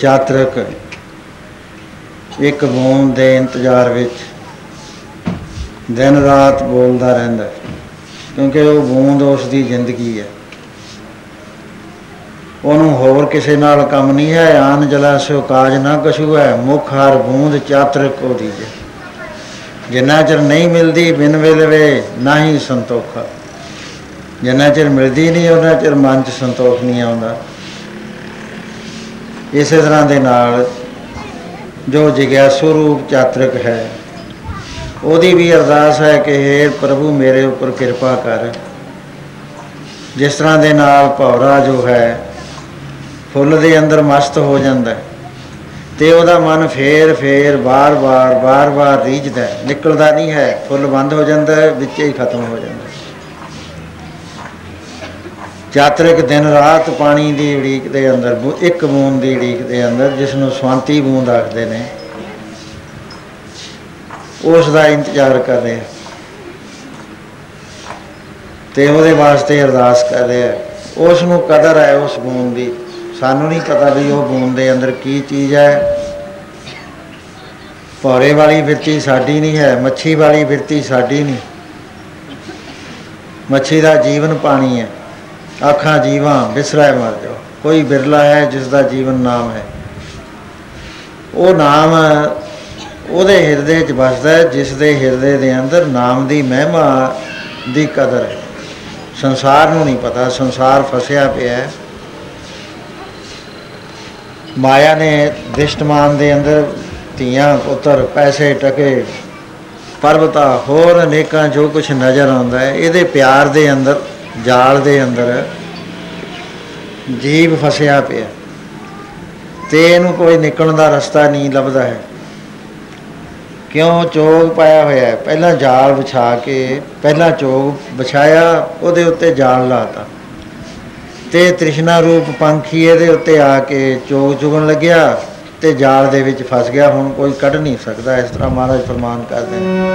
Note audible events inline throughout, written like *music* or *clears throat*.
ਚਾਤਰਕ ਇੱਕ ਬੂੰਦ ਦੇ ਇੰਤਜ਼ਾਰ ਵਿੱਚ ਦਿਨ ਰਾਤ ਬੋਲਦਾ ਰਹਿੰਦਾ ਹੈ, ਕਿਉਂਕਿ ਉਹ ਬੂੰਦ ਉਸ ਦੀ ਜ਼ਿੰਦਗੀ ਹੈ। ਉਹਨੂੰ ਹੋਰ ਕਿਸੇ ਨਾਲ ਕੰਮ ਨਹੀਂ ਹੈ, ਆਨ ਜਲਾ ਸਿਓ ਕਾਜ ਨਾ ਕਛੂ ਹੈ, ਮੁਖ ਹਰ ਬੂੰਦ ਚਾਤਰਕ ਕੋ ਦੀਜੇ ਜਿੰਨਾ ਚਿਰ ਨਹੀਂ ਮਿਲਦੀ ਬਿਨ ਵੇਲਵੇ ਨਹੀਂ ਸੰਤੋਖਾ। ਜਿੰਨਾ ਚਿਰ ਮਿਲਦੀ ਨਹੀਂ, ਉਹਨਾਂ ਚਿਰ ਮਨ 'ਚ ਸੰਤੋਖ ਨਹੀਂ ਆਉਂਦਾ। ਇਸੇ ਤਰ੍ਹਾਂ ਦੇ ਨਾਲ ਜੋ ਜਿਗਿਆਸੂ ਰੂਪ ਚਾਤਰਕ ਹੈ, ਉਹਦੀ ਵੀ ਅਰਦਾਸ ਹੈ ਕਿ हे ਪ੍ਰਭੂ ਮੇਰੇ ਉੱਪਰ ਕਿਰਪਾ ਕਰ। ਜਿਸ ਤਰ੍ਹਾਂ ਦੇ ਨਾਲ ਭੌਰਾ ਜੋ ਹੈ, ਫੁੱਲ ਦੇ ਅੰਦਰ ਮਸਤ ਹੋ ਜਾਂਦਾ ਹੈ ਤੇ ਉਹਦਾ ਮਨ ਫੇਰ ਫੇਰ ਬਾਰ-ਬਾਰ ਬਾਰ-ਬਾਰ ਰੀਝਦਾ ਹੈ। ਨਿਕਲਦਾ ਨਹੀਂ ਹੈ, ਫੁੱਲ ਬੰਦ ਹੋ ਜਾਂਦਾ ਹੈ, ਵਿੱਚੇ ਹੀ ਖਤਮ ਹੋ ਜਾਂਦਾ ਹੈ। ਚਾਤਰਿਕ ਦਿਨ ਰਾਤ ਪਾਣੀ ਦੀ ਉਡੀਕ ਦੇ ਅੰਦਰ, ਬੂ- ਇੱਕ ਬੂੰਦ ਦੀ ਉਡੀਕ ਦੇ ਅੰਦਰ ਜਿਸ ਨੂੰ ਸਵਾਂਤੀ ਬੂੰਦ ਆਖਦੇ ਨੇ, ਉਸ ਦਾ ਇੰਤਜ਼ਾਰ ਕਰ ਰਿਹਾ ਤੇ ਉਹਦੇ ਵਾਸਤੇ ਅਰਦਾਸ ਕਰ ਰਿਹਾ ਉਸ ਨੂੰ ਕਦਰ ਹੈ ਉਸ ਬੂੰਦ ਦੀ। ਸਾਨੂੰ ਨਹੀਂ ਪਤਾ ਵੀ ਉਹ ਬੂੰਦ ਦੇ ਅੰਦਰ ਕੀ ਚੀਜ਼ ਹੈ। ਭੌਰੇ ਵਾਲੀ ਬਿਰਤੀ ਸਾਡੀ ਨਹੀਂ ਹੈ, ਮੱਛੀ ਵਾਲੀ ਬਿਰਤੀ ਸਾਡੀ ਨਹੀਂ। ਮੱਛੀ ਦਾ ਜੀਵਨ ਪਾਣੀ ਹੈ। ਆਖਾਂ ਜੀਵਾਂ ਬਿਸਰਾਏ ਮਰ ਜਾਓ। ਕੋਈ ਬਿਰਲਾ ਹੈ ਜਿਸ ਦਾ ਜੀਵਨ ਨਾਮ ਹੈ। ਉਹ ਨਾਮ ਉਹਦੇ ਹਿਰਦੇ 'ਚ ਵਸਦਾ ਹੈ ਜਿਸ ਦੇ ਹਿਰਦੇ ਦੇ ਅੰਦਰ ਨਾਮ ਦੀ ਮਹਿਮਾ ਦੀ ਕਦਰ ਹੈ। ਸੰਸਾਰ ਨੂੰ ਨਹੀਂ ਪਤਾ, ਸੰਸਾਰ ਫਸਿਆ ਪਿਆ ਹੈ। ਮਾਇਆ ਨੇ ਦਿਸ਼ਟਮਾਨ ਦੇ ਅੰਦਰ ਧੀਆਂ, ਪੁੱਤਰ, ਪੈਸੇ ਟਕੇ, ਪਰਬਤਾ, ਹੋਰ ਅਨੇਕਾਂ ਜੋ ਕੁਝ ਨਜ਼ਰ ਆਉਂਦਾ ਹੈ, ਇਹਦੇ ਪਿਆਰ ਦੇ ਅੰਦਰ ਜਾਲ ਦੇ ਅੰਦਰ ਜੀਵ ਫਸਿਆ ਪਿਆ। ਤੇ ਇਹਨੂੰ ਕੋਈ ਨਿਕਲਣ ਦਾ ਰਸਤਾ ਨਹੀਂ ਲੱਭਦਾ ਹੈ। ਕਿਉਂ ਚੋਗ ਪਾਇਆ ਹੋਇਆ ਹੈ? ਪਹਿਲਾਂ ਜਾਲ ਵਿਛਾ ਕੇ, ਪਹਿਲਾਂ ਚੋਗ ਵਿਛਾਇਆ, ਉਹਦੇ ਉੱਤੇ ਜਾਲ ਲਾਤਾ। ਤੇ ਤ੍ਰਿਸ਼ਨਾ ਰੂਪ ਪੰਖੀ ਇਹਦੇ ਉੱਤੇ ਆ ਕੇ ਚੋਗ ਚੁਗਣ ਲੱਗਿਆ ਤੇ ਜਾਲ ਦੇ ਵਿੱਚ ਫਸ ਗਿਆ। ਹੁਣ ਕੋਈ ਕੱਢ ਨਹੀਂ ਸਕਦਾ। ਇਸ ਤਰ੍ਹਾਂ ਮਹਾਰਾਜ ਫਰਮਾਨ ਕਰਦੇ ਨੇ।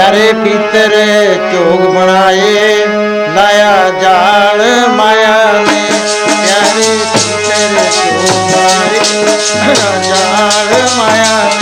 ਪਿਆਰੇ ਪੀਤਰ ਝੋਗ ਬਣਾਏ ਲਾਇਆ ਜਾਲ ਮਾਇਆ ਨੇ ਪਿਆਰੇ ਪੀਤਰ ਝੋਗ ਬਣਾਏ ਲਾਇਆ ਜਾਲ ਮਾਇਆ ਨੇ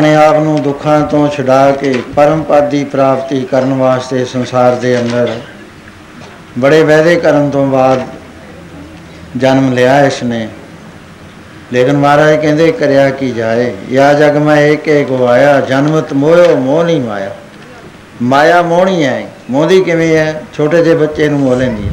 ਆਪਣੇ ਆਪ ਨੂੰ ਦੁੱਖਾਂ ਤੋਂ ਛੁਡਾ ਕੇ ਪਰਮ ਪਦ ਦੀ ਪ੍ਰਾਪਤੀ ਕਰਨ ਵਾਸਤੇ ਸੰਸਾਰ ਦੇ ਅੰਦਰ ਬੜੇ ਵਾਅਦੇ ਕਰਨ ਤੋਂ ਬਾਅਦ ਜਨਮ ਲਿਆ ਇਸ ਨੇ ਲੇਕਿਨ ਮਹਾਰਾਜ ਕਹਿੰਦੇ, ਕਰਿਆ ਕੀ ਜਾਏ? ਯਾ ਜਗ ਮੈਂ ਏਕ ਏ ਗਵਾਇਆ ਜਨਮਤ ਮੋਇਓ ਮੋਹ ਨਹੀਂ ਮਾਇਆ। ਮਾਇਆ ਮੋਹਣੀ ਹੈ। ਮੋਹਦੀ ਕਿਵੇਂ ਹੈ? ਛੋਟੇ ਜਿਹੇ ਬੱਚੇ ਨੂੰ ਮੋਹ ਲੈਂਦੀ ਹੈ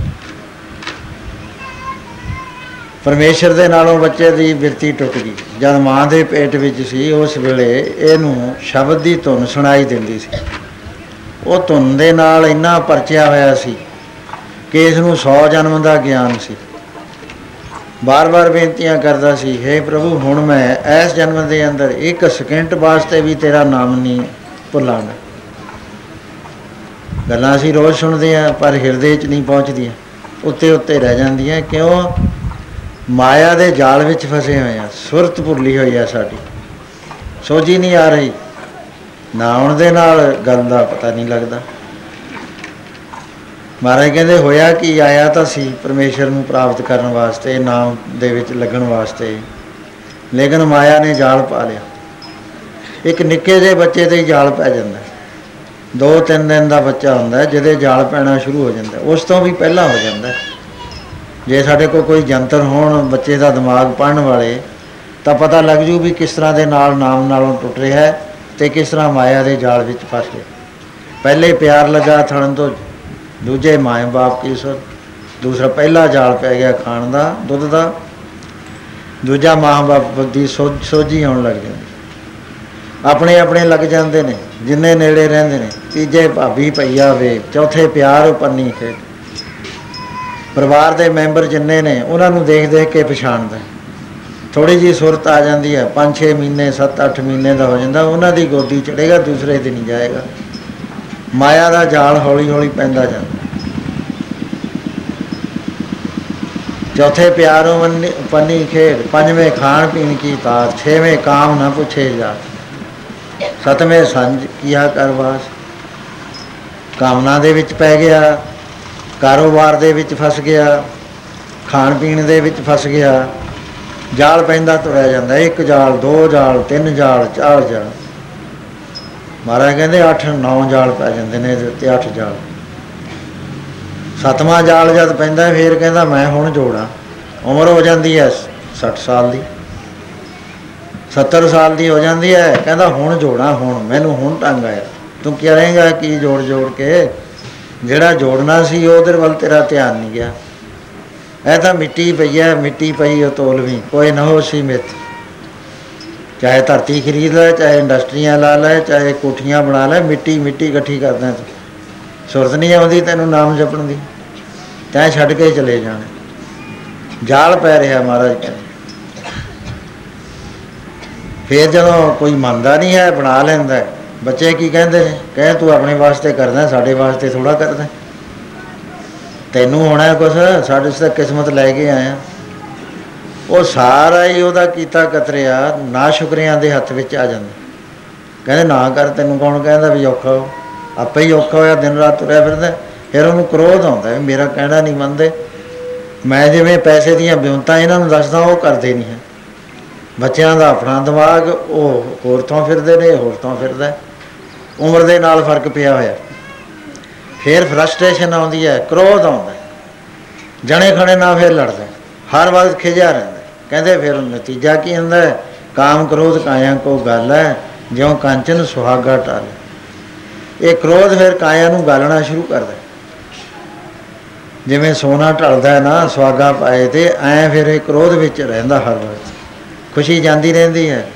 ਪਰਮੇਸ਼ਰ ਦੇ ਨਾਲੋਂ ਬੱਚੇ ਦੀ ਬਿਰਤੀ ਟੁੱਟ ਗਈ। ਜਦ ਮਾਂ ਦੇ ਪੇਟ ਵਿੱਚ ਸੀ, ਉਸ ਵੇਲੇ ਇਹਨੂੰ ਸ਼ਬਦ ਦੀ ਧੁਨ ਸੁਣਾਈ ਦਿੰਦੀ ਸੀ। ਉਹ ਧੁਨ ਦੇ ਨਾਲ ਇੰਨਾ ਪਰਚਿਆ ਹੋਇਆ ਸੀ ਕਿ ਇਸ ਨੂੰ 100 ਜਨਮ ਦਾ ਗਿਆਨ ਸੀ। ਬਾਰ-ਬਾਰ ਬੇਨਤੀਆਂ ਕਰਦਾ ਸੀ हे ਪ੍ਰਭੂ, ਹੁਣ ਮੈਂ ਇਸ ਜਨਮ ਦੇ ਅੰਦਰ ਇੱਕ ਸਕਿੰਟ ਵਾਸਤੇ ਵੀ ਤੇਰਾ ਨਾਮ ਨਹੀਂ ਭੁੱਲਾਂਗਾ। ਗੱਲਾਂ ਅਸੀਂ ਰੋਜ਼ ਸੁਣਦੇ ਆ ਪਰ ਹਿਰਦੇ 'ਚ ਨਹੀਂ ਪਹੁੰਚਦੀਆਂ। ਉੱਤੇ ਉੱਤੇ ਰਹਿ ਜਾਂਦੀਆਂ। ਕਿਉਂ? ਮਾਇਆ ਦੇ ਜਾਲ ਵਿੱਚ ਫਸੇ ਹੋਏ ਆ ਸੁਰਤ ਭੁੱਲੀ ਹੋਈ ਆ ਸਾਡੀ ਸੋਝੀ ਨਹੀਂ ਆ ਰਹੀ ਨਾ ਆਉਣ ਦੇ ਨਾਲ ਗੱਲ ਦਾ ਪਤਾ ਨਹੀਂ ਲੱਗਦਾ ਮਹਾਰਾਜ ਕਹਿੰਦੇ ਹੋਇਆ ਕਿ ਆਇਆ ਤਾਂ ਸੀ ਪਰਮੇਸ਼ਰ ਨੂੰ ਪ੍ਰਾਪਤ ਕਰਨ ਵਾਸਤੇ ਨਾਮ ਦੇ ਵਿੱਚ ਲੱਗਣ ਵਾਸਤੇ ਲੇਕਿਨ ਮਾਇਆ ਨੇ ਜਾਲ ਪਾ ਲਿਆ ਇੱਕ ਨਿੱਕੇ ਜਿਹੇ ਬੱਚੇ ਤੇ ਹੀ ਜਾਲ ਪੈ ਜਾਂਦਾ ਹੈ। ਦੋ ਤਿੰਨ ਦਿਨ ਦਾ ਬੱਚਾ ਹੁੰਦਾ ਹੈ, ਜਿਹਦੇ ਜਾਲ ਪੈਣਾ ਸ਼ੁਰੂ ਹੋ ਜਾਂਦਾ ਹੈ। ਉਸ ਤੋਂ ਵੀ ਪਹਿਲਾਂ ਹੋ ਜਾਂਦਾ ਹੈ। ਜੇ ਸਾਡੇ ਕੋਲ ਕੋਈ ਜੰਤਰ ਹੋਣ, ਬੱਚੇ ਦਾ ਦਿਮਾਗ ਪੜਨ ਵਾਲੇ, ਤਾਂ ਪਤਾ ਲੱਗ ਜੂ ਵੀ ਕਿਸ ਤਰ੍ਹਾਂ ਦੇ ਨਾਲ ਨਾਮ ਨਾਲੋਂ ਟੁੱਟ ਰਿਹਾ ਹੈ ਤੇ ਕਿਸ ਤਰ੍ਹਾਂ ਮਾਇਆ ਦੇ ਜਾਲ ਵਿੱਚ ਫਸ ਗਿਆ। ਪਹਿਲੇ ਪਿਆਰ ਲਗਾ ਥਣ ਤੋਂ, ਦੂਜੇ ਮਾਂ ਬਾਪ ਕੀ ਸੁਰ, ਦੂਸਰਾ ਪਹਿਲਾ ਜਾਲ ਪੈ ਗਿਆ ਖਾਣ ਦਾ, ਦੁੱਧ ਦਾ, ਦੂਜਾ ਮਾਂ ਬਾਪ ਦੀ ਸੋ- ਸੋਝੀ ਆਉਣ ਲੱਗ ਜਾਂਦੀ। ਆਪਣੇ ਆਪਣੇ ਲੱਗ ਜਾਂਦੇ ਨੇ, ਜਿੰਨੇ ਨੇੜੇ ਰਹਿੰਦੇ ਨੇ, ਤੀਜੇ ਭਾਬੀ ਭਈਆ ਵੇ, ਚੌਥੇ ਪਿਆਰ ਪੰਨੀ ਖੇਡ। ਪਰਿਵਾਰ ਦੇ ਮੈਂਬਰ ਜਿੰਨੇ ਨੇ, ਉਹਨਾਂ ਨੂੰ ਦੇਖ ਦੇਖ ਕੇ ਪਛਾਣਦਾ। ਥੋੜੀ ਜੀ ਸੁਰਤ ਆ ਜਾਂਦੀ ਹੈ 5-6 ਮਹੀਨੇ 7-8 ਮਹੀਨੇ ਦਾ ਹੋ ਜਾਂਦਾ, ਉਹਨਾਂ ਦੀ ਗੋਦੀ ਚੜੇਗਾ ਦੂਸਰੇ ਤੇ ਨਹੀਂ ਜਾਏਗਾ। ਮਾਇਆ ਦਾ ਜਾਲ ਹੌਲੀ ਹੌਲੀ ਪੈਂਦਾ ਜਾਂਦਾ। ਚੌਥੇ ਪਿਆਰੋਂ ਵੰਨੀ- ਪੰਨੀ ਖੇਡ, ਪੰਜਵੇਂ ਖਾਣ ਪੀਣ ਕੀ ਤਾਤ ਛੇਵੇਂ ਕਾਮ ਨਾ ਪੁੱਛੇ ਜਾ ਸਤਵੇਂ ਸੰਜ, ਕੀਆ ਕਰਵਾਸ। ਕਾਮਨਾ ਦੇ ਵਿੱਚ ਪੈ ਗਿਆ। ਕਾਰੋਬਾਰ ਦੇ ਵਿੱਚ ਫਸ ਗਿਆ, ਖਾਣ ਪੀਣ ਦੇ ਵਿੱਚ ਫਸ ਗਿਆ, ਜਾਲ ਪੈਂਦਾ ਤੁਰਿਆ ਜਾਂਦਾ, ਇੱਕ ਜਾਲ, ਦੋ ਜਾਲ, ਤਿੰਨ ਜਾਲ, ਚਾਰ ਜਾਲ। ਮਹਾਰਾਜ ਕਹਿੰਦੇ 8 9 ਜਾਲ ਪੈ ਜਾਂਦੇ ਨੇ ਇਹਦੇ ਉੱਤੇ 8 ਜਾਲ। ਸਤਵਾਂ ਜਾਲ ਜਦ ਪੈਂਦਾ, ਫੇਰ ਕਹਿੰਦਾ ਮੈਂ ਹੁਣ ਜੋੜਾਂ। ਉਮਰ ਹੋ ਜਾਂਦੀ ਹੈ 60 ਸਾਲ ਦੀ। 70 ਸਾਲ ਦੀ ਹੋ ਜਾਂਦੀ ਹੈ ਕਹਿੰਦਾ ਹੁਣ ਜੋੜਾਂ, ਹੁਣ, ਮੈਨੂੰ ਹੁਣ ਟੰਗ ਆਇਆ। ਤੂੰ ਕੀ ਕਰੇਂਗਾ ਕੀ ਜੋੜ ਜੋੜ ਕੇ? ਜਿਹੜਾ ਜੋੜਨਾ ਸੀ, ਉਹਦੇ ਵੱਲ ਤੇਰਾ ਧਿਆਨ ਨਹੀਂ ਗਿਆ। ਇਹ ਤਾਂ ਮਿੱਟੀ ਪਈ ਹੈ ਮਿੱਟੀ ਪਈ ਉਹ ਤੋਲਵੀਂ ਕੋਈ ਨਾ ਹੋ ਸੀ ਮਿੱਤ ਚਾਹੇ ਧਰਤੀ ਖਰੀਦ ਲੈ, ਚਾਹੇ ਇੰਡਸਟਰੀਆਂ ਲਾ ਲੈ, ਚਾਹੇ ਕੋਠੀਆਂ ਬਣਾ ਲੈ, ਮਿੱਟੀ ਮਿੱਟੀ ਇਕੱਠੀ ਕਰਦਾ ਤੂੰ। ਸੁਰਤ ਨਹੀਂ ਆਉਂਦੀ ਤੈਨੂੰ ਨਾਮ ਜਪਣ ਦੀ। ਤੈਂ ਛੱਡ ਕੇ ਚਲੇ ਜਾਣਾ। ਜਾਲ ਪੈ ਰਿਹਾ ਮਹਾਰਾਜ ਕਹਿੰਦੇ ਫੇਰ ਜਦੋਂ ਕੋਈ ਮੰਨਦਾ ਨਹੀਂ ਹੈ, ਬਣਾ ਲੈਂਦਾ ਹੈ। ਬੱਚੇ ਕੀ ਕਹਿੰਦੇ? ਨੇ ਕਹੇ ਤੂੰ ਆਪਣੇ ਵਾਸਤੇ ਕਰਦਾ, ਸਾਡੇ ਵਾਸਤੇ ਥੋੜਾ ਕਰਦਾ। ਤੈਨੂੰ ਹੋਣਾ ਕੁਛ, ਸਾਡੇ ਸੇ ਕਿਸਮਤ ਲੈ ਕੇ ਆਇਆ। ਉਹ ਸਾਰਾ ਹੀ ਉਹਦਾ ਕੀਤਾ ਕਤਰਿਆ, ਨਾ ਸ਼ੁਕਰੀਆਂ ਦੇ ਹੱਥ ਵਿੱਚ ਆ ਜਾਂਦਾ। ਕਹਿੰਦੇ, ਨਾ ਕਰ, ਤੈਨੂੰ ਕੌਣ ਕਹਿੰਦਾ ਵੀ ਔਖਾ ਹੋ? ਆਪੇ ਹੀ ਔਖਾ ਹੋਇਆ, ਦਿਨ ਰਾਤ ਤੁਰਿਆ ਫਿਰਦਾ। ਫਿਰ ਉਹਨੂੰ ਕ੍ਰੋਧ ਆਉਂਦਾ ਵੀ ਮੇਰਾ ਕਹਿਣਾ ਨਹੀਂ ਮੰਨਦੇ। ਮੈਂ ਜਿਵੇਂ ਪੈਸੇ ਦੀਆਂ ਬਿਉਂਤਾਂ ਇਹਨਾਂ ਨੂੰ ਦੱਸਦਾ, ਉਹ ਕਰਦੇ ਨਹੀਂ ਹੈ। ਬੱਚਿਆਂ ਦਾ ਆਪਣਾ ਦਿਮਾਗ, ਉਹ ਹੋਰ ਤੋਂ ਫਿਰਦੇ ਨੇ ਇਹ ਹੋਰ ਤੋਂ ਫਿਰਦਾ। ਉਮਰ ਦੇ ਨਾਲ ਫ਼ਰਕ ਪਿਆ ਹੋਇਆ ਫਿਰ ਫਰਸਟ੍ਰੇਸ਼ਨ ਆਉਂਦੀ ਹੈ, ਕ੍ਰੋਧ ਆਉਂਦਾ ਹੈ। ਜਣੇ ਖਣੇ ਨਾਲ ਫਿਰ ਲੜਦਾ ਹੈ। ਹਰ ਵਕਤ ਖਿਜਿਆ ਰਹਿੰਦਾ ਹੈ। ਕਹਿੰਦੇ ਫਿਰ ਨਤੀਜਾ ਕੀ ਹੁੰਦਾ ਹੈ ਕਾਮ ਕ੍ਰੋਧ ਕਾਇਆ ਕੋ ਗੱਲ ਹੈ, ਜਿਉ ਕੰਚਨ ਸੁਹਾਗਾ ਟਾਲ ਇਹ ਕ੍ਰੋਧ ਫਿਰ ਕਾਇਆ ਨੂੰ ਗਾਲਣਾ ਸ਼ੁਰੂ ਕਰਦਾ ਹੈ। ਜਿਵੇਂ ਸੋਨਾ ਢਲਦਾ ਹੈ ਨਾ, ਸੁਹਾਗਾ ਪਾਏ ਤੇ ਐ ਫਿਰ ਇਹ ਕ੍ਰੋਧ ਵਿੱਚ ਰਹਿੰਦਾ ਹਰ ਵਕਤ ਖੁਸ਼ੀ ਜਾਂਦੀ ਰਹਿੰਦੀ ਹੈ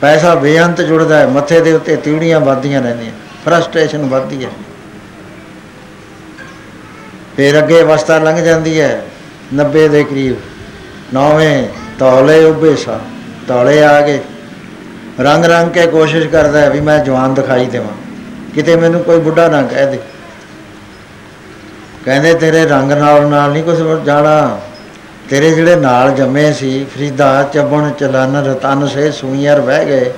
ਪੈਸਾ ਬੇਅੰਤ ਜੁੜਦਾ ਹੈ, ਮੱਥੇ ਦੇ ਉੱਤੇ ਤਿਉੜੀਆਂ ਵੱਧਦੀਆਂ ਰਹਿੰਦੀਆਂ ਫਰਸਟ੍ਰੇਸ਼ਨ ਵੱਧਦੀ ਹੈ। ਫਿਰ ਅੱਗੇ ਅਵਸਥਾ ਲੰਘ ਜਾਂਦੀ ਹੈ 90 ਦੇ ਕਰੀਬ। ਨੌਵੇਂ ਤੌਲੇ ਉੱਭੇ ਸਾ ਤੌਲੇ ਆ ਗਏ। ਰੰਗ ਰੰਗ ਕੇ ਕੋਸ਼ਿਸ਼ ਕਰਦਾ ਹੈ ਵੀ ਮੈਂ ਜਵਾਨ ਦਿਖਾਈ ਦੇਵਾਂ। ਕਿਤੇ ਮੈਨੂੰ ਕੋਈ ਬੁੱਢਾ ਨਾ ਕਹਿ ਦੇ। ਕਹਿੰਦੇ ਤੇਰੇ ਰੰਗ ਨਾਲ ਨਾਲ ਨਹੀਂ ਕੁਝ ਜਾਣਾ। ਤੇਰੇ ਜਿਹੜੇ ਨਾਲ ਜੰਮੇ ਸੀ, ਫਰੀਦਾ, ਚੱਬਣ, ਚਲਨ, ਰਤਨ, ਸੇ ਸੂਈਆਂ ਵਹਿ ਗਏ।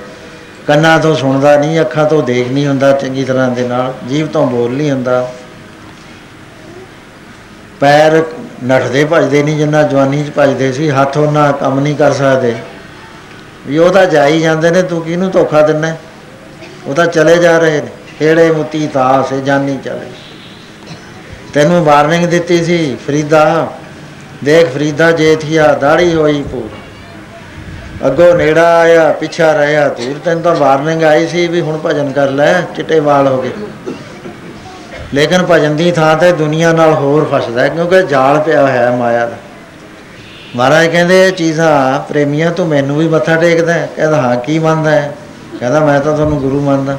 ਕੰਨਾਂ ਤੋਂ ਸੁਣਦਾ ਨਹੀਂ, ਅੱਖਾਂ ਤੋਂ ਦੇਖ ਨਹੀਂ ਹੁੰਦਾ, ਚੰਗੀ ਤਰ੍ਹਾਂ ਦੇ ਨਾਲ ਜੀਭ ਤੋਂ ਬੋਲ ਨਹੀਂ ਹੁੰਦਾ। ਪੈਰ ਨੱਠਦੇ ਭਜਦੇ ਨਹੀਂ, ਜਿੰਨਾ ਜਵਾਨੀ 'ਚ ਭਜਦੇ ਸੀ, ਹੱਥ ਉਹਨਾਂ ਕੰਮ ਨਹੀਂ ਕਰ ਸਕਦੇ। ਵੀ ਉਹ ਤਾਂ ਜਾਈ ਜਾਂਦੇ ਨੇ, ਤੂੰ ਕਿਹਨੂੰ ਧੋਖਾ ਦਿੰਨਾ ਉਹ ਤਾਂ ਚਲੇ ਜਾ ਰਹੇ ਨੇ। ਏੜੇ ਮੁੱਤੀ ਤਾਸ, ਇਹ ਜਾਨੀ ਚਲੇ ਤੈਨੂੰ ਵਾਰਨਿੰਗ ਦਿੱਤੀ ਸੀ, ਫਰੀਦਾ ਦੇਖ ਫਰੀਦਾ ਜੇਠੀਆ ਦਾੜੀ ਹੋਈ ਪੂਰ ਅੱਗੋਂ ਨੇੜਾ ਆਇਆ, ਪਿੱਛਾ ਰਹਿਆ। ਦੂਰ ਤੈਨੂੰ ਤਾਂ ਵਾਰਨਿੰਗ ਆਈ ਸੀ ਵੀ ਹੁਣ ਭਜਨ ਕਰ ਲੈ, ਚਿੱਟੇ ਵਾਲ ਹੋ ਗਏ। ਲੇਕਿਨ ਭਜਨ ਦੀ ਥਾਂ ਤੇ ਦੁਨੀਆ ਨਾਲ ਹੋਰ ਫਸਦਾ ਹੈ, ਕਿਉਂਕਿ ਜਾਲ ਪਿਆ ਹੋਇਆ ਹੈ ਮਾਇਆ ਦਾ। ਮਹਾਰਾਜ ਕਹਿੰਦੇ, ਇਹ ਚੀਜ਼ਾਂ ਪ੍ਰੇਮੀਆਂ ਤੂੰ ਮੈਨੂੰ ਵੀ ਮੱਥਾ ਟੇਕਦਾ ਹੈ। ਕਹਿੰਦਾ, ਹਾਂ, ਕੀ ਮੰਨਦਾ ਹੈ? ਕਹਿੰਦਾ, ਮੈਂ ਤਾਂ ਤੁਹਾਨੂੰ ਗੁਰੂ ਮੰਨਦਾ।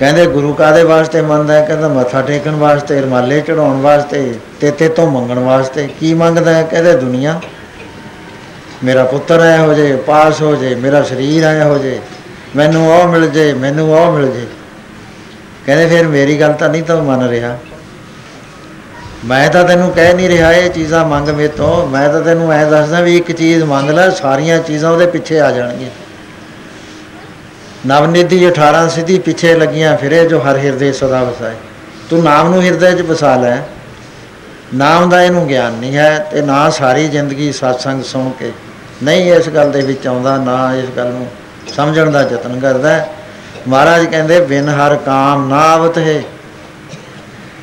ਕਹਿੰਦੇ ਗੁਰੂ ਕਾਦੇ ਵਾਸਤੇ ਮੰਨਦਾ ਹੈ? ਕਹਿੰਦਾ ਮੱਥਾ ਟੇਕਣ ਵਾਸਤੇ, ਰਮਾਲੇ ਚੜਾਉਣ ਵਾਸਤੇ ਤੇ ਤੇ ਤੋਂ ਮੰਗਣ ਵਾਸਤੇ। ਕੀ ਮੰਗਦਾ ਹੈ? ਕਹਿੰਦੇ ਦੁਨੀਆ, ਮੇਰਾ ਪੁੱਤਰ ਆਇਆ ਹੋ ਜੇ, ਪਾਸ ਹੋ ਜੇ, ਮੇਰਾ ਸਰੀਰ ਆਇਆ ਹੋ ਜੇ, ਮੈਨੂੰ ਉਹ ਮਿਲ ਜੇ, ਮੈਨੂੰ ਉਹ ਮਿਲ ਜੇ। ਕਹਿੰਦੇ ਫਿਰ ਮੇਰੀ ਗੱਲ ਤਾਂ ਨਹੀਂ ਤੂੰ ਮੰਨ ਰਿਹਾ। ਮੈਂ ਤਾਂ ਤੈਨੂੰ ਕਹਿ ਨਹੀਂ ਰਿਹਾ ਇਹ ਚੀਜ਼ਾਂ ਮੰਗ ਮੇ ਤੋਂ ਮੈਂ ਤਾਂ ਤੈਨੂੰ ਐ ਦੱਸਦਾ ਵੀ ਇੱਕ ਚੀਜ਼ ਮੰਗ ਲੈ, ਸਾਰੀਆਂ ਚੀਜ਼ਾਂ ਉਹਦੇ ਪਿੱਛੇ ਆ ਜਾਣਗੀਆਂ। ਨਵਨਿਧੀ 18 ਸਿੱਧੀ ਪਿੱਛੇ ਲੱਗੀਆਂ ਫਿਰੇ ਜੋ ਹਰ ਹਿਰਦੇ ਸਦਾ ਵਸਾਏ। ਤੂੰ ਨਾਮ ਨੂੰ ਹਿਰਦੇ 'ਚ ਵਸਾ ਲੈ। ਨਾਮ ਦਾ ਇਹਨੂੰ ਗਿਆਨ ਨਹੀਂ ਹੈ ਤੇ ਨਾ ਸਾਰੀ ਜ਼ਿੰਦਗੀ satsang ਸੁਣ ਕੇ। ਨਹੀਂ ਇਸ ਗੱਲ ਦੇ ਵਿੱਚ ਆਉਂਦਾ, ਨਾ ਇਸ ਗੱਲ ਨੂੰ ਸਮਝਣ ਦਾ ਯਤਨ ਕਰਦਾ। ਹੈ। ਮਹਾਰਾਜ ਕਹਿੰਦੇ, ਬਿਨ ਹਰ ਕਾਮ ਨਾ ਆਵਤ ਹੈ।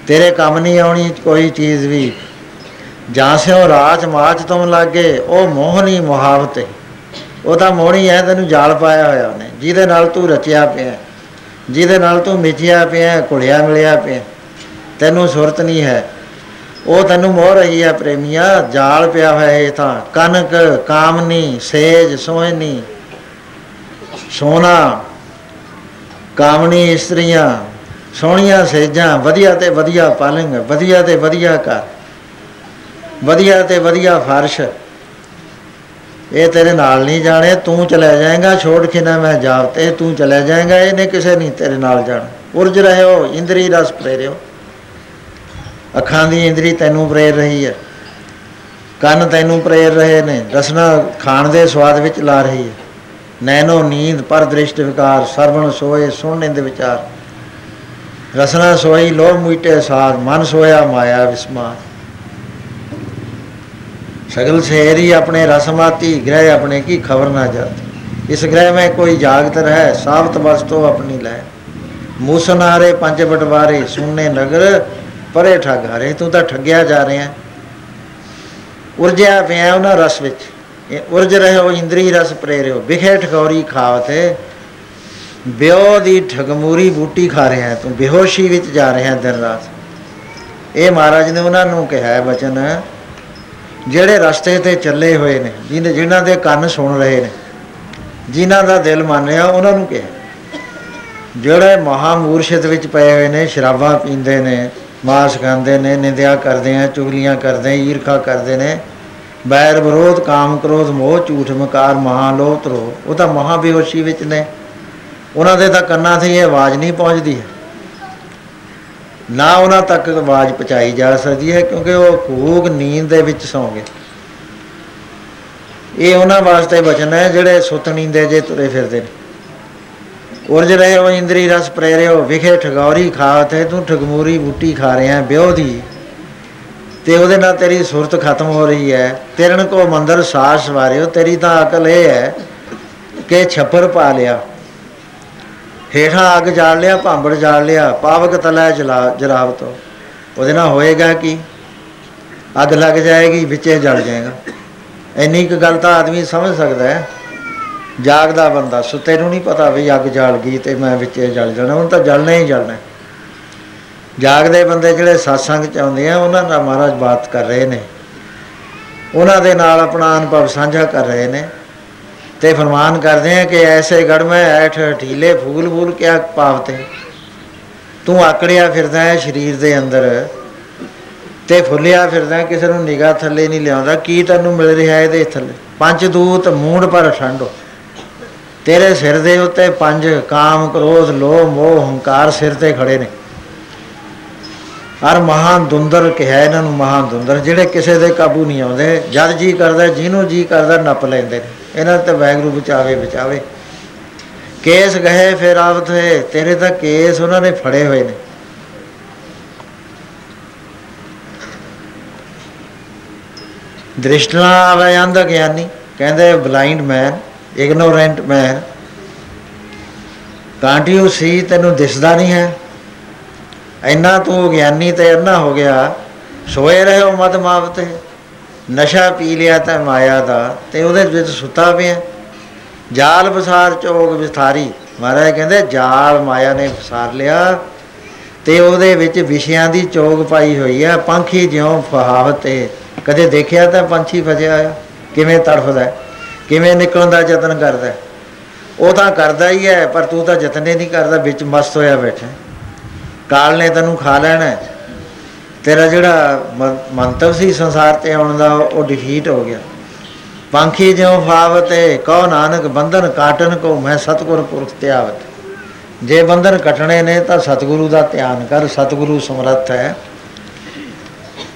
ਤੇਰੇ ਕੰਮ ਨਹੀਂ ਆਉਣੀ, ਕੋਈ ਚੀਜ਼ ਵੀ। ਜਾਂ ਸਿਓ ਰਾਜ ਮਾਚ ਤੁਮ ਲਾਗੇ, ਉਹ ਮੋਹਣੀ ਮੁਹਾਵਤ ਹੈ। ਉਹ ਤਾਂ ਮੋਹਣੀ ਹੈ, ਤੈਨੂੰ ਜਾਲ ਪਾਇਆ ਹੋਇਆ ਉਹਨੇ। ਜਿਹਦੇ ਨਾਲ ਤੂੰ ਰਚਿਆ ਪਿਆ ਜਿਹਦੇ ਨਾਲ ਤੂੰ ਮਿਚਿਆ ਪਿਆ ਘੁਲਿਆ ਮਿਲਿਆ ਪਿਆ ਤੈਨੂੰ ਸੁਰਤ ਨਹੀਂ ਹੈ। ਉਹ ਤੈਨੂੰ ਮੋਹ ਰਹੀ ਹੈ ਪ੍ਰੇਮੀਆ, ਜਾਲ ਪਿਆ ਹੋਇਆ ਇਹ ਤਾਂ ਕਨਕ ਕਾਮਨੀ, ਸੇਜ, ਸੋਹਣੀ, ਸੋਨਾ ਕਾਮਣੀ ਇਸਤਰੀਆਂ, ਸੋਹਣੀਆਂ ਸੇਜਾਂ, ਵਧੀਆ ਤੇ ਵਧੀਆ ਪਾਲੰਗ, ਵਧੀਆ ਤੇ ਵਧੀਆ ਘਰ, ਵਧੀਆ ਤੇ ਵਧੀਆ ਫਰਸ਼ ਇਹ ਤੇਰੇ ਨਾਲ ਨਹੀਂ ਜਾਣੇ, ਤੂੰ ਚਲਾ ਜਾਏਗਾ, ਛੋੜ ਕੇ ਨਾ ਮੈਂ ਜਾਵਤੇ ਤੂੰ ਚਲਾ ਜਾਏਗਾ, ਇਹਨੇ ਕਿਸੇ ਨਹੀਂ ਤੇਰੇ ਨਾਲ ਜਾਣਾ। ਉਰਜ ਰਹਿਓ ਇੰਦਰੀ ਰਸ ਪ੍ਰੇਰਿਓ ਅੱਖਾਂ ਦੀ ਇੰਦਰੀ ਤੈਨੂੰ ਪ੍ਰੇਰ ਰਹੀ ਹੈ। ਕੰਨ ਤੈਨੂੰ ਪ੍ਰੇਰ ਰਹੇ ਨੇ, ਰਸਨਾ ਖਾਣ ਦੇ ਸਵਾਦ ਵਿੱਚ ਲਾ ਰਹੀ ਹੈ। ਨੈਣੋ ਨੀਂਦ ਪਰ ਦ੍ਰਿਸ਼ਟ ਵਿਕਾਰ, ਸਰਵਣ ਸੋਏ ਸੁਣਨੇ ਦੇ ਵਿਚਾਰ। ਰਸਨਾ ਸੋਈ ਲੋਭ ਮੀਟੇ ਸਾਧ ਮਨ ਸੋਇਆ, ਮਾਇਆ ਵਿਸਮਾਰ। सगल शहरी अपने रसमाती ग्रह अपने की खबर ना जाती इस ग्रह में कोई जागत रहे सावत वस्तु अपनी लय मूसनारे पंच बटवारे सुनने नगर ਪਰੇ ਠੱਗ ਹਰੇ ਤੂੰ ਤਾਂ ਠੱਗਿਆ ਜਾ ਰਿਹਾ ਉਰਜਿਆ ਪਿਆ ਉਹਨਾਂ ਰਸ ਵਿੱਚ ਇਹ ਉਰਜ ਰਹਿਓ ਇੰਦਰੀ ਰਸ ਪ੍ਰੇਰਿਓ ਵਿਖੇ ਠਗੌਰੀ ਖਾਵਤੇ ਬਿਓ ਦੀ ਠਗਮੂਰੀ ਬੂਟੀ ਖਾ ਰਿਹਾ ਹੈ, ਤੂੰ ਬੇਹੋਸ਼ੀ ਵਿੱਚ ਜਾ ਰਿਹਾ ਹੈ ਦਿਨ ਰਾਤ ਇਹ ਮਹਾਰਾਜ ਨੇ ਉਹਨਾਂ ਨੂੰ ਕਿਹਾ ਹੈ ਬਚਨ ਜਿਹੜੇ ਰਸਤੇ ਤੇ ਚੱਲੇ ਹੋਏ ਨੇ ਜਿਹਨੇ ਜਿਨ੍ਹਾਂ ਦੇ ਕੰਨ ਸੁਣ ਰਹੇ ਨੇ, ਜਿਨ੍ਹਾਂ ਦਾ ਦਿਲ ਮੰਨਿਆ ਉਹਨਾਂ ਨੂੰ ਕਿਹਾ। ਜਿਹੜੇ ਮਹਾਮੂਰਸ਼ਿਤ ਵਿੱਚ ਪਏ ਹੋਏ ਨੇ, ਸ਼ਰਾਬਾਂ ਪੀਂਦੇ ਨੇ, ਮਾਸ ਖਾਂਦੇ ਨੇ, ਨਿੰਦਿਆ ਕਰਦੇ ਆ, ਚੁਗਲੀਆਂ ਕਰਦੇ ਆ ਈਰਖਾ ਕਰਦੇ ਨੇ, ਬੈਰ ਵਿਰੋਧ, ਕਾਮ ਕ੍ਰੋਧ, ਮੋਹ, ਝੂਠ, ਮਕਾਰ ਮਹਾਲੋਭ ਤਰੋ ਉਹ ਤਾਂ ਮਹਾਬੇਹੋਸ਼ੀ ਵਿੱਚ ਨੇ। ਉਹਨਾਂ ਦੇ ਤਾਂ ਕੰਨਾਂ 'ਤੇ ਇਹ ਆਵਾਜ਼ ਨਹੀਂ ਪਹੁੰਚਦੀ ਹੈ। ਨਾ ਉਹਨਾਂ ਤੱਕ ਆਵਾਜ਼ ਪਹੁੰਚਾਈ ਜਾ ਸਕਦੀ ਹੈ, ਕਿਉਂਕਿ ਉਹ ਭੂਗ ਨੀਂਦ ਦੇ ਵਿੱਚ ਸੌਂ ਗਏ ਇਹ ਉਹਨਾਂ ਵਾਸਤੇ ਬਚਨ ਹੈ, ਜਿਹੜੇ ਸੁੱਤ ਨੀਂਦੇ ਜੇ ਤੁਰੇ ਫਿਰਦੇ ਨੇ। ਉਰਜ ਰਹੇ ਹੋ, ਇੰਦਰੀ ਰਸ ਪ੍ਰੇਰਿਓ ਵਿਖੇ ਠਗੌਰੀ ਖਾਤੇ ਤੂੰ ਠਗਮੂਰੀ ਬੂਟੀ ਖਾ ਰਿਹਾ ਬਿਓ ਦੀ ਤੇ ਉਹਦੇ ਨਾਲ ਤੇਰੀ ਸੁਰਤ ਖਤਮ ਹੋ ਰਹੀ ਹੈ ਤੇਰਨ ਕੋ ਮੰਦਰ ਸਾਸ ਵਾਰਿਓ ਤੇਰੀ ਤਾਂ ਅਕਲ ਇਹ ਹੈ ਕਿ ਛੱਪਰ ਪਾ ਲਿਆ। ਹੇਠਾਂ ਅੱਗ ਜਾਲ ਲਿਆ, ਭਾਂਬੜ ਜਾਲ ਲਿਆ, ਪਾਵਕ ਤਲਾ ਜਲਾ ਜਰਾਵ ਤੋਂ। ਉਹਦੇ ਨਾਲ ਹੋਏਗਾ ਕੀ? ਅੱਗ ਲੱਗ ਜਾਏਗੀ, ਵਿੱਚੇ ਜਲ ਜਾਏਗਾ। ਇੰਨੀ ਕੁ ਗੱਲ ਤਾਂ ਆਦਮੀ ਸਮਝ ਸਕਦਾ ਹੈ। ਜਾਗਦਾ ਬੰਦਾ, ਸੁੱਤੇ ਨੂੰ ਨਹੀਂ ਪਤਾ ਵੀ ਅੱਗ ਜਲ ਗਈ ਤੇ ਮੈਂ ਵਿੱਚੇ ਜਲ ਜਾਣਾ। ਉਹਨੂੰ ਤਾਂ ਜਲਣਾ ਹੀ ਜਲਣਾ। ਹੈ। ਜਾਗਦੇ ਬੰਦੇ ਜਿਹੜੇ satsang ਚ ਆਉਂਦੇ ਆ, ਉਹਨਾਂ ਨਾਲ ਮਹਾਰਾਜ ਬਾਤ ਕਰ ਰਹੇ ਨੇ। ਉਹਨਾਂ ਦੇ ਨਾਲ ਆਪਣਾ ਅਨੁਭਵ ਸਾਂਝਾ ਕਰ ਰਹੇ ਨੇ। ਤੇ ਫਰਮਾਨ ਕਰਦੇ ਆ ਕਿ ਐਸੇ ਗੜ ਮੈਂ ਐਠ ਢੀਲੇ ਫੂਲ ਫੂਲ ਕਿਆ ਪਾਵਤੇ। ਤੂੰ ਆਕੜਿਆ ਫਿਰਦਾ ਹੈ ਸਰੀਰ ਦੇ ਅੰਦਰ ਤੇ ਫੁੱਲਿਆ ਫਿਰਦਾ ਹੈ, ਕਿਸੇ ਨੂੰ ਨਿਗਾਹ ਥੱਲੇ ਨਹੀਂ ਲਿਆਉਂਦਾ। ਕੀ ਤੈਨੂੰ ਮਿਲ ਰਿਹਾ ਇਹਦੇ ਥੱਲੇ? ਪੰਜ ਦੂਤ ਮੂੰਡ ਪਰ ਠੰਡੋ ਤੇਰੇ ਸਿਰ ਦੇ ਉੱਤੇ ਪੰਜ ਕਾਮ ਕ੍ਰੋਧ ਲੋਭ ਮੋਹ ਹੰਕਾਰ ਸਿਰ ਤੇ ਖੜੇ ਨੇ। ਹਰ ਮਹਾਨ ਦੁੰਦਰ ਕਿਹਾ ਇਹਨਾਂ ਨੂੰ ਮਹਾਨ ਦੁੰਦਰ ਜਿਹੜੇ ਕਿਸੇ ਦੇ ਕਾਬੂ ਨਹੀਂ ਆਉਂਦੇ। ਜਦ ਜੀ ਕਰਦਾ ਜਿਹਨੂੰ ਜੀ ਕਰਦਾ ਨੱਪ ਲੈਂਦੇ ਨੇ। ਇਹਨਾਂ ਤੇ ਵੈਗਰੂ ਬਚਾਵੇ ਬਚਾਵੇ। ਕੇਸ ਗਏ ਫਿਰ ਆਵਤ ਹੈ ਤੇਰੇ ਤਾਂ ਕੇਸ ਉਹਨਾਂ ਨੇ ਫੜੇ ਹੋਏ ਨੇ। ਦ੍ਰਿਸ਼ਟਨਾ ਆਵੇ ਅੰਧ ਗਿਆਨੀ, ਕਹਿੰਦੇ blind man ignorant man can't you see, ਤੈਨੂੰ ਦਿਸਦਾ ਨਹੀਂ ਹੈ। ਇੰਨਾ ਤੂੰ ਗਿਆਨੀ ਤੇ ਅੰਨਾ ਹੋ ਗਿਆ, ਸੋਏ ਰਹੋ ਮਦ ਮਾਵਤੇ ਨਸ਼ਾ ਪੀ ਲਿਆ ਤਾਂ ਮਾਇਆ ਦਾ ਤੇ ਉਹਦੇ ਵਿੱਚ ਸੁੱਤਾ ਪਿਆ ਜਾਲ ਬਸਾਰ ਚੋਗ ਵਿਸਥਾਰੀ ਮਹਾਰਾਜ ਕਹਿੰਦੇ ਜਾਲ ਮਾਇਆ ਨੇ ਫਸਾਰ ਲਿਆ ਤੇ ਉਹਦੇ ਵਿੱਚ ਵਿਸ਼ਿਆਂ ਦੀ ਚੋਗ ਪਾਈ ਹੋਈ ਹੈ ਪੰਖੀ ਜਿਉਂ ਫਹਾਵਤ ਤੇ ਕਦੇ ਦੇਖਿਆ ਤਾਂ ਪੰਛੀ ਫਸਿਆ ਆ ਕਿਵੇਂ ਤੜਫਦਾ ਹੈ, ਕਿਵੇਂ ਨਿਕਲਣ ਦਾ ਯਤਨ ਕਰਦਾ ਹੈ। ਉਹ ਤਾਂ ਕਰਦਾ ਹੀ ਹੈ ਪਰ ਤੂੰ ਤਾਂ ਯਤਨੇ ਨਹੀਂ ਕਰਦਾ ਵਿੱਚ ਮਸਤ ਹੋਇਆ ਬੈਠਾ ਹੈ। ਕਾਲ ਨੇ ਤੈਨੂੰ ਖਾ ਲੈਣਾ ਹੈ। ਤੇਰਾ ਜਿਹੜਾ ਮ- ਮੰਤਵ ਸੀ ਸੰਸਾਰ ਤੇ ਆਉਣ ਦਾ, ਉਹ ਡਿਫੀਟ ਹੋ ਗਿਆ। ਪੰਖੀ ਜਿਉ ਫਾਵਤੇ ਕਉ ਨਾਨਕ, ਬੰਧਨ ਕਾਟਨ ਕੋ, ਮੈਂ ਸਤਗੁਰ ਪੁਰਖ ਧਿਆਵਤ ਜੇ ਬੰਧਨ ਕਟਣੇ ਨੇ, ਤਾਂ ਸਤਿਗੁਰੂ ਦਾ ਧਿਆਨ ਕਰ, ਸਤਿਗੁਰੂ ਸਮਰੱਥ ਹੈ।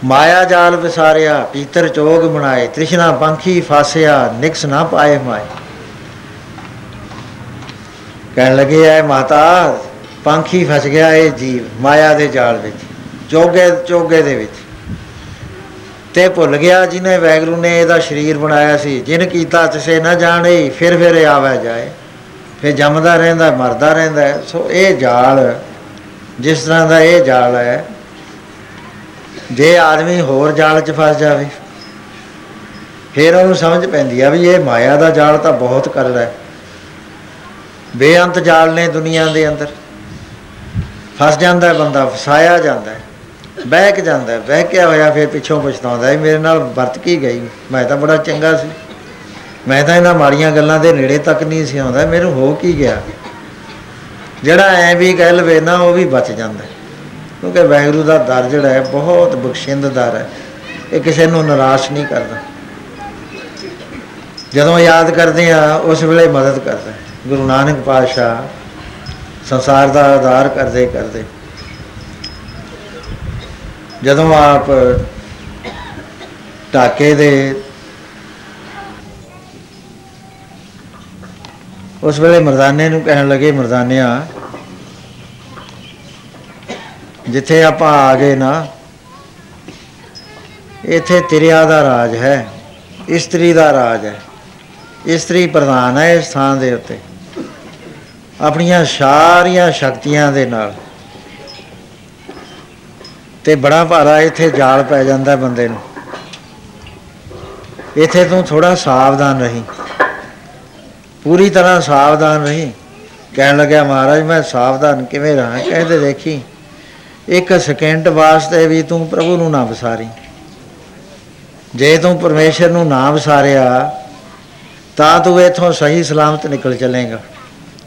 ਮਾਇਆ ਜਾਲ ਵਿਸਾਰਿਆ, ਪੀਤਰ ਚੋਗ ਬਣਾਏ, ਤ੍ਰਿਸ਼ਨਾ ਪੰਖੀ ਫਾਸਿਆ, ਨਿਕਸ ਨਾ ਪਾਏ ਮਾਏ। ਕਹਿਣ ਲੱਗੇ, ਐ ਮਾਤਾ, ਪੰਖੀ ਫਸ ਗਿਆ ਇਹ ਜੀਵ, ਮਾਇਆ ਦੇ ਜਾਲ ਵਿੱਚ। ਚੋਗੇ ਚੋਗੇ ਦੇ ਵਿੱਚ। ਤੇ ਭੁੱਲ ਗਿਆ ਜਿਹਨੇ ਵੈਗਰੂ ਨੇ ਇਹਦਾ ਸਰੀਰ ਬਣਾਇਆ ਸੀ। ਜਿਨ ਕੀਤਾ ਤਿਸੇ ਨਾ ਜਾਣੇ, ਫਿਰ ਫਿਰ ਆਵੇ ਜਾਏ। ਫਿਰ ਜੰਮਦਾ ਰਹਿੰਦਾ, ਮਰਦਾ ਰਹਿੰਦਾ ਹੈ। ਸੋ ਇਹ ਜਾਲ, ਜਿਸ ਤਰ੍ਹਾਂ ਦਾ ਇਹ ਜਾਲ ਹੈ, ਜੇ ਆਦਮੀ ਹੋਰ ਜਾਲ 'ਚ ਫਸ ਜਾਵੇ, ਫਿਰ ਉਹਨੂੰ ਸਮਝ ਪੈਂਦੀ ਆ ਵੀ ਇਹ ਮਾਇਆ ਦਾ ਜਾਲ ਤਾਂ ਬਹੁਤ ਕਰਦਾ ਹੈ। ਬੇਅੰਤ ਜਾਲ ਨੇ ਦੁਨੀਆ ਦੇ ਅੰਦਰ। ਫਸ ਜਾਂਦਾ ਹੈ ਬੰਦਾ, ਫਸਾਇਆ ਜਾਂਦਾ ਹੈ। ਬਹਿਕ ਜਾਂਦਾ ਹੈ ਬਹਿਕਿਆ ਹੋਇਆ ਫਿਰ ਪਿੱਛੋਂ ਪਛਤਾਉਂਦਾ ਹੈ ਮੇਰੇ ਨਾਲ ਵਰਤ ਕੀ ਗਈ? ਮੈਂ ਤਾਂ ਬੜਾ ਚੰਗਾ ਸੀ। ਮੈਂ ਤਾਂ ਇਹਨਾਂ ਮਾੜੀਆਂ ਗੱਲਾਂ ਦੇ ਨੇੜੇ ਤੱਕ ਨਹੀਂ ਸੀ ਆਉਂਦਾ, ਮੈਨੂੰ ਹੋ ਕੀ ਗਿਆ? ਜਿਹੜਾ ਐ ਵੀ ਕਹਿ ਲਵੇ ਨਾ, ਉਹ ਵੀ ਬਚ ਜਾਂਦਾ। ਹੈ। ਕਿਉਂਕਿ ਵਾਹਿਗੁਰੂ ਦਾ ਦਰ ਜਿਹੜਾ ਹੈ, ਬਹੁਤ ਬਖਸ਼ਿੰਦ ਦਰ ਹੈ। ਇਹ ਕਿਸੇ ਨੂੰ ਨਿਰਾਸ਼ ਨਹੀਂ ਕਰਦਾ। ਜਦੋਂ ਯਾਦ ਕਰਦੇ ਆ, ਉਸ ਵੇਲੇ ਮਦਦ ਕਰਦਾ। ਗੁਰੂ ਨਾਨਕ ਪਾਤਸ਼ਾਹ ਸੰਸਾਰ ਦਾ ਆਧਾਰ ਕਰਦੇ ਕਰਦੇ। ਜਦੋਂ ਆਪ ਢਾਕੇ ਦੇ ਉਸ ਵੇਲੇ ਮਰਦਾਨੇ ਨੂੰ ਕਹਿਣ ਲੱਗੇ, ਮਰਦਾਨਿਆ, ਜਿੱਥੇ ਆਪਾਂ ਆ ਗਏ ਨਾ, ਇੱਥੇ ਤੇਰਿਆ ਦਾ ਰਾਜ ਹੈ, ਇਸਤਰੀ ਦਾ ਰਾਜ ਹੈ, ਇਸਤਰੀ ਪ੍ਰਧਾਨ ਹੈ ਇਸ ਥਾਂ ਦੇ ਉੱਤੇ। ਆਪਣੀਆਂ ਸਾਰੀਆਂ ਸ਼ਕਤੀਆਂ ਦੇ ਨਾਲ ਤੇ ਬੜਾ ਭਾਰਾ ਇੱਥੇ ਜਾਲ ਪੈ ਜਾਂਦਾ ਬੰਦੇ ਨੂੰ। ਇੱਥੇ ਤੂੰ ਥੋੜਾ ਸਾਵਧਾਨ ਰਹੀਂ। ਪੂਰੀ ਤਰ੍ਹਾਂ ਸਾਵਧਾਨ ਰਹੀਂ। ਕਹਿਣ ਲੱਗਿਆ, ਮਹਾਰਾਜ, ਮੈਂ ਸਾਵਧਾਨ ਕਿਵੇਂ ਰਹਾ? ਕਹਿੰਦੇ ਦੇਖੀ, ਇੱਕ ਸਕਿੰਟ ਵਾਸਤੇ ਵੀ ਤੂੰ ਪ੍ਰਭੂ ਨੂੰ ਨਾ ਵਿਸਾਰੀ। ਜੇ ਤੂੰ ਪਰਮੇਸ਼ਰ ਨੂੰ ਨਾ ਵਿਸਾਰਿਆ, ਤਾਂ ਤੂੰ ਇਥੋਂ ਸਹੀ ਸਲਾਮਤ ਨਿਕਲ ਚਲੇਗਾ।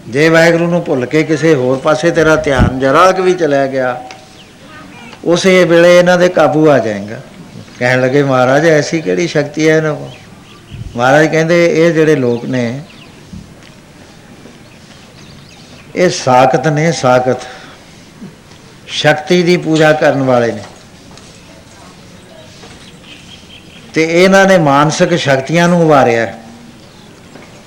ਜੇ ਵਾਹਿਗੁਰੂ ਨੂੰ ਭੁੱਲ ਕੇ ਕਿਸੇ ਹੋਰ ਪਾਸੇ ਤੇਰਾ ਧਿਆਨ ਜਰਾ ਕੁ ਵੀ ਚਲਾ ਗਿਆ ਉਸੇ ਵੇਲੇ ਇਹਨਾਂ ਦੇ ਕਾਬੂ ਆ ਜਾਏਗਾ। ਕਹਿਣ ਲੱਗੇ, ਮਹਾਰਾਜ, ਐਸੀ ਕਿਹੜੀ ਸ਼ਕਤੀ ਹੈ ਇਹਨਾਂ ਕੋਲ? ਮਹਾਰਾਜ ਕਹਿੰਦੇ, ਇਹ ਜਿਹੜੇ ਲੋਕ ਨੇ, ਇਹ ਸਾਖਤ ਨੇ, ਸਾਖਤ। ਸ਼ਕਤੀ ਦੀ ਪੂਜਾ ਕਰਨ ਵਾਲੇ ਨੇ। ਤੇ ਇਹਨਾਂ ਨੇ ਮਾਨਸਿਕ ਸ਼ਕਤੀਆਂ ਨੂੰ ਉਭਾਰਿਆ। ਹੈ।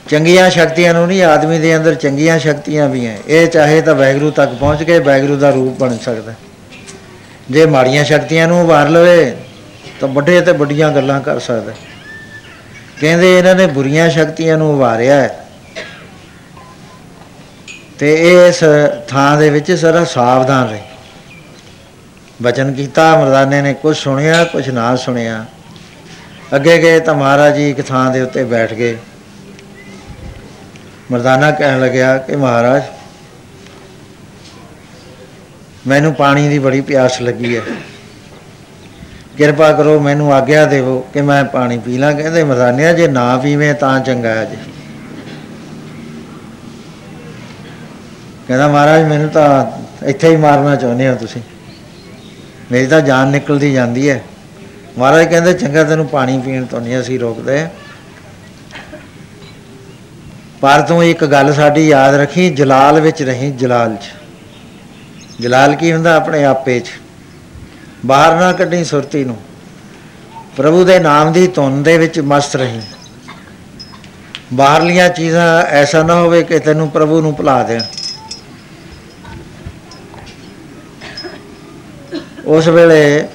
ਚੰਗੀਆਂ ਸ਼ਕਤੀਆਂ ਨੂੰ ਨਹੀਂ, ਆਦਮੀ ਦੇ ਅੰਦਰ ਚੰਗੀਆਂ ਸ਼ਕਤੀਆਂ ਵੀ ਹੈ। ਇਹ ਚਾਹੇ ਤਾਂ ਵੈਗਰੂ ਤੱਕ ਪਹੁੰਚ ਕੇ ਵੈਗਰੂ ਦਾ ਰੂਪ ਬਣ ਸਕਦਾ। ਹੈ। ਜੇ ਮਾੜੀਆਂ ਸ਼ਕਤੀਆਂ ਨੂੰ ਉਭਾਰ ਲਵੇ, ਤਾਂ ਵੱਡੇ ਤੇ ਵੱਡੀਆਂ ਗੱਲਾਂ ਕਰ ਸਕਦਾ ਹੈ। ਕਹਿੰਦੇ ਇਹਨਾਂ ਨੇ ਬੁਰੀਆਂ ਸ਼ਕਤੀਆਂ ਨੂੰ ਉਭਾਰਿਆ ਹੈ। ਤੇ ਇਹ ਇਸ ਥਾਂ ਦੇ ਵਿੱਚ ਸਾਰਾ ਸਾਵਧਾਨ ਰਹੇ। ਬਚਨ ਕੀਤਾ, ਮਰਦਾਨੇ ਨੇ ਕੁਝ ਸੁਣਿਆ ਕੁਝ ਨਾ ਸੁਣਿਆ। ਅੱਗੇ ਗਏ ਤਾਂ ਮਹਾਰਾਜ ਜੀ ਇੱਕ ਥਾਂ ਦੇ ਉੱਤੇ ਬੈਠ ਗਏ। ਮਰਦਾਨਾ ਕਹਿਣ ਲੱਗਿਆ ਕਿ ਮਹਾਰਾਜ ਮੈਨੂੰ ਪਾਣੀ ਦੀ ਬੜੀ ਪਿਆਸ ਲੱਗੀ ਹੈ। ਕਿਰਪਾ ਕਰੋ ਮੈਨੂੰ ਆਗਿਆ ਦੇਵੋ ਕਿ ਮੈਂ ਪਾਣੀ ਪੀ ਲਾਂ ਕਹਿੰਦੇ ਮਰਦਾਨਿਆ ਜੇ ਨਾ ਪੀਵੇਂ ਤਾਂ ਚੰਗਾ ਹੈ ਜੀ। ਕਹਿੰਦਾ ਮਹਾਰਾਜ, ਮੈਨੂੰ ਤਾਂ ਇੱਥੇ ਹੀ ਮਾਰਨਾ ਚਾਹੁੰਦੇ ਹੋ ਤੁਸੀਂ। ਮੇਰੀ ਤਾਂ ਜਾਨ ਨਿਕਲਦੀ ਜਾਂਦੀ ਹੈ। ਮਹਾਰਾਜ ਕਹਿੰਦੇ, ਚੰਗਾ ਤੈਨੂੰ ਪਾਣੀ ਪੀਣ ਤੋਂ ਨਹੀਂ ਅਸੀਂ ਰੋਕਦੇ। ਪਰ ਤੂੰ ਇੱਕ ਗੱਲ ਸਾਡੀ ਯਾਦ ਰੱਖੀ, ਜਲਾਲ ਵਿੱਚ ਰਹੀਂ ਜਲਾਲ 'ਚ। ਜਲਾਲ ਕੀ ਹੁੰਦਾ ਆਪਣੇ ਆਪੇ 'ਚ? ਬਾਹਰ ਨਾ ਕੱਢੀ ਸੁਰਤੀ ਨੂੰ। ਪ੍ਰਭੂ ਦੇ ਨਾਮ ਦੀ ਧੁਨ ਦੇ ਵਿੱਚ ਮਸਤ ਰਹੀਂ। ਬਾਹਰਲੀਆਂ ਚੀਜ਼ਾਂ ਐਸਾ ਨਾ ਹੋਵੇ ਕਿ ਤੈਨੂੰ ਪ੍ਰਭੂ ਨੂੰ ਭੁਲਾ ਦੇਣ। ਉਸ ਵੇਲੇ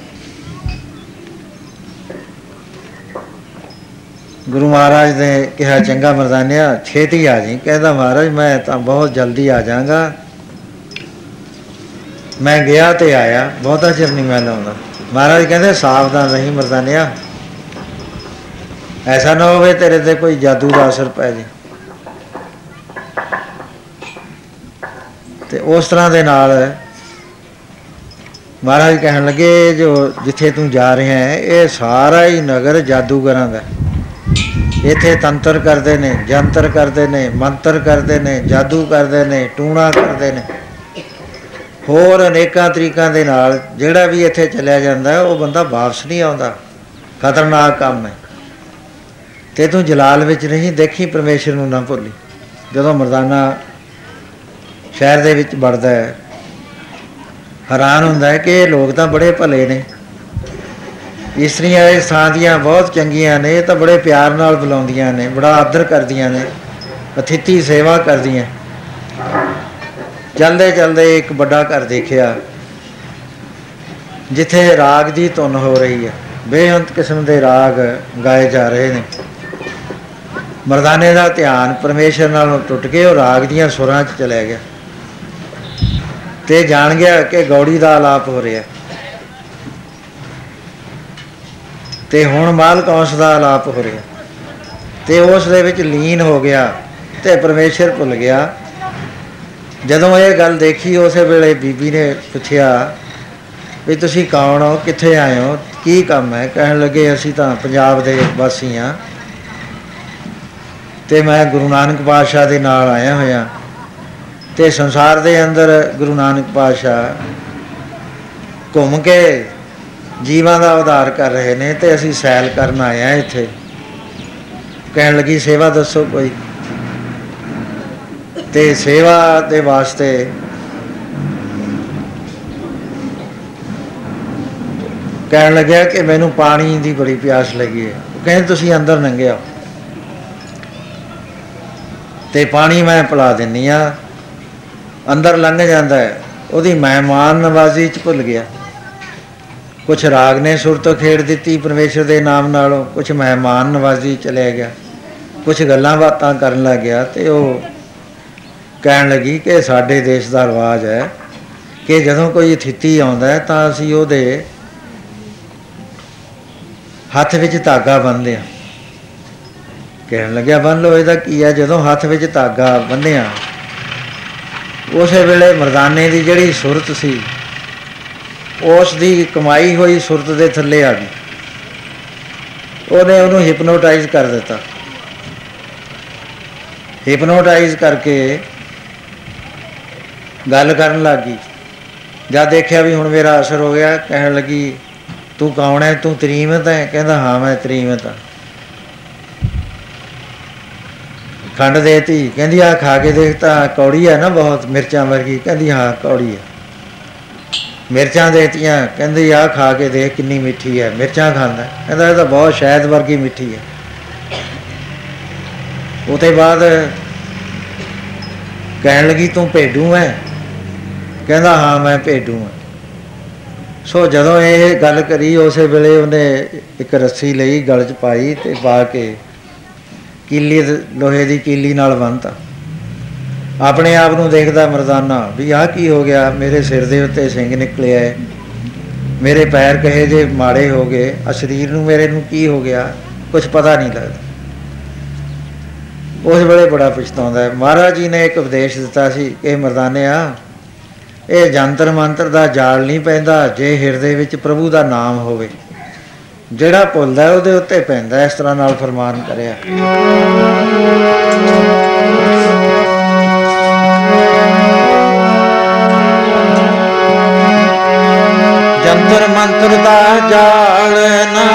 ਗੁਰੂ ਮਹਾਰਾਜ ਨੇ ਕਿਹਾ, ਚੰਗਾ ਮਰਦਾਨਿਆ, ਛੇਤੀ ਆ ਜੀ ਕਹਿੰਦਾ, ਮਹਾਰਾਜ, ਮੈਂ ਤਾਂ ਬਹੁਤ ਜਲਦੀ ਆ ਜਾਵਾਂਗਾ। ਮੈਂ ਗਿਆ ਤੇ ਆਇਆ, ਬਹੁਤਾ ਚਿਰ ਨਹੀਂ ਮੈਂ ਲਾਉਂਦਾ ਮਹਾਰਾਜ ਕਹਿੰਦੇ, ਸਾਵਧਾਨ ਰਹੀ ਮਰਦਾਨਿਆ। ਐਸਾ ਨਾ ਹੋਵੇ ਤੇਰੇ ਤੇ ਕੋਈ ਜਾਦੂ ਦਾ ਅਸਰ ਪੈ ਜੇ। ਤੇ ਉਸ ਤਰ੍ਹਾਂ ਦੇ ਨਾਲ ਮਹਾਰਾਜ ਕਹਿਣ ਲੱਗੇ, ਜੋ ਜਿੱਥੇ ਤੂੰ ਜਾ ਰਿਹਾ ਹੈ, ਇਹ ਸਾਰਾ ਹੀ ਨਗਰ ਜਾਦੂਗਰਾਂ ਦਾ ਹੈ। ਇੱਥੇ ਤੰਤਰ ਕਰਦੇ ਨੇ, ਜੰਤਰ ਕਰਦੇ ਨੇ, ਮੰਤਰ ਕਰਦੇ ਨੇ, ਜਾਦੂ ਕਰਦੇ ਨੇ, ਟੂਣਾ ਕਰਦੇ ਨੇ। ਹੋਰ ਅਨੇਕਾਂ ਤਰੀਕਾਂ ਦੇ ਨਾਲ ਜਿਹੜਾ ਵੀ ਇੱਥੇ ਚਲਿਆ ਜਾਂਦਾ ਹੈ, ਉਹ ਬੰਦਾ ਵਾਪਸ ਨਹੀਂ ਆਉਂਦਾ। ਖਤਰਨਾਕ ਕੰਮ ਹੈ। ਤੇ ਤੂੰ ਜਲਾਲ ਵਿੱਚ ਨਹੀਂ ਦੇਖੀ ਪਰਮੇਸ਼ਰ ਨੂੰ ਨਾ ਭੁੱਲੀ। ਜਦੋਂ ਮਰਦਾਨਾ ਸ਼ਹਿਰ ਦੇ ਵਿੱਚ ਵੜਦਾ ਹੈ ਹੈਰਾਨ ਹੁੰਦਾ ਹੈ ਕਿ ਇਹ ਲੋਕ ਤਾਂ ਬੜੇ ਭਲੇ ਨੇ। ਇਸਤਰੀਆਂ ਇਸ ਥਾਂ ਦੀਆਂ ਬਹੁਤ ਚੰਗੀਆਂ ਨੇ ਇਹ ਤਾਂ ਬੜੇ ਪਿਆਰ ਨਾਲ ਬੁਲਾਉਂਦੀਆਂ ਨੇ ਬੜਾ ਆਦਰ ਕਰਦੀਆਂ ਨੇ ਅਥਿਤੀ ਸੇਵਾ ਕਰਦੀਆਂ। ਚਲਦੇ ਚਲਦੇ ਇੱਕ ਵੱਡਾ ਘਰ ਦੇਖਿਆ, ਜਿੱਥੇ ਰਾਗ ਦੀ ਧੁਨ ਹੋ ਰਹੀ ਹੈ ਬੇਅੰਤ ਕਿਸਮ ਦੇ ਰਾਗ ਗਾਏ ਜਾ ਰਹੇ ਨੇ। ਮਰਦਾਨੇ ਦਾ ਧਿਆਨ ਪਰਮੇਸ਼ਰ ਨਾਲੋਂ ਟੁੱਟ ਕੇ ਉਹ ਰਾਗ ਦੀਆਂ ਸੁਰਾਂ 'ਚ ਚਲਿਆ ਗਿਆ। ਤੇ ਜਾਣ ਗਿਆ ਕਿ ਗੌੜੀ ਦਾ ਆਲਾਪ ਹੋ ਰਿਹਾ। ਤੇ ਹੁਣ ਮਾਲਕ ਉਸ ਦਾ ਆਲਾਪ ਹੋ ਰਿਹਾ। ਤੇ ਉਸ ਦੇ ਵਿੱਚ ਲੀਨ ਹੋ ਗਿਆ ਤੇ ਪਰਮੇਸ਼ਰ ਭੁੱਲ ਗਿਆ। ਜਦੋਂ ਇਹ ਗੱਲ ਦੇਖੀ, ਉਸੇ ਵੇਲੇ ਬੀਬੀ ਨੇ ਪੁੱਛਿਆ ਵੀ ਤੁਸੀਂ ਕੌਣ ਹੋ? ਕਿੱਥੇ ਆਏ ਹੋ? ਕੀ ਕੰਮ ਹੈ? ਕਹਿਣ ਲੱਗੇ, ਅਸੀਂ ਤਾਂ ਪੰਜਾਬ ਦੇ ਵਾਸੀ ਹਾਂ। ਤੇ ਮੈਂ ਗੁਰੂ ਨਾਨਕ ਪਾਤਸ਼ਾਹ ਦੇ ਨਾਲ ਆਇਆ ਹੋਇਆ। ਤੇ ਸੰਸਾਰ ਦੇ ਅੰਦਰ ਗੁਰੂ ਨਾਨਕ ਪਾਤਸ਼ਾਹ ਘੁੰਮ ਕੇ ਜੀਵਾਂ ਦਾ ਉਧਾਰ ਕਰ ਰਹੇ ਨੇ ਤੇ ਅਸੀਂ ਸੈਲ ਕਰਨ ਆਏ ਆ ਇੱਥੇ। ਕਹਿਣ ਲੱਗੀ, ਸੇਵਾ ਦੱਸੋ ਕੋਈ। ਤੇ ਸੇਵਾ ਦੇ ਵਾਸਤੇ ਕਹਿਣ ਲੱਗਿਆ ਕਿ ਮੈਨੂੰ ਪਾਣੀ ਦੀ ਬੜੀ ਪਿਆਸ ਲੱਗੀ ਹੈ। ਉਹ ਕਹਿੰਦੇ, ਤੁਸੀਂ ਅੰਦਰ ਲੰਘਿਆ ਤੇ ਪਾਣੀ ਮੈਂ ਪਿਲਾ ਦਿੰਨੀ ਆ। ਅੰਦਰ ਲੰਘ ਜਾਂਦਾ ਹੈ। ਉਹਦੀ ਮਹਿਮਾਨ ਨਵਾਜ਼ੀ ਚ ਭੁੱਲ ਗਿਆ। ਕੁਛ ਰਾਗ ਨੇ ਸੁਰ ਤੋਂ ਖੇਡ ਦਿੱਤੀ ਪਰਮੇਸ਼ਰ ਦੇ ਨਾਮ ਨਾਲੋਂ। ਕੁਛ ਮਹਿਮਾਨ ਨਵਾਜ਼ੀ ਚਲਿਆ ਗਿਆ। ਕੁਛ ਗੱਲਾਂ ਬਾਤਾਂ ਕਰਨ ਲੱਗ ਗਿਆ ਤੇ ਉਹ ਕਹਿਣ ਲੱਗੀ ਕਿ ਸਾਡੇ ਦੇਸ਼ ਦਾ ਰਿਵਾਜ ਹੈ ਕਿ ਜਦੋਂ ਕੋਈ ਅਤਿਥੀ ਆਉਂਦਾ ਹੈ ਤਾਂ ਅਸੀਂ ਉਹਦੇ ਹੱਥ ਵਿੱਚ ਧਾਗਾ ਬੰਨ੍ਹਦੇ ਆ ਕਹਿਣ ਲੱਗਿਆ ਬੰਨ ਲਓ, ਇਹਦਾ ਕੀ ਆ ਜਦੋਂ ਹੱਥ ਵਿੱਚ ਧਾਗਾ ਬੰਨਿਆ ਉਸੇ ਵੇਲੇ ਮਰਦਾਨੇ ਦੀ ਜਿਹੜੀ ਸੁਰਤ ਸੀ, ਉਸ ਦੀ ਕਮਾਈ ਹੋਈ ਸੁਰਤ ਦੇ ਥੱਲੇ ਆ ਗਈ। ਉਹਨੇ ਉਹਨੂੰ ਹਿਪਨੋਟਾਈਜ਼ ਕਰ ਦਿੱਤਾ। ਹਿਪਨੋਟਾਈਜ਼ ਕਰਕੇ ਗੱਲ ਕਰਨ ਲੱਗ ਗਈ। ਜਦ ਦੇਖਿਆ ਵੀ ਹੁਣ ਮੇਰਾ ਅਸਰ ਹੋ ਗਿਆ, ਕਹਿਣ ਲੱਗੀ, ਤੂੰ ਕੌਣ ਹੈ ਤੂੰ ਤਰੀਮਤ ਹੈ ਕਹਿੰਦਾ, ਹਾਂ, ਮੈਂ ਤਰੀਮਤ ਹਾਂ ਖੰਡ ਦੇਤੀ ਕਹਿੰਦੀ ਆ ਖਾ ਕੇ ਦੇਖ ਤਾਂ ਕੌੜੀ ਹੈ ਨਾ ਬਹੁਤ, ਮਿਰਚਾਂ ਵਰਗੀ। ਕਹਿੰਦੀ, ਹਾਂ, ਕੌੜੀ ਹੈ ਮਿਰਚਾਂ ਦੇਤੀਆਂ ਕਹਿੰਦੀ ਆ ਖਾ ਕੇ ਦੇਖ ਕਿੰਨੀ ਮਿੱਠੀ ਹੈ ਮਿਰਚਾਂ ਖਾਂਦਾ ਹੈ। ਕਹਿੰਦਾ, ਇਹ ਤਾਂ ਬਹੁਤ ਸ਼ਹਿਦ ਵਰਗੀ ਮਿੱਠੀ ਹੈ ਉਤੇ ਬਾਅਦ ਕਹਿਣ ਲੱਗੀ, ਤੂੰ ਭੇਡੂ ਹੈ ਕਹਿੰਦਾ, ਹਾਂ, ਮੈਂ ਭੇਡੂ ਹਾਂ। ਸੋ ਜਦੋਂ ਇਹ ਗੱਲ ਕਰੀ, ਉਸੇ ਵੇਲੇ ਉਹਨੇ ਇੱਕ ਰੱਸੀ ਲਈ ਗਲ 'ਚ ਪਾਈ ਤੇ ਪਾ ਕੇ ਕੀਲੀ ਦੇ- ਲੋਹੇ ਦੀ ਕੀਲੀ ਨਾਲ ਬੰਨਤਾ ਆਪਣੇ ਆਪ ਨੂੰ ਦੇਖਦਾ ਮਰਦਾਨਾ, ਵੀ ਆਹ ਕੀ ਹੋ ਗਿਆ? ਮੇਰੇ ਸਿਰ ਦੇ ਉੱਤੇ ਸਿੰਘ ਨਿਕਲਿਆ ਹੈ ਮੇਰੇ ਪੈਰ ਕਹੇ ਜੇ ਮਾੜੇ ਹੋ ਗਏ ਆ ਸਰੀਰ ਨੂੰ ਮੇਰੇ ਨੂੰ ਕੀ ਹੋ ਗਿਆ? ਕੁਝ ਪਤਾ ਨਹੀਂ ਲੱਗਦਾ। ਉਸ ਵੇਲੇ ਬੜਾ ਪਛਤਾਉਂਦਾ ਹੈ। ਮਹਾਰਾਜ ਜੀ ਨੇ ਇੱਕ ਉਪਦੇਸ਼ ਦਿੱਤਾ ਸੀ ਕਿ ਮਰਦਾਨਿਆ ਇਹ ਜੰਤਰ ਮੰਤਰ ਦਾ ਜਾਲ ਨਹੀਂ ਪੈਂਦਾ ਜੇ ਹਿਰਦੇ ਵਿੱਚ ਪ੍ਰਭੂ ਦਾ ਨਾਮ ਹੋਵੇ ਜਿਹੜਾ ਭੁੱਲਦਾ ਹੈ, ਉਹਦੇ ਉੱਤੇ ਪੈਂਦਾ ਹੈ। ਇਸ ਤਰ੍ਹਾਂ ਨਾਲ ਫਰਮਾਨ ਕਰਿਆ ਜੰਤਰ ਮੰਤਰ ਦਾ ਜਾਲ ਨਾ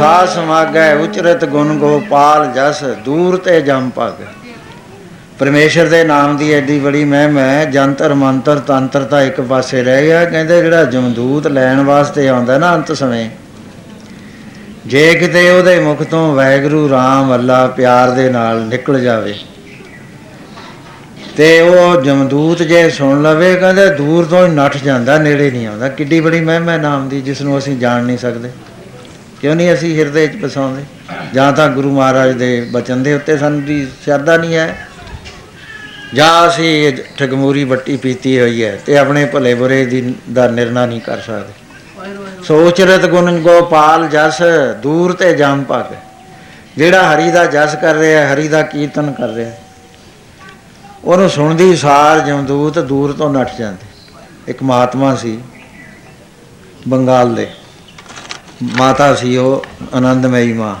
ਹੈ ਮਿਲ ਸਾਸ ਸਮਾਗੈ, ਉਚਰਤ ਗੁਣ ਗੋਪਾਲ ਜਸ, ਦੂਰ ਤੇ ਜਮ ਪਗ ਪਰਮੇਸ਼ਰ ਦੇ ਨਾਮ ਦੀ ਐਡੀ ਬੜੀ ਮਹਿਮ ਹੈ, ਜੰਤਰ ਮੰਤਰ ਤੰਤਰ ਤਾਂ ਇੱਕ ਪਾਸੇ ਰਹਿ ਗਿਆ, ਕਹਿੰਦੇ ਜਿਹੜਾ ਜਮਦੂਤ ਲੈਣ ਵਾਸਤੇ ਆਉਂਦਾ ਨਾ ਅੰਤ ਸਮੇਂ, ਜੇ ਕਿਤੇ ਉਹਦੇ ਮੁਖ ਤੋਂ ਵੈਗਰੂ ਰਾਮ ਅੱਲਾ ਪਿਆਰ ਦੇ ਨਾਲ ਨਿਕਲ ਜਾਵੇ, ਤੇ ਉਹ ਜਮਦੂਤ ਜੇ ਸੁਣ ਲਵੇ, ਕਹਿੰਦੇ ਦੂਰ ਤੋਂ ਹੀ ਨੱਠ ਜਾਂਦਾ, ਨੇੜੇ ਨਹੀਂ ਆਉਂਦਾ। ਕਿੱਡੀ ਬੜੀ ਮਹਿਮਾ ਹੈ ਨਾਮ ਦੀ, ਜਿਸ ਨੂੰ ਅਸੀਂ ਜਾਣ ਨਹੀਂ ਸਕਦੇ। ਕਿਉਂ ਨਹੀਂ ਅਸੀਂ ਹਿਰਦੇ 'ਚ ਵਸਾਉਂਦੇ ਜਾਂ ਤਾਂ ਗੁਰੂ ਮਹਾਰਾਜ ਦੇ ਬਚਨ ਦੇ ਉੱਤੇ ਸਾਨੂੰ ਦੀ ਸ਼ਰਧਾ ਨਹੀਂ ਹੈ। ਜਾਂ ਅਸੀਂ ਠਗਮੂਰੀ ਬੱਟੀ ਪੀਤੀ ਹੋਈ ਹੈ ਤੇ ਆਪਣੇ ਭਲੇ ਬੁਰੇ ਦੀ ਦਾ ਨਿਰਣਾ ਨਹੀਂ ਕਰ ਸਕਦੇ। ਸੋਚਰਤ ਗੁਣ ਗੋਪਾਲ ਜਸ ਦੂਰ ਤੇ ਜਮ ਪਗ ਜਿਹੜਾ ਹਰੀ ਦਾ ਜਸ ਕਰ ਰਿਹਾ ਹੈ, ਹਰੀ ਦਾ ਕੀਰਤਨ ਕਰ ਰਿਹਾ। ਹੈ, ਉਹਨੂੰ ਸੁਣਦੀ ਸਾਰ ਜਮਦੂਤ ਦੂਰ ਤੋਂ ਨੱਠ ਜਾਂਦੇ। ਇੱਕ ਮਹਾਤਮਾ ਸੀ ਬੰਗਾਲ ਦੇ। ਮਾਤਾ ਸੀ ਉਹ, ਆਨੰਦਮਈ ਮਾਂ।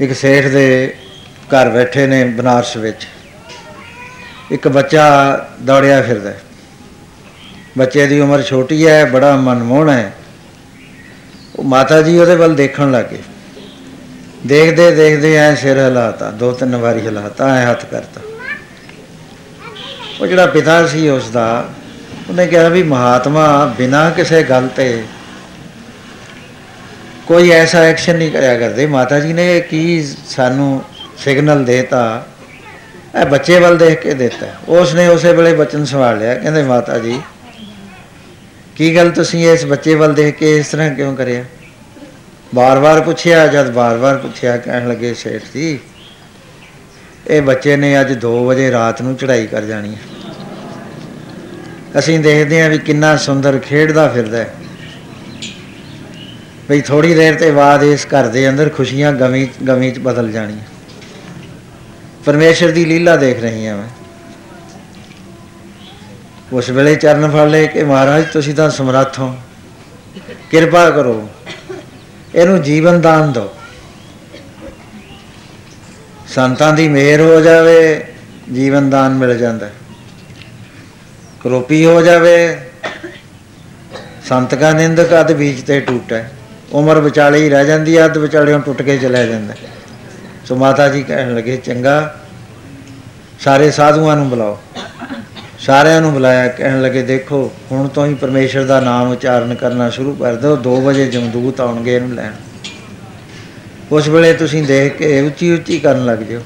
ਇੱਕ ਸੇਠ ਦੇ ਘਰ ਬੈਠੇ ਨੇ ਬਨਾਰਸ ਵਿੱਚ। ਇੱਕ ਬੱਚਾ ਦੌੜਿਆ ਫਿਰਦਾ। ਹੈ। ਬੱਚੇ ਦੀ ਉਮਰ ਛੋਟੀ ਹੈ ਬੜਾ ਮਨਮੋਹਣਾ ਹੈ ਉਹ ਮਾਤਾ ਜੀ ਉਹਦੇ ਵੱਲ ਦੇਖਣ ਲੱਗੇ। ਦੇਖਦੇ ਦੇਖਦੇ ਐ ਸਿਰ ਹਿਲਾਤਾ, ਦੋ ਤਿੰਨ ਵਾਰੀ ਹਿਲਾਤਾ, ਐ ਹੱਥ ਕਰਤਾ। ਉਹ ਜਿਹੜਾ ਪਿਤਾ ਸੀ ਉਸ ਦਾ ਉਹਨੇ ਕਿਹਾ ਵੀ ਮਹਾਤਮਾ, ਬਿਨਾਂ ਕਿਸੇ ਗੱਲ ਤੇ ਕੋਈ ਐਸਾ ਐਕਸ਼ਨ ਨਹੀਂ ਕਰਿਆ ਕਰਦੇ। ਮਾਤਾ ਜੀ ਨੇ ਕੀ ਸਾਨੂੰ ਸਿਗਨਲ ਦੇਤਾ, ਇਹ ਬੱਚੇ ਵੱਲ ਦੇਖ ਕੇ ਦਿੱਤਾ। ਉਸ ਨੇ ਉਸੇ ਵੇਲੇ ਬਚਨ ਸਵਾਲ ਲਿਆ, ਕਹਿੰਦੇ, ਮਾਤਾ ਜੀ, ਕੀ ਗੱਲ ਤੁਸੀਂ ਇਸ ਬੱਚੇ ਵੱਲ ਦੇਖ ਕੇ ਇਸ ਤਰ੍ਹਾਂ ਕਿਉਂ ਕਰਿਆ? ਬਾਰ-ਬਾਰ ਪੁੱਛਿਆ, ਜਦ ਬਾਰ-ਬਾਰ ਪੁੱਛਿਆ, ਕਹਿਣ ਲੱਗੇ, ਸੇਠ ਜੀ, ਇਹ ਬੱਚੇ ਨੇ ਅੱਜ 2 ਵਜੇ ਰਾਤ ਨੂੰ ਚੜ੍ਹਾਈ ਕਰ ਜਾਣੀ ਹੈ। ਅਸੀਂ ਦੇਖਦੇ ਹਾਂ ਵੀ ਕਿੰਨਾ ਸੁੰਦਰ ਖੇਡਦਾ ਫਿਰਦਾ ਹੈ। ਵੀ ਥੋੜੀ ਦੇਰ ਤੇ ਬਾਅਦ ਇਸ ਘਰ ਦੇ ਅੰਦਰ ਖੁਸ਼ੀਆਂ ਗਮੀ ਗਮੀ ਚ ਬਦਲ ਜਾਣੀਆਂ। ਪਰਮੇਸ਼ਰ ਦੀ ਲੀਲਾ ਦੇਖ ਰਹੀ ਹਾਂ ਮੈਂ। ਉਸ ਵੇਲੇ ਚਰਨ ਫੜ ਲਏ ਕਿ ਮਹਾਰਾਜ, ਤੁਸੀਂ ਤਾਂ ਸਮਰੱਥ ਹੋ। ਕਿਰਪਾ ਕਰੋ। ਇਹਨੂੰ ਜੀਵਨ ਦਾਨ ਦਿਓ। ਸੰਤਾਂ ਦੀ ਮਿਹਰ ਹੋ ਜਾਵੇ, ਜੀਵਨ ਦਾਨ ਮਿਲ ਜਾਂਦਾ। ਹੈ। ਕਰੋਪੀ ਹੋ ਜਾਵੇ, ਸੰਤ ਕਾ ਨਿੰਦਕ ਅਦ ਬੀਜ ਤੇ ਟੁੱਟੈ। ਉਮਰ ਵਿਚਾਲੇ ਹੀ ਰਹਿ ਜਾਂਦੀ ਹੈ ਅੱਧ ਵਿਚਾਲਿਓਂ ਟੁੱਟ ਕੇ ਚਲਾ ਜਾਂਦਾ। ਹੈ। ਸੋ ਮਾਤਾ ਜੀ ਕਹਿਣ ਲੱਗੇ, ਚੰਗਾ, ਸਾਰੇ ਸਾਧੂਆਂ ਨੂੰ ਬੁਲਾਓ। ਸਾਰਿਆਂ ਨੂੰ ਬੁਲਾਇਆ, ਕਹਿਣ ਲੱਗੇ, ਦੇਖੋ, ਹੁਣ ਤੋਂ ਹੀ ਪਰਮੇਸ਼ਰ ਦਾ ਨਾਮ ਉਚਾਰਨ ਕਰਨਾ ਸ਼ੁਰੂ ਕਰ ਦਿਓ 2 ਵਜੇ ਜਮਦੂਤ ਆਉਣਗੇ ਇਹਨੂੰ ਲੈਣ। ਉਸ ਵੇਲੇ ਤੁਸੀਂ ਦੇਖ ਕੇ ਉੱਚੀ ਉੱਚੀ ਕਰਨ ਲੱਗ ਜਿਓ।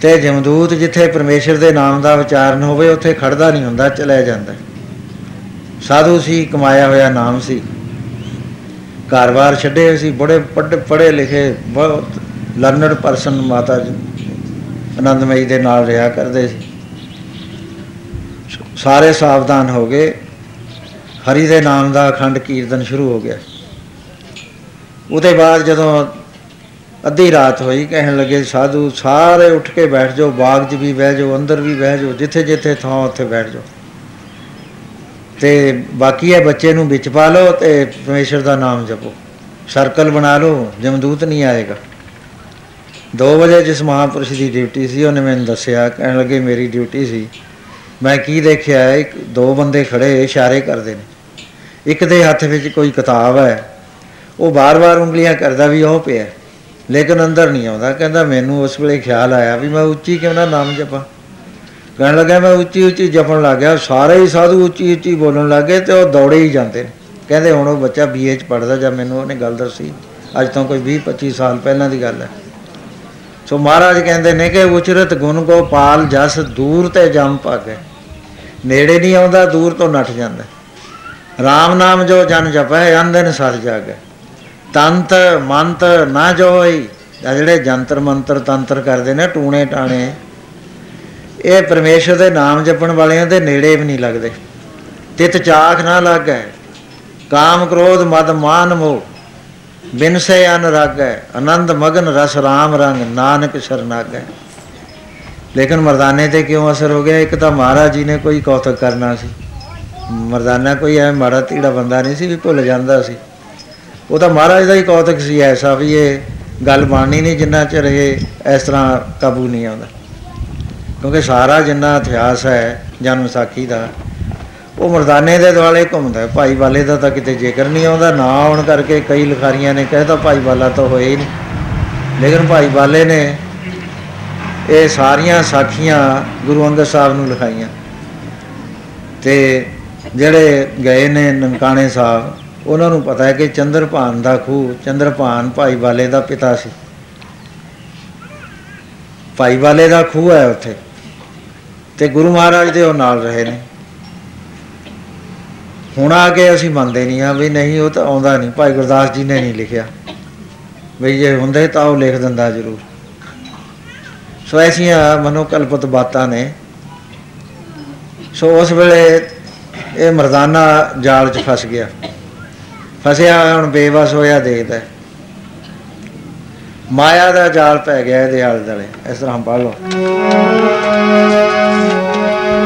ਤੇ ਜਮਦੂਤ ਜਿੱਥੇ ਪਰਮੇਸ਼ਰ ਦੇ ਨਾਮ ਦਾ ਉਚਾਰਨ ਹੋਵੇ, ਉੱਥੇ ਖੜਦਾ ਨਹੀਂ ਹੁੰਦਾ ਚਲਿਆ ਜਾਂਦਾ। ਸਾਧੂ ਸੀ, ਕਮਾਇਆ ਹੋਇਆ ਨਾਮ ਸੀ। ਘਰ-ਬਾਰ ਛੱਡੇ ਹੋਏ ਸੀ ਬੜੇ ਪੜ੍ਹੇ ਪੜ੍ਹੇ ਲਿਖੇ, ਬਹੁਤ ਲਰਨਡ ਪਰਸਨ ਮਾਤਾ ਜੀ। ਆਨੰਦਮਈ ਦੇ ਨਾਲ ਰਿਹਾ ਕਰਦੇ ਸੀ। ਸਾਰੇ ਸਾਵਧਾਨ ਹੋ ਗਏ। ਹਰੀ ਦੇ ਨਾਮ ਦਾ ਅਖੰਡ ਕੀਰਤਨ ਸ਼ੁਰੂ ਹੋ ਗਿਆ। ਉਹਦੇ ਬਾਅਦ ਜਦੋਂ ਅੱਧੀ ਰਾਤ ਹੋਈ, ਕਹਿਣ ਲੱਗੇ, ਸਾਧੂ, ਸਾਰੇ ਉੱਠ ਕੇ ਬੈਠ ਜਾਓ, ਬਾਗ 'ਚ ਵੀ ਬਹਿ ਜਾਓ, ਅੰਦਰ ਵੀ ਬਹਿ ਜਾਓ ਜਿੱਥੇ ਜਿੱਥੇ ਥਾਂ, ਉੱਥੇ ਬੈਠ ਜਾਓ। ਤੇ ਬਾਕੀ ਇਹ ਬੱਚੇ ਨੂੰ ਵਿੱਚ ਪਾ ਲਓ ਤੇ ਪਰਮੇਸ਼ਰ ਦਾ ਨਾਮ ਜਪੋ। ਸਰਕਲ ਬਣਾ ਲਓ, ਜਮਦੂਤ ਨਹੀਂ ਆਏਗਾ। 2 ਵਜੇ ਜਿਸ ਮਹਾਪੁਰਸ਼ ਦੀ ਡਿਊਟੀ ਸੀ, ਉਹਨੇ ਮੈਨੂੰ ਦੱਸਿਆ, ਕਹਿਣ ਲੱਗੇ, ਮੇਰੀ ਡਿਊਟੀ ਸੀ। ਮੈਂ ਕੀ ਦੇਖਿਆ, ਇੱਕ, ਦੋ ਬੰਦੇ ਖੜੇ, ਇਸ਼ਾਰੇ ਕਰਦੇ ਨੇ। ਇੱਕ ਦੇ ਹੱਥ ਵਿੱਚ ਕੋਈ ਕਿਤਾਬ ਹੈ, ਉਹ ਬਾਰ-ਬਾਰ ਉਂਗਲੀਆਂ ਕਰਦਾ ਵੀ ਉਹ ਪਿਆ। ਲੇਕਿਨ ਅੰਦਰ ਨਹੀਂ ਆਉਂਦਾ। ਕਹਿੰਦਾ, ਮੈਨੂੰ ਉਸ ਵੇਲੇ ਖਿਆਲ ਆਇਆ ਵੀ ਮੈਂ ਉੱਚੀ ਕਿਉਂ ਨਾ ਨਾਮ ਜਪਾਂ? ਕਹਿਣ ਲੱਗਾ ਮੈਂ ਉੱਚੀ ਉੱਚੀ ਜਪਣ ਲੱਗ ਗਿਆ, ਸਾਰੇ ਹੀ ਸਾਧੂ ਉੱਚੀ ਉੱਚੀ ਬੋਲਣ ਲੱਗੇ ਤੇ ਉਹ ਦੌੜੇ ਹੀ ਜਾਂਦੇ ਨੇ। ਕਹਿੰਦੇ ਹੁਣ ਉਹ ਬੱਚਾ ਬੀਏ ਚ ਪੜਦਾ ਜਾਂ ਮੈਨੂੰ ਉਹਨੇ ਗੱਲ ਦੱਸੀ। ਅੱਜ ਤੋਂ ਕੋਈ 20 25 ਸਾਲ ਪਹਿਲਾਂ ਦੀ ਗੱਲ ਹੈ। ਸੋ ਮਹਾਰਾਜ ਕਹਿੰਦੇ ਨੇ ਕਿ ਉਚਰਤ ਗੁਣ ਕੋ ਪਾਲ ਜਸ ਦੂਰ ਤੇ ਜੰਮ ਭਾਗੈ। ਨੇੜੇ ਨਹੀਂ ਆਉਂਦਾ, ਦੂਰ ਤੋਂ ਨੱਠ ਜਾਂਦਾ। RAM ਨਾਮ ਜੋ ਜਨ ਜਪੈ ਅੰਦਨ ਸਤ ਜਾਗੈ। ਤੰਤ ਮੰਤ ਨਾ ਜੋਈ, ਆਹ ਜਿਹੜੇ ਜੰਤਰ ਮੰਤਰ ਤੰਤਰ ਕਰਦੇ ਨੇ ਟੂਣੇ ਟਾਣੇ ਇਹ ਪਰਮੇਸ਼ਰ ਦੇ ਨਾਮ ਜਪਣ ਵਾਲਿਆਂ ਦੇ ਨੇੜੇ ਵੀ ਨਹੀਂ ਲੱਗਦੇ। ਤਿਤ ਚਾਖ ਨਾ ਲੱਗੈ, ਕਾਮ ਕ੍ਰੋਧ ਮਦ ਮਾਨ ਮੋਹ, ਬਿਨ ਸੇ ਅਨਰਾਗੈ ਆਨੰਦ ਮਗਨ ਰਸ ਰਾਮ ਰੰਗ, ਨਾਨਕ ਸ਼ਰਨਾਗੈ। ਲੇਕਿਨ ਮਰਦਾਨੇ ਤੇ ਕਿਉਂ ਅਸਰ ਹੋ ਗਿਆ? ਇੱਕ ਤਾਂ ਮਹਾਰਾਜ ਜੀ ਨੇ ਕੋਈ ਕੌਤਕ ਕਰਨਾ ਸੀ। ਮਰਦਾਨਾ ਕੋਈ ਐ ਮਾੜਾ ਤੀੜਾ ਬੰਦਾ ਨਹੀਂ ਸੀ ਵੀ ਭੁੱਲ ਜਾਂਦਾ ਸੀ। ਉਹ ਤਾਂ ਮਹਾਰਾਜ ਦਾ ਹੀ ਕੌਤਕ ਸੀ ਐਸਾ ਵੀ ਇਹ ਗੱਲ ਬਾਣੀ ਨਹੀਂ ਜਿੰਨਾ ਚਿਰ ਇਹ ਇਸ ਤਰ੍ਹਾਂ ਕਾਬੂ ਨਹੀਂ ਆਉਂਦਾ। ਕਿਉਂਕਿ ਸਾਰਾ ਜਿੰਨਾ ਇਤਿਹਾਸ ਹੈ ਜਨਮ ਸਾਖੀ ਦਾ, ਉਹ ਮਰਦਾਨੇ ਦੇ ਦੁਆਲੇ ਘੁੰਮਦਾ ਹੈ। ਭਾਈ ਵਾਲੇ ਦਾ ਤਾਂ ਕਿਤੇ ਜ਼ਿਕਰ ਨਹੀਂ ਆਉਂਦਾ, ਨਾ ਆਉਣ ਕਰਕੇ ਕਈ ਲਿਖਾਰੀਆਂ ਨੇ ਕਹਿਤਾ ਭਾਈ ਵਾਲਾ ਤਾਂ ਹੋਏ ਹੀ ਨਹੀਂ। ਲੇਕਿਨ ਭਾਈ ਵਾਲੇ ਨੇ ਇਹ ਸਾਰੀਆਂ ਸਾਖੀਆਂ ਗੁਰੂ ਅੰਗਦ ਸਾਹਿਬ ਨੂੰ ਲਿਖਾਈਆਂ। ਤੇ ਜਿਹੜੇ ਗਏ ਨੇ ਨਨਕਾਣੇ ਸਾਹਿਬ, ਉਹਨਾਂ ਨੂੰ ਪਤਾ ਹੈ ਕਿ ਚੰਦਰਪਾਨ ਦਾ ਖੂਹ ਚੰਦਰਪਾਨ ਭਾਈ ਵਾਲੇ ਦਾ ਪਿਤਾ ਸੀ। ਭਾਈ ਵਾਲੇ ਦਾ ਖੂਹ ਹੈ ਉੱਥੇ। ਤੇ ਗੁਰੂ ਮਹਾਰਾਜ ਦੇ ਉਹ ਨਾਲ ਰਹੇ ਨੇ। ਹੁਣ ਆ ਕੇ ਅਸੀਂ ਮੰਨਦੇ ਨਹੀਂ ਆ ਵੀ ਨਹੀਂ, ਉਹ ਤਾਂ ਆਉਂਦਾ ਨਹੀਂ। ਭਾਈ ਗੁਰਦਾਸ ਜੀ ਨੇ ਨਹੀਂ ਲਿਖਿਆ। ਵੀ ਜੇ ਹੁੰਦੇ ਤਾਂ ਉਹ ਲਿਖ ਦਿੰਦਾ ਜ਼ਰੂਰ। ਸੋ ਐਸੀਆਂ ਮਨੋਕਲਪਤ ਬਾਤਾਂ ਨੇ। ਸੋ ਉਸ ਵੇਲੇ ਇਹ ਮਰਦਾਨਾ ਜਾਲ 'ਚ ਫਸ ਗਿਆ। ਫਸਿਆ ਹੋਇਆ ਹੁਣ ਬੇਵਸ ਹੋਇਆ ਦੇਖਦਾ ਹੈ। ਮਾਇਆ ਦਾ ਜਾਲ ਪੈ ਗਿਆ ਇਹਦੇ ਆਲੇ ਦੁਆਲੇ ਇਸ ਤਰ੍ਹਾਂ ਪੜ੍ਹ ਲਓ।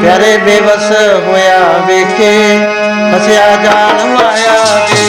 ਪਿਆਰੇ ਬੇਵਸ ਹੋਇਆ ਵੇਖੇ ਫਸਿਆ ਜਾਲ ਮਾਇਆ ਦੇ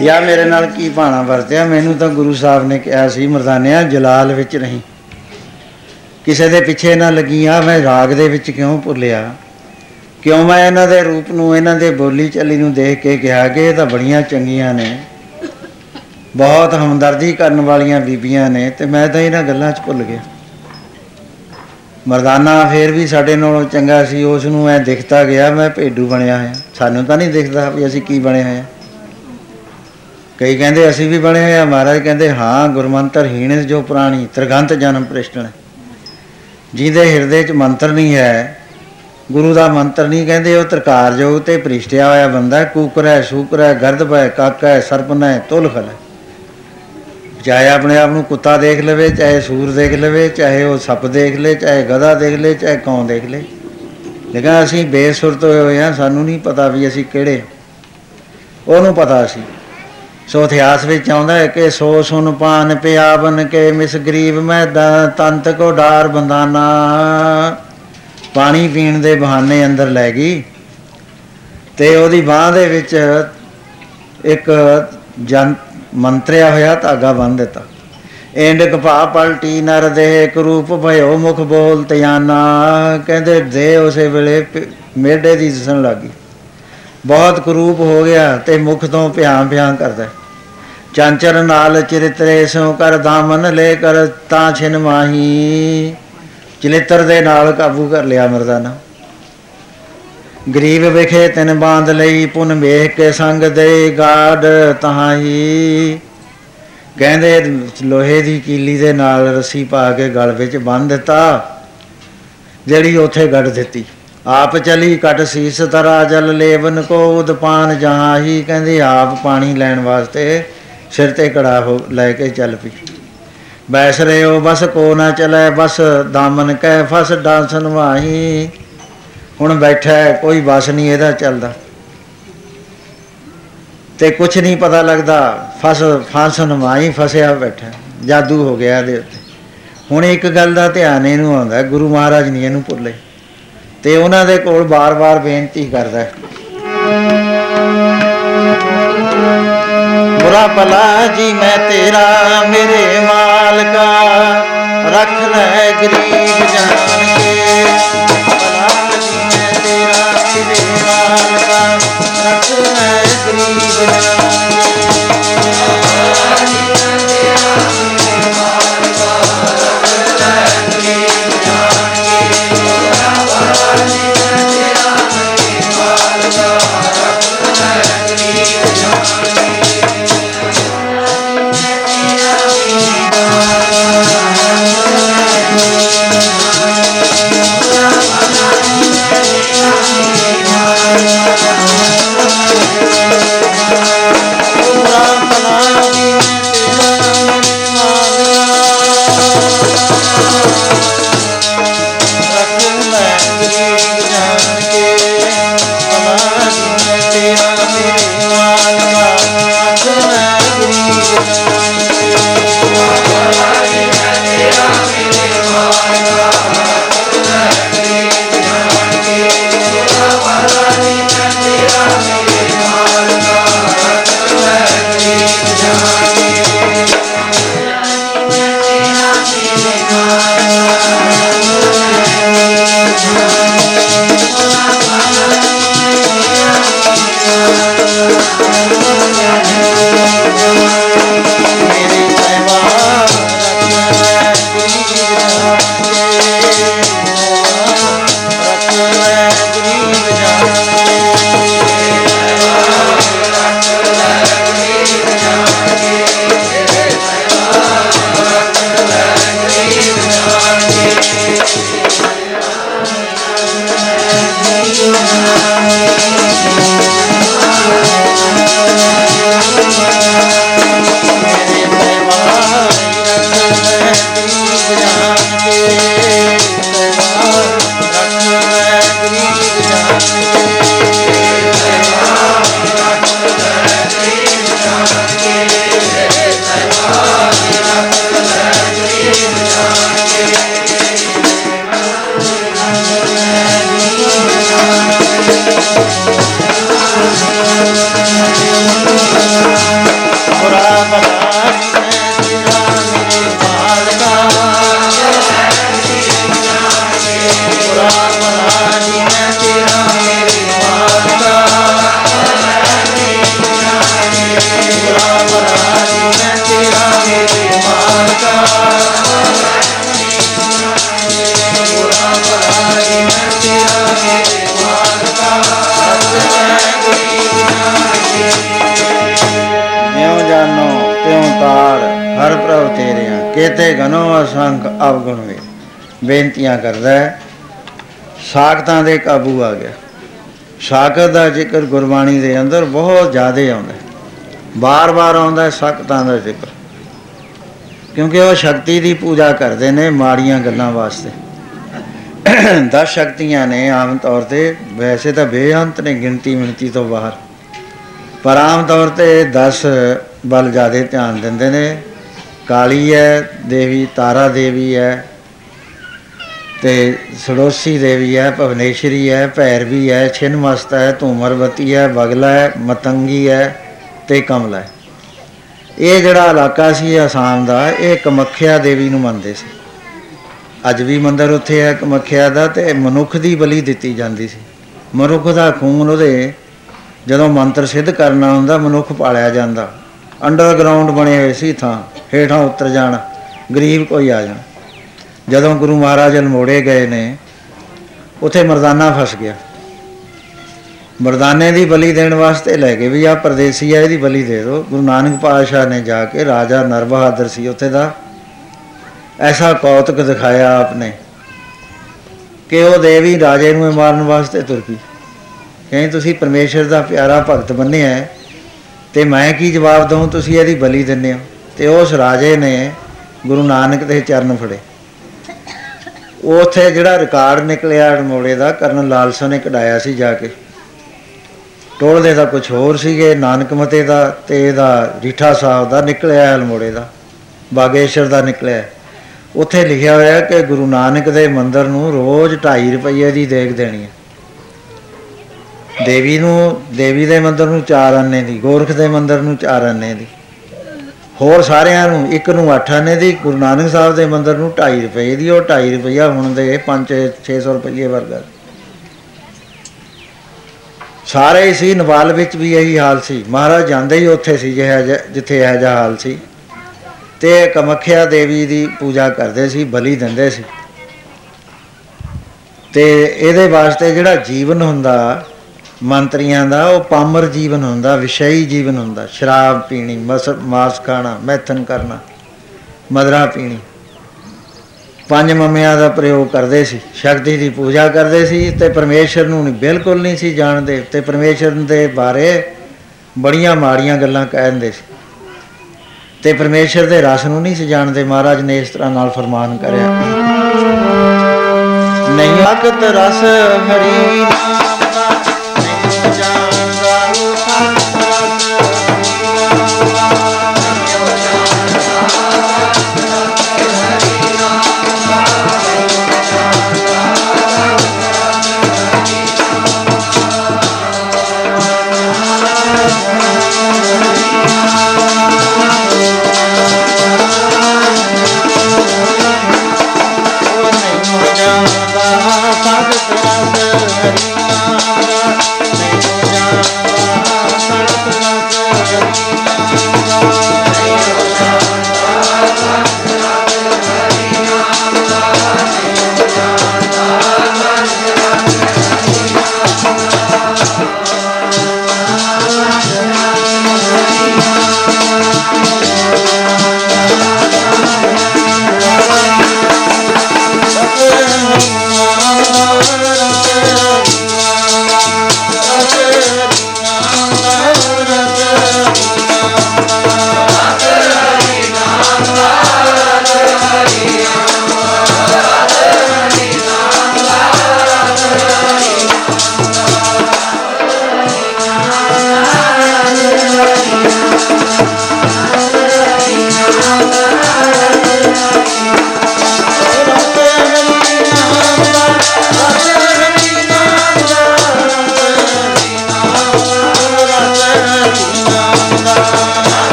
ਵਿਆ ਮੇਰੇ ਨਾਲ ਕੀ ਭਾਣਾ ਵਰਤਿਆ? ਮੈਨੂੰ ਤਾਂ ਗੁਰੂ ਸਾਹਿਬ ਨੇ ਕਿਹਾ ਸੀ, ਮਰਦਾਨਿਆ, ਜਲਾਲ ਵਿੱਚ ਨਹੀਂ ਕਿਸੇ ਦੇ ਪਿੱਛੇ ਨਾ ਲੱਗੀਆਂ ਮੈਂ ਰਾਗ ਦੇ ਵਿੱਚ ਕਿਉਂ ਭੁੱਲਿਆ? ਕਿਉਂ ਮੈਂ ਇਹਨਾਂ ਦੇ ਰੂਪ ਨੂੰ, ਇਹਨਾਂ ਦੇ ਬੋਲੀ ਚਾਲੀ ਨੂੰ ਦੇਖ ਕੇ ਕਿਹਾ ਕਿ ਇਹ ਤਾਂ ਬੜੀਆਂ ਚੰਗੀਆਂ ਨੇ। ਬਹੁਤ ਹਮਦਰਦੀ ਕਰਨ ਵਾਲੀਆਂ ਬੀਬੀਆਂ ਨੇ ਤੇ ਮੈਂ ਤਾਂ ਇਹਨਾਂ ਗੱਲਾਂ 'ਚ ਭੁੱਲ ਗਿਆ। ਮਰਦਾਨਾ ਫੇਰ ਵੀ ਸਾਡੇ ਨਾਲੋਂ ਚੰਗਾ ਸੀ, ਉਸ ਨੂੰ ਐ ਦਿਖਦਾ ਗਿਆ, ਮੈਂ ਭੇਡੂ ਬਣਿਆ ਹੋਇਆ। ਸਾਨੂੰ ਤਾਂ ਨਹੀਂ ਦਿਖਦਾ ਵੀ ਅਸੀਂ ਕੀ ਬਣੇ ਹੋਏ ਆ ਕਈ ਕਹਿੰਦੇ ਅਸੀਂ ਵੀ ਬਣੇ ਹੋਏ ਆ, ਮਹਾਰਾਜ ਕਹਿੰਦੇ, ਹਾਂ, ਗੁਰਮੰਤਰ ਹੀਣ ਜੋ ਪ੍ਰਾਣੀ ਤ੍ਰਿਗੰਤ ਜਨਮ ਪ੍ਰਿਸ਼ਟਣ ਜਿਹਦੇ ਹਿਰਦੇ 'ਚ ਮੰਤਰ ਨਹੀਂ ਹੈ, ਗੁਰੂ ਦਾ ਮੰਤਰ ਨਹੀਂ ਕਹਿੰਦੇ, ਉਹ ਤਰਕਾਰ ਜੋਗ ਤੇ ਪ੍ਰਿਸ਼ਟਿਆ ਹੋਇਆ ਬੰਦਾ ਹੈ। ਕੂਕਰ ਹੈ, ਸ਼ੂਕਰ ਹੈ ਗਰਦਬ ਹੈ ਕਾਕਾ ਹੈ, ਸਰਪਨ ਹੈ ਤੁਲਖਲ ਹੈ। ਚਾਹੇ ਆਪਣੇ ਆਪ ਨੂੰ ਕੁੱਤਾ ਦੇਖ ਲਵੇ, ਚਾਹੇ ਸੂਰ ਦੇਖ ਲਵੇ, ਚਾਹੇ ਉਹ ਸੱਪ ਦੇਖ ਲੇ, ਚਾਹੇ ਗਧਾ ਦੇਖ ਲੇ, ਚਾਹੇ ਕੌਂ ਦੇਖ ਲੇ। ਲੇਕਿਨ ਅਸੀਂ ਬੇਸੁਰਤ ਹੋਏ ਹੋਏ ਆ ਸਾਨੂੰ ਨਹੀਂ ਪਤਾ ਵੀ ਅਸੀਂ ਕਿਹੜੇ ਉਹਨੂੰ ਪਤਾ ਸੀ। ਸੋ ਇਤਿਹਾਸ ਵਿੱਚ ਆਉਂਦਾ ਹੈ ਕਿ ਸੋ ਸੁਨ ਪਾਨ ਪਿਆਵਨ ਕੇ ਮਿਸ ਗਰੀਬ ਮੈਂ ਦ- ਤੰਤ ਕੋ ਡਾਰ ਬੰਦਾਨਾ। ਪਾਣੀ ਪੀਣ ਦੇ ਬਹਾਨੇ ਅੰਦਰ ਲੈ ਗਈ ਤੇ ਉਹਦੀ ਬਾਹ ਦੇ ਵਿੱਚ ਇੱਕ ਜਨ ਮੰਤਰਿਆ ਹੋਇਆ ਧਾਗਾ ਬੰਨ ਦਿੱਤਾ। ਇੰਡ ਕਪਾ ਪਲਟੀ ਨਰ ਦੇ ਇੱਕ ਰੂਪ ਭਇਓ ਮੁਖ ਬੋਲ ਤਿਆਨਾ। ਕਹਿੰਦੇ ਦੇ ਉਸੇ ਵੇਲੇ ਪ- ਮੇਢੇ ਦੀ ਦਿਸਣ ਲੱਗੀ ਬਹੁਤ ਕਰੂਪ ਹੋ ਗਿਆ ਤੇ ਮੁਖ ਤੋਂ ਭਿਆਂ ਭਿਆਂ ਕਰਦਾ। ਚੰਚਰ ਨਾਲ ਚਰਿਤਰੇ ਸੋ ਕਰ ਦਾਮਨ ਲੈ ਕਰ ਤਾਂ ਛਿਨ ਮਾਹੀ। ਚਲਿੱਤਰ ਦੇ ਨਾਲ ਕਾਬੂ ਕਰ ਲਿਆ ਮਰਦਾਨਾ। ਗਰੀਬ ਵਿਖੇ ਤਿਨ ਬਾਂਧ ਲਈ ਪੁਨ ਵੇਖ ਕੇ ਸੰਗ ਦੇ ਗਾੜ ਤਹਾਈ ਕਹਿੰਦੇ, ਲੋਹੇ ਦੀ ਕੀਲੀ ਦੇ ਨਾਲ ਰੱਸੀ ਪਾ ਕੇ ਗਲ ਵਿੱਚ ਬੰਨ ਦਿੱਤਾ, ਜਿਹੜੀ ਉੱਥੇ ਗੱਡ ਦਿੱਤੀ। ਆਪ ਚਲੀ ਕਟ ਸੀਸ ਤਰਾ ਜਲ ਲੇਵਨ ਕੋ ਉਦਪਾਨ ਜਹਾਹੀ। ਕਹਿੰਦੇ, ਆਪ ਪਾਣੀ ਲੈਣ ਵਾਸਤੇ ਸਿਰ ਤੇ ਕੜਾ ਹੋ ਲੈ ਕੇ ਚੱਲ ਪਈ। ਬੈਸ ਰਹੇ ਹੋ ਬਸ ਕੋ ਨਾ ਚਲੇ ਬਸ ਦਾਮਨ ਕਹਿ ਫਸ ਡਾਂਸਨ ਵਾਹੀ। ਹੁਣ ਬੈਠਾ ਹੈ, ਕੋਈ ਬਸ ਨਹੀਂ ਇਹਦਾ ਚੱਲਦਾ। ਤੇ ਕੁਛ ਨਹੀਂ ਪਤਾ ਲੱਗਦਾ ਫਸ ਫਾਸਨ ਮਾਈ ਫਸਿਆ ਬੈਠਾ ਜਾਦੂ ਹੋ ਗਿਆ ਇਹਦੇ ਉੱਤੇ। ਹੁਣ ਇੱਕ ਗੱਲ ਦਾ ਧਿਆਨ ਇਹਨੂੰ ਆਉਂਦਾ ਗੁਰੂ ਮਹਾਰਾਜ ਨਹੀਂ ਇਹਨੂੰ ਭੁੱਲੇ। ਤੇ ਉਹਨਾਂ ਦੇ ਕੋਲ ਬਾਰ-ਬਾਰ ਬੇਨਤੀ ਕਰਦਾ ਹੈ। ਬੁਰਾ ਭਲਾ ਜੀ ਮੈਂ ਤੇਰਾ ਮੇਰੇ ਮਾਲਕਾ। ਰੱਖ ਲੈ ਗਰੀਬ ਕੇਤੇ ਗਨੋ ਅਸੰਖ ਅਵਗੁਣ ਵੇ। ਬੇਨਤੀਆਂ ਕਰਦਾ ਹੈ, ਸਾਖਤਾਂ ਦੇ ਕਾਬੂ ਆ ਗਿਆ। ਸਾਖਤ ਦਾ ਜ਼ਿਕਰ ਗੁਰਬਾਣੀ ਦੇ ਅੰਦਰ ਬਹੁਤ ਜ਼ਿਆਦਾ ਆਉਂਦਾ ਹੈ। ਬਾਰ-ਬਾਰ ਆਉਂਦਾ ਹੈ ਸਾਖਤਾਂ ਦਾ ਜ਼ਿਕਰ। ਕਿਉਂਕਿ ਉਹ ਸ਼ਕਤੀ ਦੀ ਪੂਜਾ ਕਰਦੇ ਨੇ ਮਾੜੀਆਂ ਗੱਲਾਂ ਵਾਸਤੇ। ਦਸ ਸ਼ਕਤੀਆਂ ਨੇ ਆਮ ਤੌਰ ਤੇ, ਵੈਸੇ ਤਾਂ ਬੇਅੰਤ ਨੇ ਗਿਣਤੀ ਮਿਣਤੀ ਤੋਂ ਬਾਹਰ। ਪਰ ਆਮ ਤੌਰ ਤੇ 10 ਵੱਲ ਜ਼ਿਆਦਾ ਧਿਆਨ ਦਿੰਦੇ ਨੇ। ਕਾਲੀ ਹੈ, ਦੇਵੀ ਤਾਰਾ ਦੇਵੀ ਹੈ ਤੇ ਸੜੋਸੀ ਦੇਵੀ ਹੈ, ਭਵਨੇਸ਼ਰੀ ਹੈ, ਭੈਰਵੀ ਹੈ, ਛਿਨਮਸਤ ਹੈ, ਧੂਮਰਵਤੀ ਹੈ ਬਗਲਾ ਹੈ, ਮਤੰਗੀ ਹੈ ਤੇ ਕਮਲਾ ਹੈ। ਇਹ ਜਿਹੜਾ ਇਲਾਕਾ ਸੀ ਆਸਾਮ ਦਾ, ਇਹ ਕਮੱਖਿਆ ਦੇਵੀ ਨੂੰ ਮੰਨਦੇ ਸੀ। ਅੱਜ ਵੀ ਮੰਦਰ ਉੱਥੇ ਹੈ, ਕਮੱਖਿਆ ਦਾ ਤੇ ਮਨੁੱਖ ਦੀ ਬਲੀ ਦਿੱਤੀ ਜਾਂਦੀ ਸੀ। ਮਨੁੱਖ ਦਾ ਖੂਨ ਉਹਦੇ ਜਦੋਂ ਮੰਤਰ ਸਿੱਧ ਕਰਨਾ ਹੁੰਦਾ, ਮਨੁੱਖ ਪਾਲਿਆ ਜਾਂਦਾ। ਅੰਡਰਗਰਾਉਂਡ ਬਣੇ ਹੋਏ ਸੀ ਥਾਂ, ਹੇਠਾਂ ਉਤਰ ਜਾਣ, ਗਰੀਬ ਕੋਈ ਆ ਜਾਣ। ਜਦੋਂ ਗੁਰੂ ਮਹਾਰਾਜ ਅਲਮੋੜੇ ਗਏ ਨੇ, ਉਥੇ ਮਰਦਾਨਾ ਫਸ ਗਿਆ। ਮਰਦਾਨੇ ਦੀ ਬਲੀ ਦੇਣ ਵਾਸਤੇ ਲੈ ਗਏ ਵੀ ਆ ਪਰਦੇਸੀ ਆ, ਇਹਦੀ ਬਲੀ ਦੇ ਦਿਓ। ਗੁਰੂ ਨਾਨਕ ਪਾਤਸ਼ਾਹ ਨੇ ਜਾ ਕੇ ਰਾਜਾ ਨਰ ਬਹਾਦਰ ਸੀ ਉੱਥੇ ਦਾ। ਐਸਾ ਕੌਤਕ ਦਿਖਾਇਆ ਆਪਨੇ ਕਿ ਉਹ ਦੇਵੀ ਰਾਜੇ ਨੂੰ ਇਹ ਮਾਰਨ ਵਾਸਤੇ ਤੁਰ ਪਈ। ਕਹਿੰਦੇ, ਤੁਸੀਂ ਪਰਮੇਸ਼ਰ ਦਾ ਪਿਆਰਾ ਭਗਤ ਬੰਨਿਆ ਹੈ। ਤੇ ਮੈਂ ਕੀ ਜਵਾਬ ਦਵਾਂ ਤੁਸੀਂ ਇਹਦੀ ਬਲੀ ਦਿੰਦੇ ਹੋ। ਤੇ ਉਸ ਰਾਜੇ ਨੇ ਗੁਰੂ ਨਾਨਕ ਦੇ ਚਰਨ ਫੜੇ। ਉਥੇ ਜਿਹੜਾ ਰਿਕਾਰਡ ਨਿਕਲਿਆ ਅੜਮੋੜੇ ਦਾ ਕਰਨ ਲਾਲਸਾ ਨੇ ਕਢਾਇਆ ਸੀ ਜਾ ਕੇ। ਟੋਲਦੇ ਦਾ ਕੁਝ ਹੋਰ ਸੀਗੇ, ਨਾਨਕ ਮਤੇ ਦਾ ਤੇ ਇਹਦਾ ਰੀਠਾ ਸਾਹਿਬ ਦਾ ਨਿਕਲਿਆ ਅਲਮੋੜੇ ਦਾ ਬਾਗੇਸ਼ਵਰ ਦਾ ਨਿਕਲਿਆ। ਉੱਥੇ ਲਿਖਿਆ ਹੋਇਆ ਕਿ ਗੁਰੂ ਨਾਨਕ ਦੇ ਮੰਦਿਰ ਨੂੰ ਰੋਜ਼ 2.5 ਰੁਪਏ ਦੀ ਦੇਖ ਦੇਣੀ ਹੈ। ਦੇਵੀ ਨੂੰ, ਦੇਵੀ ਦੇ ਮੰਦਿਰ ਨੂੰ 4 ਆਨੇ ਦੀ, ਗੋਰਖ ਦੇ ਮੰਦਿਰ ਨੂੰ 4 ਆਨੇ ਦੀ। ਹੋਰ ਸਾਰਿਆਂ ਨੂੰ ਇੱਕ ਨੂੰ 8 ਆਨੇ ਦੀ, ਗੁਰੂ ਨਾਨਕ ਸਾਹਿਬ ਦੇ ਮੰਦਿਰ ਨੂੰ 2.5 ਰੁਪਏ ਦੀ, ਉਹ 2.5 ਰੁਪਇਆ ਹੁਣ ਦੇ 5 600 ਰੁਪਏ ਵਰਗਾ। ਸਾਰੇ ਹੀ ਸੀ, ਨਵਾਲ ਵਿੱਚ ਵੀ ਇਹੀ ਹਾਲ ਸੀ। ਮਹਾਰਾਜ ਜਾਂਦੇ ਹੀ ਉੱਥੇ ਸੀ, ਜਿਹਾ ਜਿਹਾ- ਜਿੱਥੇ ਇਹ ਜਿਹਾ ਹਾਲ ਸੀ। ਤੇ ਕਮਖਿਆ ਦੇਵੀ ਦੀ ਪੂਜਾ ਕਰਦੇ ਸੀ, ਬਲੀ ਦਿੰਦੇ ਸੀ। ਤੇ ਇਹਦੇ ਵਾਸਤੇ ਜਿਹੜਾ ਜੀਵਨ ਹੁੰਦਾ ਮੰਤਰੀਆਂ ਦਾ ਉਹ ਪਾਮਰ ਜੀਵਨ ਹੁੰਦਾ ਵਿਸ਼ਈ ਜੀਵਨ ਹੁੰਦਾ। ਸ਼ਰਾਬ ਪੀਣੀ ਮਸ ਖਾਣਾ ਮੈਥਨ ਕਰਨਾ ਮਦਰਾ ਪੀਣੀ। ਪੰਜ ਮੰਮਿਆਂ ਦਾ ਪ੍ਰਯੋਗ ਕਰਦੇ ਸੀ। ਸ਼ਕਤੀ ਦੀ ਪੂਜਾ ਕਰਦੇ ਸੀ ਤੇ ਪਰਮੇਸ਼ਰ ਨੂੰ ਨਹੀਂ ਬਿਲਕੁਲ ਨਹੀਂ ਸੀ ਜਾਣਦੇ। ਤੇ ਪਰਮੇਸ਼ਰ ਦੇ ਬਾਰੇ ਬੜੀਆਂ ਮਾੜੀਆਂ ਗੱਲਾਂ ਕਹਿੰਦੇ ਸੀ। ਤੇ ਪਰਮੇਸ਼ਰ ਦੇ ਰਸ ਨੂੰ ਨਹੀਂ ਸੀ ਜਾਣਦੇ। ਮਹਾਰਾਜ ਨੇ ਇਸ ਤਰ੍ਹਾਂ ਨਾਲ ਫਰਮਾਨ ਕਰਿਆ। ਨਹੀਂ ਅਕਤ ਰਸ ਹਰੀ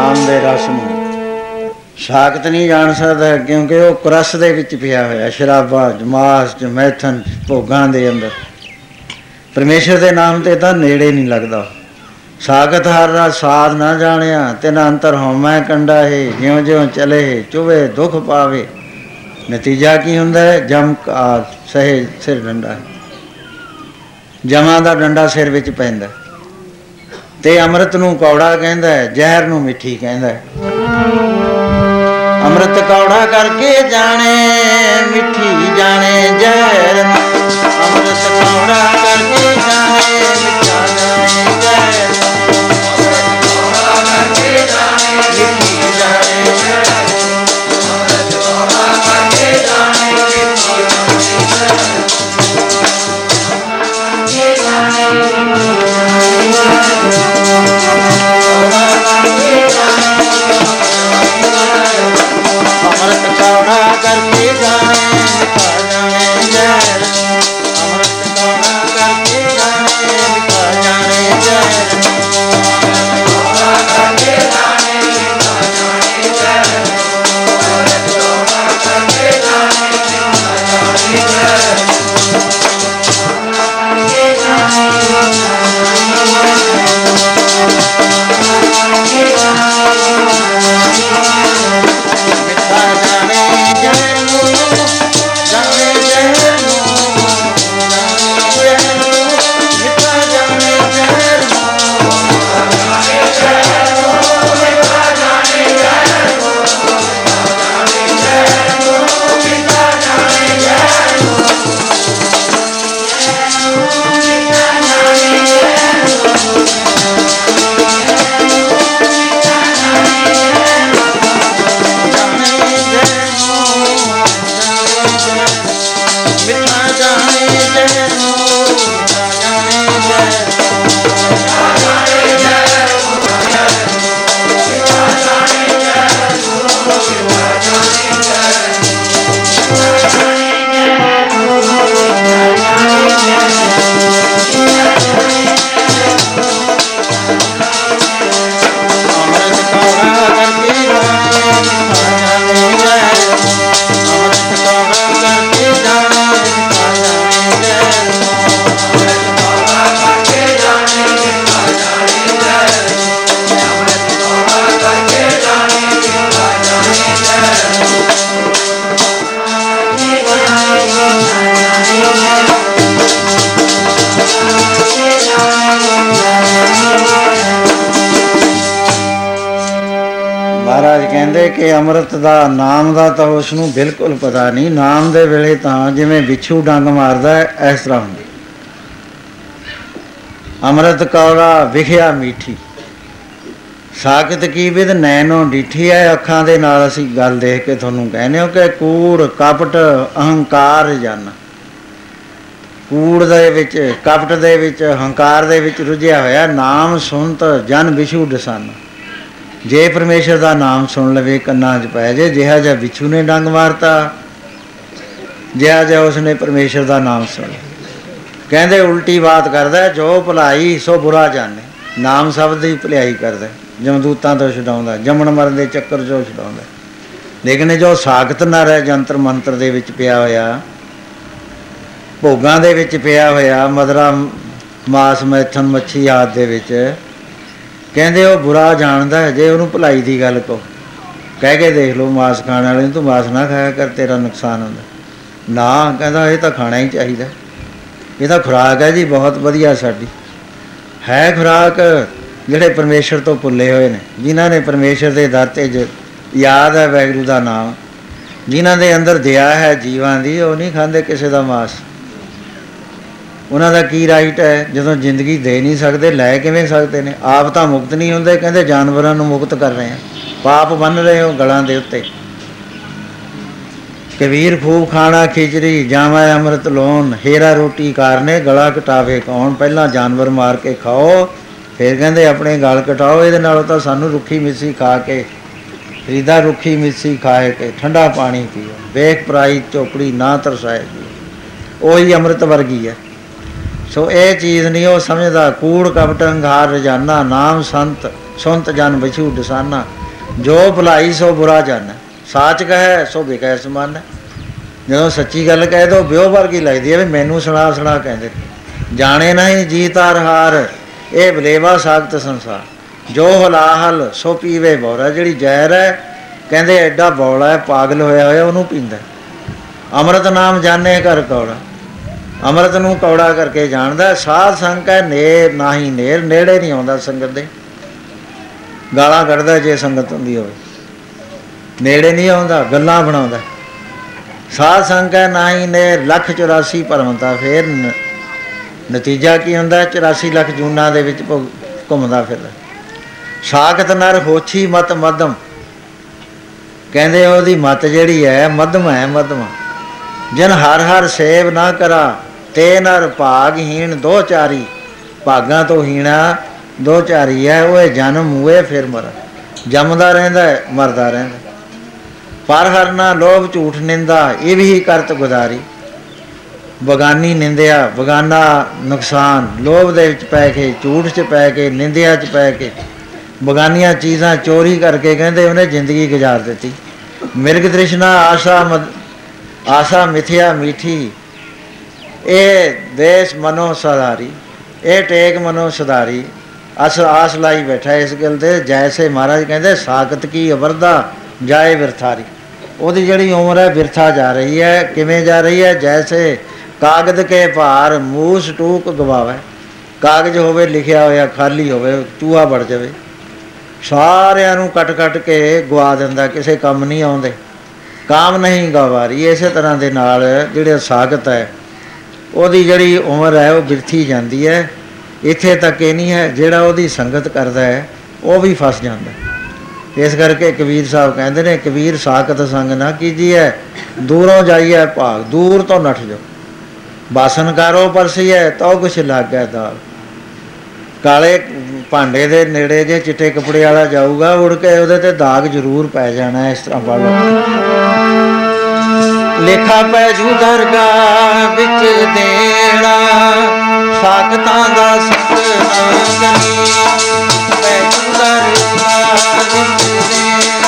ਨਾਮ ਦੇ ਰਸ ਨੂੰ। ਸਾਖਤ ਨਹੀਂ ਜਾਣ ਸਕਦਾ ਕਿਉਂਕਿ ਉਹ ਕਰਸ ਦੇ ਵਿੱਚ ਪਿਆ ਹੋਇਆ, ਸ਼ਰਾਬਾਂ ਜਮਾਸ ਜਮੈਥਨ ਭੋਗਾਂ ਦੇ ਅੰਦਰ। ਪਰਮੇਸ਼ਰ ਦੇ ਨਾਮ ਤੇ ਤਾਂ ਨੇੜੇ ਨਹੀਂ ਲੱਗਦਾ। ਸਾਖਤ ਹਰ ਰਸ ਸਾਧ ਨਾ ਜਾਣਿਆ, ਤਿਨ ਅੰਤਰ ਹਉਮੈ ਕੰਡਾ ਹੈ ਜਿਉਂ ਜਿਉਂ ਚਲੇ ਚੁਵੇ ਦੁਖ ਪਾਵੇ। ਨਤੀਜਾ ਕੀ ਹੁੰਦਾ ਹੈ? ਜਮ ਕਾ ਸਹਿ ਸਿਰ ਡੰਡਾ। ਜਮਾਂ ਦਾ ਡੰਡਾ ਸਿਰ ਵਿੱਚ ਪੈਂਦਾ। ਤੇ ਅੰਮ੍ਰਿਤ ਨੂੰ ਕੌੜਾ ਕਹਿੰਦਾ ਹੈ, ਜ਼ਹਿਰ ਨੂੰ ਮਿੱਠੀ ਕਹਿੰਦਾ ਹੈ। ਅੰਮ੍ਰਿਤ ਕੌੜਾ ਕਰਕੇ ਜਾਣੇ, ਮਿੱਠੀ ਜਾਣੇ, ਜ਼ਹਿਰ ਨੂੰ। ਅੰਮ੍ਰਿਤ ਕੌੜਾ ਕਰਕੇ ਕਰਕੇ ਜਾਣੇ ਮਿੱਠਾ ਜਾਣੇ ਕਿ ਅੰਮ੍ਰਿਤ ਦਾ, ਨਾਮ ਦਾ ਤਾਂ ਉਸ ਨੂੰ ਬਿਲਕੁਲ ਪਤਾ ਨਹੀਂ। ਨਾਮ ਦੇ ਵੇਲੇ ਤਾਂ ਜਿਵੇਂ ਵਿਛੂ ਡੰਗ ਮਾਰਦਾ ਹੈ, ਇਸ ਤਰ੍ਹਾਂ ਹੁੰਦਾ। ਅੰਮ੍ਰਿਤ ਕੌੜਾ ਵਿਖਿਆ ਮੀਠੀ। ਸਾਖਤ ਕੀ ਵਿਦ ਨੈਣੋ ਡਿਠੀ ਹੈ, ਅੱਖਾਂ ਦੇ ਨਾਲ ਅਸੀਂ ਗੱਲ ਦੇਖ ਕੇ ਤੁਹਾਨੂੰ ਕਹਿੰਦੇ ਹਾਂ ਕਿ ਕੂੜ, ਕਪਟ, ਅਹੰਕਾਰ ਜਨ। ਕੂੜ ਦੇ ਵਿੱਚ, ਕਪਟ ਦੇ ਵਿੱਚ ਹੰਕਾਰ ਦੇ ਵਿੱਚ ਰੁਝਿਆ ਹੋਇਆ ਨਾਮ ਸੁਣਤ ਜਨ, ਵਿਛੂ ਦਸਨ ਜੇ ਪਰਮੇਸ਼ਰ ਦਾ ਨਾਮ ਸੁਣ ਲਵੇ ਕੰਨਾਂ 'ਚ ਪੈ ਜੇ ਜਿਹਾ ਜਿਹਾ ਵਿਛੂ ਨੇ ਡੰਗ ਮਾਰਤਾ ਜਿਹਾ ਜਿਹਾ ਉਸਨੇ ਪਰਮੇਸ਼ਰ ਦਾ ਨਾਮ ਸੁਣ ਲਿਆ। ਕਹਿੰਦੇ ਉਲਟੀ ਬਾਤ ਕਰਦਾ ਹੈ, ਜੋ ਭਲਾਈ ਸੋ ਬੁਰਾ ਜਾਣੇ ਨਾਮ ਸ਼ਬਦ ਦੀ ਭਲਾਈ ਕਰਦਾ ਹੈ, ਜਮਦੂਤਾਂ ਤੋਂ ਛਡਾਉਂਦਾ ਜੰਮਣ ਮਰਨ ਦੇ ਚੱਕਰ ਚੋਂ ਛਡਾਉਂਦਾ ਲੇਕਿਨ ਇਹ ਜੋ ਸਾਖਤ ਨਾ ਰਹਿ ਜੰਤਰ ਮੰਤਰ ਦੇ ਵਿੱਚ ਪਿਆ ਹੋਇਆ ਭੋਗਾਂ ਦੇ ਵਿੱਚ ਪਿਆ ਹੋਇਆ ਮਦਰਾ ਮਾਸ ਮੈਥਨ ਮੱਛੀ ਆਦ ਦੇ ਵਿੱਚ ਕਹਿੰਦੇ ਉਹ ਬੁਰਾ ਜਾਣਦਾ ਹੈ, ਜੇ ਉਹਨੂੰ ਭਲਾਈ ਦੀ ਗੱਲ ਕਹੋ। ਕਹਿ ਕੇ ਦੇਖ ਲਓ, ਮਾਸ ਖਾਣ ਵਾਲੇ ਨੂੰ ਤੂੰ ਮਾਸ ਨਾ ਖਾਇਆ ਕਰ, ਤੇਰਾ ਨੁਕਸਾਨ ਹੁੰਦਾ। ਨਾ, ਕਹਿੰਦਾ ਇਹ ਤਾਂ ਖਾਣਾ ਹੀ ਚਾਹੀਦਾ। ਇਹ ਤਾਂ ਖੁਰਾਕ ਹੈ ਜੀ, ਬਹੁਤ ਵਧੀਆ ਸਾਡੀ। ਹੈ ਖੁਰਾਕ ਜਿਹੜੇ ਪਰਮੇਸ਼ਰ ਤੋਂ ਭੁੱਲੇ ਹੋਏ ਨੇ, ਜਿਨ੍ਹਾਂ ਨੇ ਪਰਮੇਸ਼ਰ ਦੇ ਦਰ ਤੇ ਜ- ਯਾਦ ਹੈ ਵੈਗਰੂ ਦਾ ਨਾਮ। ਜਿਨ੍ਹਾਂ ਦੇ ਅੰਦਰ ਦਇਆ ਹੈ ਜੀਵਾਂ ਦੀ, ਉਹ ਨਹੀਂ ਖਾਂਦੇ ਕਿਸੇ ਦਾ ਮਾਸ। ਉਹਨਾਂ ਦਾ ਕੀ ਰਾਈਟ ਹੈ? ਜਦੋਂ ਜ਼ਿੰਦਗੀ ਦੇ ਨਹੀਂ ਸਕਦੇ, ਲੈ ਕਿਵੇਂ ਸਕਦੇ ਨੇ? ਆਪ ਤਾਂ ਮੁਕਤ ਨਹੀਂ ਹੁੰਦੇ, ਕਹਿੰਦੇ ਜਾਨਵਰਾਂ ਨੂੰ ਮੁਕਤ ਕਰ ਰਹੇ ਆ ਪਾਪ ਬੰਨ ਰਹੇ ਹੋ ਗਲਾਂ ਦੇ ਉੱਤੇ। ਕਬੀਰ ਫੂਬ ਖਾਣਾ ਖਿਚੜੀ, ਜਾਵਾਂ ਅੰਮ੍ਰਿਤ ਲੋਨ ਹੀਰਾ ਰੋਟੀ ਕਾਰਨੇ, ਗਲਾ ਕਟਾਵੇ ਕੌਣ? ਪਹਿਲਾਂ ਜਾਨਵਰ ਮਾਰ ਕੇ ਖਾਓ, ਫਿਰ ਕਹਿੰਦੇ ਆਪਣੇ ਗਲ ਕਟਾਓ, ਇਹਦੇ ਨਾਲੋਂ ਤਾਂ ਸਾਨੂੰ ਰੁੱਖੀ ਮਿੱਸੀ ਖਾ ਕੇ, ਫਰੀਦਾ ਰੁੱਖੀ ਮਿੱਸੀ ਖਾਏ ਕੇ, ਠੰਡਾ ਪਾਣੀ ਪੀਓ। ਵੇਖ ਪਰਾਈ ਚੋਪੜੀ ਨਾ ਤਰਸਾਏ ਉਹੀ ਅੰਮ੍ਰਿਤ ਵਰਗੀ ਹੈ। ਸੋ ਇਹ ਚੀਜ਼ ਨਹੀਂ, ਉਹ ਸਮਝਦਾ, ਕੂੜ, ਕਪਟ ਹੰਕਾਰ ਰਜਾਨਾ, ਨਾਮ, ਸੰਤ ਸੰਤ, ਜਨ, ਵਿਛੂ ਦਸਾਨਾ ਜੋ ਭਲਾਈ, ਸੋ ਬੁਰਾ ਜਨ। ਸਾਚ ਕਹੈ, ਸੋ ਬਿਕੈ ਸਮਾਨ। ਜਦੋਂ ਸੱਚੀ ਗੱਲ ਕਹਿ ਦੋ ਬਿਓ ਵਰਗੀ ਲੱਗਦੀ ਹੈ ਵੀ ਮੈਨੂੰ ਸੁਣਾ ਸੁਣਾ ਕਹਿੰਦੇ। ਜਾਣੇ ਨਹੀਂ ਜੀਤਾਰ ਹਾਰ। ਇਹ ਬਲੇਵਾ ਸਾਖਤ ਸੰਸਾਰ। ਜੋ ਹਲਾਹਲ ਸੋ ਪੀਵੇ ਬੋਰਾ। ਜਿਹੜੀ ਜ਼ਹਿਰ ਹੈ, ਕਹਿੰਦੇ ਐਡਾ ਬੌਲਾ ਹੈ, ਪਾਗਲ ਹੋਇਆ ਹੋਇਆ, ਉਹਨੂੰ ਪੀਂਦਾ। ਅੰਮ੍ਰਿਤ ਨਾਮ ਜਾਣੇ ਕਰ ਕੌੜਾ। ਅੰਮ੍ਰਿਤ ਨੂੰ ਕੌੜਾ ਕਰਕੇ ਜਾਣਦਾ, ਸਾਧ ਸੰਗ ਹੈ, ਨੇਰ ਨਾਹੀ ਨੇਰ, ਨੇੜੇ ਨਹੀਂ ਆਉਂਦਾ ਸੰਗਤ ਦੇ। ਗਾਲਾਂ ਕੱਢਦਾ ਜੇ ਸੰਗਤ ਹੁੰਦੀ ਹੋਵੇ। ਨੇੜੇ ਨਹੀਂ ਆਉਂਦਾ, ਗੱਲਾਂ ਬਣਾਉਂਦਾ। ਸਾਧ ਸੰਗ ਹੈ, ਨਾਹੀ ਨੇਰ, ਲੱਖ 84 ਭਰਮਤਾ, ਫੇਰ ਨ- ਨਤੀਜਾ ਕੀ ਹੁੰਦਾ? 84 ਲੱਖ ਜੂਨਾਂ ਦੇ ਵਿੱਚ ਭੁਗ- ਘੁੰਮਦਾ ਫਿਰਦਾ। ਸਾਖਤ ਨਰ ਹੋਛੀ ਮਤ ਮਦਮ ਕਹਿੰਦੇ ਉਹਦੀ ਮਤ ਜਿਹੜੀ ਹੈ, ਮਧਮ ਹੈ, ਮਧਮ। ਜਨ ਹਰ ਹਰ ਸੇਵ ਨਾ ਕਰਾ। ਤੇ ਨਰ ਭਾਗਹੀਣ ਦੋ ਚਾਰੀ। ਭਾਗਾਂ ਤੋਂ ਹੀਣਾ ਦੋ ਚਾਰੀ ਹੈ ਉਹ ਜਨਮ ਹੋਏ ਫਿਰ ਮਰ। ਜੰਮਦਾ ਰਹਿੰਦਾ ਹੈ, ਮਰਦਾ ਰਹਿੰਦਾ ਪਰ ਹਰ ਨਾ ਲੋਭ ਝੂਠ ਨਿੰਦਾ ਇਹ ਵੀ ਕਰਤ ਗੁਜ਼ਾਰੀ ਬਗਾਨੀ ਨਿੰਦਿਆ ਬਗਾਨਾ ਨੁਕਸਾਨ। ਲੋਭ ਦੇ ਵਿੱਚ ਪੈ ਕੇ ਝੂਠ 'ਚ ਪੈ ਕੇ ਨਿੰਦਿਆ 'ਚ ਪੈ ਕੇ। ਬਗਾਨੀਆਂ ਚੀਜ਼ਾਂ ਚੋਰੀ ਕਰਕੇ ਕਹਿੰਦੇ ਉਹਨੇ ਜ਼ਿੰਦਗੀ ਗੁਜ਼ਾਰ ਦਿੱਤੀ। ਮਿਰਗ ਤ੍ਰਿਸ਼ਨਾ ਆਸ਼ਾ ਮਦ- ਆਸ਼ਾ ਮਿਥਿਆ ਮੀਠੀ। ਇਹ ਦੇਸ਼ ਮਨੋ ਸਦਾਰੀ ਇਹ ਟੇਕ ਮਨੋ ਸਦਾਰੀ ਅਸ ਆਸ ਲਾਈ ਬੈਠਾ ਇਸ ਗੱਲ ਤੇ, ਜੈਸੇ ਮਹਾਰਾਜ ਕਹਿੰਦੇ, ਸਾਖਤ ਕੀ ਅਵਰਦਾ ਜਾਏ ਵਿਰਥਾਰੀ ਉਹਦੀ ਜਿਹੜੀ ਉਮਰ ਹੈ ਵਿਰਥਾ ਜਾ ਰਹੀ ਹੈ। ਕਿਵੇਂ ਜਾ ਰਹੀ ਹੈ? ਜੈਸੇ ਕਾਗਜ਼ ਕੇ ਭਾਰ ਮੂਸ ਟੂਕ ਗਵਾਵੇ। ਕਾਗਜ਼ ਹੋਵੇ, ਲਿਖਿਆ ਹੋਇਆ, ਖਾਲੀ ਹੋਵੇ, ਚੂਹਾ ਵੜ ਜਾਵੇ। ਸਾਰਿਆਂ ਨੂੰ ਕੱਟ ਕੱਟ ਕੇ ਗਵਾ ਦਿੰਦਾ, ਕਿਸੇ ਕੰਮ ਨਹੀਂ ਆਉਂਦੇ। ਕਾਮ ਨਹੀਂ ਗਵਾਰੀ, ਇਸੇ ਤਰ੍ਹਾਂ ਦੇ ਨਾਲ ਜਿਹੜੇ ਸਾਖਤ ਹੈ ਉਹਦੀ ਜਿਹੜੀ ਉਮਰ ਹੈ ਉਹ ਬਿਰਥੀ ਜਾਂਦੀ ਹੈ। ਇੱਥੇ ਤੱਕ ਇਹ ਨਹੀਂ ਹੈ ਜਿਹੜਾ ਉਹਦੀ ਸੰਗਤ ਕਰਦਾ ਹੈ ਉਹ ਵੀ ਫਸ ਜਾਂਦਾ ਹੈ। ਇਸ ਕਰਕੇ ਕਬੀਰ ਸਾਹਿਬ ਕਹਿੰਦੇ ਨੇ ਕਬੀਰ ਸਾਖਤ ਸੰਗ ਨਾ ਕੀਜੀਐ ਦੂਰੋਂ ਜਾਈਐ ਭਾਗ ਦੂਰ ਤੋਂ ਨੱਠ ਜਾਓ। ਬਾਸਨ ਕਰੋ ਪਰਸੀਐ ਤਉ ਕੁਛ ਲੱਗੈ ਦਾਲ ਕਾਲੇ ਭਾਂਡੇ ਦੇ ਨੇੜੇ ਜੇ ਚਿੱਟੇ ਕੱਪੜੇ ਵਾਲਾ ਜਾਊਗਾ ਉੜ ਕੇ ਉਹਦੇ ਤੇ ਦਾਗ ਜ਼ਰੂਰ ਪੈ ਜਾਣਾ ਹੈ, ਇਸ ਤਰ੍ਹਾਂ ਪੜ ਲਓ। ਲੇਖਾ ਪੈ ਜੂ ਦਰਗਾਹ ਵਿੱਚ ਦੇਣਾ ਸਾਖਤਾਂ ਦਾ ਸੰਗ ਨਾ ਕਰੀ ਪੈ ਜੂ ਦਰਗਾਹ ਵਿੱਚ ਦੇਣਾ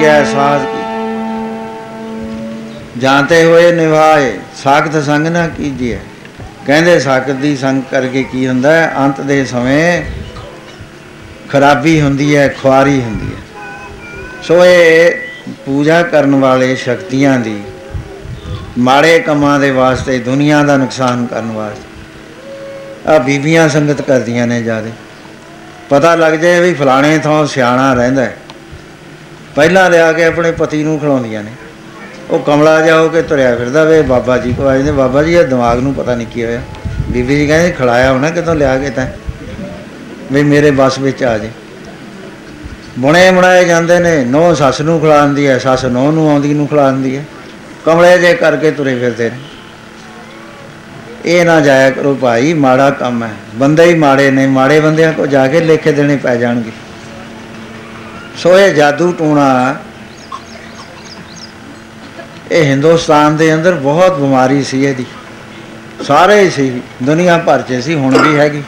ਸੰਗਤ ਕਰੀਐ ਸਾਧ ਕੀ? ਜਾਣਤੇ ਹੋਏ ਨਿਭਾਏ, ਸਾਖਤ ਸੰਗ ਨਾ ਕੀਜੀਐ। ਕਹਿੰਦੇ ਸਾਖਤ ਦੀ ਸੰਗ ਕਰਕੇ ਕੀ ਹੁੰਦਾ ਹੈ? ਅੰਤ ਦੇ ਸਮੇਂ ਖਰਾਬੀ ਹੁੰਦੀ ਹੈ, ਖੁਆਰੀ ਹੁੰਦੀ ਹੈ। ਸੋ ਇਹ ਪੂਜਾ ਕਰਨ ਵਾਲੇ ਸ਼ਕਤੀਆਂ ਦੀ, ਮਾੜੇ ਕੰਮਾਂ ਦੇ ਵਾਸਤੇ, ਦੁਨੀਆ ਦਾ ਨੁਕਸਾਨ ਕਰਨ ਵਾਸਤੇ ਆ ਬੀਬੀਆਂ ਸੰਗਤ ਕਰਦੀਆਂ ਨੇ ਜਿਆਦੇ। ਪਤਾ ਲੱਗ ਜਾਏ ਵੀ ਫਲਾਣੇ ਥਾਂ ਸਿਆਣਾ ਰਹਿੰਦਾ ਹੈ। ਪਹਿਲਾਂ ਲਿਆ ਕੇ ਆਪਣੇ ਪਤੀ ਨੂੰ ਖਿਲਾਉਂਦੀਆਂ ਨੇ। ਉਹ ਕਮਲਾ ਜਾ ਹੋ ਕੇ ਤੁਰਿਆ ਫਿਰਦਾ ਵੇ, ਬਾਬਾ ਜੀ ਕੋ ਆਏ ਨੇ ਬਾਬਾ ਜੀ, ਇਹ ਦਿਮਾਗ ਨੂੰ ਪਤਾ ਨਹੀਂ ਕੀ ਹੋਇਆ। ਬੀਬੀ ਜੀ ਕਹਿੰਦੇ, ਖਿਲਾਇਆ ਹੋਣਾ ਕਿਤੋਂ ਲਿਆ ਕੇ ਤਾਂ? ਵੀ ਮੇਰੇ ਬਸ ਵਿੱਚ ਆ ਜੇ। ਬੁਣੇ ਬਣਾਏ ਜਾਂਦੇ ਨੇ, ਨੌ ਸੱਸ ਨੂੰ ਖਿਲਾਉਂਦੀ ਹੈ, ਸੱਸ ਨੌ ਨੂੰ ਆਉਂਦੀ, ਨੂੰ ਖਿਲਾਉਂਦੀ ਹੈ। ਕਮਲੇ ਜੇ ਕਰਕੇ ਤੁਰੇ ਫਿਰਦੇ ਨੇ। ਇਹ ਨਾ ਜਾਇਆ ਕਰੋ ਭਾਈ, ਮਾੜਾ ਕੰਮ ਹੈ। ਬੰਦੇ ਹੀ ਮਾੜੇ ਨੇ, ਮਾੜੇ ਬੰਦਿਆਂ ਕੋ ਜਾ ਕੇ ਲੇਖੇ ਦੇਣੇ ਪੈ ਜਾਣਗੇ। ਸੋ ਇਹ ਜਾਦੂ ਟੂਣਾ। ਇਹ ਹਿੰਦੁਸਤਾਨ ਦੇ ਅੰਦਰ ਬਹੁਤ ਬਿਮਾਰੀ ਸੀ ਇਹਦੀ। ਸਾਰੇ ਹੀ ਸੀ, ਦੁਨੀਆ ਭਰ 'ਚ ਸੀ, ਹੁਣ ਵੀ ਹੈਗੀ।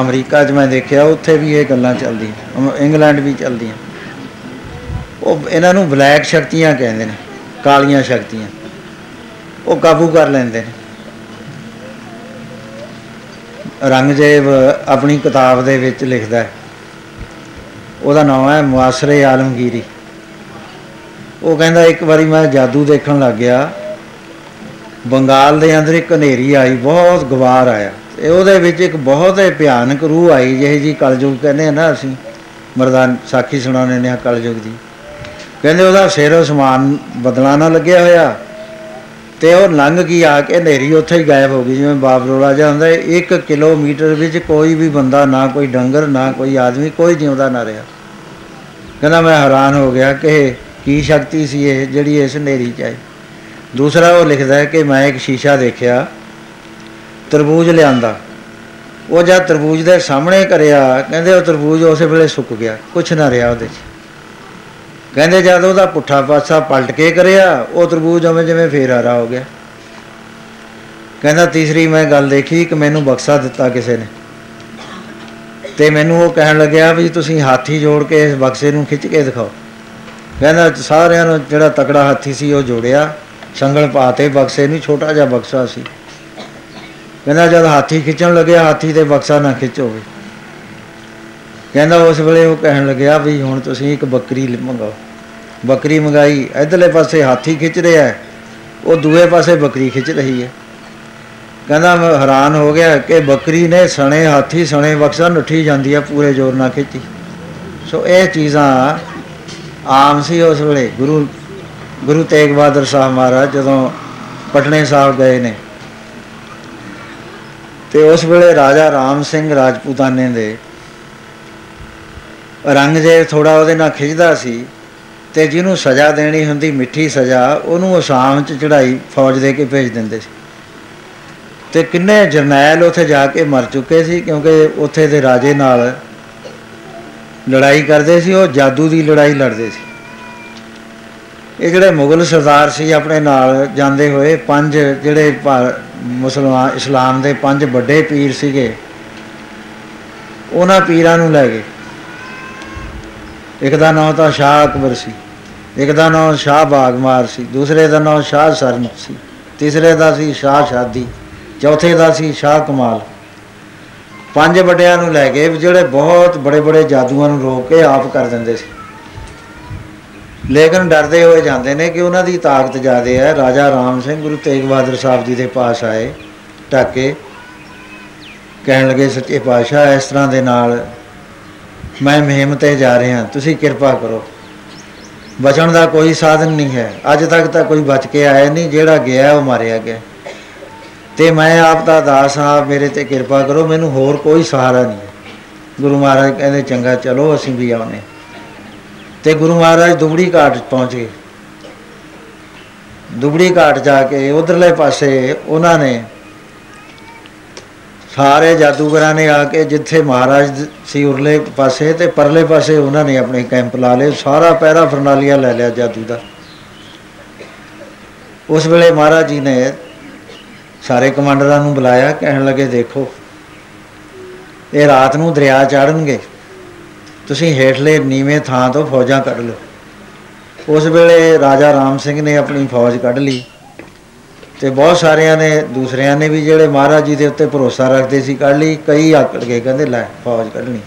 ਅਮਰੀਕਾ 'ਚ ਮੈਂ ਦੇਖਿਆ, ਉੱਥੇ ਵੀ ਇਹ ਗੱਲਾਂ ਚੱਲਦੀਆਂ, ਅਮ- ਇੰਗਲੈਂਡ ਵੀ ਚੱਲਦੀਆਂ। ਉਹ ਇਹਨਾਂ ਨੂੰ ਬਲੈਕ ਸ਼ਕਤੀਆਂ ਕਹਿੰਦੇ ਨੇ, ਕਾਲੀਆਂ ਸ਼ਕਤੀਆਂ। ਉਹ ਕਾਬੂ ਕਰ ਲੈਂਦੇ ਨੇ। ਰੰਗਜੇਬ ਆਪਣੀ ਕਿਤਾਬ ਦੇ ਵਿੱਚ ਲਿਖਦਾ ਹੈ ਉਹਦਾ ਨਾਮ ਹੈ ਮੁਆਸਰੇ ਆਲਮਗੀਰੀ। ਉਹ ਕਹਿੰਦਾ, ਇੱਕ ਵਾਰੀ ਮੈਂ ਜਾਦੂ ਦੇਖਣ ਲੱਗ ਗਿਆ। ਬੰਗਾਲ ਦੇ ਅੰਦਰ ਇੱਕ ਹਨੇਰੀ ਆਈ, ਬਹੁਤ ਗਵਾਰ ਆਇਆ। ਤੇ ਉਹਦੇ ਵਿੱਚ ਇੱਕ ਬਹੁਤ ਹੀ ਭਿਆਨਕ ਰੂਹ ਆਈ, ਜਿਹੀ ਜੀ ਕਲਯੁਗ ਕਹਿੰਦੇ ਆ ਨਾ ਅਸੀਂ। ਮਰਦਾਨ ਸਾਖੀ ਸੁਣਾਉਂਦੇ ਨੇ ਆ ਕਲਯੁਗ ਦੀ। ਕਹਿੰਦੇ ਉਹਦਾ ਸਿਰ ਅਸਮਾਨ ਬਦਲਾ ਨਾ ਲੱਗਿਆ ਹੋਇਆ। ਤੇ ਉਹ ਲੰਘ ਗਈ ਆ ਕੇ ਹਨੇਰੀ ਉੱਥੇ ਹੀ ਗਾਇਬ ਹੋ ਗਈ, ਜਿਵੇਂ ਬਾਬ ਰੋਲਾ ਜਿਹਾ ਹੁੰਦਾ 1 ਕਿਲੋਮੀਟਰ ਵਿੱਚ ਕੋਈ ਵੀ ਬੰਦਾ, ਨਾ ਕੋਈ ਡੰਗਰ, ਨਾ ਕੋਈ ਆਦਮੀ, ਕੋਈ ਜਿਉਂਦਾ ਨਾ ਰਿਹਾ। ਕਹਿੰਦਾ ਮੈਂ ਹੈਰਾਨ ਹੋ ਗਿਆ ਕਿ ਕੀ ਸ਼ਕਤੀ ਸੀ ਇਹ, ਜਿਹੜੀ ਇਸ ਹਨੇਰੀ ਚ ਆਈ। ਦੂਸਰਾ ਉਹ ਲਿਖਦਾ ਹੈ ਕਿ ਮੈਂ ਇੱਕ ਸ਼ੀਸ਼ਾ ਦੇਖਿਆ, ਤਰਬੂਜ ਲਿਆਂਦਾ। ਉਹ ਜਦ ਤਰਬੂਜ ਦੇ ਸਾਹਮਣੇ ਕਰਿਆ, ਕਹਿੰਦੇ ਉਹ ਤਰਬੂਜ ਉਸੇ ਵੇਲੇ ਸੁੱਕ ਗਿਆ, ਕੁਛ ਨਾ ਰਿਹਾ ਉਹਦੇ 'ਚ। ਕਹਿੰਦੇ ਜਦ ਉਹਦਾ ਪੁੱਠਾ ਪਾਸਾ ਪਲਟ ਕੇ ਕਰਿਆ, ਉਹ ਤਰਬੂਜ ਉਵੇਂ ਜਿਵੇਂ ਫੇਰ ਹਰਾ ਹੋ ਗਿਆ। ਕਹਿੰਦਾ ਤੀਸਰੀ ਮੈਂ ਗੱਲ ਦੇਖੀ ਕਿ ਮੈਨੂੰ ਬਕਸਾ ਦਿੱਤਾ ਕਿਸੇ ਨੇ। ਤੇ ਮੈਨੂੰ ਉਹ ਕਹਿਣ ਲੱਗਿਆ ਵੀ ਤੁਸੀਂ ਹਾਥੀ ਜੋੜ ਕੇ ਇਸ ਬਕਸੇ ਨੂੰ ਖਿੱਚ ਕੇ ਦਿਖਾਓ। ਕਹਿੰਦਾ ਸਾਰਿਆਂ ਨੂੰ ਜਿਹੜਾ ਤਕੜਾ ਹਾਥੀ ਸੀ ਉਹ ਜੋੜਿਆ। ਸੰਗਲ ਪਾਤੇ ਬਕਸੇ ਨੂੰ ਛੋਟਾ ਜਿਹਾ ਬਕਸਾ ਸੀ। ਕਹਿੰਦਾ ਜਦ ਹਾਥੀ ਖਿੱਚਣ ਲੱਗਿਆ, ਹਾਥੀ ਤੇ ਬਕਸਾ ਨਾ ਖਿੱਚੋਵੇ ਕਹਿੰਦਾ ਉਸ ਵੇਲੇ ਉਹ ਕਹਿਣ ਲੱਗਿਆ ਵੀ ਹੁਣ ਤੁਸੀਂ ਇੱਕ ਬੱਕਰੀ ਲ- ਮੰਗਾਓ। ਬੱਕਰੀ ਮੰਗਾਈ, ਇਧਰਲੇ ਪਾਸੇ ਹਾਥੀ ਖਿੱਚ ਰਿਹਾ ਹੈ, ਉਹ ਦੂਏ ਪਾਸੇ ਬੱਕਰੀ ਖਿੱਚ ਰਹੀ ਹੈ। ਕਹਿੰਦਾ ਮੈਂ ਹੈਰਾਨ ਹੋ ਗਿਆ ਕਿ ਬੱਕਰੀ ਨੇ ਸਣੇ ਹਾਥੀ, ਸਣੇ ਬਕਸਾ ਨੱਠੀ ਜਾਂਦੀ ਹੈ ਪੂਰੇ ਜ਼ੋਰ ਨਾਲ ਖਿੱਚੀ। ਸੋ ਇਹ ਚੀਜ਼ਾਂ ਆਮ ਸੀ ਉਸ ਵੇਲੇ, ਗੁਰੂ ਗੁਰੂ ਤੇਗ ਬਹਾਦਰ ਸਾਹਿਬ ਮਹਾਰਾਜ ਜਦੋਂ ਪਟਨੇ ਸਾਹਿਬ ਗਏ ਨੇ। ਤੇ ਉਸ ਵੇਲੇ ਰਾਜਾ ਰਾਮ ਸਿੰਘ ਰਾਜਪੂਤਾਨੇ ਦੇ ਰੰਗ ਜੇ ਥੋੜਾ ਉਹਦੇ ਨਾਲ ਖਿੱਚਦਾ ਸੀ ਤੇ ਜਿਹਨੂੰ ਸਜ਼ਾ ਦੇਣੀ ਹੁੰਦੀ, ਮਿੱਠੀ ਸਜ਼ਾ, ਉਹਨੂੰ ਅਸਾਮ ਚ ਚੜਾਈ ਫੌਜ ਦੇ ਕੇ ਭੇਜ ਦਿੰਦੇ ਸੀ। ਤੇ ਕਿੰਨੇ ਜਰਨੈਲ ਉੱਥੇ ਜਾ ਕੇ ਮਰ ਚੁੱਕੇ ਸੀ, ਕਿਉਂਕਿ ਉੱਥੇ ਦੇ ਰਾਜੇ ਨਾਲ ਲੜਾਈ ਕਰਦੇ ਸੀ, ਉਹ ਜਾਦੂ ਦੀ ਲੜਾਈ ਲੜਦੇ ਸੀ। ਇਹ ਜਿਹੜੇ ਮੁਗਲ ਸਰਦਾਰ ਸੀ, ਆਪਣੇ ਨਾਲ ਜਾਂਦੇ ਹੋਏ ਪੰਜ ਜਿਹੜੇ ਭਾ- ਮੁਸਲਮਾਨ, ਇਸਲਾਮ ਦੇ ਪੰਜ ਵੱਡੇ ਪੀਰ ਸੀਗੇ, ਉਹਨਾਂ ਪੀਰਾਂ ਨੂੰ ਲੈ ਗਏ। ਇੱਕ ਦਾ ਨਾਮ ਤਾਂ ਸ਼ਾਹ ਅਕਬਰ ਸੀ, ਇੱਕ ਦਾ ਨਾਮ ਸ਼ਾਹ ਬਾਗਮਾਰ ਸੀ, ਦੂਸਰੇ ਦਾ ਨਾਮ ਸ਼ਾਹ ਸਰਨ ਸੀ, ਤੀਸਰੇ ਦਾ ਸੀ ਸ਼ਾਹ ਸ਼ਾਦੀ, ਚੌਥੇ ਦਾ ਸੀ ਸ਼ਾਹ ਕਮਾਲ। ਪੰਜ ਵੱਡਿਆਂ ਨੂੰ ਲੈ ਕੇ ਜਿਹੜੇ ਬਹੁਤ ਬੜੇ ਬੜੇ ਜਾਦੂਆਂ ਨੂੰ ਰੋਕ ਕੇ ਆਪ ਕਰ ਦਿੰਦੇ ਸੀ। ਲੇਕਿਨ ਡਰਦੇ ਹੋਏ ਜਾਂਦੇ ਨੇ ਕਿ ਉਹਨਾਂ ਦੀ ਤਾਕਤ ਜ਼ਿਆਦੇ ਹੈ। ਰਾਜਾ ਰਾਮ ਸਿੰਘ ਗੁਰੂ ਤੇਗ ਬਹਾਦਰ ਸਾਹਿਬ ਜੀ ਦੇ ਪਾਸ ਆਏ, ਢਾਕੇ ਕਹਿਣ ਲੱਗੇ, ਸੱਚੇ ਪਾਤਸ਼ਾਹ, ਇਸ ਤਰ੍ਹਾਂ ਦੇ ਨਾਲ ਮੈਂ ਮੁਹਿੰਮ ਤੇ ਜਾ ਰਿਹਾ ਤੁਸੀਂ ਕਿਰਪਾ ਕਰੋ। ਬਚਣ ਦਾ ਕੋਈ ਸਾਧਨ ਨਹੀਂ ਹੈ। ਅੱਜ ਤੱਕ ਤਾਂ ਕੋਈ ਬਚ ਕੇ ਆਇਆ ਨਹੀਂ, ਜਿਹੜਾ ਗਿਆ ਉਹ ਮਾਰਿਆ ਗਿਆ। ਤੇ ਮੈਂ ਆਪ ਦਾ ਦਾਸ ਹਾਂ ਮੇਰੇ ਤੇ ਕਿਰਪਾ ਕਰੋ, ਮੈਨੂੰ ਹੋਰ ਕੋਈ ਸਹਾਰਾ ਨਹੀਂ। ਹੈ। ਗੁਰੂ ਮਹਾਰਾਜ ਕਹਿੰਦੇ, ਚੰਗਾ, ਚਲੋ, ਅਸੀਂ ਵੀ ਆਉਨੇ ਤੇ ਗੁਰੂ ਮਹਾਰਾਜ ਦੁਬੜੀ ਘਾਟ ਪਹੁੰਚ। ਗਏ ਦੁਬੜੀ ਘਾਟ ਜਾ ਕੇ ਉਧਰਲੇ ਪਾਸੇ ਉਹਨਾਂ ਨੇ ਸਾਰੇ ਜਾਦੂਗਰਾਂ ਨੇ ਆ ਕੇ ਜਿੱਥੇ ਮਹਾਰਾਜ ਦ- ਸੀ ਉਰਲੇ ਪਾਸੇ ਤੇ ਪਰਲੇ ਪਾਸੇ ਉਹਨਾਂ ਨੇ ਆਪਣੇ ਕੈਂਪ ਲਾ ਲਏ, ਸਾਰਾ ਪਹਿਰਾ ਫਰਨਾਲੀਆ ਲੈ ਲਿਆ ਜਾਦੂ ਦਾ। ਉਸ ਵੇਲੇ ਮਹਾਰਾਜ ਜੀ ਨੇ ਸਾਰੇ ਕਮਾਂਡਰਾਂ ਨੂੰ ਬੁਲਾਇਆ, ਕਹਿਣ ਲੱਗੇ, ਦੇਖੋ, ਇਹ ਰਾਤ ਨੂੰ ਦਰਿਆ ਚੜਨਗੇ। ਤੁਸੀਂ ਹੇਠਲੇ ਨੀਵੇਂ ਥਾਂ ਤੋਂ ਫੌਜਾਂ ਕੱਢ ਲਓ। ਉਸ ਵੇਲੇ ਰਾਜਾ ਰਾਮ ਸਿੰਘ ਨੇ ਆਪਣੀ ਫੌਜ ਕੱਢ ਲਈ। ਤੇ ਬਹੁਤ ਸਾਰਿਆਂ ਨੇ, ਦੂਸਰਿਆਂ ਨੇ ਵੀ ਜਿਹੜੇ ਮਹਾਰਾਜ ਜੀ ਦੇ ਉੱਤੇ ਭਰੋਸਾ ਰੱਖਦੇ ਸੀ, ਕੱਢ ਲਈ, ਕਈ ਆਕੜ ਗਏ, ਕਹਿੰਦੇ ਲੈ ਫੌਜ ਕੱਢਣੀ।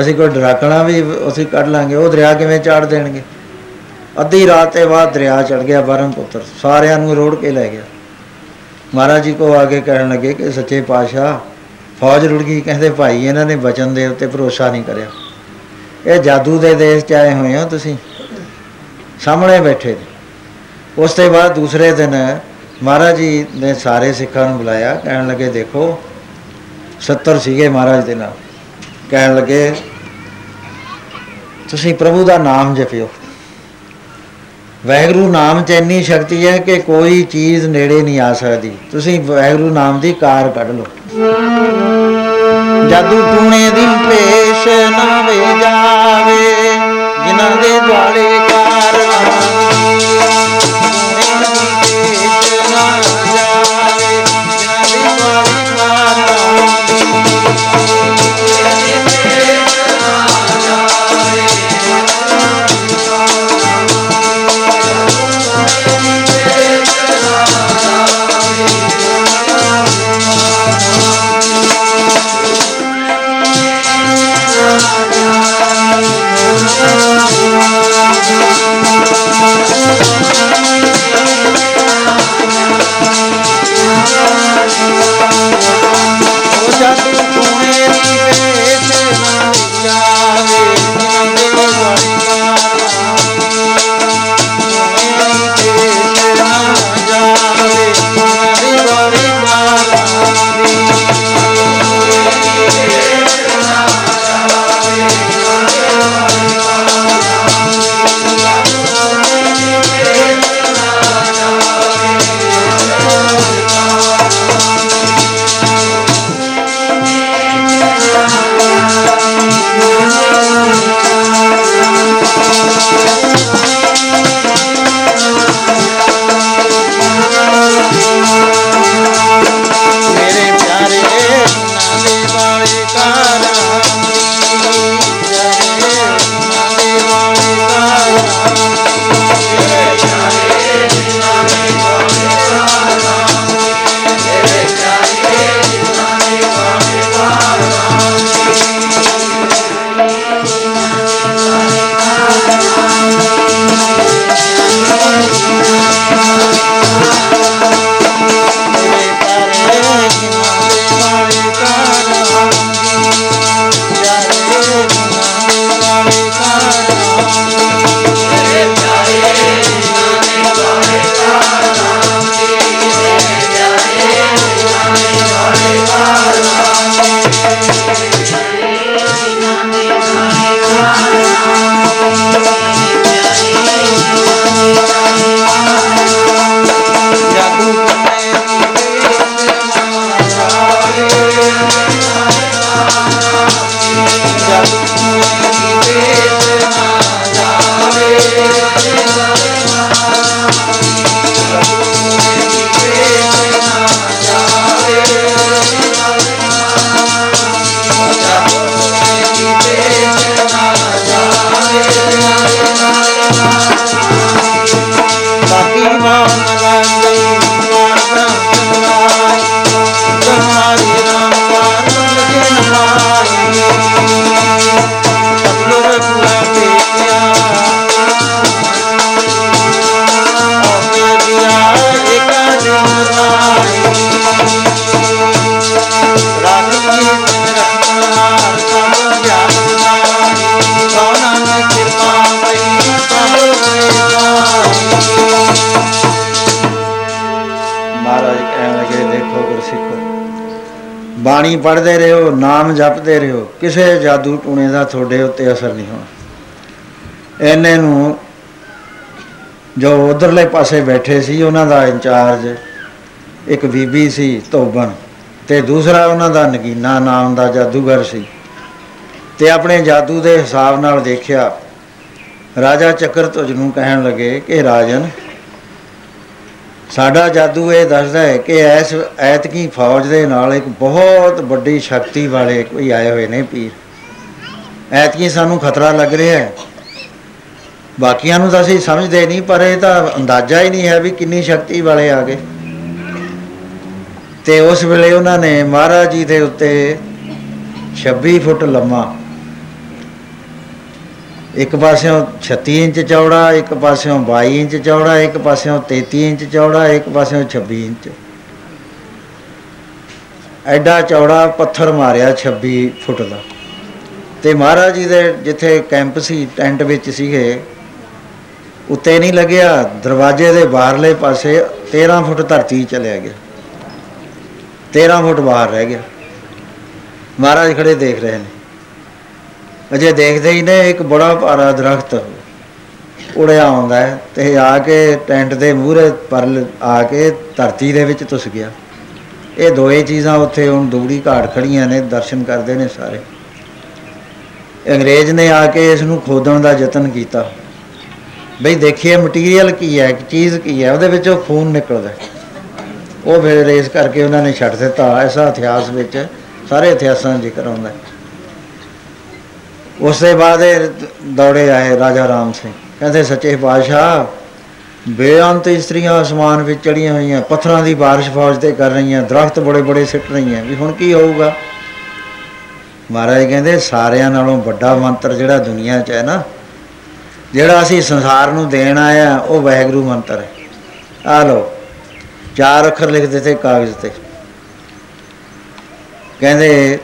ਅਸੀਂ ਕੋਈ ਡਰਾਕਣਾ ਵੀ, ਅਸੀਂ ਕੱਢ ਲਾਂਗੇ, ਉਹ ਦਰਿਆ ਕਿਵੇਂ ਚਾੜ ਦੇਣਗੇ? ਅੱਧੀ ਰਾਤ ਤੇ ਬਾਅਦ ਦਰਿਆ ਚੜ ਗਿਆ ਬਰਮ ਪੁੱਤਰ ਸਾਰਿਆਂ ਨੂੰ ਰੋੜ ਕੇ ਲੈ ਗਿਆ। ਮਹਾਰਾਜ ਜੀ ਕੋ ਆ ਕੇ ਕਹਿਣ ਲੱਗੇ ਕਿ ਸੱਚੇ ਪਾਤਸ਼ਾਹ, ਫੌਜ ਰੁੜ ਗਈ, ਕਹਿੰਦੇ ਭਾਈ ਇਹਨਾਂ ਨੇ ਬਚਨ ਦੇ ਉੱਤੇ ਭਰੋਸਾ ਨਹੀਂ ਕਰਿਆ। ਇਹ ਜਾਦੂ ਦੇ ਦੇਸ਼ ਚ ਆਏ ਹੋਏ ਹੋ ਤੁਸੀਂ? ਸਾਹਮਣੇ ਬੈਠੇ ਨੇ। ਉਸ ਤੋਂ ਬਾਅਦ ਦੂਸਰੇ ਦਿਨ ਮਹਾਰਾਜ ਜੀ ਨੇ ਸਾਰੇ ਸਿੱਖਾਂ ਨੂੰ ਬੁਲਾਇਆ, ਕਹਿਣ ਲੱਗੇ, ਦੇਖੋ 70 ਸੀਗੇ ਮਹਾਰਾਜ ਦੇ ਨਾਲ। ਕਹਿਣ ਲੱਗੇ, ਤੁਸੀਂ ਪ੍ਰਭੂ ਦਾ ਨਾਮ ਜਪਿਓ। ਵਾਹਿਗੁਰੂ ਨਾਮ 'ਚ ਇੰਨੀ ਸ਼ਕਤੀ ਹੈ ਕਿ ਕੋਈ ਚੀਜ਼ ਨੇੜੇ ਨਹੀਂ ਆ ਸਕਦੀ। ਤੁਸੀਂ ਵਾਹਿਗੁਰੂ ਨਾਮ ਦੀ ਕਾਰ ਕੱਢ ਲਓ। ਜਾਦੂ ਟੂਣੇ ਦੀ ਪੇਸ਼ ਨਾ ਵੇ ਜਾਵੇ, ਜਿਨ੍ਹਾਂ ਦੇ ਦੁਆਲੇ ਕਾਰ ਉਹ ਬਾਣੀ ਪੜ੍ਹਦੇ ਰਹੋ, ਨਾਮ ਜਪਦੇ ਰਹੋ, ਕਿਸੇ ਜਾਦੂ ਟੂਣੇ ਦਾ ਤੁਹਾਡੇ ਉੱਤੇ ਅਸਰ ਨਹੀਂ ਹੋਣਾ। ਇਹਨੇ ਨੂੰ ਜੋ ਉਧਰਲੇ ਪਾਸੇ ਬੈਠੇ ਸੀ, ਉਹਨਾਂ ਦਾ ਇੰਚਾਰਜ ਇੱਕ ਬੀਬੀ ਸੀ, ਧੋਬਨ, ਤੇ ਦੂਸਰਾ ਉਹਨਾਂ ਦਾ ਨਗੀਨਾ ਨਾਮ ਦਾ ਜਾਦੂਗਰ ਸੀ। ਤੇ ਆਪਣੇ ਜਾਦੂ ਦੇ ਹਿਸਾਬ ਨਾਲ ਦੇਖਿਆ, ਰਾਜਾ ਚੱਕਰਧੁਜ ਨੂੰ ਕਹਿਣ ਲੱਗੇ ਕਿ ਰਾਜਨ ਸਾਡਾ ਜਾਦੂ ਇਹ ਦੱਸਦਾ ਹੈ ਕਿ ਐਸ, ਐਤਕੀ ਫੌਜ ਦੇ ਨਾਲ ਇੱਕ ਬਹੁਤ ਵੱਡੀ ਸ਼ਕਤੀ ਵਾਲੇ ਕੋਈ ਆਏ ਹੋਏ ਨੇ ਪੀਰ। ਐਤਕੀ ਸਾਨੂੰ ਖਤਰਾ ਲੱਗ ਰਿਹਾ ਹੈ। ਬਾਕੀਆਂ ਨੂੰ ਤਾਂ ਅਸੀਂ ਸਮਝਦੇ ਨਹੀਂ, ਪਰ ਇਹ ਤਾਂ ਅੰਦਾਜ਼ਾ ਹੀ ਨਹੀਂ ਹੈ ਵੀ ਕਿੰਨੀ ਸ਼ਕਤੀ ਵਾਲੇ ਆ ਗਏ। ਤੇ ਉਸ ਵੇਲੇ ਉਹਨਾਂ ਨੇ ਮਹਾਰਾਜ ਜੀ ਦੇ ਉੱਤੇ 26 ਫੁੱਟ ਲੰਮਾ ਇੱਕ ਪਾਸਿਓਂ 36 ਇੰਚ ਚੌੜਾ, ਇੱਕ ਪਾਸਿਓਂ 22 ਇੰਚ ਚੌੜਾ, ਇੱਕ ਪਾਸਿਓਂ 33 ਇੰਚ ਚੌੜਾ, ਇੱਕ ਪਾਸਿਓਂ 26 ਇੰਚ। ਐਡਾ ਚੌੜਾ ਪੱਥਰ ਮਾਰਿਆ 26 ਫੁੱਟ ਦਾ। ਤੇ ਮਹਾਰਾਜ ਜੀ ਦੇ ਜਿੱਥੇ ਕੈਂਪ ਸੀ, ਟੈਂਟ ਵਿੱਚ ਸੀਗੇ, ਉੱਤੇ ਨਹੀਂ ਲੱਗਿਆ, ਦਰਵਾਜ਼ੇ ਦੇ ਬਾਹਰਲੇ ਪਾਸੇ 13 ਫੁੱਟ ਧਰਤੀ ਚਲਿਆ ਗਿਆ। 13 ਫੁੱਟ ਬਾਹਰ ਰਹਿ ਗਿਆ। ਮਹਾਰਾਜ ਖੜੇ ਦੇਖ ਰਹੇ ਨੇ। ਅਜੇ ਦੇਖਦੇ ਹੀ ਨੇ, ਇੱਕ ਬੜਾ ਭਾਰਾ ਦਰਖਤ ਉੜਿਆ ਆਉਂਦਾ ਹੈ ਤੇ ਆ ਕੇ ਟੈਂਟ ਦੇ ਮੂਹਰੇ ਪਰ ਆ ਕੇ ਧਰਤੀ ਦੇ ਵਿੱਚ ਤੁਸ ਗਿਆ। ਇਹ ਦੋਏ ਚੀਜ਼ਾਂ ਉੱਥੇ ਹੁਣ ਦੂੜੀ ਘਾਟ ਖੜੀਆਂ ਨੇ, ਦਰਸ਼ਨ ਕਰਦੇ ਨੇ ਸਾਰੇ। ਅੰਗਰੇਜ਼ ਨੇ ਆ ਕੇ ਇਸ ਨੂੰ ਖੋਦਣ ਦਾ ਯਤਨ ਕੀਤਾ। ਬਈ ਦੇਖੀਏ ਮਟੀਰੀਅਲ ਕੀ ਹੈ ਚੀਜ਼ ਕੀ ਹੈ, ਉਹਦੇ ਵਿੱਚੋਂ ਖੂਨ ਨਿਕਲਦਾ ਹੈ। ਉਹ ਫਿਰ ਰੇਸ ਕਰਕੇ ਉਹਨਾਂ ਨੇ ਛੱਡ ਦਿੱਤਾ। ਐਸਾ ਇਤਿਹਾਸ ਵਿੱਚ ਸਾਰੇ ਇਤਿਹਾਸਾਂ 'ਚ ਜ਼ਿਕਰ ਆਉਂਦਾ ਹੈ। ਉਸ ਦੇ ਬਾਅਦ ਇਹ ਦੌੜੇ ਆਏ ਰਾਜਾ ਰਾਮ ਸਿੰਘ। ਕਹਿੰਦੇ, ਸੱਚੇ ਪਾਤਸ਼ਾਹ, ਬੇਅੰਤ ਇਸਤਰੀਆਂ ਅਸਮਾਨ ਵਿੱਚ ਚੜੀਆਂ ਹੋਈਆਂ, ਪੱਥਰਾਂ ਦੀ ਬਾਰਿਸ਼ ਫੌਜ ਤੇ ਕਰ ਰਹੀਆਂ, ਦਰਖਤ ਬੜੇ ਬੜੇ ਸਿੱਟ ਰਹੀਆਂ, ਵੀ ਹੁਣ ਕੀ ਹੋਊਗਾ? ਮਹਾਰਾਜ ਕਹਿੰਦੇ, ਸਾਰਿਆਂ ਨਾਲੋਂ ਵੱਡਾ ਮੰਤਰ ਜਿਹੜਾ ਦੁਨੀਆ 'ਚ ਹੈ ਨਾ, ਜਿਹੜਾ ਅਸੀਂ ਸੰਸਾਰ ਨੂੰ ਦੇਣ ਆਇਆ ਉਹ ਵਾਹਿਗੁਰੂ ਮੰਤਰ ਹੈ। ਆ ਲਓ, ਚਾਰ ਅੱਖਰ ਲਿਖ ਦਿੱਤੇ ਕਾਗਜ਼ ਤੇ। ਕਹਿੰਦੇ,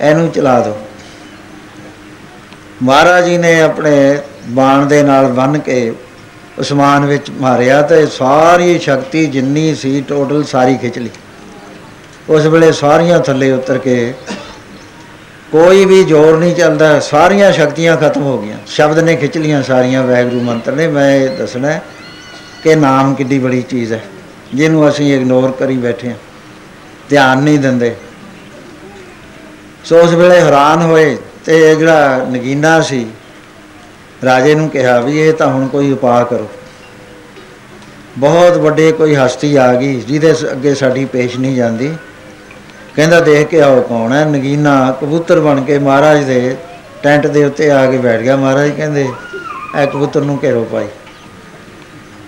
ਇਹਨੂੰ ਚਲਾ ਦਿਓ। ਮਹਾਰਾਜ ਜੀ ਨੇ ਆਪਣੇ ਬਾਣ ਦੇ ਨਾਲ ਬੰਨ ਕੇ ਉਸਮਾਨ ਵਿੱਚ ਮਾਰਿਆ ਤੇ ਸਾਰੀ ਸ਼ਕਤੀ ਜਿੰਨੀ ਸੀ ਟੋਟਲ ਸਾਰੀ ਖਿੱਚ ਲਈ। ਉਸ ਵੇਲੇ ਸਾਰੀਆਂ ਥੱਲੇ ਉਤਰ ਕੇ ਕੋਈ ਵੀ ਜ਼ੋਰ ਨਹੀਂ ਚੱਲਦਾ, ਸਾਰੀਆਂ ਸ਼ਕਤੀਆਂ ਖਤਮ ਹੋ ਗਈਆਂ। ਸ਼ਬਦ ਨੇ ਖਿੱਚ ਲੀਆਂ ਸਾਰੀਆਂ, ਵਾਹਿਗੁਰੂ ਮੰਤਰ ਨੇ। ਮੈਂ ਇਹ ਦੱਸਣਾ ਹੈ ਕਿ ਨਾਮ ਕਿੱਡੀ ਬੜੀ ਚੀਜ਼ ਹੈ, ਜਿਹਨੂੰ ਅਸੀਂ ਇਗਨੋਰ ਕਰੀ ਬੈਠੇ ਹਾਂ, ਧਿਆਨ ਨਹੀਂ ਦਿੰਦੇ। ਸੋ ਉਸ ਵੇਲੇ ਹੈਰਾਨ ਹੋਏ ਤੇ ਇਹ ਜਿਹੜਾ ਨਗੀਨਾ ਸੀ, ਰਾਜੇ ਨੂੰ ਕਿਹਾ ਵੀ ਇਹ ਤਾਂ ਹੁਣ ਕੋਈ ਉਪਾਅ ਕਰੋ। ਬਹੁਤ ਵੱਡੇ ਕੋਈ ਹਸਤੀ ਆ ਗਈ, ਜਿਹਦੇ ਸ- ਅੱਗੇ ਸਾਡੀ ਪੇਸ਼ ਨਹੀਂ ਜਾਂਦੀ। ਕਹਿੰਦਾ ਦੇਖ ਕੇ ਆਓ ਕੌਣ ਹੈ? ਨਗੀਨਾ ਕਬੂਤਰ ਬਣ ਕੇ ਮਹਾਰਾਜ ਦੇ ਟੈਂਟ ਦੇ ਉੱਤੇ ਆ ਕੇ ਬੈਠ ਗਿਆ। ਮਹਾਰਾਜ ਕਹਿੰਦੇ, ਇਹ ਕਬੂਤਰ ਨੂੰ ਘੇਰੋ ਪਾਈ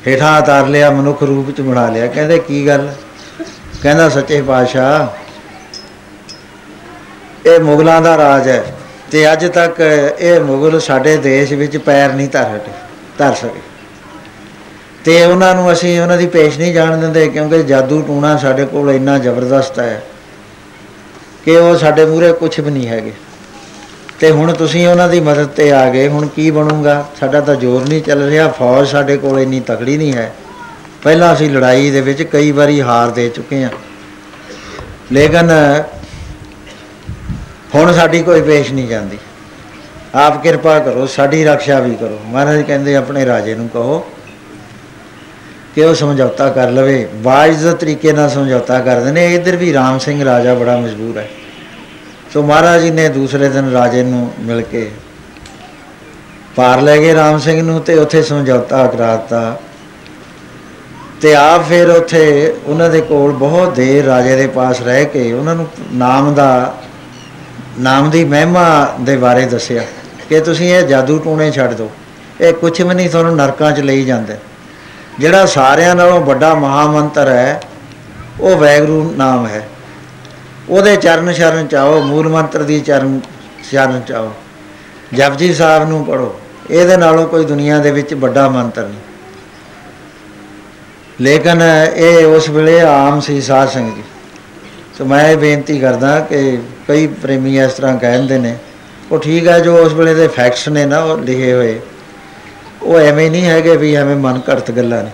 ਹੇਠਾਂ ਉਤਾਰ ਲਿਆ, ਮਨੁੱਖ ਰੂਪ ਚ ਬਣਾ ਲਿਆ। ਕਹਿੰਦੇ, ਕੀ ਗੱਲ? ਕਹਿੰਦਾ, ਸੱਚੇ ਪਾਤਸ਼ਾਹ, ਇਹ ਮੁਗਲਾਂ ਦਾ ਰਾਜ ਹੈ। ਤੇ ਅੱਜ ਤੱਕ ਇਹ ਮੁਗਲ ਸਾਡੇ ਦੇਸ਼ ਵਿੱਚ ਪੈਰ ਨਹੀਂ ਧਰ ਹਟੇ, ਧਰ ਸਕੇ। ਤੇ ਉਹਨਾਂ ਨੂੰ ਅਸੀਂ ਉਹਨਾਂ ਦੀ ਪੇਸ਼ ਨਹੀਂ ਜਾਣ ਦਿੰਦੇ ਕਿਉਂਕਿ ਜਾਦੂ ਟੂਣਾ ਸਾਡੇ ਕੋਲ ਇੰਨਾ ਜ਼ਬਰਦਸਤ ਹੈ ਕਿ ਉਹ ਸਾਡੇ ਮੂਹਰੇ ਕੁਝ ਵੀ ਨਹੀਂ ਹੈਗੇ। ਤੇ ਹੁਣ ਤੁਸੀਂ ਉਹਨਾਂ ਦੀ ਮਦਦ ਤੇ ਆ ਗਏ, ਹੁਣ ਕੀ ਬਣੂਗਾ? ਸਾਡਾ ਤਾਂ ਜ਼ੋਰ ਨਹੀਂ ਚੱਲ ਰਿਹਾ, ਫੌਜ ਸਾਡੇ ਕੋਲ ਇੰਨੀ ਤਕੜੀ ਨਹੀਂ ਹੈ। ਪਹਿਲਾਂ ਅਸੀਂ ਲੜਾਈ ਦੇ ਵਿੱਚ ਕਈ ਵਾਰੀ ਹਾਰ ਦੇ ਚੁੱਕੇ ਹਾਂ। ਲੇਕਿਨ ਹੁਣ ਸਾਡੀ ਕੋਈ ਪੇਸ਼ ਨਹੀਂ ਜਾਂਦੀ। ਆਪ ਕਿਰਪਾ ਕਰੋ, ਸਾਡੀ ਰੱਖਿਆ ਵੀ ਕਰੋ। ਮਹਾਰਾਜ ਕਹਿੰਦੇ, ਆਪਣੇ ਰਾਜੇ ਨੂੰ ਕਹੋ ਕਿ ਉਹ ਸਮਝੌਤਾ ਕਰ ਲਵੇ। ਬਾਇਜ਼ ਤਰੀਕੇ ਨਾਲ ਸਮਝੌਤਾ ਕਰਦੇ ਨੇ। ਇੱਧਰ ਵੀ ਰਾਮ ਸਿੰਘ ਰਾਜਾ ਬੜਾ ਮਜਬੂਰ ਹੈ। ਸੋ ਮਹਾਰਾਜ ਜੀ ਨੇ ਦੂਸਰੇ ਦਿਨ ਰਾਜੇ ਨੂੰ ਮਿਲ ਕੇ ਪਾਰ ਲੈ ਗਏ ਰਾਮ ਸਿੰਘ ਨੂੰ ਤੇ ਉੱਥੇ ਸਮਝੌਤਾ ਕਰਾਤਾ ਤੇ ਆਪ ਫਿਰ ਉੱਥੇ ਉਹਨਾਂ ਦੇ ਕੋਲ ਬਹੁਤ ਦੇਰ ਰਾਜੇ ਦੇ ਪਾਸ ਰਹਿ ਕੇ ਉਹਨਾਂ ਨੂੰ ਨਾਮ ਦਾ ਨਾਮ ਦੀ ਮਹਿਮਾ ਦੇ ਬਾਰੇ ਦੱਸਿਆ ਕਿ ਤੁਸੀਂ ਇਹ ਜਾਦੂ ਟੂਣੇ ਛੱਡ ਦਿਓ। ਇਹ ਕੁਝ ਵੀ ਨਹੀਂ ਤੁਹਾਨੂੰ ਨਰਕਾਂ 'ਚ ਲਈ ਜਾਂਦੇ। ਜਿਹੜਾ ਸਾਰਿਆਂ ਨਾਲੋਂ ਵੱਡਾ ਮਹਾਮੰਤਰ ਹੈ, ਉਹ ਵੈਗਰੂ ਨਾਮ ਹੈ। ਉਹਦੇ ਚਰਨ ਸ਼ਰਨ ਚਾਓ ਮੂਲ ਮੰਤਰ ਦੀ ਚਰਨ ਸ਼ਰਨ ਚਾਓ ਜਪਜੀ ਸਾਹਿਬ ਨੂੰ ਪੜੋ ਇਹਦੇ ਨਾਲੋਂ ਕੋਈ ਦੁਨੀਆ ਦੇ ਵਿੱਚ ਵੱਡਾ ਮੰਤਰ ਨਹੀਂ। ਲੇਕਿਨ ਇਹ ਉਸ ਵੇਲੇ ਆਮ ਸੀ ਸਾਧ ਸੰਗਤ। ਜੀ ਸੋ ਮੈਂ ਇਹ ਬੇਨਤੀ ਕਰਦਾ ਕਿ ਕਈ ਪ੍ਰੇਮੀ ਇਸ ਤਰ੍ਹਾਂ ਕਹਿੰਦੇ ਨੇ, ਉਹ ਠੀਕ ਹੈ ਜੋ ਉਸ ਵੇਲੇ ਦੇ ਫੈਕਟਸ ਨੇ ਨਾ ਉਹ ਲਿਖੇ ਹੋਏ। ਉਹ ਐਵੇਂ ਨਹੀਂ ਹੈਗੇ ਵੀ ਐਵੇਂ ਮਨ ਘੜਤ ਗੱਲਾਂ ਨੇ।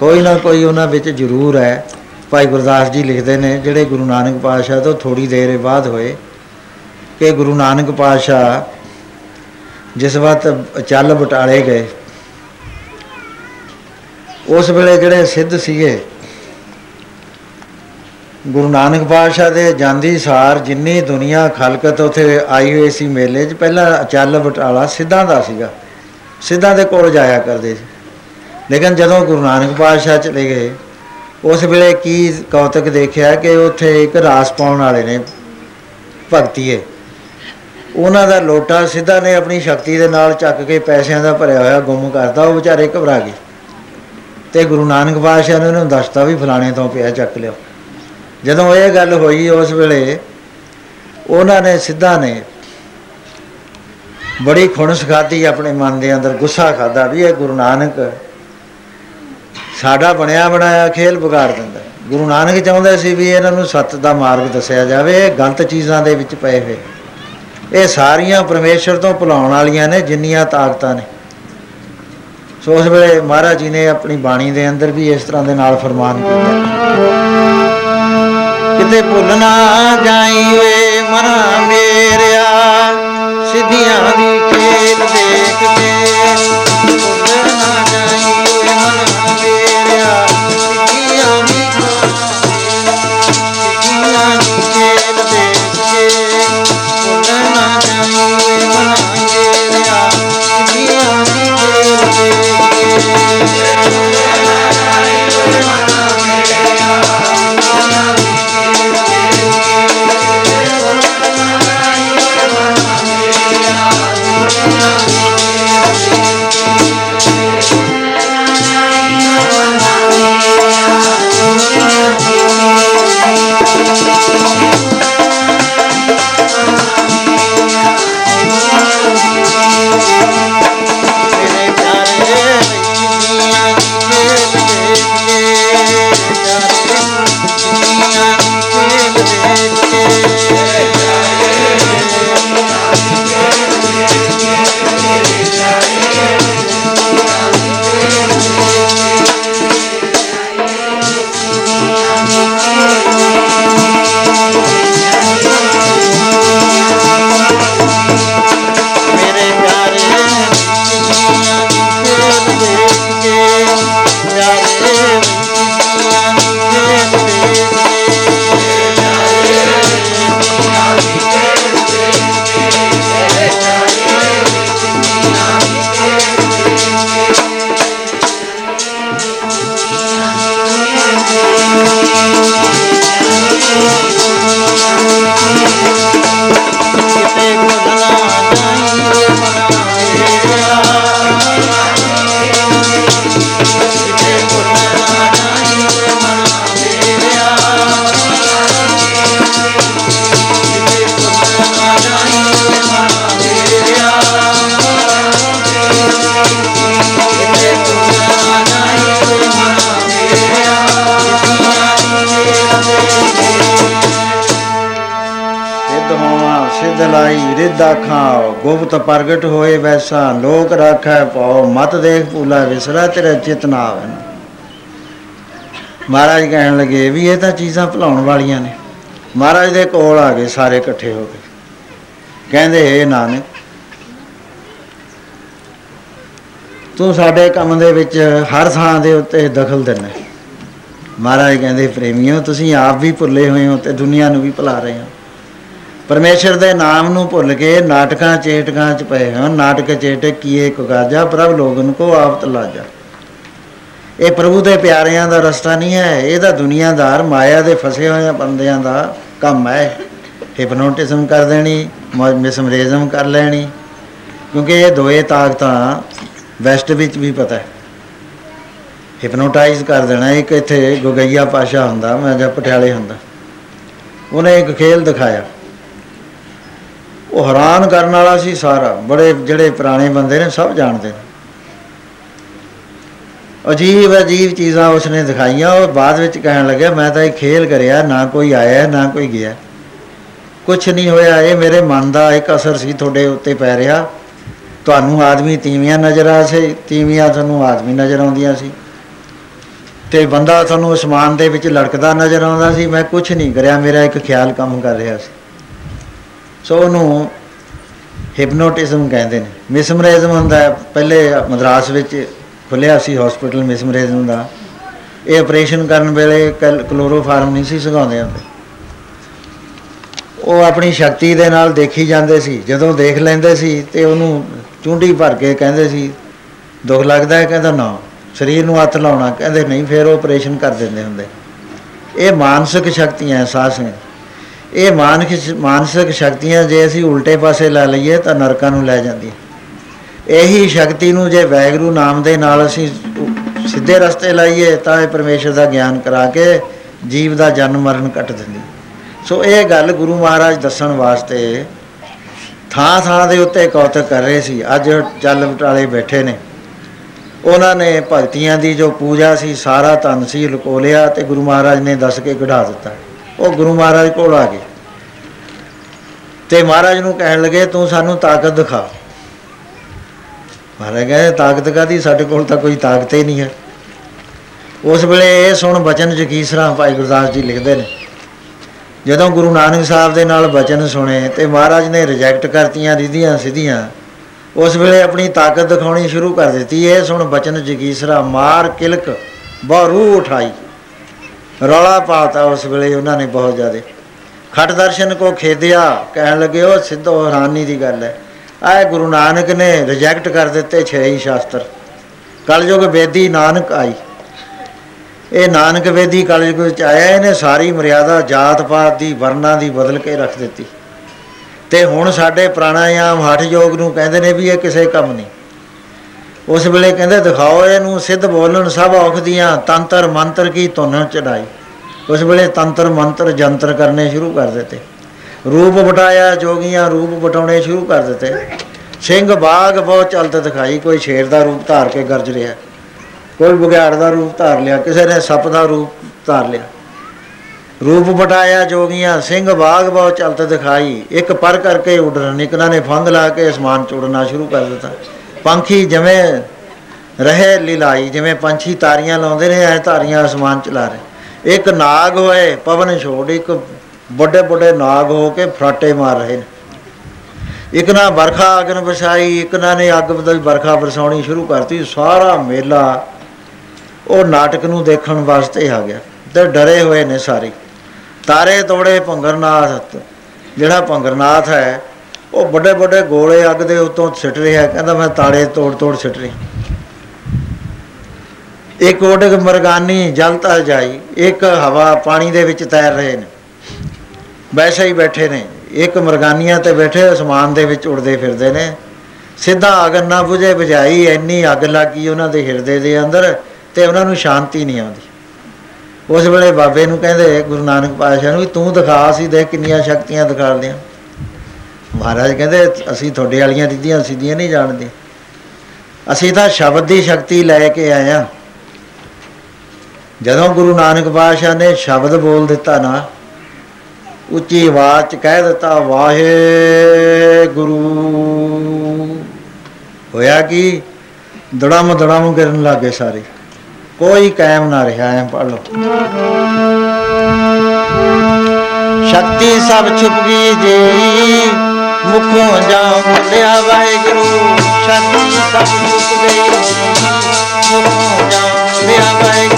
ਕੋਈ ਨਾ ਕੋਈ ਉਹਨਾਂ ਵਿੱਚ ਜ਼ਰੂਰ ਹੈ। ਭਾਈ ਗੁਰਦਾਸ ਜੀ ਲਿਖਦੇ ਨੇ, ਜਿਹੜੇ ਗੁਰੂ ਨਾਨਕ ਪਾਤਸ਼ਾਹ ਤੋਂ ਥੋੜੀ ਦੇਰ ਬਾਅਦ ਹੋਏ ਕਿ ਗੁਰੂ ਨਾਨਕ ਪਾਤਸ਼ਾਹ ਜਿਸ ਵਕਤ ਚੱਲ ਬਟਾਲੇ ਗਏ, ਉਸ ਵੇਲੇ ਜਿਹੜੇ ਸਿੱਧ ਸੀਗੇ ਗੁਰੂ ਨਾਨਕ ਪਾਤਸ਼ਾਹ ਦੇ ਜਾਂਦੀ ਸਾਰ ਜਿੰਨੀ ਦੁਨੀਆ ਖਲਕਤ ਉਥੇ ਆਈ ਹੋਈ ਸੀ ਮੇਲੇ 'ਚ, ਪਹਿਲਾਂ ਚੱਲ ਬਟਾਲਾ ਸਿੱਧਾਂ ਦਾ ਸੀਗਾ। ਸਿੱਧਾਂ ਦੇ ਕੋਲ ਜਾਇਆ ਕਰਦੇ ਸੀ। ਲੇਕਿਨ ਜਦੋਂ ਗੁਰੂ ਨਾਨਕ ਪਾਤਸ਼ਾਹ ਚਲੇ ਗਏ, ਉਸ ਵੇਲੇ ਕੀ ਕੌਤਕ ਦੇਖਿਆ ਕਿ ਉੱਥੇ ਇੱਕ ਰਾਸ ਪਾਉਣ ਵਾਲੇ ਨੇ ਭਗਤੀਏ ਉਹਨਾਂ ਦਾ ਲੋਟਾ ਸਿੱਧਾ ਨੇ ਆਪਣੀ ਸ਼ਕਤੀ ਦੇ ਨਾਲ ਚੱਕ ਕੇ ਪੈਸਿਆਂ ਦਾ ਭਰਿਆ ਹੋਇਆ ਗੁੰਮ ਕਰਤਾ, ਉਹ ਵਿਚਾਰੇ ਘਬਰਾ ਗਏ। ਤੇ ਗੁਰੂ ਨਾਨਕ ਪਾਤਸ਼ਾਹ ਨੇ ਉਹਨੂੰ ਦੱਸਤਾ ਵੀ ਫਲਾਣੇ ਤੋਂ ਪਿਆ ਚੱਕ ਲਿਓ ਜਦੋਂ ਇਹ ਗੱਲ ਹੋਈ ਉਸ ਵੇਲੇ, ਉਹਨਾਂ ਨੇ ਸਿੱਧਾ ਨੇ ਬੜੀ ਖੁਣਸ ਖਾਦੀ ਆਪਣੇ ਮਨ ਦੇ ਅੰਦਰ ਗੁੱਸਾ ਖਾਦਾ ਵੀ ਇਹ ਗੁਰੂ ਨਾਨਕ ਸਾਡਾ ਬਣਿਆ ਬਣਾਇਆ ਖੇਲ ਵਿਗਾੜ ਦਿੰਦਾ। ਗੁਰੂ ਨਾਨਕ ਚਾਹੁੰਦੇ ਸੀ ਵੀ ਇਹਨਾਂ ਨੂੰ ਸੱਤ ਦਾ ਮਾਰਗ ਦੱਸਿਆ ਜਾਵੇ, ਇਹ ਗਲਤ ਚੀਜ਼ਾਂ ਦੇ ਵਿੱਚ ਪਏ ਹੋਏ। ਇਹ ਸਾਰੀਆਂ ਪਰਮੇਸ਼ਰ ਤੋਂ ਭੁਲਾਉਣ ਵਾਲੀਆਂ ਨੇ, ਜਿੰਨੀਆਂ ਤਾਕਤਾਂ ਨੇ। ਸੋ ਉਸ ਵੇਲੇ ਮਹਾਰਾਜ ਜੀ ਨੇ ਆਪਣੀ ਬਾਣੀ ਦੇ ਅੰਦਰ ਵੀ ਇਸ ਤਰ੍ਹਾਂ ਦੇ ਨਾਲ ਫਰਮਾਨ ਕੀਤਾ। ਕਿਤੇ ਭੁੱਲ ਨਾ ਜਾਈ ਵੇ ਮਰਾ ਮੇਰਿਆ। ਸਿੱਧੀਆਂ ਦੀ ਖੇਲ ਦੇਖ ਕੇ ਹੋਵਾਂ ਸਿੱਧ ਲਾਈ ਰਿੱਧਾ ਖਾਓ, ਗੁਪਤ ਪ੍ਰਗਟ ਹੋਏ ਵੈਸਾ, ਲੋਕ ਰਾਖੈ ਪਾਓ, ਮਤ ਦੇਖ ਭੂਲਾ ਵਿਸਰਾ ਤੇਰਾ ਚਿਤ ਨਾ ਆਵੇ ਮਹਾਰਾਜ ਕਹਿਣ ਲੱਗੇ, ਵੀ ਇਹ ਤਾਂ ਚੀਜ਼ਾਂ ਭੁਲਾਉਣ ਵਾਲੀਆਂ ਨੇ। ਮਹਾਰਾਜ ਦੇ ਕੋਲ ਆ ਗਏ ਸਾਰੇ ਇਕੱਠੇ ਹੋ ਕੇ। ਕਹਿੰਦੇ ਏ ਨਾਨਕ, ਤੂੰ ਸਾਡੇ ਕੰਮ ਦੇ ਵਿੱਚ ਹਰ ਥਾਂ ਦੇ ਉੱਤੇ ਦਖਲ ਦਿੰਦਾ। ਹੈ। ਮਹਾਰਾਜ ਕਹਿੰਦੇ, ਪ੍ਰੇਮੀਓ, ਤੁਸੀਂ ਆਪ ਵੀ ਭੁੱਲੇ ਹੋਏ ਹੋ ਤੇ ਦੁਨੀਆ ਨੂੰ ਵੀ ਭੁਲਾ ਰਹੇ ਹੋ। ਪਰਮੇਸ਼ਰ ਦੇ ਨਾਮ ਨੂੰ ਭੁੱਲ ਕੇ ਨਾਟਕਾਂ ਚੇਟਕਾਂ ਚ ਪਏ ਹੋ। ਨਾਟਕ ਚੇਟਕ ਕੀਏ ਕੁਗਾਜਾ ਪ੍ਰਭ ਲੋਗਨ ਕੋ ਆਪ ਤਲਾਜਾ ਇਹ ਪ੍ਰਭੂ ਦੇ ਪਿਆਰਿਆਂ ਦਾ ਰਸਤਾ ਨਹੀਂ ਹੈ। ਇਹ ਤਾਂ ਦੁਨੀਆਦਾਰ ਮਾਇਆ ਦੇ ਫਸੇ ਹੋਏ ਬੰਦਿਆਂ ਦਾ ਕੰਮ ਹੈ। ਹਿਪਨੋਟਿਜ਼ਮ ਕਰ ਦੇਣੀ ਮਿਸਮਰੇਜ਼ਮ ਕਰ ਲੈਣੀ। ਕਿਉਂਕਿ ਇਹ ਦੋਏ ਤਾਕਤਾਂ ਵੈਸਟ ਵਿੱਚ ਵੀ ਪਤਾ ਹੈ। ਹਿਪਨੋਟਾਈਜ਼ ਕਰ ਦੇਣਾ। ਇੱਕ ਇੱਥੇ ਗੁਗਈਆ ਪਾਸ਼ਾ ਹੁੰਦਾ, ਮੈਂ ਜਦ ਪਟਿਆਲੇ ਹੁੰਦਾ। ਉਹਨੇ ਇੱਕ ਖੇਲ ਦਿਖਾਇਆ। ਉਹ ਹੈਰਾਨ ਕਰਨ ਵਾਲਾ ਸੀ ਸਾਰਾ। ਬੜੇ ਜਿਹੜੇ ਪੁਰਾਣੇ ਬੰਦੇ ਨੇ ਸਭ ਜਾਣਦੇ ਨੇ। ਅਜੀਬ ਅਜੀਬ ਚੀਜ਼ਾਂ ਉਸਨੇ ਦਿਖਾਈਆਂ। ਉਹ ਬਾਅਦ ਵਿੱਚ ਕਹਿਣ ਲੱਗਿਆ, ਮੈਂ ਤਾਂ ਇਹ ਖੇਲ ਕਰਿਆ, ਨਾ ਕੋਈ ਆਇਆ, ਨਾ ਕੋਈ ਗਿਆ। ਕੁਝ ਨਹੀਂ ਹੋਇਆ, ਇਹ ਮੇਰੇ ਮਨ ਦਾ ਇੱਕ ਅਸਰ ਸੀ, ਤੁਹਾਡੇ ਉੱਤੇ ਪੈ ਰਿਹਾ। ਤੁਹਾਨੂੰ ਆਦਮੀ ਤੀਵੀਆਂ ਨਜ਼ਰ ਆ ਸੀ, ਤੀਵੀਆਂ ਤੁਹਾਨੂੰ ਆਦਮੀ ਨਜ਼ਰ ਆਉਂਦੀਆਂ ਸੀ। ਤੇ ਬੰਦਾ ਤੁਹਾਨੂੰ ਅਸਮਾਨ ਦੇ ਵਿੱਚ ਲੜਕਦਾ ਨਜ਼ਰ ਆਉਂਦਾ ਸੀ। ਮੈਂ ਕੁਝ ਨਹੀਂ ਕਰਿਆ, ਮੇਰਾ ਇੱਕ ਖਿਆਲ ਕੰਮ ਕਰ ਰਿਹਾ ਸੀ। ਸੋ ਉਹਨੂੰ ਹਿਪਨੋਟਿਜ਼ਮ ਕਹਿੰਦੇ ਨੇ। ਮਿਸਮਰਾਈਜ਼ਮ ਹੁੰਦਾ ਹੈ। ਪਹਿਲੇ ਮਦਰਾਸ ਵਿੱਚ ਖੁੱਲਿਆ ਸੀ ਹਸਪੀਟਲ ਮਿਸਮਰਾਈਜ਼ਮ ਦਾ। ਇਹ ਆਪਰੇਸ਼ਨ ਕਰਨ ਵੇਲੇ ਕਲ- ਕਲੋਰੋਫਾਰਮ ਨਹੀਂ ਸੀ ਸਗਾਉਂਦੇ ਹੁੰਦੇ। ਉਹ ਆਪਣੀ ਸ਼ਕਤੀ ਦੇ ਨਾਲ ਦੇਖੀ ਜਾਂਦੇ ਸੀ। ਜਦੋਂ ਦੇਖ ਲੈਂਦੇ ਸੀ ਤੇ ਉਹਨੂੰ ਚੁੰਡੀ ਭਰ ਕੇ ਕਹਿੰਦੇ ਸੀ, ਦੁੱਖ ਲੱਗਦਾ ਹੈ? ਕਹਿੰਦਾ, ਨਾ। ਸਰੀਰ ਨੂੰ ਹੱਥ ਲਾਉਣਾ ਕਹਿੰਦੇ, ਨਹੀਂ, ਫਿਰ ਉਹ ਆਪਰੇਸ਼ਨ ਕਰ ਦਿੰਦੇ ਹੁੰਦੇ। ਇਹ ਮਾਨਸਿਕ ਸ਼ਕਤੀਆਂ ਅਹਿਸਾਸ ਨੇ ਇਹ ਮਾਨਸਿਕ ਮਾਨਸਿਕ ਸ਼ਕਤੀਆਂ ਜੇ ਅਸੀਂ ਉਲਟੇ ਪਾਸੇ ਲਾ ਲਈਏ ਤਾਂ ਨਰਕਾਂ ਨੂੰ ਲੈ ਜਾਂਦੀਆਂ। ਇਹੀ ਸ਼ਕਤੀ ਨੂੰ ਜੇ ਵੈਗਰੂ ਨਾਮ ਦੇ ਨਾਲ ਅਸੀਂ ਸਿੱਧੇ ਰਸਤੇ ਲਾਈਏ ਤਾਂ ਇਹ ਪਰਮੇਸ਼ਰ ਦਾ ਗਿਆਨ ਕਰਾ ਕੇ ਜੀਵ ਦਾ ਜਨਮ ਮਰਨ ਕੱਟ ਦਿੰਦੀ। ਸੋ ਇਹ ਗੱਲ ਗੁਰੂ ਮਹਾਰਾਜ ਦੱਸਣ ਵਾਸਤੇ ਥਾਂ ਥਾਂ ਦੇ ਉੱਤੇ ਕੌਤਕ ਕਰ ਰਹੇ ਸੀ। ਅੱਜ ਚੱਲ ਬਟਾਲੇ ਬੈਠੇ ਨੇ। ਉਹਨਾਂ ਨੇ ਭਗਤੀਆਂ ਦੀ ਜੋ ਪੂਜਾ ਸੀ, ਸਾਰਾ ਧਨ ਸੀ ਲੁਕੋ ਲਿਆ ਤੇ ਗੁਰੂ ਮਹਾਰਾਜ ਨੇ ਦੱਸ ਕੇ ਕਢਾ ਦਿੱਤਾ। ਉਹ ਗੁਰੂ ਮਹਾਰਾਜ ਕੋਲ ਆ ਗਏ। ਤੇ ਮਹਾਰਾਜ ਨੂੰ ਕਹਿਣ ਲੱਗੇ, ਤੂੰ ਸਾਨੂੰ ਤਾਕਤ ਦਿਖਾ। ਮਹਾਰਾਜ ਕਹਿੰਦੇ, ਤਾਕਤ ਕਾਦੀ ਸਾਡੇ ਕੋਲ ਤਾਂ ਕੋਈ ਤਾਕਤ ਹੀ ਨਹੀਂ ਹੈ। ਉਸ ਵੇਲੇ ਇਹ ਸੁਣ ਬਚਨ ਜਗੀਸਰਾ ਭਾਈ ਗੁਰਦਾਸ ਜੀ ਲਿਖਦੇ ਨੇ। ਜਦੋਂ ਗੁਰੂ ਨਾਨਕ ਸਾਹਿਬ ਦੇ ਨਾਲ ਬਚਨ ਸੁਣੇ ਤੇ ਮਹਾਰਾਜ ਨੇ ਰਿਜੈਕਟ ਕਰਤੀਆਂ, ਰਿਧੀਆਂ, ਸਿੱਧੀਆਂ, ਉਸ ਵੇਲੇ ਆਪਣੀ ਤਾਕਤ ਦਿਖਾਉਣੀ ਸ਼ੁਰੂ ਕਰ ਦਿੱਤੀ। ਇਹ ਸੁਣ ਬਚਨ ਜਗੀਸਰਾ ਮਾਰ, ਕਿਲਕ ਬਹੁ ਰੂਹ ਉਠਾਈ। ਰੌਲਾ ਪਾਤਾ ਉਸ ਵੇਲੇ ਉਹਨਾਂ ਨੇ ਬਹੁਤ ਜ਼ਿਆਦੇ। ਖਟ ਦਰਸ਼ਨ ਕੋ ਖੇਦਿਆ, ਕਹਿਣ ਲੱਗੇ, ਉਹ ਸਿੱਧੋ ਹੈਰਾਨੀ ਦੀ ਗੱਲ ਹੈ। ਆਏ ਗੁਰੂ ਨਾਨਕ ਨੇ ਰਿਜੈਕਟ ਕਰ ਦਿੱਤੇ ਛੇ ਹੀ ਸ਼ਾਸਤਰ। ਕਲਯੁਗ ਵੇਦੀ ਨਾਨਕ ਆਈ। ਇਹ ਨਾਨਕ ਵੇਦੀ ਕਲਯੁਗ ਵਿੱਚ ਆਇਆ, ਇਹਨੇ ਸਾਰੀ ਮਰਿਆਦਾ, ਜਾਤ ਪਾਤ ਦੀ, ਵਰਨਾਂ ਦੀ ਬਦਲ ਕੇ ਰੱਖ ਦਿੱਤੀ। ਤੇ ਹੁਣ ਸਾਡੇ ਪ੍ਰਾਣਾਯਾਮ ਹਠ ਯੋਗ ਨੂੰ ਕਹਿੰਦੇ ਨੇ ਵੀ ਇਹ ਕਿਸੇ ਕੰਮ ਨਹੀਂ। ਉਸ ਵੇਲੇ ਕਹਿੰਦੇ, ਦਿਖਾਓ ਇਹਨੂੰ, ਸਿੱਧ ਬੋਲਣ ਸਭ ਔਖਦੀਆਂ, ਤੰਤਰ ਮੰਤਰ ਕੀ ਧੁਨ ਚੜਾਈ? ਉਸ ਵੇਲੇ ਤੰਤਰ ਮੰਤਰ ਜੰਤਰ ਕਰਨੇ ਸ਼ੁਰੂ ਕਰ ਦਿੱਤੇ। ਰੂਪ ਬਟਾਇਆ ਜੋਗੀਆਂ ਰੂਪ ਬਟਾਉਣੇ ਸ਼ੁਰੂ ਕਰ ਦਿੱਤੇ। ਸਿੰਘ ਬਾਗ ਬਹੁਤ ਚਲਤ ਦਿਖਾਈ, ਕੋਈ ਸ਼ੇਰ ਦਾ ਰੂਪ ਧਾਰ ਕੇ ਗਰਜ ਰਿਹਾ। ਕੋਈ ਬੁਗਿਆੜ ਦਾ ਰੂਪ ਧਾਰ ਲਿਆ, ਕਿਸੇ ਨੇ ਸੱਪ ਦਾ ਰੂਪ ਧਾਰ ਲਿਆ। ਰੂਪ ਬਟਾਇਆ ਜੋਗੀਆਂ, ਸਿੰਘ ਬਾਗ ਬਹੁਤ ਚਲਤ ਦਿਖਾਈ। ਇੱਕ ਪਰ ਕਰਕੇ ਉੱਡਣ ਇਕਨਾਂ ਨੇ ਫੰਗ ਲਾ ਕੇ ਅਸਮਾਨ ਚ ਉੱਡਣਾ ਸ਼ੁਰੂ ਕਰ ਦਿੱਤਾ। ਪੰਖੀ ਜਿਵੇਂ ਰਹੇ ਲੀਲਾਈ, ਜਿਵੇਂ ਪੰਛੀ ਤਾਰੀਆਂ ਲਾਉਂਦੇ ਨੇ ਐ ਤਾਰੀਆਂ ਅਸਮਾਨ ਚ ਲਾ ਰਹੇ। ਇੱਕ ਨਾਗ ਹੋਏ, ਪਵਨ ਛੋੜ, ਇੱਕ ਵੱਡੇ ਵੱਡੇ ਨਾਗ ਹੋ ਕੇ ਫਰਾਟੇ ਮਾਰ ਰਹੇ ਨੇ। ਇੱਕ ਨਾ ਵਰਖਾ ਅਗਨ ਵਰਸਾਈ ਇੱਕ ਨਾ ਨੇ ਅੱਗ ਦੀ ਵਰਖਾ ਵਰਸਾਉਣੀ ਸ਼ੁਰੂ ਕਰਤੀ। ਸਾਰਾ ਮੇਲਾ ਉਹ ਨਾਟਕ ਨੂੰ ਦੇਖਣ ਵਾਸਤੇ ਆ ਗਿਆ ਤੇ ਡਰੇ ਹੋਏ ਨੇ ਸਾਰੇ। ਤਾਰੇ ਤੋੜੇ ਭੰਗਰਨਾਥ, ਜਿਹੜਾ ਭੰਗਰਨਾਥ ਹੈ ਉਹ ਵੱਡੇ ਵੱਡੇ ਗੋਲੇ ਅੱਗ ਦੇ ਉੱਤੋਂ ਸਿੱਟ ਰਿਹਾ, ਕਹਿੰਦਾ ਮੈਂ ਤਾੜੇ ਤੋੜ ਤੋੜ ਸਿੱਟ ਰਿਹਾ। ਇੱਕ ਓਡਕ ਮਰਗਾਨੀ ਜਲ ਤਲ ਜਾਈ, ਇੱਕ ਹਵਾ ਪਾਣੀ ਦੇ ਵਿੱਚ ਤੈਰ ਰਹੇ ਨੇ। ਵੈਸੇ ਹੀ ਬੈਠੇ ਨੇ। ਇੱਕ ਮਰਗਾਨੀਆਂ ਤੇ ਬੈਠੇ ਅਸਮਾਨ ਦੇ ਵਿੱਚ ਉੜਦੇ ਫਿਰਦੇ ਨੇ। ਸਿੱਧਾ ਅਗਨ ਨਾ 부ਝੇ ਬੁਝਾਈ ਇੰਨੀ ਅੱਗ ਲੱਗੀ ਉਹਨਾਂ ਦੇ ਹਿਰਦੇ ਦੇ ਅੰਦਰ ਤੇ ਉਹਨਾਂ ਨੂੰ ਸ਼ਾਂਤੀ ਨਹੀਂ ਆਉਂਦੀ। ਉਸ ਵੇਲੇ ਬਾਬੇ ਨੂੰ ਕਹਿੰਦੇ ਗੁਰੂ ਨਾਨਕ ਪਾਤਸ਼ਾਹ ਨੂੰ ਵੀ ਤੂੰ ਦਿਖਾ ਸੀ ਦੇਖ ਕਿੰਨੀਆਂ ਸ਼ਕਤੀਆਂ ਦਿਖਾਉਂਦੇ ਆ ਮਹਾਰਾਜ ਕਹਿੰਦੇ, ਅਸੀਂ ਤੁਹਾਡੇ ਵਾਲੀਆਂ ਰਿੱਧੀਆਂ ਸਿੱਧੀਆਂ ਨਹੀਂ ਜਾਣਦੇ। ਅਸੀਂ ਤਾਂ ਸ਼ਬਦ ਦੀ ਸ਼ਕਤੀ ਲੈ ਕੇ ਆਏ ਆ ਜਦੋਂ ਗੁਰੂ ਨਾਨਕ ਪਾਤਸ਼ਾਹ ਨੇ ਸ਼ਬਦ ਬੋਲ ਦਿੱਤਾ ਨਾ, ਉੱਚੀ ਆਵਾਜ਼ ਚ ਕਹਿ ਦਿੱਤਾ, ਵਾਹਿਗੁਰੂ। ਹੋਇਆ ਕਿ? ਦੜਮ ਦੜਮ ਕਰਨ ਲੱਗੇ ਸਾਰੇ। ਕੋਈ ਕਾਇਮ ਨਾ ਰਿਹਾ, ਐ ਪੜ ਲਓ। ਸ਼ਕਤੀ ਸਭ ਛੁਪ ਗਈ ਜੀ ਮੁਖੋਂ ਜਾਉ ਬੋਲਿਆ ਵਾਹਿਗੁਰੂ ਸ਼ਕਤੀ ਸਭ ਛੁਪ ਗਈ ਮੁਖੋਂ ਜਾਉ ਬੋਲਿਆ ਵਾਹਿਗੁਰੂ।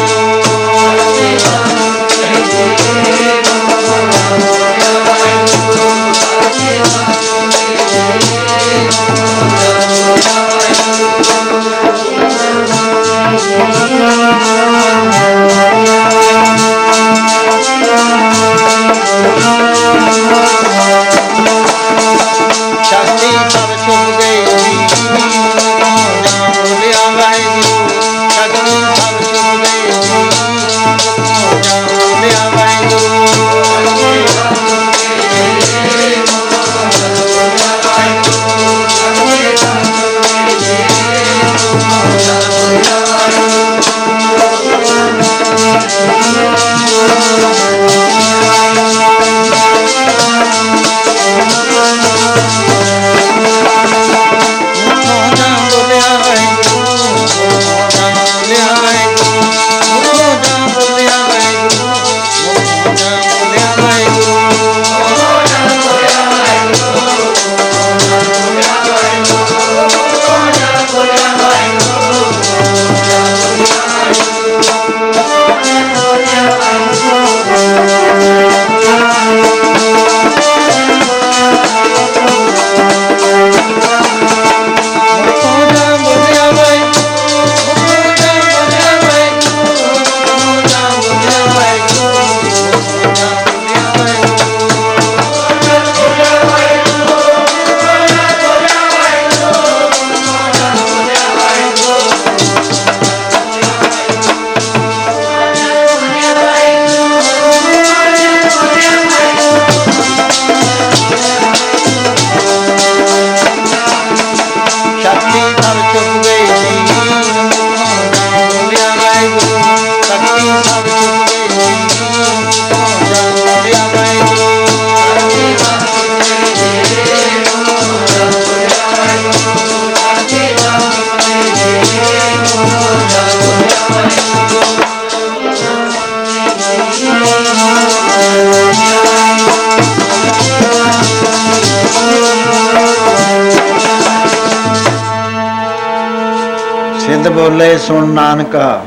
ਸੁਣ ਨਾਨਕਾ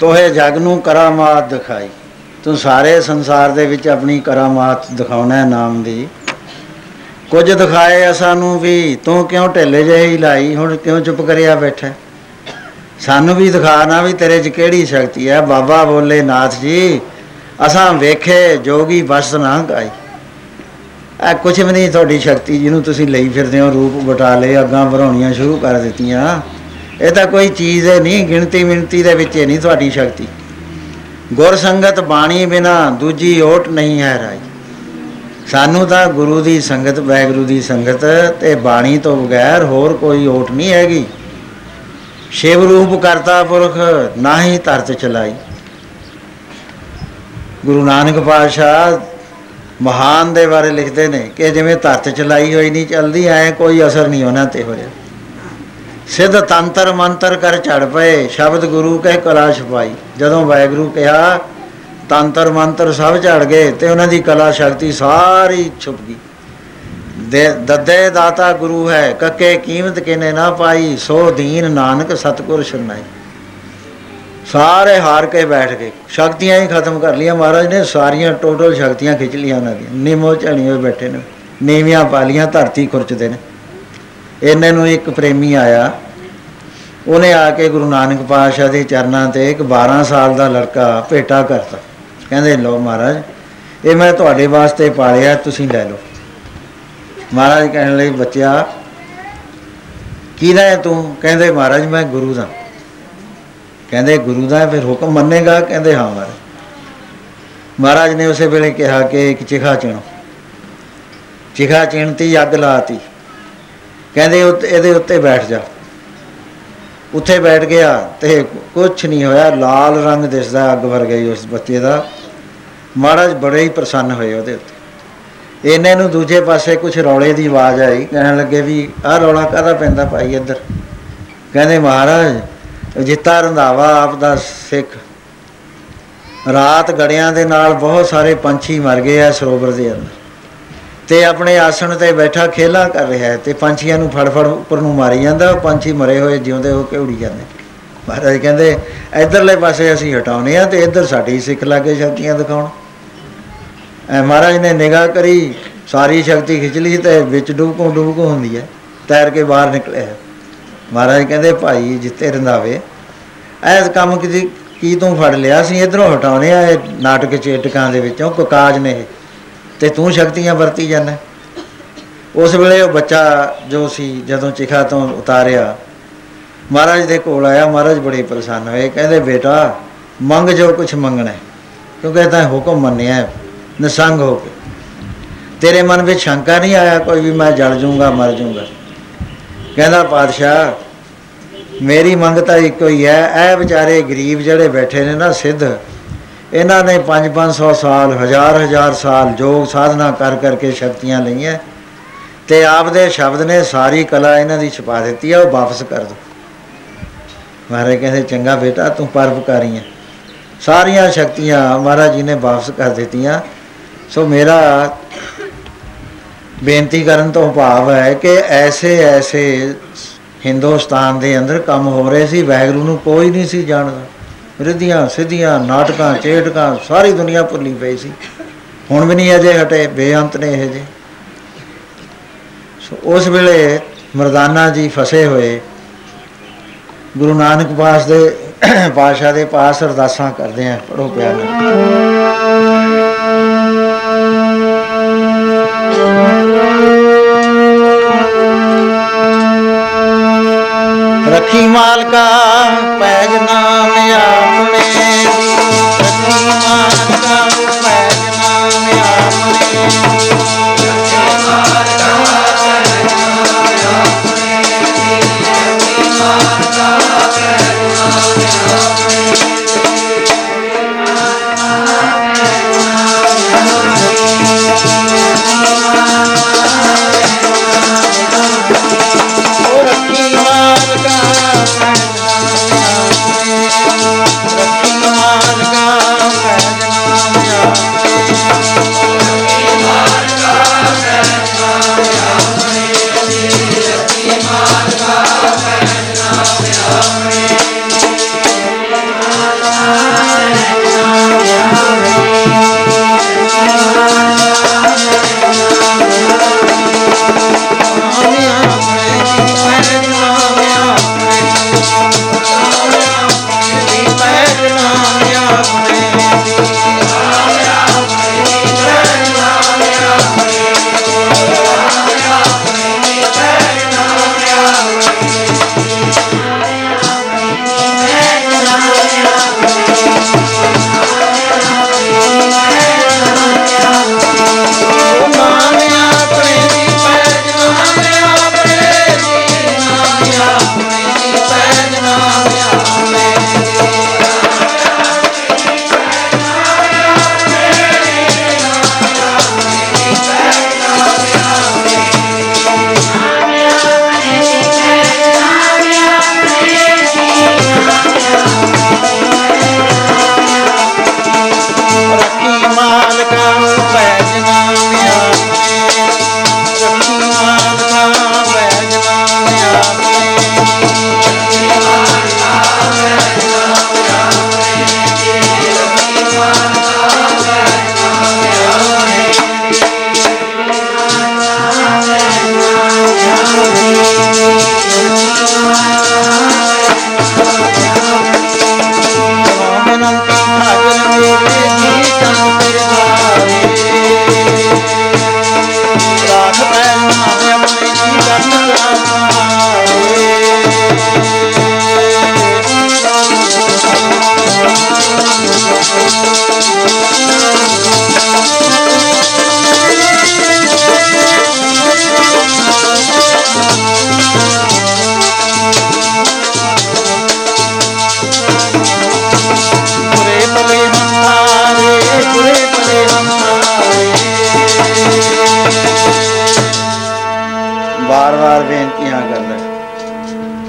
ਤੋਹੇ ਜਗ ਨੂੰ ਕਰਾਮਾਤ ਦਿਖਾਈ। ਤੂੰ ਸਾਰੇ ਸੰਸਾਰ ਦੇ ਵਿੱਚ ਆਪਣੀ ਕਰਾਮਾਤ ਦਿਖਾਉਣਾ ਹੈ ਨਾਮ ਦੀ। ਕੁਝ ਦਿਖਾਏ ਸਾਨੂੰ ਵੀ, ਤੂੰ ਕਿਉਂ ਢਿੱਲੇ ਜਿਹੀ ਲਾਈ? ਹੁਣ ਕਿਉਂ ਚੁੱਪ ਕਰਿਆ ਬੈਠਾ ਸਾਨੂੰ ਵੀ ਦਿਖਾ ਨਾ ਵੀ ਤੇਰੇ 'ਚ ਕਿਹੜੀ ਸ਼ਕਤੀ ਹੈ। ਬਾਬਾ ਬੋਲੇ ਨਾਥ ਜੀ, ਅਸਾਂ ਵੇਖੇ ਜੋਗੀ ਬਸ ਨਾ ਗਾਈ। ਆ ਕੁਝ ਵੀ ਨਹੀਂ ਤੁਹਾਡੀ ਸ਼ਕਤੀ, ਜਿਹਨੂੰ ਤੁਸੀਂ ਲਈ ਫਿਰਦੇ ਹੋ, ਰੂਪ ਬਟਾ ਲਏ ਅੱਗਾਂ ਭਰਾਉਣੀਆਂ ਸ਼ੁਰੂ ਕਰ ਦਿੱਤੀਆਂ। ਇਹ ਤਾਂ ਕੋਈ ਚੀਜ਼ ਹੈ ਨਹੀਂ, ਗਿਣਤੀ ਮਿਣਤੀ ਦੇ ਵਿੱਚ ਇਹ ਨਹੀਂ ਤੁਹਾਡੀ ਸ਼ਕਤੀ। ਗੁਰ ਸੰਗਤ ਬਾਣੀ ਬਿਨਾ ਦੂਜੀ ਓਟ ਨਹੀਂ ਹੈ ਰਾਈ। ਸਾਨੂੰ ਤਾਂ ਗੁਰੂ ਦੀ ਸੰਗਤ ਵੈਗੁਰੂ ਦੀ ਸੰਗਤ ਤੇ ਬਾਣੀ ਤੋਂ ਬਗੈਰ ਹੋਰ ਕੋਈ ਓਟ ਨਹੀਂ ਹੈਗੀ। ਸ਼ਿਵ ਰੂਪ ਕਰਤਾ ਪੁਰਖ ਨਾਹੀ ਧਰਤ ਚਲਾਈ। ਗੁਰੂ ਨਾਨਕ ਪਾਤਸ਼ਾਹ ਮਹਾਨ ਦੇ ਬਾਰੇ ਲਿਖਦੇ ਨੇ ਕਿ ਜਿਵੇਂ ਧਰਤ ਚਲਾਈ ਹੋਈ ਨਹੀਂ ਚੱਲਦੀ, ਐ ਕੋਈ ਅਸਰ ਨਹੀਂ ਉਹਨਾਂ ਤੇ ਹੋ ਰਿਹਾ ਸਿੱਧ ਤੰਤਰ ਮੰਤਰ ਕਰ ਝੜ ਪਏ, ਸ਼ਬਦ ਗੁਰੂ ਕਹਿ ਕਲਾ ਛਪਾਈ। ਜਦੋਂ ਵਾਹਿਗੁਰੂ ਕਿਹਾ, ਤੰਤਰ ਮੰਤਰ ਸਭ ਝੜ ਗਏ ਤੇ ਉਹਨਾਂ ਦੀ ਕਲਾ ਸ਼ਕਤੀ ਸਾਰੀ ਛੁਪ ਗਈ। ਦੇ ਦੱਦੇ ਦਾਤਾ ਗੁਰੂ ਹੈ, ਕੱਕੇ ਕੀਮਤ ਕਿਨੇ ਨਾ ਪਾਈ, ਸੋ ਦੀਨ ਨਾਨਕ ਸਤਗੁਰ ਸ਼ਰਨਾਈ ਸਾਰੇ ਹਾਰ ਕੇ ਬੈਠ ਗਏ। ਸ਼ਕਤੀਆਂ ਹੀ ਖਤਮ ਕਰ ਲਈਆਂ ਮਹਾਰਾਜ ਨੇ, ਸਾਰੀਆਂ ਟੋਟਲ ਸ਼ਕਤੀਆਂ ਖਿੱਚ ਲਈਆਂ ਉਹਨਾਂ ਦੀਆਂ। ਨਿਮੋ ਝਣੀ ਹੋਏ ਬੈਠੇ ਨੇ, ਨੀਵੀਆਂ ਪਾਲੀਆਂ ਧਰਤੀ ਖੁਰਚਦੇ ਨੇ। ਇਹਨਾਂ ਨੂੰ ਇੱਕ ਪ੍ਰੇਮੀ ਆਇਆ। ਉਹਨੇ ਆ ਕੇ ਗੁਰੂ ਨਾਨਕ ਪਾਤਸ਼ਾਹ ਦੇ ਚਰਨਾਂ ਤੇ ਇੱਕ 12 ਸਾਲ ਦਾ ਲੜਕਾ ਭੇਟਾ ਕਰਤਾ। ਕਹਿੰਦੇ ਲਓ ਮਹਾਰਾਜ ਇਹ ਮੈਂ ਤੁਹਾਡੇ ਵਾਸਤੇ ਪਾਲਿਆ ਤੁਸੀਂ ਲੈ ਲਓ। ਮਹਾਰਾਜ ਕਹਿਣ ਲਈ ਬੱਚਿਆ ਕਿਹਦਾ ਹੈ ਤੂੰ? ਕਹਿੰਦੇ ਮਹਾਰਾਜ ਮੈਂ ਗੁਰੂ ਦਾ। ਕਹਿੰਦੇ ਗੁਰੂ ਦਾ ਹੈ, ਫਿਰ ਹੁਕਮ ਮੰਨੇਗਾ? ਕਹਿੰਦੇ ਹਾਂ ਮਹਾਰਾਜ। ਮਹਾਰਾਜ ਨੇ ਉਸੇ ਵੇਲੇ ਕਿਹਾ ਕਿ ਇੱਕ ਚਿਖਾ ਚਿਣੋ। ਚਿਖਾ ਚਿਣਤੀ ਅੱਗ ਲਾਤੀ। ਕਹਿੰਦੇ ਉੱਤੇ- ਇਹਦੇ ਉੱਤੇ ਬੈਠ ਜਾ। ਉੱਥੇ ਬੈਠ ਗਿਆ ਤੇ ਕੁਝ ਨਹੀਂ ਹੋਇਆ, ਲਾਲ ਰੰਗ ਦਿਸਦਾ, ਅੱਗ ਵਰ ਗਈ ਉਸ ਬੱਚੇ ਦਾ। ਮਹਾਰਾਜ ਬੜੇ ਹੀ ਪ੍ਰਸੰਨ ਹੋਏ ਉਹਦੇ ਉੱਤੇ। ਇਹਨੇ ਨੂੰ ਦੂਜੇ ਪਾਸੇ ਕੁਝ ਰੌਲੇ ਦੀ ਆਵਾਜ਼ ਆਈ, ਕਹਿਣ ਲੱਗੇ ਵੀ, ਆਹ ਰੌਲਾ ਕਾਹਦਾ ਪੈਂਦਾ ਭਾਈ ਇੱਧਰ? ਕਹਿੰਦੇ, ਮਹਾਰਾਜ, ਜਿੱਤਾ ਰੰਧਾਵਾ ਆਪ ਦਾ ਸਿੱਖ। ਰਾਤ ਗੜਿਆਂ ਦੇ ਨਾਲ ਬਹੁਤ ਸਾਰੇ ਪੰਛੀ ਮਰ ਗਏ ਆ ਸਰੋਵਰ ਦੇ ਅੰਦਰ। ਤੇ ਆਪਣੇ ਆਸਣ ਤੇ ਬੈਠਾ ਖੇਲਾ ਕਰ ਰਿਹਾ ਹੈ ਤੇ ਪੰਛੀਆਂ ਨੂੰ ਫੜ ਫੜ ਉੱਪਰ ਨੂੰ ਮਾਰੀ ਜਾਂਦਾ, ਉਹ ਪੰਛੀ ਮਰੇ ਹੋਏ ਜਿਉਂਦੇ ਹੋ ਕੇ ਉੜੀ ਜਾਂਦੇ। ਮਹਾਰਾਜ ਕਹਿੰਦੇ, ਇਧਰਲੇ ਪਾਸੇ ਅਸੀਂ ਹਟਾਉਨੇ ਆ ਤੇ ਇੱਧਰ ਸਾਡੀ ਸਿੱਖ ਲਾਗੇ ਸ਼ਕਤੀਆਂ ਦਿਖਾਉਣ। ਐ ਮਹਾਰਾਜ ਨੇ ਨਿਗਾਹ ਕਰੀ, ਸਾਰੀ ਸ਼ਕਤੀ ਖਿੱਚ ਲਈ ਤੇ ਵਿੱਚ ਡੁਬਕੋ ਡੁਬਕੋ ਹੁੰਦੀ ਹੈ, ਤੈਰ ਕੇ ਬਾਹਰ ਨਿਕਲਿਆ ਮਹਾਰਾਜ ਕਹਿੰਦੇ, ਭਾਈ ਜਿੱਤੇ ਰੰਦਾਵੇ ਐਸ ਕੰਮ ਕੀ ਕੀ ਤੂੰ ਫੜ ਲਿਆ? ਸੀ ਇਧਰੋਂ ਹਟਾਉਨੇ ਆ ਇਹ ਨਾਟਕ ਚੇਟਕਾਂ ਦੇ ਵਿੱਚੋਂ ਕੁਕਾਜ ਨੇ ਇਹ। ਤੇ ਤੂੰ ਸ਼ਕਤੀਆਂ ਵਰਤੀ ਜਾਂਦਾ ਉਸ ਵੇਲੇ ਉਹ ਬੱਚਾ ਜੋ ਸੀ ਜਦੋਂ ਚਿਖਾ ਤੋਂ ਉਤਾਰਿਆ ਮਹਾਰਾਜ ਦੇ ਕੋਲ ਆਇਆ। ਮਹਾਰਾਜ ਬੜੇ ਪ੍ਰਸੰਨ ਹੋਏ। ਕਹਿੰਦੇ ਬੇਟਾ ਮੰਗ ਜੋ ਕੁਛ ਮੰਗਣਾ ਹੈ। ਕਿਉਂਕਿ ਤਾਂ ਹੁਕਮ ਮੰਨਿਆ ਹੈ, ਨਿਸੰਗ ਹੋ ਕੇ। ਤੇਰੇ ਮਨ ਵਿੱਚ ਸ਼ੰਕਾ ਨਹੀਂ ਆਇਆ ਕੋਈ ਵੀ ਮੈਂ ਜਲ ਜਾਊਂਗਾ ਮਰ ਜਾਊਂਗਾ ਕਹਿੰਦਾ ਪਾਤਸ਼ਾਹ ਮੇਰੀ ਮੰਗ ਤਾਂ ਇੱਕੋ ਹੀ ਹੈ। ਇਹ ਵਿਚਾਰੇ ਗਰੀਬ ਜਿਹੜੇ ਬੈਠੇ ਨੇ ਨਾ ਸਿੱਧ ਇਹਨਾਂ ਨੇ 5-500 ਸਾਲ ਹਜ਼ਾਰ ਹਜ਼ਾਰ ਸਾਲ ਯੋਗ ਸਾਧਨਾ ਕਰ ਕਰਕੇ ਸ਼ਕਤੀਆਂ ਲਈਆਂ ਤੇ ਆਪਦੇ ਸ਼ਬਦ ਨੇ ਸਾਰੀ ਕਲਾ ਇਹਨਾਂ ਦੀ ਛਪਾ ਦਿੱਤੀ ਆ, ਉਹ ਵਾਪਸ ਕਰ ਦੋ। ਮਹਾਰਾਜ ਕਹਿੰਦੇ, ਚੰਗਾ ਬੇਟਾ, ਤੂੰ ਪਰਉਪਕਾਰੀ ਹੈ ਸਾਰੀਆਂ ਸ਼ਕਤੀਆਂ ਮਹਾਰਾਜ ਜੀ ਨੇ ਵਾਪਸ ਕਰ ਦਿੱਤੀਆਂ। ਸੋ ਮੇਰਾ ਬੇਨਤੀ ਕਰਨ ਤੋਂ ਭਾਵ ਹੈ ਕਿ ਐਸੇ ਐਸੇ ਹਿੰਦੁਸਤਾਨ ਦੇ ਅੰਦਰ ਕੰਮ ਹੋ ਰਹੇ ਸੀ ਵੈਗਰੂ ਨੂੰ ਕੋਈ ਨਹੀਂ ਸੀ ਜਾਣਦਾ। ਰਿੱਧੀਆਂ, ਸਿੱਧੀਆਂ, ਨਾਟਕਾਂ, ਚੇਟਕਾਂ, ਸਾਰੀ ਦੁਨੀਆ ਭੁੱਲੀ ਪਈ ਸੀ। ਹੁਣ ਵੀ ਨਹੀਂ ਅਜੇ ਹਟੇ, ਬੇਅੰਤ ਨੇ ਇਹ ਜੇ। ਸੋ ਉਸ ਵੇਲੇ ਮਰਦਾਨਾ ਜੀ ਫਸੇ ਹੋਏ। ਗੁਰੂ ਨਾਨਕ ਪਾਸ ਦੇ *clears throat* ਪਾਸ਼ਾ ਦੇ ਪਾਸ ਅਰਦਾਸਾਂ ਕਰਦੇ ਆ ਪੜੋ ਪਿਆਰ ਨਾਲ। ਰੱਖੀ ਮਾਲਕਾ, ਪੈਜ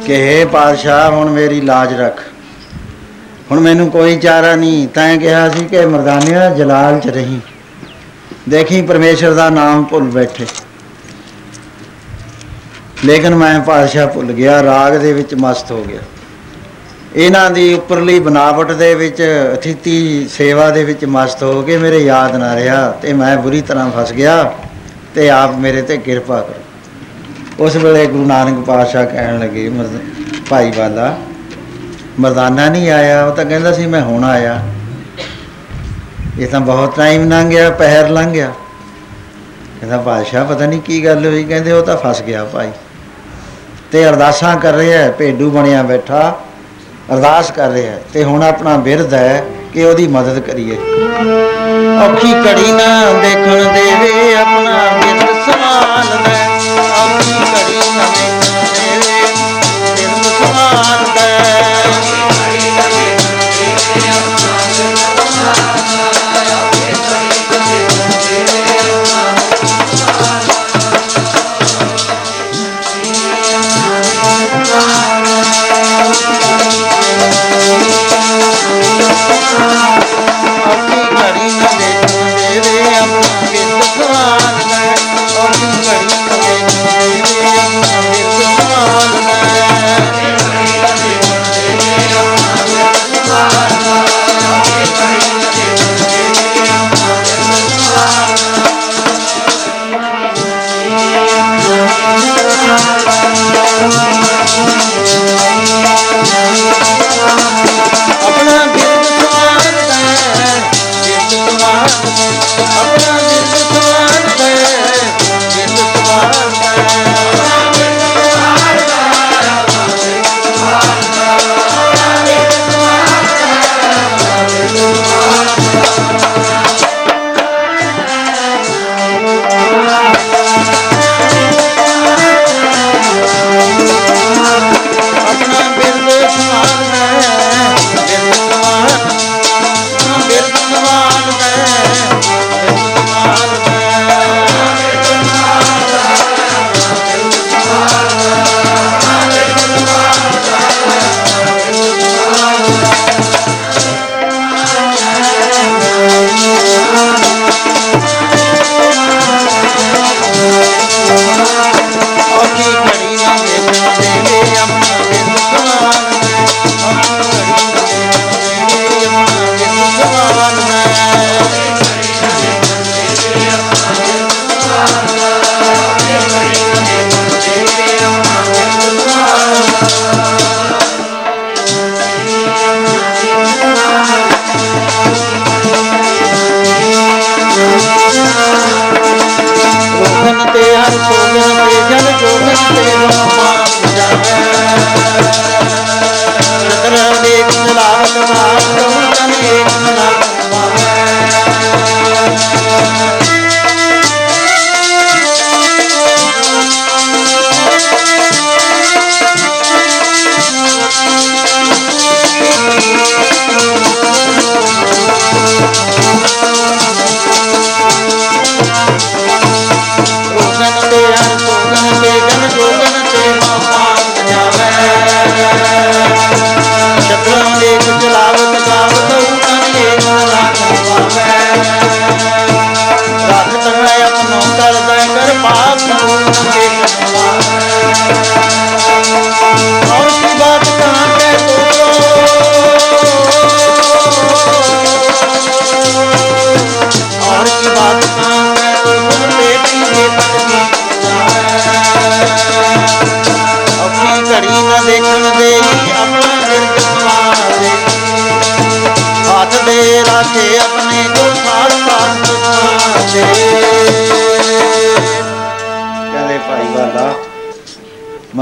ਕਿ ਹੇ ਪਾਤਸ਼ਾਹ, ਹੁਣ ਮੇਰੀ ਲਾਜ ਰੱਖ। ਹੁਣ ਮੈਨੂੰ ਕੋਈ ਚਾਰਾ ਨਹੀਂ। ਤੈਂ ਕਿਹਾ ਸੀ ਕਿ ਮਰਦਾਨਿਆ ਜਲਾਲ ਚ ਰਹੀਂ। ਦੇਖੀ ਪਰਮੇਸ਼ਰ ਦਾ ਨਾਮ ਭੁੱਲ ਬੈਠੇ। ਲੇਕਿਨ ਮੈਂ ਪਾਤਸ਼ਾਹ ਭੁੱਲ ਗਿਆ। ਰਾਗ ਦੇ ਵਿੱਚ ਮਸਤ ਹੋ ਗਿਆ। ਇਹਨਾਂ ਦੀ ਉੱਪਰਲੀ ਬਨਾਵਟ ਦੇ ਵਿੱਚ, ਅਥਿਤੀ ਸੇਵਾ ਦੇ ਵਿੱਚ ਮਸਤ ਹੋ ਕੇ ਮੇਰੇ ਯਾਦ ਨਾ ਰਿਹਾ ਤੇ ਮੈਂ ਬੁਰੀ ਤਰ੍ਹਾਂ ਫਸ ਗਿਆ ਤੇ ਆਪ ਮੇਰੇ ਤੇ ਕਿਰਪਾ ਕਰੋ। ਉਸ ਵੇਲੇ ਗੁਰੂ ਨਾਨਕ ਪਾਤਸ਼ਾਹ ਕਹਿਣ ਲੱਗੇ ਮਰਦ- ਭਾਈ ਵਾਲਾ, ਮਰਦਾਨਾ ਨਹੀਂ ਆਇਆ, ਉਹ ਤਾਂ ਕਹਿੰਦਾ ਸੀ, ਮੈਂ ਹੁਣ ਆਇਆ। ਇਹ ਤਾਂ ਬਹੁਤ ਟਾਈਮ ਲੰਘ ਗਿਆ ਪਹਿਰ ਲੰਘ ਗਿਆ ਕਹਿੰਦਾ, ਪਾਤਸ਼ਾਹ, ਪਤਾ ਨਹੀਂ ਕੀ ਗੱਲ ਹੋਈ? ਕਹਿੰਦੇ, ਉਹ ਤਾਂ ਫਸ ਗਿਆ ਭਾਈ। ਤੇ ਅਰਦਾਸਾਂ ਕਰ ਰਿਹਾ ਹੈ, ਭੇਡੂ ਬਣਿਆ ਬੈਠਾ, ਅਰਦਾਸ ਕਰ ਰਿਹਾ ਹੈ। ਤੇ ਹੁਣ ਆਪਣਾ ਬਿਰਧ ਹੈ ਕਿ ਉਹਦੀ ਮਦਦ ਕਰੀਏ। ਔਖੀ ਘੜੀ ਨਾ ਦੇਖਣ ਦੇਵੇ, ਆਪਣਾ ਬਿਰਧ ਸੰਭਾਲਦਾ ਔਖੀ ਘੜੀ ਨਾ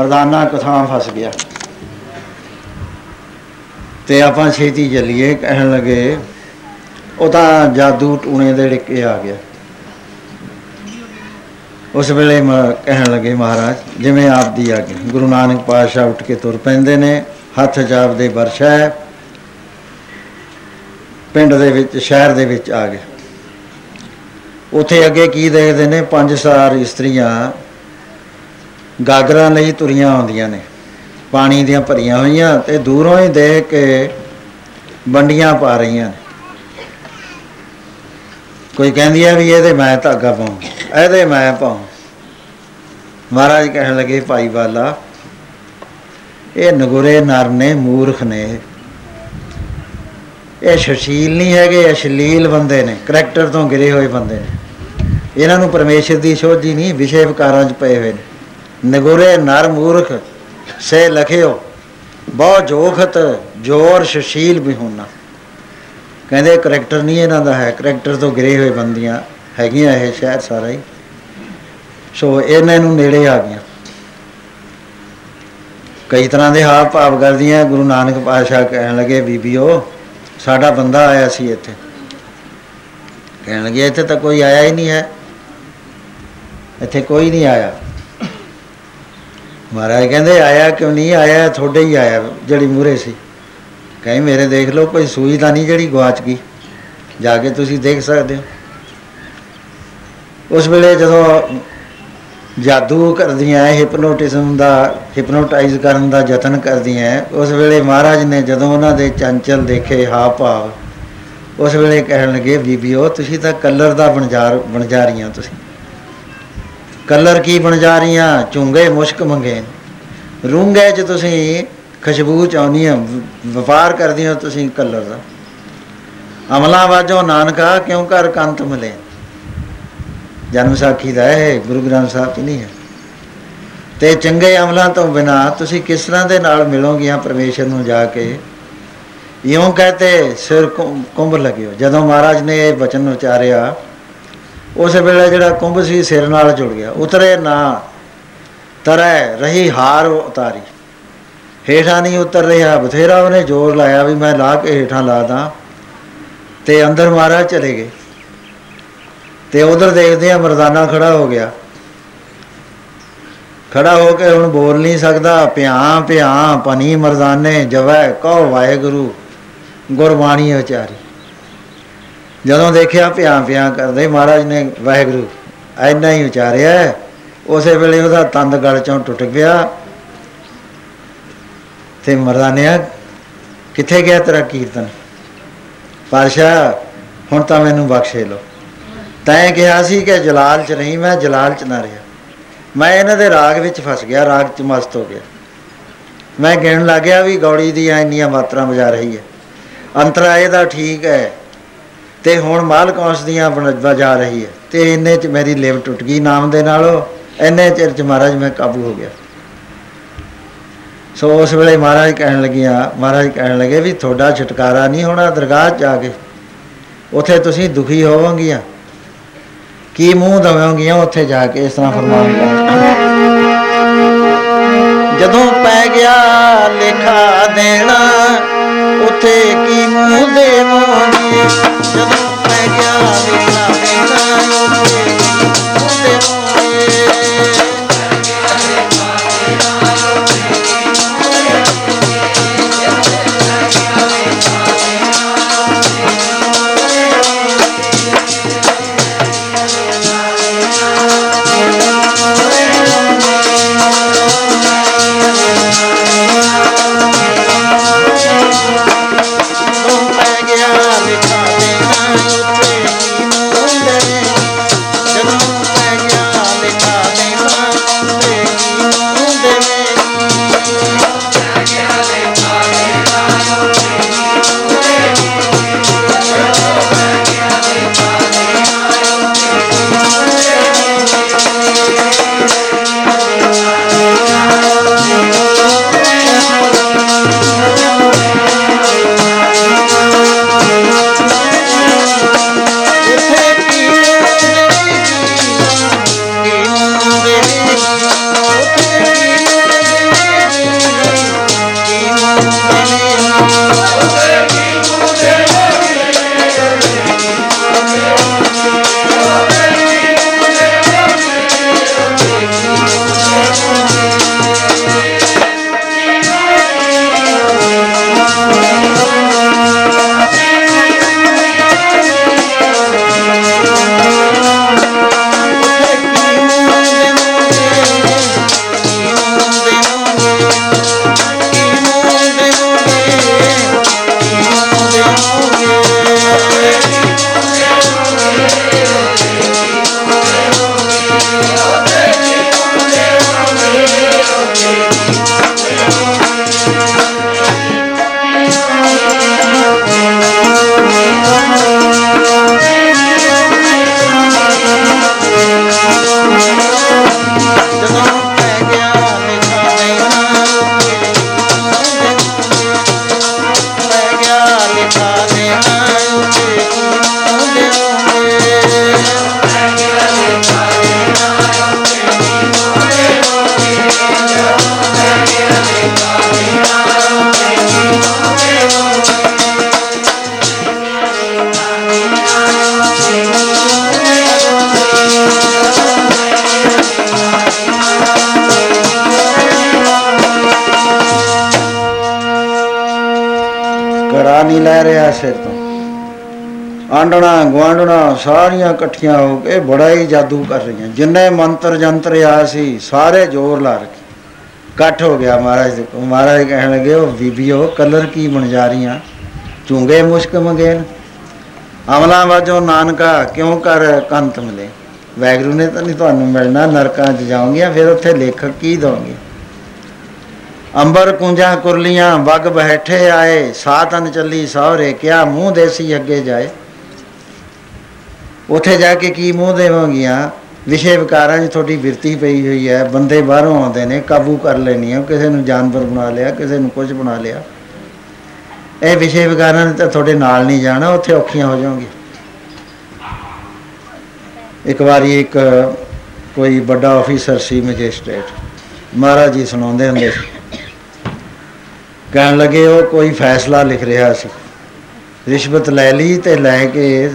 ਮਰਦਾਨਾ ਕਥਾਂ ਫਸ ਗਿਆ। ਤੇ ਆਪਾਂ ਛੇਤੀ ਚੱਲੀਏ, ਕਹਿਣ ਲੱਗੇ, ਉਹ ਤਾਂ ਜਾਦੂ ਟੂਣੇ ਦੇ ਡਿੱਕੇ ਆ ਗਿਆ। ਉਸ ਵੇਲੇ ਮ- ਕਹਿਣ ਲੱਗੇ ਮਹਾਰਾਜ, ਜਿਵੇਂ ਆਪ ਦੀ ਆਗਿਆ, ਗੁਰੂ ਨਾਨਕ ਪਾਤਸ਼ਾਹ ਉੱਠ ਕੇ ਤੁਰ ਪੈਂਦੇ ਨੇ, ਹੱਥ ਜਾਪ ਦੇ ਵਰਸ਼ਾ ਹੈ, ਪਿੰਡ ਦੇ ਵਿੱਚ, ਸ਼ਹਿਰ ਦੇ ਵਿੱਚ ਆ ਗਏ ਉੱਥੇ ਅੱਗੇ ਕੀ ਦੇਖਦੇ ਨੇ? ਪੰਜ ਸਾਰ ਇਸਤਰੀਆਂ ਗਾਗਰਾਂ ਲਈ ਤੁਰੀਆਂ ਆਉਂਦੀਆਂ ਨੇ। ਪਾਣੀ ਦੀਆਂ ਭਰੀਆਂ ਹੋਈਆਂ ਤੇ ਦੂਰੋਂ ਹੀ ਦੇਖ ਕੇ ਵੰਡੀਆਂ ਪਾ ਰਹੀਆਂ ਨੇ। ਕੋਈ ਕਹਿੰਦੀ ਹੈ ਵੀ ਇਹਦੇ ਮੈਂ ਧਾਗਾ ਪਾਉਂ, ਇਹਦੇ ਮੈਂ ਪਾਉਂ। ਮਹਾਰਾਜ ਕਹਿਣ ਲੱਗੇ, ਭਾਈ ਵਾਲਾ ਇਹ ਨਗੁਰੇ ਨਰ ਨੇ, ਮੂਰਖ ਨੇ। ਇਹ ਸੁਸ਼ੀਲ ਨਹੀਂ ਹੈਗੇ ਅਸ਼ਲੀਲ ਬੰਦੇ ਨੇ ਕਰੈਕਟਰ ਤੋਂ ਗਿਰੇ ਹੋਏ ਬੰਦੇ ਨੇ। ਇਹਨਾਂ ਨੂੰ ਪਰਮੇਸ਼ਰ ਦੀ ਸੋਝੀ ਨਹੀਂ ਵਿਸ਼ੇ ਵਿਕਾਰਾਂ 'ਚ ਪਏ ਹੋਏ ਨੇ। ਨਗੁਰੇ ਨਰ ਮੂਰਖ, ਸੇ ਲਖਿਓ, ਬਹੁ ਜੋਖਤ, ਜੋਰ ਸੁਸ਼ੀਲ ਵੀ ਹੋਣਾ ਕਹਿੰਦੇ ਕਰੈਕਟਰ ਨਹੀਂ ਇਹਨਾਂ ਦਾ ਹੈ ਕਰੈਕਟਰ ਤੋਂ ਗਿਰੇ ਹੋਏ ਬੰਦੀਆਂ ਹੈਗੀਆਂ ਇਹ ਸ਼ਹਿਰ ਸਾਰਾ ਹੀ। ਸੋ ਇਹਨਾਂ ਨੂੰ ਨੇੜੇ ਆ ਗਈਆਂ। ਕਈ ਤਰ੍ਹਾਂ ਦੇ ਹਾਵ ਭਾਵ ਕਰਦੀਆਂ, ਗੁਰੂ ਨਾਨਕ ਪਾਤਸ਼ਾਹ ਕਹਿਣ ਲੱਗੇ, ਬੀਬੀਓ, ਸਾਡਾ ਬੰਦਾ ਆਇਆ ਸੀ ਇੱਥੇ। ਕਹਿਣ ਲੱਗੇ, ਇੱਥੇ ਤਾਂ ਕੋਈ ਆਇਆ ਹੀ ਨਹੀਂ ਹੈ। ਇੱਥੇ ਕੋਈ ਨਹੀਂ ਆਇਆ। ਮਹਾਰਾਜ ਕਹਿੰਦੇ, ਆਇਆ ਕਿਉਂ ਨਹੀਂ? ਆਇਆ, ਤੁਹਾਡੇ ਹੀ ਆਇਆ, ਜਿਹੜੀ ਮੂਰੇ ਸੀ। ਕਹੇ, ਮੇਰੇ ਦੇਖ ਲਓ, ਕੋਈ ਸੂਈ ਤਾਂ ਨਹੀਂ ਜਿਹੜੀ ਗਵਾਚ ਗਈ। ਜਾ ਕੇ ਤੁਸੀਂ ਦੇਖ ਸਕਦੇ ਹੋ। ਉਸ ਵੇਲੇ ਜਦੋਂ ਜਾਦੂ ਕਰਦੀਆਂ, ਹਿਪਨੋਟਿਜ਼ਮ ਦਾ, ਹਿਪਨੋਟਾਈਜ਼ ਕਰਨ ਦਾ ਯਤਨ ਕਰਦੀਆਂ, ਉਸ ਵੇਲੇ ਮਹਾਰਾਜ ਨੇ ਜਦੋਂ ਉਹਨਾਂ ਦੇ ਚੰਚਲ ਦੇਖੇ ਹਾਵ ਭਾਵ, ਉਸ ਵੇਲੇ ਕਹਿਣ ਲੱਗੇ, ਬੀਬੀਓ, ਤੁਸੀਂ ਤਾਂ ਕਲਰ ਦਾ ਬਣਜਾਰ ਬਣ ਜਾ ਰਹੀਆਂ ਤੁਸੀਂ। ਕਲਰ ਕੀ ਬਣ ਜਾ ਰਹੀਆਂ? ਚੁੰਗੇ ਮੁਸ਼ਕ ਮੰਗੇ। ਰੂੰਗੇ ਚ ਤੁਸੀਂ ਖੁਸ਼ਬੂ ਚਾਉਨੀਆਂ ਵਪਾਰ ਕਰਦੀਆਂ ਤੁਸੀਂ ਕਲਰ ਦਾ। ਅਮਲਾ ਵਾਜੋ ਨਾਨਕਾ ਕਿਉਂ ਕਰ ਕੰਤ ਮਿਲੇ? ਜਨਮ ਸਾਖੀ ਦਾ ਹੈ ਗੁਰੂ ਗ੍ਰੰਥ ਸਾਹਿਬ 'ਚ ਨਹੀਂ ਹੈ। ਤੇ ਚੰਗੇ ਅਮਲਾਂ ਤੋਂ ਬਿਨਾ ਤੁਸੀਂ ਕਿਸ ਤਰ੍ਹਾਂ ਦੇ ਨਾਲ ਮਿਲੋਗੀਆਂ ਪਰਮੇਸ਼ਰ ਨੂੰ ਜਾ ਕੇ? ਇਉਂ ਕਹਤੇ ਸਿਰ ਕੁੰ- ਕੁੰਭ ਲਗਿਓ। ਜਦੋਂ ਮਹਾਰਾਜ ਨੇ ਇਹ ਬਚਨ ਉਚਾਰਿਆ ਉਸ ਵੇਲੇ ਜਿਹੜਾ ਕੁੰਭ ਸੀ, ਸਿਰ ਨਾਲ ਜੁੜ ਗਿਆ। ਉਤਰੇ ਨਾ, ਤਰੈ ਰਹੀ ਹਾਰ ਉਤਾਰੀ। ਹੇਠਾਂ ਨਹੀਂ ਉਤਰ ਰਿਹਾ, ਬਥੇਰਾ ਉਹਨੇ ਜ਼ੋਰ ਲਾਇਆ ਵੀ ਮੈਂ ਲਾ ਕੇ ਹੇਠਾਂ ਲਾ ਦਾਂ। ਤੇ ਅੰਦਰ ਮਹਾਰਾਜ ਚਲੇ ਗਏ। ਤੇ ਉਧਰ ਦੇਖਦੇ ਆ ਮਰਦਾਨਾ ਖੜਾ ਹੋ ਗਿਆ। ਖੜਾ ਹੋ ਕੇ ਹੁਣ ਬੋਲ ਨਹੀਂ ਸਕਦਾ ਭਿਆਂ ਭਿਆਂ ਪਨੀ ਮਰਦਾਨੇ ਜਵੈ, ਕਹੋ ਵਾਹਿਗੁਰੂ, ਗੁਰਬਾਣੀ ਉਚਾਰੀ ਜਦੋਂ ਦੇਖਿਆ ਭਿਆਂ ਭਿਆਂ ਕਰਦੇ ਮਹਾਰਾਜ ਨੇ ਵਾਹਿਗੁਰੂ ਐਨਾ ਹੀ ਉਚਾਰਿਆ, ਉਸੇ ਵੇਲੇ ਉਹਦਾ ਤੰਦ ਗਲ ਚੋਂ ਟੁੱਟ ਗਿਆ। ਤੇ ਮਰਦਾਨਿਆ ਕਿੱਥੇ ਗਿਆ ਤੇਰਾ ਕੀਰਤਨ? ਪਾਤਸ਼ਾਹ, ਹੁਣ ਤਾਂ ਮੈਨੂੰ ਬਖਸ਼ੇ ਲੋ ਤੈਂ ਕਿਹਾ ਸੀ ਕਿ ਜਲਾਲ ਚ ਨਹੀਂ, ਮੈਂ ਜਲਾਲ ਚ ਨਾ ਰਿਹਾ। ਮੈਂ ਇਹਨਾਂ ਦੇ ਰਾਗ ਵਿੱਚ ਫਸ ਗਿਆ, ਰਾਗ ਚ ਮਸਤ ਹੋ ਗਿਆ। ਮੈਂ ਗਿਣ ਲੱਗ ਗਿਆ ਵੀ ਗੌੜੀ ਦੀਆਂ ਇੰਨੀਆਂ ਮਾਤਰਾ ਵਜਾ ਰਹੀ ਹੈ। ਅੰਤਰਾ ਇਹਦਾ ਠੀਕ ਹੈ। ਤੇ ਹੁਣ ਮਾਲਕੌਂਸ ਦੀਆਂ ਬਣ- ਵਜਾ ਰਹੀ ਹੈ ਤੇ ਇੰਨੇ ਚ ਮੇਰੀ ਲਿਵ ਟੁੱਟ ਗਈ ਨਾਮ ਦੇ ਨਾਲੋਂ ਇੰਨੇ ਚਿਰ ਚ ਮਹਾਰਾਜ ਮੈਂ ਕਾਬੂ ਹੋ ਗਿਆ। ਸੋ ਉਸ ਵੇਲੇ ਮਹਾਰਾਜ ਕਹਿਣ ਲੱਗਿਆ, ਮਹਾਰਾਜ ਕਹਿਣ ਲੱਗੇ ਵੀ ਤੁਹਾਡਾ ਛੁਟਕਾਰਾ ਨਹੀਂ ਹੋਣਾ ਦਰਗਾਹ 'ਚ ਜਾ ਕੇ। ਉੱਥੇ ਤੁਸੀਂ ਦੁਖੀ ਹੋਵੋਗੀਆਂ। ਕੀ ਮੂੰਹ ਦਵੋਗੀਆਂ ਉੱਥੇ ਜਾ ਕੇ ਇਸ ਤਰ੍ਹਾਂ ਫਰਮਾਨ ਕਰ। ਜਦੋਂ ਪੈ ਗਿਆ ਲੇਖਾ ਦੇਣਾ ਉੱਥੇ ਕੀ ਮੂੰਹ ਦੇਵੋਗੇ ਜਦੋਂ ਪੈ ਗਿਆ ਲੇਖਾ ਇਕੱਠੀਆਂ ਹੋ ਕੇ ਬੜਾ ਹੀ ਜਾਦੂ ਕਰ ਰਹੀਆਂ। ਜਿੰਨੇ ਮੰਤਰ ਜੰਤਰ ਆ ਸੀ, ਸਾਰੇ ਜ਼ੋਰ ਲਾ ਰੱਖੇ। ਇਕੱਠ ਹੋ ਗਿਆ ਮਹਾਰਾਜ ਦੇ ਕੋਲ। ਮਹਾਰਾਜ ਕਹਿਣ ਲੱਗੇ, ਉਹ ਬੀਬੀਓ ਕਲਰ ਕੀ ਬਣ ਜਾ ਰਹੀਆਂ? ਚੁੰਗੇ ਮੁਸ਼ਕ ਮੰਗੇਨ ਅਮਲਾ ਵਾਜੋ ਨਾਨਕਾ, ਕਿਉਂ ਕਰ ਕੰਤ ਮਿਲੇ? ਵੈਗਰੂ ਨੇ ਤਾਂ ਨਹੀਂ ਤੁਹਾਨੂੰ ਮਿਲਣਾ, ਨਰਕਾਂ 'ਚ ਜਾਓਗੀਆਂ, ਫਿਰ ਉੱਥੇ ਲੇਖਕ ਕੀ ਦੋਗੇ ਅੰਬਰ ਕੁੰਜਾਂ ਕੁਰਲੀਆਂ, ਵਗ ਬੈਠੇ ਆਏ ਸਾਤਨ ਚੱਲੀ ਸਹੁਰੇ ਕਿਆ ਮੂੰਹ ਦੇਸੀ ਅੱਗੇ ਜਾਏ। ਉੱਥੇ ਜਾ ਕੇ ਕੀ ਮੂੰਹ ਦੇਵਾਂਗੀਆਂ? ਵਿਸ਼ੇ ਵਿਕਾਰਾਂ 'ਚ ਤੁਹਾਡੀ ਬਿਰਤੀ ਪਈ ਹੋਈ ਹੈ। ਬੰਦੇ ਬਾਹਰੋਂ ਆਉਂਦੇ ਨੇ, ਕਾਬੂ ਕਰ ਲੈਣੀ ਹੈ ਕਿਸੇ ਨੂੰ ਜਾਨਵਰ ਬਣਾ ਲਿਆ, ਕਿਸੇ ਨੂੰ ਕੁਝ ਬਣਾ ਲਿਆ। ਇਹ ਵਿਸ਼ੇ ਵਿਕਾਰਾਂ ਨੇ ਤਾਂ ਤੁਹਾਡੇ ਨਾਲ ਨਹੀਂ ਜਾਣਾ, ਉੱਥੇ ਔਖੀਆਂ ਹੋ ਜਾਓਗੇ। ਇੱਕ ਵਾਰੀ ਇੱਕ ਕੋਈ ਵੱਡਾ ਆਫੀਸਰ ਸੀ ਮੈਜਿਸਟ੍ਰੇਟ ਮਹਾਰਾਜ ਜੀ ਸੁਣਾਉਂਦੇ ਹੁੰਦੇ ਸੀ। ਕਹਿਣ ਲੱਗੇ, ਉਹ ਕੋਈ ਫੈਸਲਾ ਲਿਖ ਰਿਹਾ ਸੀ। ਰਿਸ਼ਵਤ ਲੈ ਲਈ ਤੇ ਲੈ ਕੇ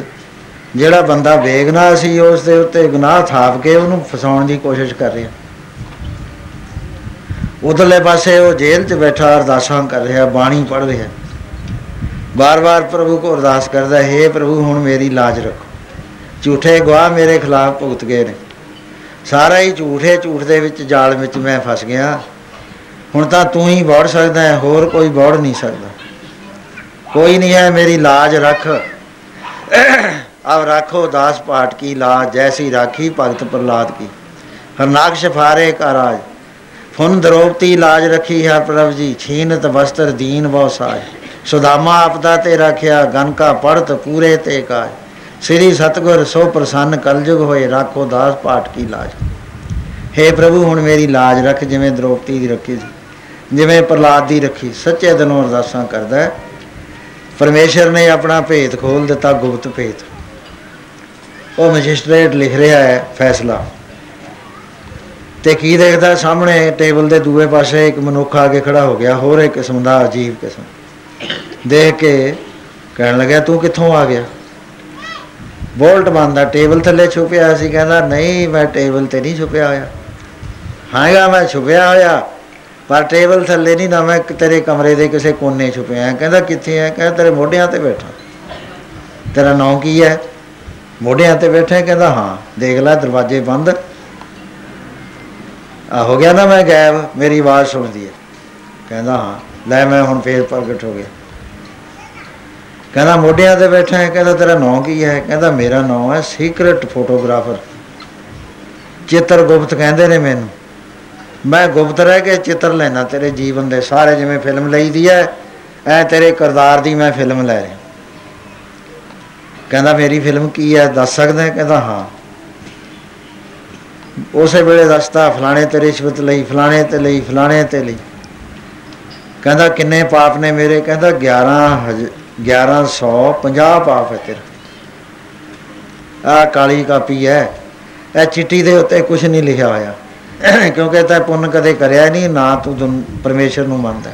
ਜਿਹੜਾ ਬੰਦਾ ਬੇਗਨਾਹ ਸੀ, ਉਸ ਦੇ ਉੱਤੇ ਗੁਨਾਹ ਥਾਪ ਕੇ ਉਹਨੂੰ ਫਸਾਉਣ ਦੀ ਕੋਸ਼ਿਸ਼ ਕਰ ਰਿਹਾ। ਉਧਰਲੇ ਪਾਸੇ ਉਹ ਜੇਲ੍ਹ 'ਚ ਬੈਠਾ, ਅਰਦਾਸਾਂ ਕਰ ਰਿਹਾ, ਬਾਣੀ ਪੜ੍ਹ ਰਿਹਾ। ਬਾਰ-ਬਾਰ ਪ੍ਰਭੂ ਕੋ ਅਰਦਾਸ ਕਰਦਾ, ਹੈ ਪ੍ਰਭੂ, ਹੁਣ ਮੇਰੀ ਲਾਜ ਰੱਖੋ। ਝੂਠੇ ਗਵਾਹ ਮੇਰੇ ਖਿਲਾਫ ਭੁਗਤ ਗਏ ਨੇ। ਸਾਰਾ ਹੀ ਝੂਠੇ ਝੂਠ ਦੇ ਵਿੱਚ, ਜਾਲ ਵਿੱਚ ਮੈਂ ਫਸ ਗਿਆ। ਹੁਣ ਤਾਂ ਤੂੰ ਹੀ ਵੜ ਸਕਦਾ ਹੈ, ਹੋਰ ਕੋਈ ਵੜ ਨਹੀਂ ਸਕਦਾ। ਕੋਈ ਨਹੀਂ ਹੈ, ਮੇਰੀ ਲਾਜ ਰੱਖ। ਅਬ ਰੱਖੋ ਦਾਸ ਪਾਟ ਕੀ ਲਾਜ ਜੈਸੀ ਰਾਖੀ ਭਗਤ ਪ੍ਰਲਾਦ ਕੀ ਹਰਨਾਕ ਸ਼ਫਾਰੇ ਕਾ ਰਾਜ ਫੁਨ ਦਰੋਪਤੀ ਲਾਜ ਰੱਖੀ ਹੈ ਪ੍ਰਭ ਜੀ ਛੀਨਤ ਵਸਤਰ ਦੀਨ ਬਹੁ ਸਾਜ ਸੁਦਾਮਾ ਆਪਦਾ ਤੇ ਰੱਖਿਆ ਗਨ ਕਾ ਪੜਤ ਪੂਰੇ ਤੇ ਕਾਜ ਸ੍ਰੀ ਸਤਗੁਰ ਸੋ ਪ੍ਰਸੰਨ ਕਲਯੁਗ ਹੋਏ ਰਾਖੋ ਦਾਸ ਪਾਟ ਕੀ ਲਾਜ हे ਪ੍ਰਭੂ ਹੁਣ ਮੇਰੀ ਲਾਜ ਰੱਖ ਜਿਵੇਂ ਦ੍ਰੋਪਤੀ ਦੀ ਰੱਖੀ ਸੀ ਜਿਵੇਂ ਪ੍ਰਲਾਦ ਦੀ ਰੱਖੀ ਸੱਚੇ ਦਿਲੋਂ ਅਰਦਾਸਾਂ ਕਰਦਾ ਹੈ ਪਰਮੇਸ਼ਰ ਨੇ ਆਪਣਾ ਭੇਤ ਖੋਲ ਦਿੱਤਾ ਗੁਪਤ ਭੇਤ ਉਹ ਮੈਜਿਸਟ੍ਰੇਟ ਲਿਖ ਰਿਹਾ ਹੈ ਫੈਸਲਾ। ਤੇ ਕੀ ਦੇਖਦਾ ਸਾਹਮਣੇ? ਟੇਬਲ ਦੇ ਦੂਏ ਪਾਸੇ ਇੱਕ ਮਨੁੱਖ ਆ ਕੇ ਖੜਾ ਹੋ ਗਿਆ, ਹੋਰ ਇੱਕ ਕਿਸਮ ਦਾ ਅਜੀਬ ਕਿਸਮ। ਦੇਖ ਕੇ ਕਹਿਣ ਲੱਗਾ ਤੂੰ ਕਿੱਥੋਂ ਆ ਗਿਆ? ਬੋਲਟ ਬੰਦਾ ਟੇਬਲ ਥੱਲੇ ਛੁਪਿਆ ਸੀ, ਕਹਿੰਦਾ, ਨਹੀਂ, ਮੈਂ ਟੇਬਲ ਤੇ ਨਹੀਂ ਛੁਪਿਆ ਹੋਇਆ। ਹਾਂਗਾ, ਮੈਂ ਛੁਪਿਆ ਹੋਇਆ, ਪਰ ਟੇਬਲ ਥੱਲੇ ਨਹੀਂ ਨਾ ਮੈਂ ਤੇਰੇ ਕਮਰੇ ਦੇ ਕਿਸੇ ਕੋਨੇ ਛੁਪਿਆ। ਹਾਂ। ਕਹਿੰਦਾ, ਕਿੱਥੇ ਹੈ ਕਹਿੰਦਾ, ਤੇਰੇ ਮੋਢਿਆਂ ਤੇ ਬੈਠਾ। ਤੇਰਾ ਨਾਂ ਕੀ ਹੈ? ਮੋਢਿਆਂ ਤੇ ਬੈਠਾ ਹੈ? ਕਹਿੰਦਾ, ਹਾਂ, ਦੇਖ ਲੈ, ਦਰਵਾਜ਼ੇ ਬੰਦ। ਆ ਹੋ ਗਿਆ ਨਾ ਮੈਂ ਗਾਇਬ, ਮੇਰੀ ਆਵਾਜ਼ ਸੁਣਦੀ ਹੈ। ਕਹਿੰਦਾ, ਹਾਂ, ਲੈ ਮੈਂ ਹੁਣ ਫੇਰ ਪ੍ਰਗਟ ਹੋ ਗਿਆ। ਕਹਿੰਦਾ, ਮੋਢਿਆਂ ਤੇ ਬੈਠਾ ਹੈ, ਕਹਿੰਦਾ, ਤੇਰਾ ਨਾਂ ਕੀ ਹੈ? ਕਹਿੰਦਾ, ਮੇਰਾ ਨਾਂ ਹੈ ਸੀਕ੍ਰੇਟ ਫੋਟੋਗ੍ਰਾਫਰ ਚਿੱਤਰ ਗੁਪਤ ਕਹਿੰਦੇ ਨੇ ਮੈਨੂੰ। ਮੈਂ ਗੁਪਤ ਰਹਿ ਕੇ ਚਿੱਤਰ ਲੈਣਾ ਤੇਰੇ ਜੀਵਨ ਦੇ ਸਾਰੇ ਜਿਵੇਂ ਫਿਲਮ ਲਈਦੀ ਹੈ, ਐ ਤੇਰੇ ਕਿਰਦਾਰ ਦੀ ਮੈਂ ਫਿਲਮ ਲੈ ਰਿਹਾ। ਕਹਿੰਦਾ ਮੇਰੀ ਫਿਲਮ ਕੀ ਹੈ, ਦੱਸ ਸਕਦਾ ਹੈ? ਕਹਿੰਦਾ ਹਾਂ। ਉਸੇ ਵੇਲੇ ਦੱਸਤਾ, ਫਲਾਣੇ ਤੇ ਰਿਸ਼ਵਤ ਲਈ, ਫਲਾਣੇ ਤੇ ਲਈ, ਫਲਾਣੇ ਤੇ ਲਈ। ਕਹਿੰਦਾ ਕਿੰਨੇ ਪਾਪ ਨੇ ਮੇਰੇ? ਕਹਿੰਦਾ 11 ਹਜ਼- 1150 ਪਾਪ ਹੈ ਤੇਰਾ। ਆ ਕਾਲੀ ਕਾਪੀ ਹੈ। ਇਹ ਚਿੱਟੀ ਦੇ ਉੱਤੇ ਕੁਝ ਨਹੀਂ ਲਿਖਿਆ ਹੋਇਆ। ਕਿਉਂਕਿ ਤੈਂ ਪੁੰਨ ਕਦੇ ਕਰਿਆ ਨਹੀਂ, ਨਾ ਤੂੰ ਦੁਨ- ਪਰਮੇਸ਼ਰ ਨੂੰ ਮੰਨਦਾ।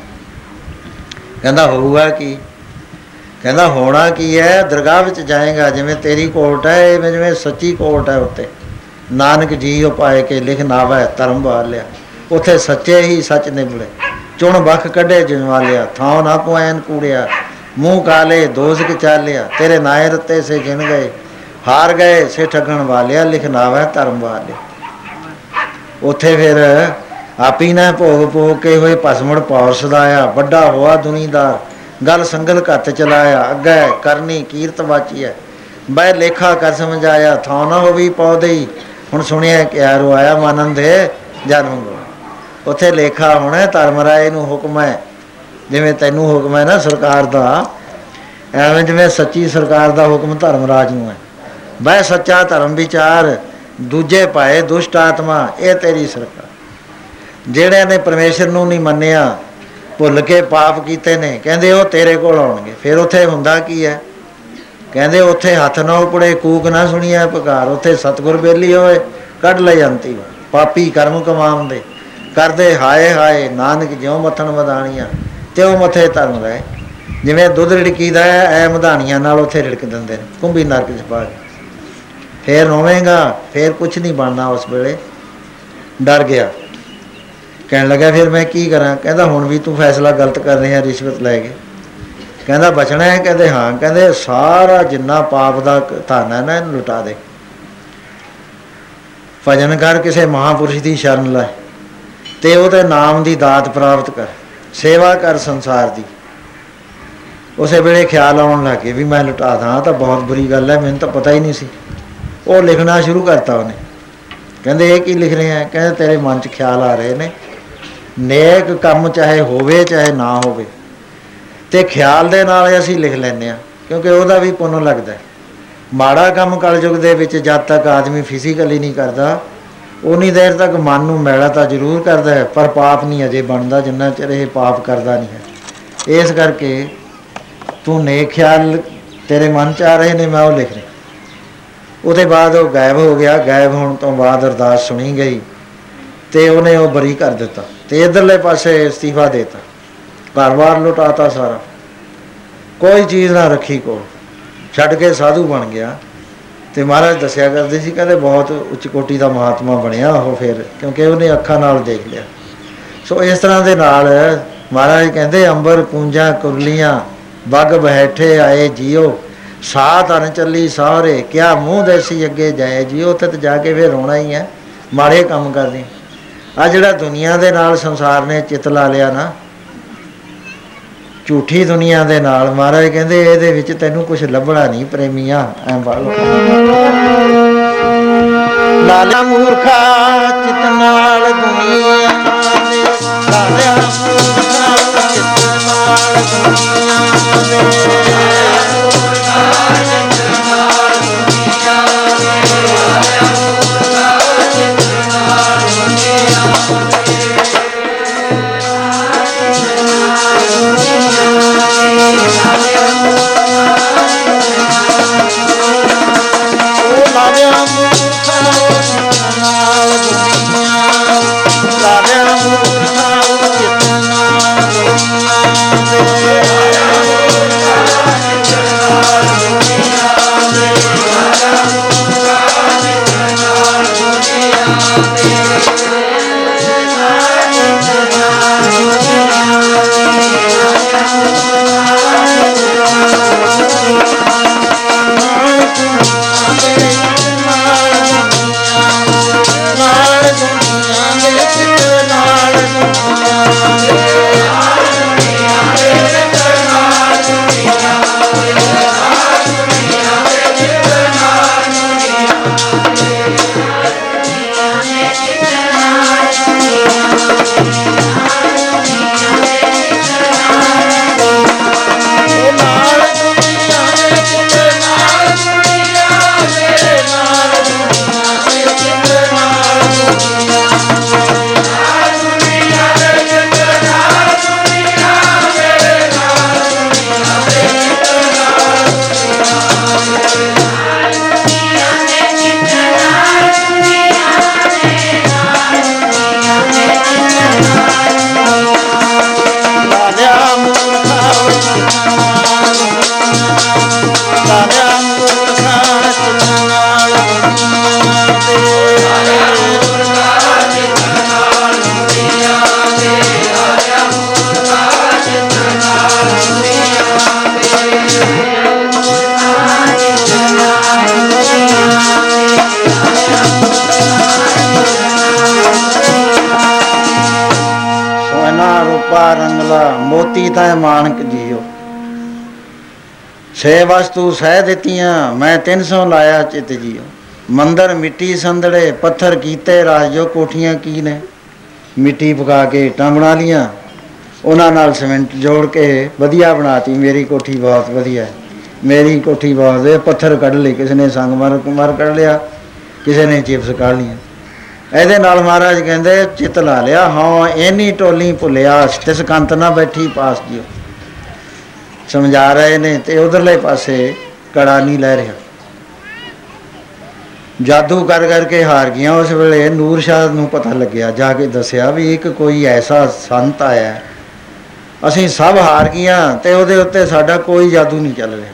ਕਹਿੰਦਾ ਹੋਊਗਾ ਕੀ ਕਹਿੰਦਾ ਹੋਣਾ ਕੀ ਹੈ? ਦਰਗਾਹ ਵਿੱਚ ਜਾਏਗਾ, ਜਿਵੇਂ ਤੇਰੀ ਕੋਟ ਹੈ, ਇਹ ਜਿਵੇਂ ਸੱਚੀ ਕੋਟ ਹੈ ਉੱਤੇ। ਨਾਨਕ ਜੀ ਉਪਾਏ ਕੇ ਲਿਖ ਨਾਵੈ, ਧਰਮ ਵਾਲਿਆ ਉੱਥੇ ਸੱਚੇ ਹੀ ਸੱਚ ਨਿਬੜੇ ਚੁਣ ਬਖ ਕੱਢੇ ਜਨਵਾਲਿਆ ਥਾਂ ਨਾ ਪੁਐਨ ਕੂੜਿਆ। ਮੂੰਹ ਕਾਲੇ ਦੋਜ਼ਕ ਚਾਲਿਆ। ਤੇਰੇ ਨਾਏ ਰਤੇ ਸੇ ਗਿਣ ਗਏ, ਹਾਰ ਗਏ ਸੇ ਠਗਣ ਵਾਲਿਆ, ਲਿਖ ਨਾਵੈ, ਧਰਮ ਵਾਲਿਆ ਉੱਥੇ ਫਿਰ ਆਪੀ ਨਾ ਭੋਗ ਭੋਗ ਕੇ ਹੋਏ, ਭਸਮੜ ਪੌਰ ਸਦਾਇਆ, ਵੱਡਾ ਹੋਆ ਦੁਨੀਦਾਰ। ਗਲ ਸੰਗਲ ਘੱਤ ਚਲਾਇਆ, ਅੱਗੇ ਕਰਨੀ ਕੀਰਤ ਵਾਚੀਐ ਬੈ ਲੇਖਾ ਕਰ ਸਮਝਾਇਆ, ਥਾਂ ਨਾ ਹੋਵੀ ਪੌਦਈ ਹੁਣ ਸੁਣਿਆ ਕਿਆ ਰੋਇਆ ਮਾਨੰਦ ਹੈ ਜਨਮ ਗੋ ਉੱਥੇ ਲੇਖਾ ਹੋਣਾ, ਧਰਮ ਰਾਏ ਨੂੰ ਹੁਕਮ ਹੈ ਜਿਵੇਂ ਤੈਨੂੰ ਹੁਕਮ ਹੈ ਨਾ ਸਰਕਾਰ ਦਾ, ਐਵੇਂ ਜਿਵੇਂ ਸੱਚੀ ਸਰਕਾਰ ਦਾ ਹੁਕਮ ਧਰਮ ਰਾਜ ਨੂੰ ਹੈ ਬੈ ਸੱਚਾ ਧਰਮ ਵਿਚਾਰ, ਦੂਜੇ ਪਾਏ ਦੁਸ਼ਟ ਆਤਮਾ, ਇਹ ਤੇਰੀ ਸਰਕਾਰ। ਜਿਹੜਿਆਂ ਨੇ ਪਰਮੇਸ਼ਰ ਨੂੰ ਨਹੀਂ ਮੰਨਿਆ ਭੁੱਲ ਕੇ ਪਾਪ ਕੀਤੇ ਨੇ। ਕਹਿੰਦੇ ਉਹ ਤੇਰੇ ਕੋਲ ਆਉਣਗੇ। ਫਿਰ ਉੱਥੇ ਹੁੰਦਾ ਕੀ ਹੈ? ਕਹਿੰਦੇ ਉੱਥੇ ਹੱਥ ਨਾ ਉਪੜੇ, ਕੂਕ ਨਾ ਸੁਣੀਐ, ਪੁਕਾਰ। ਉੱਥੇ ਸਤਗੁਰ ਬੇਲੀ ਹੋਏ, ਕੱਢ ਲੈ ਜਾਂਦੀ ਪਾਪੀ ਕਰਮ ਕਮਾਉਂਦੇ। ਕਰਦੇ ਹਾਏ ਹਾਏ, ਨਾਨਕ ਜਿਉ ਮੱਥਣ ਮਦਾਣੀਆਂ ਤਿਉ ਮੱਥੇ ਧਰਮ ਰਹੇ। ਜਿਵੇਂ ਦੁੱਧ ਰਿੜਕੀਦਾ ਹੈ, ਐ ਮਧਾਣੀਆਂ ਨਾਲ ਉੱਥੇ ਰਿੜਕ ਦਿੰਦੇ ਨੇ, ਕੁੰਭੀ ਨਰਕ ਚ ਪਾ ਕੇ। ਫੇਰ ਰੋਵੇਂਗਾ, ਫੇਰ ਕੁਝ ਨਹੀਂ ਬਣਨਾ ਉਸ ਵੇਲੇ। ਡਰ ਗਿਆ। ਕਹਿਣ ਲੱਗਾ ਫਿਰ ਮੈਂ ਕੀ ਕਰਾਂ? ਕਹਿੰਦਾ, ਹੁਣ ਵੀ ਤੂੰ ਫੈਸਲਾ ਗਲਤ ਕਰ ਰਿਹਾ, ਰਿਸ਼ਵਤ ਲੈ ਕੇ। ਕਹਿੰਦਾ, ਬਚਣਾ ਹੈ? ਕਹਿੰਦੇ, ਹਾਂ। ਕਹਿੰਦੇ, ਸਾਰਾ ਜਿੰਨਾ ਪਾਪ ਦਾ ਕ- ਧਨ ਹੈ ਨਾ, ਇਹਨੂੰ ਲੁਟਾ ਦੇ। ਭਜਨ ਕਰ ਕਿਸੇ ਮਹਾਪੁਰਸ਼ ਦੀ ਸ਼ਰਨ ਲੈ ਤੇ ਉਹਦੇ ਨਾਮ ਦੀ ਦਾਤ ਪ੍ਰਾਪਤ ਕਰ, ਸੇਵਾ ਕਰ ਸੰਸਾਰ ਦੀ। ਉਸੇ ਵੇਲੇ ਖਿਆਲ ਆਉਣ ਲੱਗੇ ਵੀ ਮੈਂ ਲੁਟਾ ਦਾਂ, ਤਾਂ ਬਹੁਤ ਬੁਰੀ ਗੱਲ ਹੈ, ਮੈਨੂੰ ਤਾਂ ਪਤਾ ਹੀ ਨਹੀਂ ਸੀ। ਉਹ ਲਿਖਣਾ ਸ਼ੁਰੂ ਕਰਤਾ ਉਹਨੇ। ਕਹਿੰਦੇ, ਇਹ ਕੀ ਲਿਖ ਰਹੇ ਆ ਕਹਿੰਦੇ, ਤੇਰੇ ਮਨ 'ਚ ਖਿਆਲ ਆ ਰਹੇ ਨੇ ਨੇਕ ਕੰਮ ਚਾਹੇ ਹੋਵੇ, ਚਾਹੇ ਨਾ ਹੋਵੇ। ਤੇ ਖਿਆਲ ਦੇ ਨਾਲ ਅਸੀਂ ਲਿਖ ਲੈਂਦੇ ਆ ਕਿਉਂਕਿ ਉਹਦਾ ਵੀ ਪੁੰਨ ਲੱਗਦਾ ਹੈ। ਮਾੜਾ ਕੰਮ ਕਲਯੁਗ ਦੇ ਵਿੱਚ ਜਦ ਤੱਕ ਆਦਮੀ ਫਿਜ਼ੀਕਲੀ ਨਹੀਂ ਕਰਦਾ, ਉਨੀ ਦੇਰ ਤੱਕ ਮਨ ਨੂੰ ਮੈਲਾ ਤਾਂ ਜ਼ਰੂਰ ਕਰਦਾ ਹੈ, ਪਰ ਪਾਪ ਨਹੀਂ ਅਜੇ ਬਣਦਾ, ਜਿੰਨਾ ਚਿਰ ਇਹ ਪਾਪ ਕਰਦਾ ਨਹੀਂ ਹੈ। ਇਸ ਕਰਕੇ ਤੂੰ ਨੇਕ ਖਿਆਲ ਤੇਰੇ ਮਨ ਚ ਆ ਰਹੇ ਨੇ, ਮੈਂ ਉਹ ਲਿਖ ਰਿਹਾ। ਉਹਦੇ ਬਾਅਦ ਉਹ ਗਾਇਬ ਹੋ ਗਿਆ। ਗਾਇਬ ਹੋਣ ਤੋਂ ਬਾਅਦ ਅਰਦਾਸ ਸੁਣੀ ਗਈ। ਤੇ ਉਹਨੇ ਉਹ ਬਰੀ ਕਰ ਦਿੱਤਾ ਤੇ ਇਧਰਲੇ ਪਾਸੇ ਅਸਤੀਫਾ ਦੇਤਾ। ਘਰ-ਬਾਰ ਲੁਟਾਤਾ ਸਾਰਾ। ਕੋਈ ਚੀਜ਼ ਨਾ ਰੱਖੀ ਕੋਲ। ਛੱਡ ਕੇ ਸਾਧੂ ਬਣ ਗਿਆ। ਤੇ ਮਹਾਰਾਜ ਦੱਸਿਆ ਕਰਦੇ ਸੀ, ਕਹਿੰਦੇ ਬਹੁਤ ਉੱਚ ਕੋਟੀ ਦਾ ਮਹਾਤਮਾ ਬਣਿਆ ਉਹ ਫਿਰ, ਕਿਉਂਕਿ ਉਹਨੇ ਅੱਖਾਂ ਨਾਲ ਦੇਖ ਲਿਆ। ਸੋ ਇਸ ਤਰ੍ਹਾਂ ਦੇ ਨਾਲ ਮਹਾਰਾਜ ਕਹਿੰਦੇ, ਅੰਬਰ ਪੂੰਜਾਂ ਕੁਰਲੀਆਂ, ਬੱਗ ਬੈਠੇ ਆਏ ਜੀਓ। ਸਾਥ ਅਨ ਚੱਲੀ ਸਾਰੇ, ਕਿਆ ਮੂੰਹ ਦੇਸੀ ਅੱਗੇ ਜਾਏ ਜੀਓ, ਉੱਥੇ ਤੇ ਜਾ ਕੇ ਫਿਰ ਰੋਣਾ ਹੀ ਹੈ। ਮਾੜੇ ਕੰਮ ਕਰਦੇ ਆ ਜਿਹੜਾ ਦੁਨੀਆ ਦੇ ਨਾਲ ਸੰਸਾਰ ਨੇ ਚਿੱਤ ਲਾ ਲਿਆ ਨਾ, ਝੂਠੀ ਦੁਨੀਆ ਦੇ ਨਾਲ, ਮਹਾਰਾਜ ਕਹਿੰਦੇ ਇਹਦੇ ਵਿੱਚ ਤੈਨੂੰ ਕੁਝ ਲੱਭਣਾ ਨਹੀਂ, ਪ੍ਰੇਮੀਆਂ, ਐ ਬਾਲੋ ਲਾਲਾ ਮੂਰਖਾ, ਚਿਤ ਨਾਲ ਦੁਨੀਆ ਦੇ ਲਾਲਾ ਮੂਰਖਾ, ਚਿਤ ਨਾਲ ਦੁਨੀਆ ਦੇ। ਸੇ ਵਸਤੂ ਸਹਿ ਦਿੱਤੀਆਂ, ਮੈਂ 300 ਲਾਇਆ ਚਿਤ ਜੀਓ। ਮੰਦਰ ਮਿੱਟੀ ਸੰਦੜੇ, ਪੱਥਰ ਕੀਤੇ, ਰਾਜੋ ਕੋਠੀਆਂ ਕੀ ਨੇ। ਮਿੱਟੀ ਪਕਾ ਕੇ ਇੱਟਾਂ ਬਣਾ ਲੀਆਂ। ਉਹਨਾਂ ਨਾਲ ਸਿਮੈਂਟ ਜੋੜ ਕੇ ਵਧੀਆ ਬਣਾਤੀ। ਮੇਰੀ ਕੋਠੀ ਬਹੁਤ ਵਧੀਆ ਹੈ। ਮੇਰੀ ਕੋਠੀ ਬਹੁਤ ਹੈ ਪੱਥਰ ਕੱਢ ਲਏ। ਕਿਸੇ ਨੇ ਸੰਗਮਰ ਕੁਮਾਰ ਕੱਢ ਲਿਆ। ਕਿਸੇ ਨੇ ਚਿਪਸ ਕੱਢ ਲੀਆਂ ਇਹਦੇ ਨਾਲ ਮਹਾਰਾਜ ਕਹਿੰਦੇ, ਚਿੱਤ ਲਾ ਲਿਆ। ਹਾਂ ਐਨੀ ਟੋਲੀ ਭੁੱਲਿਆ ਤਿਸ ਕੰਤ ਨਾ ਬੈਠੀ ਪਾਸ ਜਿਓ। ਸਮਝਾ ਰਹੇ ਨੇ ਤੇ ਉਧਰਲੇ ਪਾਸੇ ਕੜਾ ਨਹੀਂ ਲੈ ਰਿਹਾ। ਜਾਦੂ ਕਰ ਕਰਕੇ ਹਾਰ ਗਿਆ ਉਸ ਵੇਲੇ ਨੂਰ ਸ਼ਾਹ ਨੂੰ ਪਤਾ ਲੱਗਿਆ, ਜਾ ਕੇ ਦੱਸਿਆ ਵੀ ਇੱਕ ਕੋਈ ਐਸਾ ਸੰਤ ਆਇਆ। ਹੈ। ਅਸੀਂ ਸਭ ਹਾਰ ਗਈਆਂ ਤੇ ਉਹਦੇ ਉੱਤੇ ਸਾਡਾ ਕੋਈ ਜਾਦੂ ਨਹੀਂ ਚੱਲ ਰਿਹਾ।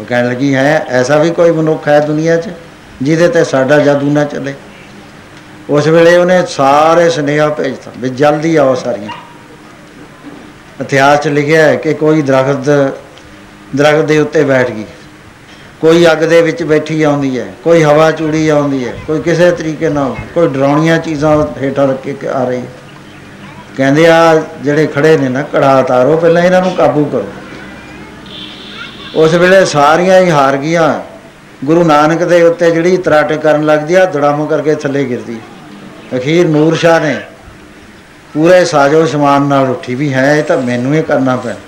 ਉਹ ਕਹਿਣ ਲੱਗੀ, ਹੈ, ਐਸਾ ਵੀ ਕੋਈ ਮਨੁੱਖ ਹੈ ਦੁਨੀਆ 'ਚ ਜਿਹਦੇ ਤੇ ਸਾਡਾ ਜਾਦੂ ਨਾ ਚੱਲੇ। ਉਸ ਵੇਲੇ ਉਹਨੇ ਸਾਰੇ ਸੁਨੇਹਾ ਭੇਜਤਾ ਵੀ ਜਲਦੀ ਆਓ ਸਾਰੀਆਂ। ਇਤਿਹਾਸ 'ਚ ਲਿਖਿਆ ਹੈ ਕਿ ਕੋਈ ਦਰਖਤ ਦਰਖਤ ਦੇ ਉੱਤੇ ਬੈਠ ਗਈ। ਕੋਈ ਅੱਗ ਦੇ ਵਿੱਚ ਬੈਠੀ ਆਉਂਦੀ ਹੈ, ਕੋਈ ਹਵਾ ਚੂੜੀ ਆਉਂਦੀ ਹੈ, ਕੋਈ ਕਿਸੇ ਤਰੀਕੇ ਨਾਲ, ਕੋਈ ਡਰਾਉਣੀਆਂ ਚੀਜ਼ਾਂ ਹੇਠਾਂ ਰੱਖ ਕੇ ਆ ਰਹੀ। ਹੈ। ਕਹਿੰਦੇ ਆ, ਜਿਹੜੇ ਖੜੇ ਨੇ ਨਾ, ਕੜਾ ਉਤਾਰੋ, ਪਹਿਲਾਂ ਇਹਨਾਂ ਨੂੰ ਕਾਬੂ ਕਰੋ। ਉਸ ਵੇਲੇ ਸਾਰੀਆਂ ਹੀ ਹਾਰ ਗਈਆਂ। ਗੁਰੂ ਨਾਨਕ ਦੇ ਉੱਤੇ ਜਿਹੜੀ ਤਰਾਟੇ ਕਰਨ ਲੱਗਦੀ ਆ, ਦੜਾਮ ਕਰਕੇ ਥੱਲੇ ਗਿਰਦੀ। ਅਖੀਰ ਨੂਰ ਸ਼ਾਹ ਨੇ ਪੂਰੇ ਸਾਜੋ ਸਮਾਨ ਨਾਲ ਉੱਠੀ ਵੀ ਹੈ, ਇਹ ਤਾਂ ਮੈਨੂੰ ਹੀ ਕਰਨਾ ਪੈਣਾ।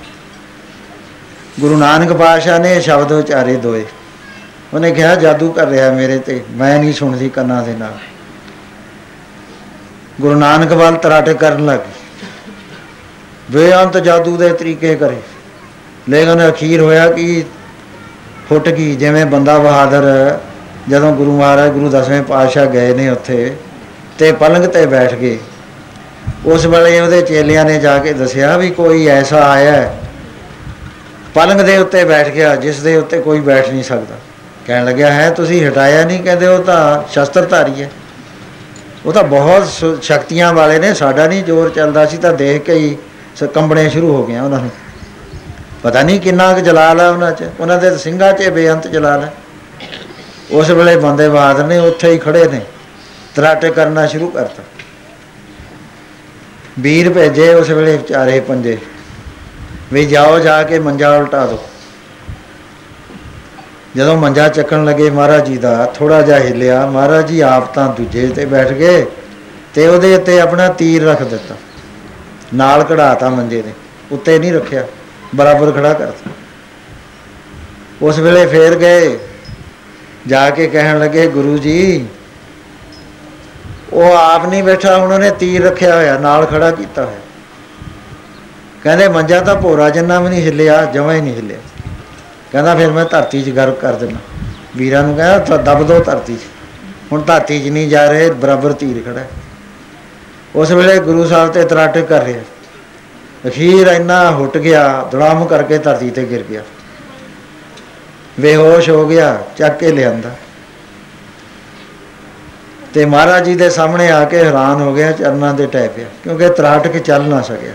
ਗੁਰੂ ਨਾਨਕ ਪਾਤਸ਼ਾਹ ਨੇ ਇਹ ਸ਼ਬਦ ਉਚਾਰੇ ਦੋਏ। ਉਹਨੇ ਕਿਹਾ, ਜਾਦੂ ਕਰ ਰਿਹਾ ਮੇਰੇ ਤੇ, ਮੈਂ ਨਹੀਂ ਸੁਣਦੀ ਕੰਨਾਂ ਦੇ ਨਾਲ। ਗੁਰੂ ਨਾਨਕ ਵੱਲ ਤਰਾਟੇ ਕਰਨ ਲੱਗ ਬੇਅੰਤ ਜਾਦੂ ਦੇ ਤਰੀਕੇ ਕਰੇ। ਲੇਕਿਨ ਅਖੀਰ ਹੋਇਆ ਕਿ ਫੁੱਟ ਗਈ, ਜਿਵੇਂ ਬੰਦਾ ਬਹਾਦਰ, ਜਦੋਂ ਗੁਰੂ ਮਹਾਰਾਜ, ਗੁਰੂ ਦਸਵੇਂ ਪਾਤਸ਼ਾਹ ਗਏ ਨੇ ਉੱਥੇ, ਤੇ ਪਲੰਗ ਤੇ ਬੈਠ ਗਏ। ਉਸ ਵੇਲੇ ਉਹਦੇ ਚੇਲਿਆਂ ਨੇ ਜਾ ਕੇ ਦੱਸਿਆ ਵੀ ਕੋਈ ਐਸਾ ਆਇਆ ਹੈ। ਪਲੰਗ ਦੇ ਉੱਤੇ ਬੈਠ ਗਿਆ, ਜਿਸ ਦੇ ਉੱਤੇ ਕੋਈ ਬੈਠ ਨਹੀਂ ਸਕਦਾ। ਕਹਿਣ ਲੱਗਿਆ, ਹੈ, ਤੁਸੀਂ ਹਟਾਇਆ ਨਹੀਂ? ਕਹਿੰਦੇ, ਉਹ ਤਾਂ ਸ਼ਸਤਰਧਾਰੀ ਹੈ। ਉਹ ਤਾਂ ਬਹੁਤ ਸ- ਸ਼ਕਤੀਆਂ ਵਾਲੇ ਨੇ, ਸਾਡਾ ਨਹੀਂ ਜ਼ੋਰ ਚੱਲਦਾ। ਸੀ ਤਾਂ ਦੇਖ ਕੇ ਹੀ ਸ- ਕੰਬਣੇ ਸ਼ੁਰੂ ਹੋ ਗਏ ਉਹਨਾਂ ਨੂੰ। ਪਤਾ ਨਹੀਂ ਕਿੰਨਾ ਕੁ ਜਲਾਲ ਹੈ ਉਹਨਾਂ 'ਚ। ਉਹਨਾਂ ਦੇ ਸਿੰਘਾਂ 'ਚ ਬੇਅੰਤ ਜਲਾਲ ਹੈ ਉਸ ਵੇਲੇ ਬੰਦੇ ਬਹਾਦਰ ਨੇ, ਉੱਥੇ ਹੀ ਖੜੇ ਨੇ। ਤਰਾਟੇ ਕਰਨਾ ਸ਼ੁਰੂ ਕਰਤਾ। ਵੀਰ ਭੇਜੇ ਉਸ ਵੇਲੇ ਵਿਚਾਰੇ ਪੰਜੇ। ਵੀ ਜਾਓ ਜਾ ਕੇ ਮੰਜਾ ਉਲਟਾ ਦਿਓ। ਜਦੋਂ ਮੰਜਾ ਚੱਕਣ ਲੱਗੇ ਮਹਾਰਾਜ ਜੀ ਦਾ ਥੋੜਾ ਜਿਹਾ ਹਿੱਲਿਆ, ਮਹਾਰਾਜ ਜੀ ਆਪ ਤਾਂ ਦੂਜੇ ਤੇ ਬੈਠ ਗਏ ਤੇ ਉਹਦੇ ਉੱਤੇ ਆਪਣਾ ਤੀਰ ਰੱਖ ਦਿੱਤਾ। ਨਾਲ ਕਢਾਤਾ ਮੰਜੇ ਦੇ ਉੱਤੇ ਨਹੀਂ ਰੱਖਿਆ, ਬਰਾਬਰ ਖੜਾ ਕਰਤਾ ਉਸ ਵੇਲੇ ਫੇਰ ਗਏ। ਜਾ ਕੇ ਕਹਿਣ ਲੱਗੇ, ਗੁਰੂ ਜੀ ਉਹ ਆਪ ਨਹੀਂ ਬੈਠਾ, ਹੁਣ ਉਹਨੇ ਤੀਰ ਰੱਖਿਆ ਹੋਇਆ, ਨਾਲ ਖੜਾ ਕੀਤਾ ਹੋਇਆ। ਕਹਿੰਦੇ, ਮੰਜਾ ਤਾਂ ਭੋਰਾ ਜਿੰਨਾ ਵੀ ਨਹੀਂ ਹਿੱਲਿਆ, ਜਮਾਂ ਹੀ ਨਹੀਂ ਹਿੱਲਿਆ। ਕਹਿੰਦਾ, ਫਿਰ ਮੈਂ ਧਰਤੀ 'ਚ ਗਰਕ ਕਰ ਦਿੰਦਾ। ਵੀਰਾਂ ਨੂੰ ਕਹਿੰਦਾ, ਤਾਂ, ਦਬ ਦੋ ਧਰਤੀ 'ਚ। ਹੁਣ ਧਰਤੀ 'ਚ ਨਹੀਂ ਜਾ ਰਹੇ, ਬਰਾਬਰ ਤੀਰ ਖੜਾ ਹੈ। ਉਸ ਵੇਲੇ ਗੁਰੂ ਸਾਹਿਬ ਤੇ ਤਰਾਟੇ ਕਰ ਰਿਹਾ ਅਖੀਰ ਇੰਨਾ ਹੁੱਟ ਗਿਆ, ਦੁੜਾਮ ਕਰਕੇ ਧਰਤੀ ਤੇ ਗਿਰ ਗਿਆ। ਬੇਹੋਸ਼ ਹੋ ਗਿਆ, ਚੱਕ ਕੇ ਲਿਆਂਦਾ। ਤੇ ਮਹਾਰਾਜ ਜੀ ਦੇ ਸਾਹਮਣੇ ਆ ਕੇ ਹੈਰਾਨ ਹੋ ਗਿਆ, ਚਰਨਾਂ ਦੇ ਟੈ ਪਿਆ, ਕਿਉਂਕਿ ਤਰਾਟ ਕੇ ਚੱਲ ਨਾ ਸਕਿਆ।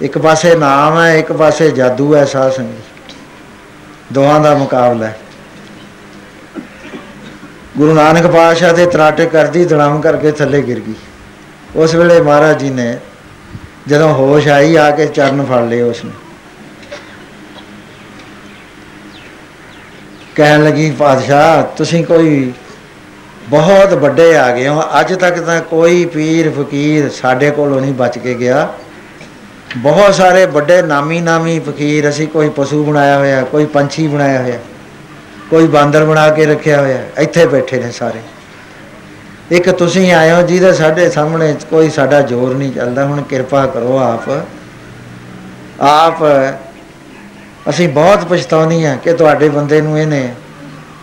ਇੱਕ ਪਾਸੇ ਨਾਮ ਹੈ, ਇੱਕ ਪਾਸੇ ਜਾਦੂ ਹੈ ਸਾਧ ਸੰਗਤ। ਦੋਹਾਂ ਦਾ ਮੁਕਾਬਲਾ ਹੈ। ਗੁਰੂ ਨਾਨਕ ਪਾਤਸ਼ਾਹ ਦੇ ਤਰਾਟੇ ਕਰਦੀ ਦੜਾਮ ਕਰਕੇ ਥੱਲੇ ਗਿਰ ਗਈ। ਉਸ ਵੇਲੇ ਮਹਾਰਾਜ ਜੀ ਨੇ ਜਦੋਂ ਹੋਸ਼ ਆਈ, ਆ ਕੇ ਚਰਨ ਫੜ ਲਏ ਉਸ ਨੇ ਕਹਿਣ ਲੱਗੀ, ਪਾਤਸ਼ਾਹ, ਤੁਸੀਂ ਕੋਈ ਬਹੁਤ ਵੱਡੇ ਆ ਗਏ ਹੋ। ਅੱਜ ਤੱਕ ਤਾਂ ਕੋਈ ਪੀਰ ਫਕੀਰ ਸਾਡੇ ਕੋਲੋਂ ਨਹੀਂ ਬਚ ਕੇ ਗਿਆ। ਬਹੁਤ ਸਾਰੇ ਵੱਡੇ ਨਾਮੀ ਨਾਮੀ ਫਕੀਰ ਅਸੀਂ ਕੋਈ ਪਸ਼ੂ ਬਣਾਇਆ ਹੋਇਆ, ਕੋਈ ਪੰਛੀ ਬਣਾਇਆ ਹੋਇਆ, ਕੋਈ ਬਾਂਦਰ ਬਣਾ ਕੇ ਰੱਖਿਆ ਹੋਇਆ, ਇੱਥੇ ਬੈਠੇ ਨੇ ਸਾਰੇ। ਇੱਕ ਤੁਸੀਂ ਆਏ ਹੋ ਜਿਹਦੇ ਸਾਡੇ ਸਾਹਮਣੇ ਕੋਈ ਸਾਡਾ ਜ਼ੋਰ ਨਹੀਂ ਚੱਲਦਾ, ਹੁਣ ਕਿਰਪਾ ਕਰੋ ਆਪ। ਆਪ ਅਸੀਂ ਬਹੁਤ ਪਛਤਾਉਣੀ ਆ ਕਿ ਤੁਹਾਡੇ ਬੰਦੇ ਨੂੰ ਇਹਨੇ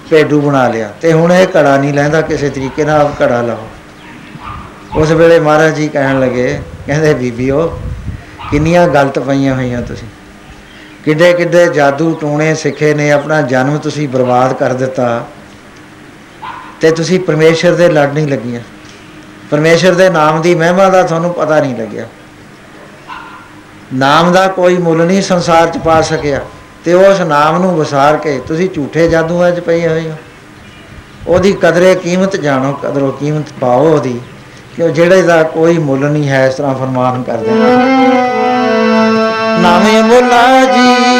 ਭੇਡੂ ਬਣਾ ਲਿਆ ਤੇ ਹੁਣ ਇਹ ਘੜਾ ਨਹੀਂ ਲੈਂਦਾ ਕਿਸੇ ਤਰੀਕੇ ਨਾਲ ਆਪ ਘੜਾ ਲਾਓ। ਉਸ ਵੇਲੇ ਮਹਾਰਾਜ ਜੀ ਕਹਿਣ ਲੱਗੇ, ਕਹਿੰਦੇ, ਬੀਬੀਓ, ਕਿੰਨੀਆਂ ਗਲਤ ਪਈਆਂ ਹੋਈਆਂ ਤੁਸੀਂ। ਕਿੱਡੇ ਕਿੱਡੇ ਜਾਦੂ ਟੂਣੇ ਸਿੱਖੇ ਨੇ, ਆਪਣਾ ਜਨਮ ਤੁਸੀਂ ਬਰਬਾਦ ਕਰ ਦਿੱਤਾ। ਤੇ ਤੁਸੀਂ ਪਰਮੇਸ਼ਰ ਦੇ ਲੜ ਨਹੀਂ ਲੱਗੀਆਂ। ਪਰਮੇਸ਼ਰ ਦੇ ਨਾਮ ਦੀ ਮਹਿਮਾ ਦਾ ਤੁਹਾਨੂੰ ਪਤਾ ਨਹੀਂ ਲੱਗਿਆ। ਨਾਮ ਦਾ ਕੋਈ ਮੁੱਲ ਨਹੀਂ ਸੰਸਾਰ 'ਚ ਪਾ ਸਕਿਆ। ਤੇ ਉਸ ਨਾਮ ਨੂੰ ਵਿਸਾਰ ਕੇ ਤੁਸੀਂ ਝੂਠੇ ਜਾਦੂਆਂ 'ਚ ਪਏ ਹੋਏ ਹੋ। ਉਹਦੀ ਕਦਰੇ ਕੀਮਤ ਜਾਣੋ, ਕਦਰੋ ਕੀਮਤ ਪਾਓ ਉਹਦੀ, ਕਿ ਉਹ ਜਿਹੜੇ ਦਾ ਕੋਈ ਮੁੱਲ ਨਹੀਂ ਹੈ ਇਸ ਤਰ੍ਹਾਂ ਫਰਮਾਨ ਕਰਦੇ। ਨੇ ਨਾਮੇ ਮੁੱਲਾ ਜੀ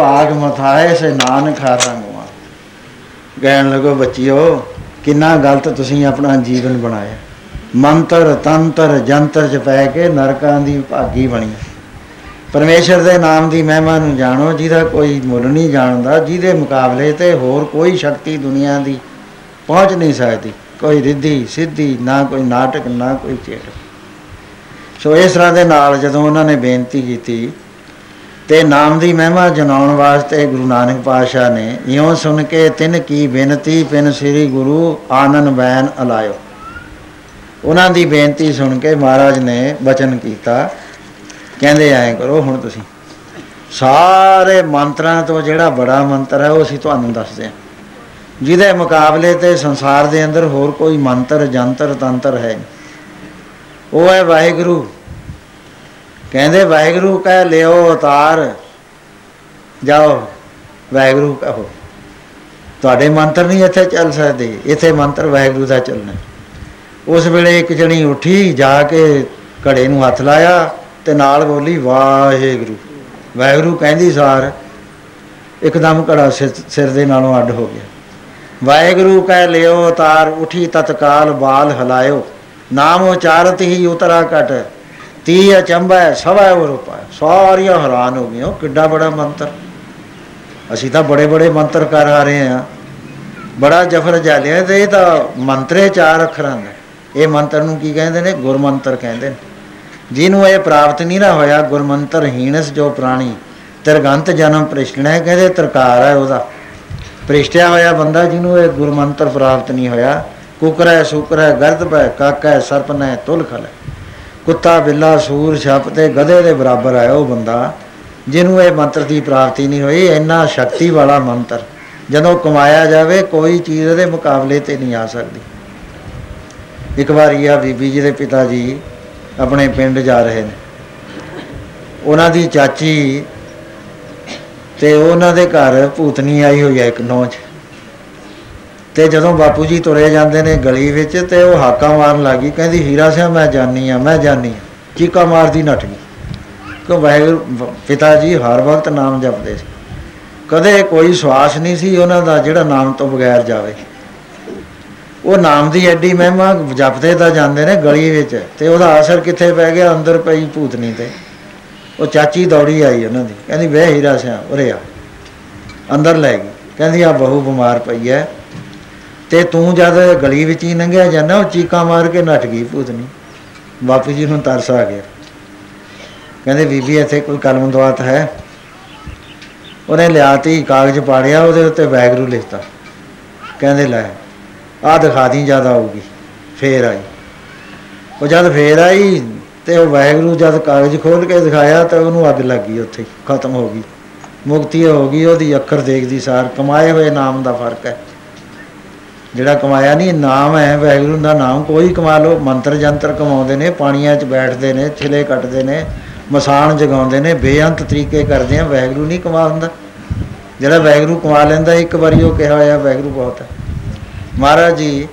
ਭਾਗ ਮਥਾਏ ਸੇ ਨਾਨਕ ਹਾਰਾਂਗਵਾ ਕਹਿਣ ਲੱਗੋ, ਬੱਚਿਓ, ਕਿੰਨਾ ਗਲਤ ਤੁਸੀਂ ਆਪਣਾ ਜੀਵਨ ਬਣਾਇਆ। ਮੰਤਰ, ਤੰਤਰ, ਜੰਤਰ ਚ ਪੈ ਕੇ ਨਰਕਾਂ ਦੀ ਭਾਗੀ ਬਣੀ। ਪਰਮੇਸ਼ਰ ਦੇ ਨਾਮ ਦੀ ਮਹਿਮਾ ਨੂੰ ਜਾਣੋ, ਜਿਹਦਾ ਕੋਈ ਮੁੱਲ ਨਹੀਂ ਜਾਣਦਾ, ਜਿਹਦੇ ਮੁਕਾਬਲੇ ਤੇ ਹੋਰ ਕੋਈ ਸ਼ਕਤੀ ਦੁਨੀਆ ਦੀ ਪਹੁੰਚ ਨਹੀਂ ਸਕਦੀ। ਕੋਈ ਰਿੱਧੀ, ਸਿੱਧੀ, ਨਾ ਕੋਈ ਨਾਟਕ, ਨਾ ਕੋਈ ਚੇਟ ਸੋ ਇਸ ਤਰ੍ਹਾਂ ਦੇ ਨਾਲ ਜਦੋਂ ਉਹਨਾਂ ਨੇ ਬੇਨਤੀ ਕੀਤੀ ਤੇ ਨਾਮ ਦੀ ਮਹਿਮਾ ਜਨਾਉਣ ਵਾਸਤੇ ਗੁਰੂ ਨਾਨਕ ਪਾਤਸ਼ਾਹ ਨੇ ਇਉਂ ਸੁਣ ਕੇ ਤਿਨ ਕੀ ਬੇਨਤੀ, ਪਿਨ ਸ੍ਰੀ ਗੁਰੂ ਆਨੰਦ ਬੈਨ ਅਲਾਇਓ। ਉਹਨਾਂ ਦੀ ਬੇਨਤੀ ਸੁਣ ਕੇ ਮਹਾਰਾਜ ਨੇ ਬਚਨ ਕੀਤਾ। ਕਹਿੰਦੇ, ਐਂ ਕਰੋ ਹੁਣ ਤੁਸੀਂ। ਸਾਰੇ ਮੰਤਰਾਂ ਤੋਂ ਜਿਹੜਾ ਬੜਾ ਮੰਤਰ ਹੈ, ਉਹ ਅਸੀਂ ਤੁਹਾਨੂੰ ਦੱਸਦੇ ਹਾਂ। ਜਿਹਦੇ ਮੁਕਾਬਲੇ ਤੇ ਸੰਸਾਰ ਦੇ ਅੰਦਰ ਹੋਰ ਕੋਈ ਮੰਤਰ, ਜੰਤਰ, ਤੰਤਰ ਹੈ ਨਹੀਂ। ਉਹ ਹੈ ਵਾਹਿਗੁਰੂ। ਕਹਿੰਦੇ ਵਾਹਿਗੁਰੂ ਕਹਿ ਲਿਓ ਅਵਤਾਰ। ਜਾਓ, ਵਾਹਿਗੁਰੂ ਕਹੋ। ਤੁਹਾਡੇ ਮੰਤਰ ਨਹੀਂ ਇੱਥੇ ਚੱਲ ਸਕਦੇ। ਇੱਥੇ ਮੰਤਰ ਵਾਹਿਗੁਰੂ ਦਾ ਚੱਲਣਾ। ਉਸ ਵੇਲੇ ਇੱਕ ਜਣੀ ਉੱਠੀ, ਜਾ ਕੇ ਘੜੇ ਨੂੰ ਹੱਥ ਲਾਇਆ ਤੇ ਨਾਲ ਬੋਲੀ, ਵਾਹਿਗੁਰੂ। ਵਾਹਿਗੁਰੂ ਕਹਿੰਦੀ, ਸਾਰ, ਇੱਕਦਮ ਘੜਾ ਸਿਰ ਸਿਰ ਦੇ ਨਾਲੋਂ ਅੱਡ ਹੋ ਗਿਆ। ਵਾਹਿਗੁਰੂ ਕਹਿ ਲਿਓ ਅਵਤਾਰ, ਉਠੀ ਤਤਕਾਲ ਬਾਲ ਹਲਾਇਓ। ਨਾਮ ਉਚਾਰਤ ਹੀ ਉਤਰਾ ਕਟ ਤੀ ਅਚੰਬੈ ਸਵੈ ਉਰਪਾ ਸਾਰੀਆਂ ਹੈਰਾਨ ਹੋ ਗਈਆਂ, ਉਹ ਕਿੱਡਾ ਬੜਾ ਮੰਤਰ। ਅਸੀਂ ਤਾਂ ਬੜੇ ਬੜੇ ਮੰਤਰ ਕਰ ਆ ਰਹੇ ਆ ਬੜਾ ਜਫਰ ਜਾਲਿਆ ਤੇ ਇਹ ਤਾਂ ਮੰਤਰੇ ਚਾਰ ਅੱਖਰਾਂ ਦਾ ਇਹ ਮੰਤਰ ਨੂੰ ਕੀ ਕਹਿੰਦੇ ਨੇ? ਗੁਰਮੰਤਰ ਕਹਿੰਦੇ ਨੇ। ਜਿਹਨੂੰ ਇਹ ਪ੍ਰਾਪਤ ਨਹੀਂ ਨਾ ਹੋਇਆ ਗੁਰਮੰਤਰ ਹੀਣਸ ਜੋ ਪ੍ਰਾਣੀ, ਤਿਰਗੰਤ ਜਨਮ ਪ੍ਰਿਸ਼ਟਣਾ ਹੈ ਕਹਿੰਦੇ ਤਰਕਾਰ ਹੈ ਉਹਦਾ। ਪ੍ਰਿਸ਼ਟਿਆ ਹੋਇਆ ਬੰਦਾ ਜਿਹਨੂੰ ਇਹ ਗੁਰਮੰਤਰ ਪ੍ਰਾਪਤ ਨਹੀਂ ਹੋਇਆ। ਕੁਕਰੈ ਸੁਕਰੈ ਗਰਦ ਪੈ, ਕਾਕੈ ਸਰਪਨੈ ਤੁਲਖਲ ਕੁੱਤਾ, ਬਿੱਲਾ, ਸੂਰ, ਛੱਪ ਤੇ ਗਧੇ ਦੇ ਬਰਾਬਰ ਹੈ ਉਹ ਬੰਦਾ, ਜਿਹਨੂੰ ਇਹ ਮੰਤਰ ਦੀ ਪ੍ਰਾਪਤੀ ਨਹੀਂ ਹੋਈ, ਇੰਨਾ ਸ਼ਕਤੀ ਵਾਲਾ ਮੰਤਰ। ਜਦੋਂ ਕਮਾਇਆ ਜਾਵੇ, ਕੋਈ ਚੀਜ਼ ਉਹਦੇ ਮੁਕਾਬਲੇ ਤੇ ਨਹੀਂ ਆ ਸਕਦੀ। ਇੱਕ ਵਾਰੀ ਆ ਬੀਬੀ ਜੀ ਦੇ ਪਿਤਾ ਜੀ ਆਪਣੇ ਪਿੰਡ ਜਾ ਰਹੇ ਨੇ। ਉਹਨਾਂ ਦੀ ਚਾਚੀ ਤੇ ਉਹਨਾਂ ਦੇ ਘਰ ਭੂਤਨੀ ਆਈ ਹੋਈ ਹੈ ਇੱਕ ਨੌਚ ਤੇ ਜਦੋਂ ਬਾਪੂ ਜੀ ਤੁਰੇ ਜਾਂਦੇ ਨੇ ਗਲੀ ਵਿੱਚ ਤੇ ਉਹ ਹਾਕਾ ਮਾਰਨ ਲੱਗੀ ਕਹਿੰਦੀ, ਹੀਰਾ ਸਿੰਘ ਮੈਂ ਜਾਨੀ ਆ, ਮੈਂ ਜਾਨੀ ਆ। ਚੀਕਾ ਮਾਰਦੀ ਨੱਠ ਗਈ। ਕਿ ਵਾਹਿਗੁਰੂ ਪਿਤਾ ਜੀ ਹਰ ਵਕਤ ਨਾਮ ਜਪਦੇ ਸੀ। ਕਦੇ ਕੋਈ ਸਵਾਸ ਨਹੀਂ ਸੀ ਉਹਨਾਂ ਦਾ ਜਿਹੜਾ ਨਾਮ ਤੋਂ ਬਗੈਰ ਜਾਵੇ। ਉਹ ਨਾਮ ਦੀ ਐਡੀ ਮਹਿਮਾ ਜਪਦੇ ਤਾਂ ਜਾਂਦੇ ਨੇ ਗਲੀ ਵਿੱਚ ਤੇ ਉਹਦਾ ਅਸਰ ਕਿੱਥੇ ਪੈ ਗਿਆ? ਅੰਦਰ ਪਈ ਭੂਤਨੀ ਤੇ। ਉਹ ਚਾਚੀ ਦੌੜੀ ਆਈ ਉਹਨਾਂ ਦੀ। ਕਹਿੰਦੀ ਵੇ ਹੀਰਾ ਸਿਆ, ਉਰੇ ਆ। ਅੰਦਰ ਲੈ ਗਈ। ਕਹਿੰਦੀ ਆ ਬਹੂ ਬਿਮਾਰ ਪਈ ਐ ਤੇ ਤੂੰ ਜਦ ਗਲੀ ਵਿੱਚ ਹੀ ਲੰਘਿਆ ਜਾਂਦਾ, ਉਹ ਚੀਕਾਂ ਮਾਰ ਕੇ ਨੱਠ ਗਈ ਭੂਤਨੀ। ਬਾਪੂ ਜੀ ਨੂੰ ਤਰਸ ਆ ਗਿਆ। ਕਹਿੰਦੇ, ਬੀਬੀ, ਇੱਥੇ ਕੋਈ ਕਲਮ ਦਵਾਤ ਹੈ? ਉਹਨੇ ਲਿਆਤੀ ਕਾਗਜ਼ ਪਾੜਿਆ, ਉਹਦੇ ਉੱਤੇ ਵੈਗਰੂ ਲਿਖਤਾ। ਕਹਿੰਦੇ, ਲੈ, ਆਹ ਦਿਖਾ ਦੀ ਜ਼ਿਆਦਾ ਆਊਗੀ, ਫੇਰ ਆਈ। ਉਹ ਜਦ ਫੇਰ ਆਈ, ਤੇ ਉਹ ਵੈਗਰੂ ਜਦ ਕਾਗਜ਼ ਖੋਲ ਕੇ ਦਿਖਾਇਆ, ਤਾਂ ਉਹਨੂੰ ਅੱਗ ਲੱਗ ਗਈ ਉੱਥੇ, ਖਤਮ ਹੋ ਗਈ। ਮੁਕਤੀ ਹੋ ਗਈ, ਉਹਦੀ ਅੱਖਰ ਦੇਖਦੀ ਸਾਰ, ਕਮਾਏ ਹੋਏ ਨਾਮ ਦਾ ਫ਼ਰਕ ਹੈ। ਜਿਹੜਾ ਕਮਾਇਆ ਨਹੀਂ, ਨਾਮ ਹੈ ਵੈਗਰੂ ਦਾ ਨਾਮ, ਕੋਈ ਕਮਾ ਲੋ ਮੰਤਰ ਜੰਤਰ ਕਮਾਉਂਦੇ ਨੇ, ਪਾਣੀਆਂ 'ਚ ਬੈਠਦੇ ਨੇ ਛਿਲੇ ਕੱਟਦੇ ਨੇ, ਮਸਾਨ ਜਗਾਉਂਦੇ ਨੇ, ਬੇਅੰਤ ਤਰੀਕੇ ਕਰਦੇ ਆ ਵੈਗਰੂ ਨਹੀਂ ਕਮਾ ਹੁੰਦਾ। ਜਿਹੜਾ ਵੈਗਰੂ ਕਮਾ ਲੈਂਦਾ, ਇੱਕ ਵਾਰੀ ਉਹ ਕਿਹਾ ਹੋਇਆ ਵੈਗਰੂ ਬਹੁਤ ਹੈ। ਮਹਾਰਾਜ ਜੀ,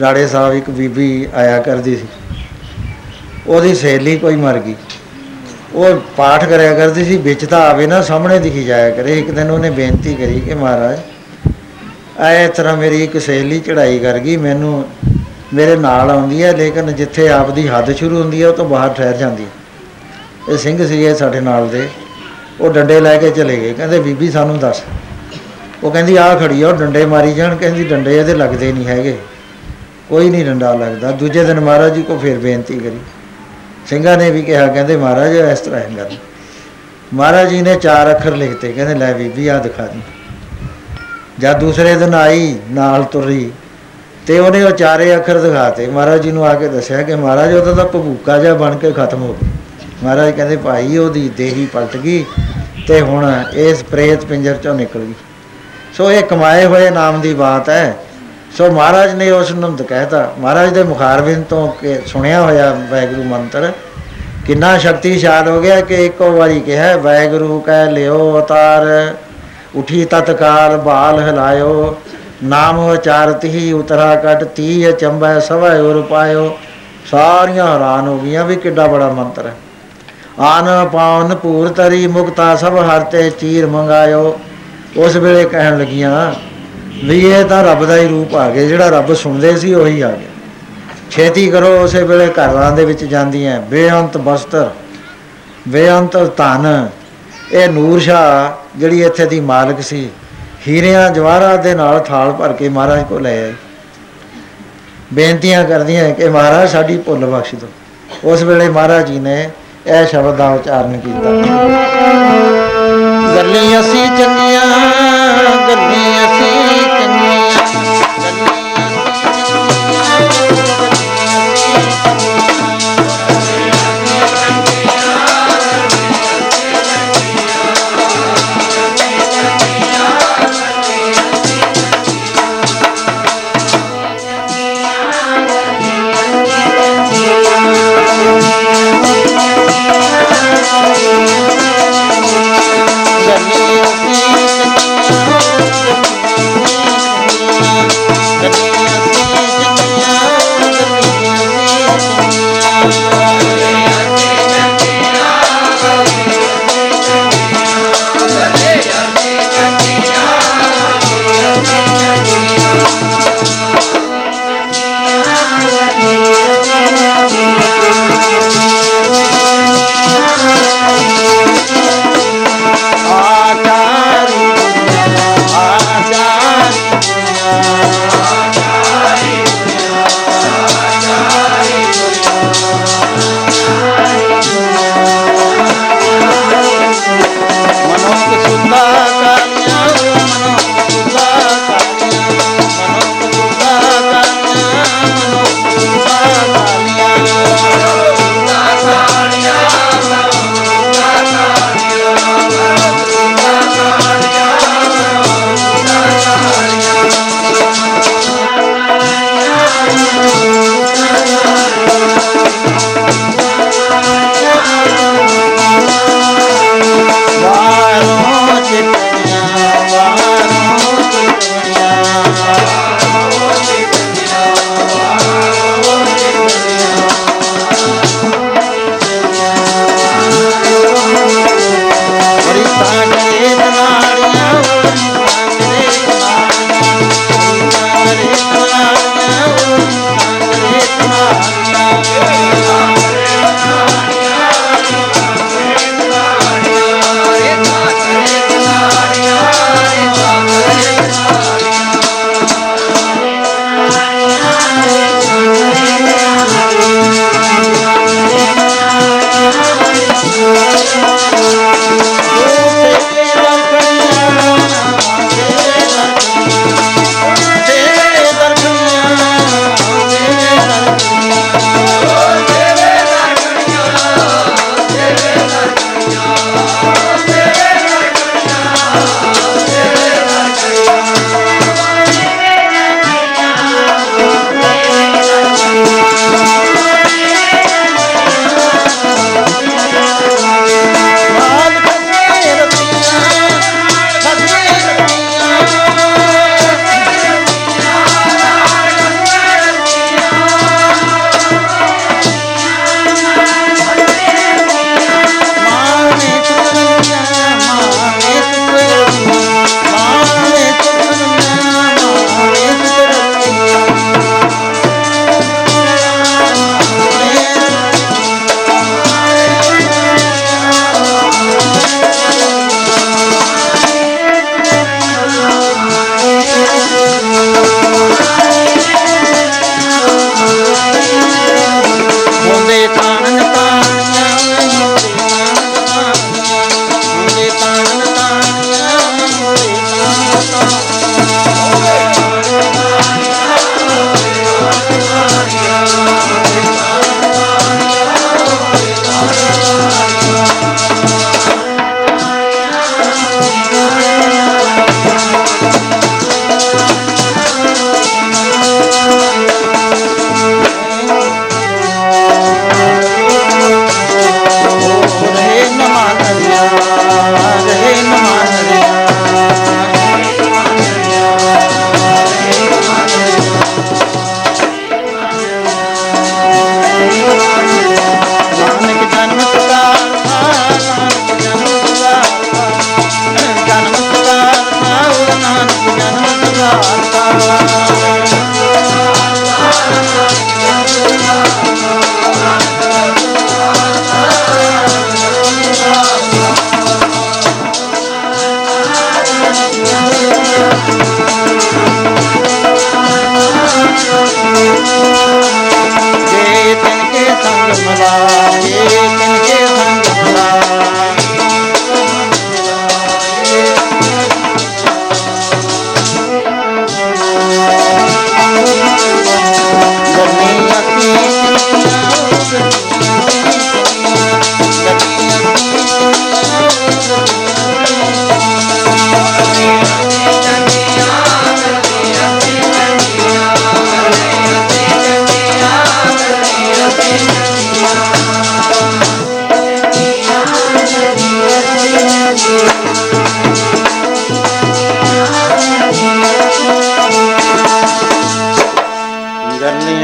ਰਾੜੇ ਸਾਹਿਬ ਇੱਕ ਬੀਬੀ ਆਇਆ ਕਰਦੀ ਸੀ। ਉਹਦੀ ਸਹੇਲੀ ਕੋਈ ਮਰ ਗਈ। ਉਹ ਪਾਠ ਕਰਿਆ ਕਰਦੀ ਸੀ, ਵਿੱਚ ਤਾਂ ਆਵੇ ਨਾ, ਸਾਹਮਣੇ ਦਿਖੀ ਜਾਇਆ ਕਰੇ। ਇੱਕ ਦਿਨ ਉਹਨੇ ਬੇਨਤੀ ਕਰੀ ਕਿ ਮਹਾਰਾਜ ਐ ਤਰ੍ਹਾਂ ਮੇਰੀ ਇੱਕ ਸਹੇਲੀ ਚੜਾਈ ਕਰ ਗਈ, ਮੈਨੂੰ ਮੇਰੇ ਨਾਲ ਆਉਂਦੀ ਹੈ ਲੇਕਿਨ ਜਿੱਥੇ ਆਪ ਦੀ ਹੱਦ ਸ਼ੁਰੂ ਹੁੰਦੀ ਹੈ ਉਹ ਤੋਂ ਬਾਹਰ ਠਹਿਰ ਜਾਂਦੀ ਹੈ ਇਹ ਸਿੰਘ ਸੀਗੇ ਸਾਡੇ ਨਾਲ ਦੇ, ਉਹ ਡੰਡੇ ਲੈ ਕੇ ਚਲੇ ਗਏ, ਕਹਿੰਦੇ ਬੀਬੀ ਸਾਨੂੰ ਦੱਸ। ਉਹ ਕਹਿੰਦੀ ਆ ਖੜੀ ਆ, ਉਹ ਡੰਡੇ ਮਾਰੀ ਜਾਣ, ਕਹਿੰਦੀ ਡੰਡੇ ਇਹਦੇ ਲੱਗਦੇ ਨਹੀਂ ਹੈਗੇ। ਕੋਈ ਨਹੀਂ ਡੰਡਾ ਲੱਗਦਾ। ਦੂਜੇ ਦਿਨ ਮਹਾਰਾਜ ਜੀ ਕੋ ਫਿਰ ਬੇਨਤੀ ਕਰੀ। ਸਿੰਘਾਂ ਨੇ ਵੀ ਕਿਹਾ, ਕਹਿੰਦੇ ਮਹਾਰਾਜ ਇਸ ਤਰ੍ਹਾਂ ਹੈ ਗੱਲ। ਮਹਾਰਾਜ ਜੀ ਨੇ ਚਾਰ ਅੱਖਰ ਲਿਖਤੇ, ਕਹਿੰਦੇ ਲੈ ਬੀਬੀ ਆ ਦਿਖਾ ਦੀ। ਜਦ ਦੂਸਰੇ ਦਿਨ ਆਈ, ਨਾਲ ਤੁਰੀ। ਤੇ ਉਹਨੇ ਉਹ ਚਾਰੇ ਅੱਖਰ ਦਿਖਾਤੇ। ਮਹਾਰਾਜ ਜੀ ਨੂੰ ਆ ਕੇ ਦੱਸਿਆ ਕਿ ਮਹਾਰਾਜ, ਉਹਦਾ ਤਾਂ ਭਬੂਕਾ ਜਿਹਾ ਬਣ ਕੇ ਖਤਮ ਹੋ ਗਿਆ। ਮਹਾਰਾਜ ਕਹਿੰਦੇ, ਭਾਈ, ਉਹਦੀ ਦੇਹੀ ਪਲਟ ਗਈ ਤੇ ਹੁਣ ਇਸ ਪ੍ਰੇਤ ਪਿੰਜਰ ਚੋਂ ਨਿਕਲ ਗਈ। ਸੋ ਇਹ ਕਮਾਏ ਹੋਏ ਨਾਮ ਦੀ ਬਾਤ ਹੈ। ਸੋ ਮਹਾਰਾਜ ਨੇ ਉਸ ਨੂੰ ਕਹਿਤਾ। ਮਹਾਰਾਜ ਦੇ ਮੁਖਾਰਬਿੰਦ ਤੋਂ ਕਿ ਸੁਣਿਆ ਹੋਇਆ ਵੈਗੁਰੂ ਮੰਤਰ, ਕਿੰਨਾ ਸ਼ਕਤੀਸ਼ਾਲ ਹੋ ਗਿਆ ਕਿ ਇੱਕੋ ਵਾਰੀ ਕਿਹਾ ਵੈਗੁਰੂ ਕਹਿ ਲਿਓ ਅਵਤਾਰ ਉਠੀ ਤਤਕਾਲ ਬਾਲ ਹਿਲਾਇਓ, ਨਾਮ ਉਚਾਰਤ ਹੀ ਉਤਰਾ ਕਟ ਤੀ ਚੰਬੈ ਸਵੈ ਉਰ ਪਾਇਓ। ਸਾਰੀਆਂ ਹੈਰਾਨ ਹੋ ਗਈਆਂ ਵੀ ਕਿੱਡਾ ਬੜਾ ਮੰਤਰ ਹੈ। ਆਨ ਪਾਉਨ ਪੂਰ ਤਰੀ ਮੁਕਤਾ ਸਭ ਹਰਤੇ ਚੀਰ ਮੰਗਾਇਓ। ਉਸ ਵੇਲੇ ਕਹਿਣ ਲੱਗੀਆਂ, ਵੀ ਇਹ ਤਾਂ ਰੱਬ ਦਾ ਹੀ ਰੂਪ ਆ ਗਿਆ, ਜਿਹੜਾ ਰੱਬ ਸੁਣਦੇ ਸੀ ਉਹੀ ਆ ਗਿਆ। ਛੇਤੀ ਕਰੋ, ਉਸੇ ਵੇਲੇ ਘਰਾਂ ਦੇ ਵਿੱਚ ਜਾਂਦੀਆਂ ਬੇਅੰਤ ਬਸਤਰ, ਬੇਅੰਤ ਧਨ ਇਹ ਨੂਰ ਸ਼ਾਹ ਜਿਹੜੀ ਇੱਥੇ ਦੀ ਮਾਲਕ ਸੀ, ਹੀਰਿਆਂ ਜਵਾਹਰਾਤ ਦੇ ਨਾਲ ਥਾਲ ਭਰ ਕੇ ਮਹਾਰਾਜ ਕੋਲ ਲੈ ਆਈ ਬੇਨਤੀਆਂ ਕਰਦੀਆਂ ਕਿ ਮਹਾਰਾਜ ਸਾਡੀ ਭੁੱਲ ਬਖਸ਼ ਦਿਓ। ਉਸ ਵੇਲੇ ਮਹਾਰਾਜ ਜੀ ਨੇ ਇਹ ਸ਼ਬਦ ਦਾ ਉਚਾਰਨ ਕੀਤਾ। ਗੱਲੀ ਅਸੀਂ ਚੰਗੀਆਂ ਗੱਲੀ ਅਸੀਂ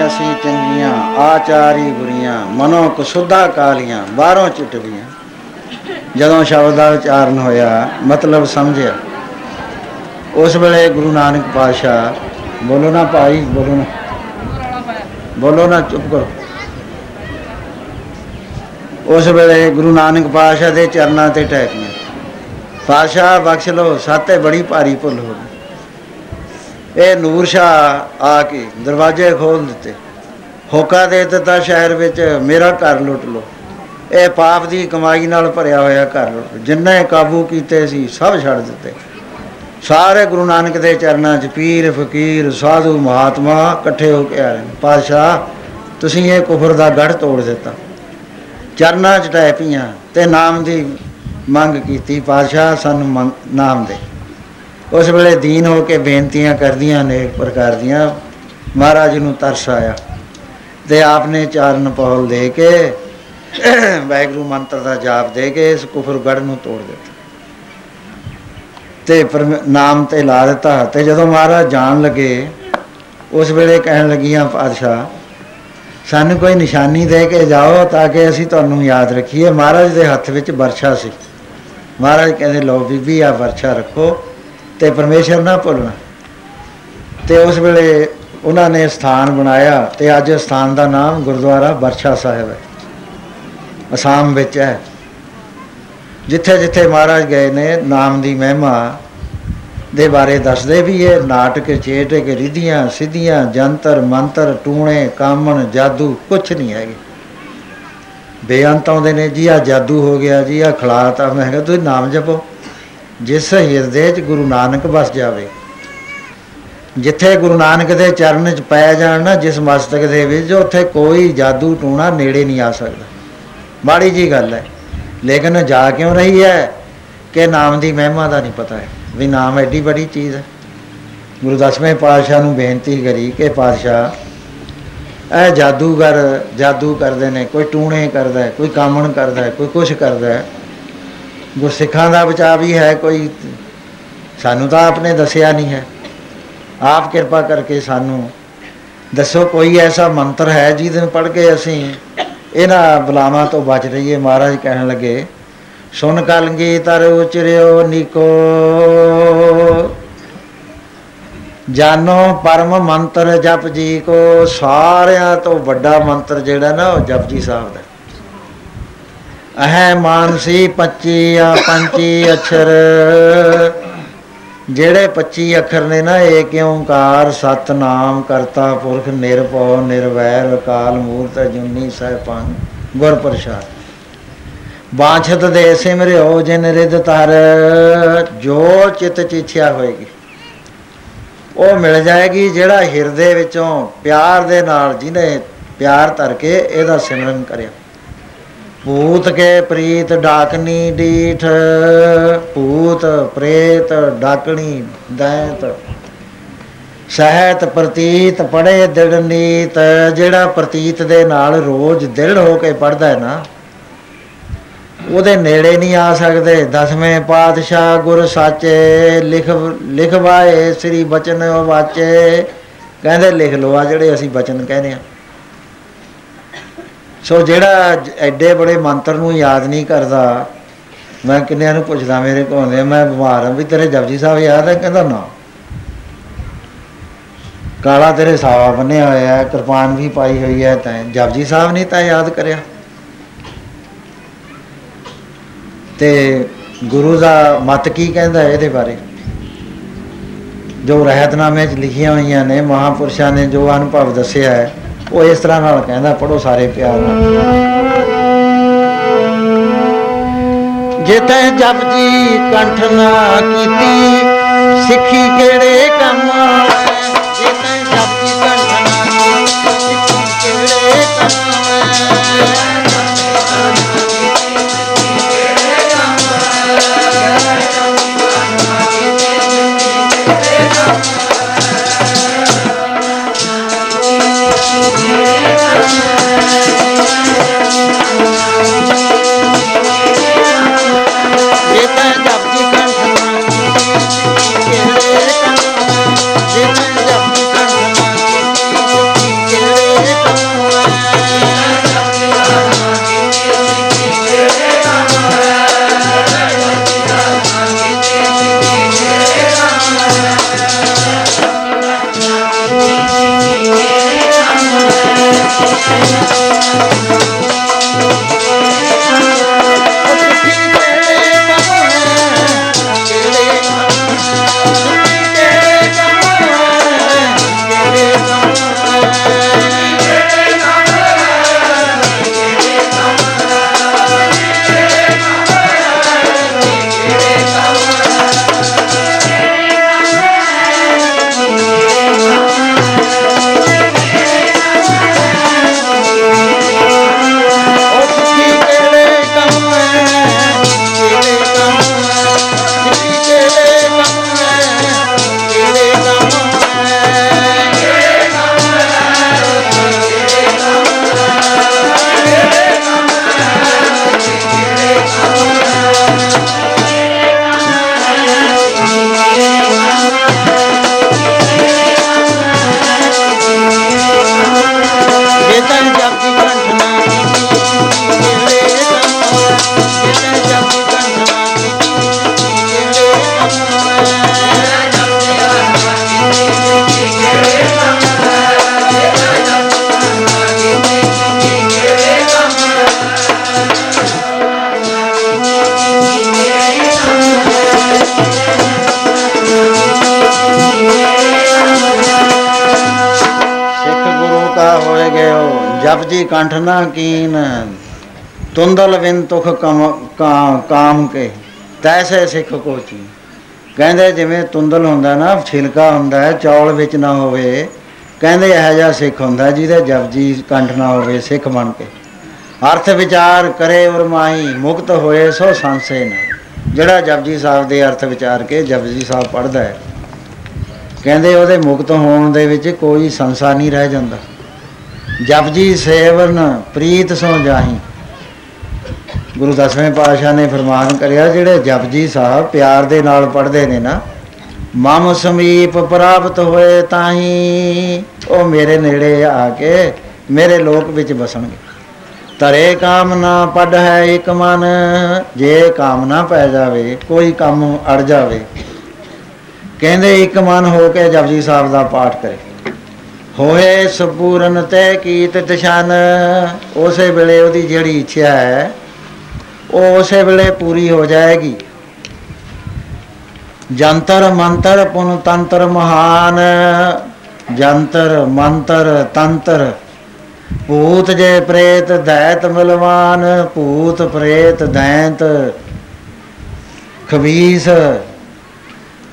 ਅਸੀਂ ਚੰਗੀਆਂ, ਆਚਾਰੀ ਬੁਰੀਆਂ, ਮਨੋਂ ਕੁਸੁੱਧਾ ਕਾਲੀਆਂ, ਬਾਹਰੋਂ ਚਿਟਵੀਆਂ। ਜਦੋਂ ਸ਼ਬਦ ਦਾ ਉਚਾਰਨ ਹੋਇਆ, ਮਤਲਬ ਸਮਝਿਆ। ਉਸ ਵੇਲੇ ਗੁਰੂ ਨਾਨਕ ਪਾਤਸ਼ਾਹ, ਬੋਲੋ ਨਾ ਭਾਈ, ਬੋਲੋ ਨਾ। ਬੋਲੋ ਨਾ, ਚੁੱਪ ਕਰੋ। ਉਸ ਵੇਲੇ ਗੁਰੂ ਨਾਨਕ ਪਾਤਸ਼ਾਹ ਦੇ ਚਰਨਾਂ ਤੇ ਟੈਕੀਆਂ ਪਾਤਸ਼ਾਹ ਬਖਸ਼ ਲੋ ਸਾਤੇ ਬੜੀ ਭਾਰੀ ਭੁੱਲ ਹੋ ਗਈ। ਇਹ ਨੂਰ ਸ਼ਾਹ ਆ ਕੇ ਦਰਵਾਜ਼ੇ ਖੋਲ ਦਿੱਤੇ। ਹੋਕਾ ਦੇ ਦਿੱਤਾ ਸ਼ਹਿਰ ਵਿੱਚ, ਮੇਰਾ ਘਰ ਲੁੱਟ ਲੋ ਇਹ ਪਾਪ ਦੀ ਕਮਾਈ ਨਾਲ ਭਰਿਆ ਹੋਇਆ ਘਰ ਲੁੱਟ ਜਿੰਨੇ ਕਾਬੂ ਕੀਤੇ ਸੀ, ਸਭ ਛੱਡ ਦਿੱਤੇ। ਸਾਰੇ ਗੁਰੂ ਨਾਨਕ ਦੇ ਚਰਨਾਂ 'ਚ ਪੀਰ, ਫਕੀਰ, ਸਾਧੂ, ਮਹਾਤਮਾ ਇਕੱਠੇ ਹੋ ਕੇ ਆ ਰਹੇ ਨੇ ਪਾਤਸ਼ਾਹ, ਤੁਸੀਂ ਇਹ ਕੁਫਰ ਦਾ ਗੜ ਤੋੜ ਦਿੱਤਾ। ਚਰਨਾਂ 'ਚ ਟੈ ਪਈਆਂ ਤੇ ਨਾਮ ਦੀ ਮੰਗ ਕੀਤੀ। ਪਾਤਸ਼ਾਹ, ਸਾਨੂੰ ਮੰਗ- ਨਾਮ ਦੇ। ਉਸ ਵੇਲੇ ਦੀਨ ਹੋ ਕੇ ਬੇਨਤੀਆਂ ਕਰਦੀਆਂ ਨੇ ਪ੍ਰਕਾਰ ਦੀਆਂ। ਮਹਾਰਾਜ ਨੂੰ ਤਰਸ ਆਇਆ ਤੇ ਆਪਨੇ ਚਾਰਨ ਪੌਲ ਦੇ ਕੇ, ਵਾਹਿਗੁਰੂ ਮੰਤਰ ਦਾ ਜਾਪ ਦੇ ਕੇ ਇਸ ਕੁਫਰ ਗੜ ਨੂੰ ਤੋੜ ਦਿੱਤਾ। ਤੇ ਪਰਮ- ਨਾਮ ਤੇ ਲਾ ਦਿੱਤਾ ਤੇ ਜਦੋਂ ਮਹਾਰਾਜ ਜਾਣ ਲੱਗੇ, ਉਸ ਵੇਲੇ ਕਹਿਣ ਲੱਗੀਆਂ, ਪਾਤਸ਼ਾਹ, ਸਾਨੂੰ ਕੋਈ ਨਿਸ਼ਾਨੀ ਦੇ ਕੇ ਜਾਓ ਤਾਂ ਕਿ ਅਸੀਂ ਤੁਹਾਨੂੰ ਯਾਦ ਰੱਖੀਏ। ਮਹਾਰਾਜ ਦੇ ਹੱਥ ਵਿੱਚ ਵਰਸ਼ਾ ਸੀ। ਮਹਾਰਾਜ ਕਹਿੰਦੇ, ਲਓ ਬੀਬੀ ਆ ਵਰਸ਼ਾ ਰੱਖੋ। ਤੇ ਪਰਮੇਸ਼ਰ ਨਾ ਭੁੱਲਣਾ। ਤੇ ਉਸ ਵੇਲੇ ਉਹਨਾਂ ਨੇ ਸਥਾਨ ਬਣਾਇਆ ਤੇ ਅੱਜ ਸਥਾਨ ਦਾ ਨਾਮ ਗੁਰਦੁਆਰਾ ਵਰਸ਼ਾ ਸਾਹਿਬ ਹੈ। ਅਸਾਮ ਵਿੱਚ ਹੈ। ਜਿੱਥੇ ਜਿੱਥੇ ਮਹਾਰਾਜ ਗਏ ਨੇ, ਨਾਮ ਦੀ ਮਹਿਮਾ ਦੇ ਬਾਰੇ ਦੱਸਦੇ ਵੀ ਇਹ ਨਾਟਕ ਚੇਟਕ ਰਿਧੀਆਂ, ਸਿੱਧੀਆਂ, ਜੰਤਰ, ਮੰਤਰ, ਟੂਣੇ, ਕਾਮਣ, ਜਾਦੂ ਕੁਛ ਨਹੀਂ ਹੈਗੇ। ਬੇਅੰਤ ਆਉਂਦੇ ਨੇ, ਜੀ ਆ ਜਾਦੂ ਹੋ ਗਿਆ, ਜੀ ਆ ਖਲਾਤਾ ਮੈਂ ਕਿਹਾ, ਤੁਸੀਂ ਨਾਮ ਜਪੋ। ਜਿਸ ਹਿਰਦੇ 'ਚ ਗੁਰੂ ਨਾਨਕ ਵਸ ਜਾਵੇ, ਜਿੱਥੇ ਗੁਰੂ ਨਾਨਕ ਦੇ ਚਰਨ 'ਚ ਪੈ ਜਾਣ ਨਾ, ਜਿਸ ਮਸਤਕ ਦੇ ਵਿੱਚ, ਉੱਥੇ ਕੋਈ ਜਾਦੂ ਟੂਣਾ ਨੇੜੇ ਨਹੀਂ ਆ ਸਕਦਾ। ਮਾੜੀ ਜੀ ਗੱਲ ਹੈ। ਲੇਕਿਨ ਜਾ ਕਿਉਂ ਰਹੀ ਹੈ ਕਿ ਨਾਮ ਦੀ ਮਹਿਮਾ ਦਾ ਨਹੀਂ ਪਤਾ ਹੈ। ਵੀ ਨਾਮ ਐਡੀ ਬੜੀ ਚੀਜ਼ ਹੈ। ਗੁਰੂ ਦਸਵੇਂ ਪਾਤਸ਼ਾਹ ਨੂੰ ਬੇਨਤੀ ਕਰੀ ਕਿ ਪਾਤਸ਼ਾਹ, ਇਹ ਜਾਦੂਗਰ ਜਾਦੂ ਕਰਦੇ ਨੇ, ਕੋਈ ਟੂਣੇ ਕਰਦਾ ਹੈ, ਕੋਈ ਕਾਮਣ ਕਰਦਾ ਹੈ, ਕੋਈ ਕੁਛ ਕਰਦਾ ਹੈ। ਗੁਰਸਿੱਖਾਂ ਦਾ ਬਚਾਅ ਵੀ ਹੈ ਕੋਈ, ਸਾਨੂੰ ਤਾਂ ਆਪਨੇ ਦੱਸਿਆ ਨਹੀਂ ਹੈ। ਆਪ ਕਿਰਪਾ ਕਰਕੇ ਸਾਨੂੰ ਦੱਸੋ ਕੋਈ ਐਸਾ ਮੰਤਰ ਹੈ ਜਿਹਦੇ ਨੂੰ ਪੜ੍ਹ ਕੇ ਅਸੀਂ ਇਹਨਾਂ ਬਲਾਵਾਂ ਤੋਂ ਬਚ ਰਹੀਏ। ਮਹਾਰਾਜ ਕਹਿਣ ਲੱਗੇ, ਸੁਨ ਕਲਗੀ ਤਰ ਉਚਰਿਓ ਨਿਕੋ। ਜਾਨੋ ਪਰਮ ਮੰਤਰ ਜਪ ਜੀ ਕੋ। ਸਾਰਿਆਂ ਤੋਂ ਵੱਡਾ ਮੰਤਰ ਜਿਹੜਾ ਨਾ ਉਹ ਜਪਜੀ ਸਾਹਿਬ ਦਾ ਅਹੈ ਮਾਨਸੀ 25 ਆ 25 ਅਖਰ ਜਿਹੜੇ 25 ਅੱਖਰ ਨੇ ਨਾ ਏਕ ਓੰਕਾਰ ਸਤਨਾਮ ਕਰਤਾ ਪੁਰਖ ਨਿਰਭਉ ਨਿਰਵੈਰ ਅਕਾਲ ਮੂਰਤ ਅਜੂਨੀ ਸਹਿਪਾਨ ਗੁਰ ਪ੍ਰਸਾਦ ਬਾਛਤ ਦੇ ਸਿਮਰਿਓ ਜਿਨ ਰਿਦ ਤਰ ਜੋ ਚਿਤ ਚਿਛਿਆ ਹੋਏਗੀ। ਉਹ ਮਿਲ ਜਾਏਗੀ ਜਿਹੜਾ ਹਿਰਦੇ ਵਿੱਚੋਂ ਪਿਆਰ ਦੇ ਨਾਲ ਜਿਹਨੇ ਪਿਆਰ ਧਰ ਕੇ ਇਹਦਾ ਸਿਮਰਨ ਕਰਿਆ। ਭੂਤ ਕੇ ਪ੍ਰੀਤ ਡਾਕਨੀ ਡੀਠ, ਭੂਤ ਪ੍ਰੇਤ ਡਾਕਣੀ ਦੈਤ। ਸਹਿਤ ਪ੍ਰਤੀਤ ਪੜੇ ਦਿੜ ਨੀਤ, ਜਿਹੜਾ ਪ੍ਰਤੀਤ ਦੇ ਨਾਲ ਰੋਜ਼ ਦਿੜ ਹੋ ਕੇ ਪੜਦਾ ਹੈ ਨਾ, ਉਹਦੇ ਨੇੜੇ ਨਹੀਂ ਆ ਸਕਦੇ। ਦਸਵੇਂ ਪਾਤਸ਼ਾਹ ਗੁਰ ਸਾਚੇ, ਲਿਖ, ਲਿਖਵਾਏ ਸ੍ਰੀ ਬਚਨ ਵਾਚੇ। ਕਹਿੰਦੇ ਲਿਖ ਲਓ ਆ ਜਿਹੜੇ ਅਸੀਂ ਬਚਨ ਕਹਿੰਦੇ ਆ। ਸੋ ਜਿਹੜਾ ਜ- ਐਡੇ ਬੜੇ ਮੰਤਰ ਨੂੰ ਯਾਦ ਨਹੀਂ ਕਰਦਾ ਮੈਂ ਕਿੰਨਿਆਂ ਨੂੰ ਪੁੱਛਦਾ ਮੇਰੇ ਕੋਲ ਆਉਂਦੇ ਆ, ਮੈਂ ਬਿਮਾਰ ਹਾਂ ਵੀ ਤੇਰੇ ਜਪਜੀ ਸਾਹਿਬ ਯਾਦ ਹੈ? ਕਹਿੰਦਾ ਨਾ। ਕਾਲਾ ਤੇਰੇ ਸਾਵਾ ਬੰਨਿਆ ਹੋਇਆ ਹੈ ਕਿਰਪਾਨ ਵੀ ਪਾਈ ਹੋਈ ਹੈ ਤੈਂ ਜਪਜੀ ਸਾਹਿਬ ਨਹੀਂ ਤਾਂ ਯਾਦ ਕਰਿਆ। ਤੇ ਗੁਰੂ ਦਾ ਮਤ ਕੀ ਕਹਿੰਦਾ ਹੈ ਇਹਦੇ ਬਾਰੇ? ਜੋ ਰਹਿਤਨਾਮੇ 'ਚ ਲਿਖੀਆਂ ਹੋਈਆਂ ਨੇ ਮਹਾਪੁਰਸ਼ਾਂ ਨੇ ਜੋ ਅਨੁਭਵ ਦੱਸਿਆ ਹੈ ਉਹ ਇਸ ਤਰ੍ਹਾਂ ਨਾਲ ਕਹਿੰਦਾ ਪੜੋ ਸਾਰੇ ਪਿਆਰ ਨਾਲ। ਜੇ ਤੈ ਜਪਜੀ ਕੰਠ ਨਾ ਕੀਤੀ, ਸਿੱਖੀ ਕਿਹੜੇ ਕੰਮ ਗਇਓ ਜਪਜੀ ਕੰਠ ਨਾ ਕੀਨ, ਤੁੰਦਲ ਵਿਨ ਤੁਖ ਕਮ ਕਾ- ਕਾਮ ਕੇ, ਤੈਸੇ ਸਿੱਖ ਕੋ ਚੀ। ਕਹਿੰਦੇ ਜਿਵੇਂ ਤੁੰਦਲ ਹੁੰਦਾ ਨਾ, ਛਿਲਕਾ ਹੁੰਦਾ ਹੈ, ਚੌਲ ਵਿੱਚ ਨਾ ਹੋਵੇ, ਕਹਿੰਦੇ ਇਹੋ ਜਿਹਾ ਸਿੱਖ ਹੁੰਦਾ ਜਿਹਦੇ ਜਪਜੀ ਕੰਠ ਨਾ ਹੋਵੇ, ਸਿੱਖ ਬਣ ਕੇ। ਅਰਥ ਵਿਚਾਰ ਕਰੇ ਔਰ ਮਾਹੀ, ਮੁਕਤ ਹੋਏ ਸੋ ਸੰਸੇ ਨਾ। ਜਿਹੜਾ ਜਪਜੀ ਸਾਹਿਬ ਦੇ ਅਰਥ ਵਿਚਾਰ ਕੇ ਜਪਜੀ ਸਾਹਿਬ ਪੜ੍ਹਦਾ ਹੈ। ਕਹਿੰਦੇ ਉਹਦੇ ਮੁਕਤ ਹੋਣ ਦੇ ਵਿੱਚ ਕੋਈ ਸੰਸਾ ਨਹੀਂ ਰਹਿ ਜਾਂਦਾ। ਜਪਜੀ ਸੇਵਨ, ਪ੍ਰੀਤ ਸੋ ਜਾਹੀ। ਗੁਰੂ ਦਸਵੇਂ ਪਾਤਸ਼ਾਹ ਨੇ ਫਰਮਾਨ ਕਰਿਆ, ਜਿਹੜੇ ਜਪਜੀ ਸਾਹਿਬ ਪਿਆਰ ਦੇ ਨਾਲ ਪੜ੍ਹਦੇ ਨੇ ਨਾ, ਮਮ ਸਮੀਪ ਪ੍ਰਾਪਤ ਹੋਏ ਤਾਹੀ, ਉਹ ਮੇਰੇ ਨੇੜੇ ਆ ਕੇ ਮੇਰੇ ਲੋਕ ਵਿੱਚ ਬਸਣਗੇ ਤਰੇ ਕਾਮਨਾ ਪੜ ਹੈ ਇੱਕ ਮਨ, ਜੇ ਕਾਮਨਾ ਪੈ ਜਾਵੇ, ਕੋਈ ਕੰਮ ਅੜ ਜਾਵੇ। ਕਹਿੰਦੇ ਇੱਕ ਮਨ ਹੋ ਕੇ ਜਪਜੀ ਸਾਹਿਬ ਦਾ ਪਾਠ ਕਰੇ। ਹੋਏ ਸਪੂਰਨ ਤੈ ਕੀਤ ਤਸ਼ਨ ਉਸੇ ਵੇਲੇ ਉਹਦੀ ਜਿਹੜੀ ਇੱਛਾ ਹੈ, ਉਹ ਉਸੇ ਵੇਲੇ ਪੂਰੀ ਹੋ ਜਾਏਗੀ। ਜੰਤਰ ਮੰਤਰ ਪੁਨ ਤੰਤਰ ਮਹਾਨ। ਜੰਤਰ ਮੰਤਰ ਤੰਤਰ। ਭੂਤ ਜੇ ਪ੍ਰੇਤ ਦੈਤ ਮਿਲਵਾਨ। ਭੂਤ ਪ੍ਰੇਤ ਦੈਂਤ। ਖਬੀਸ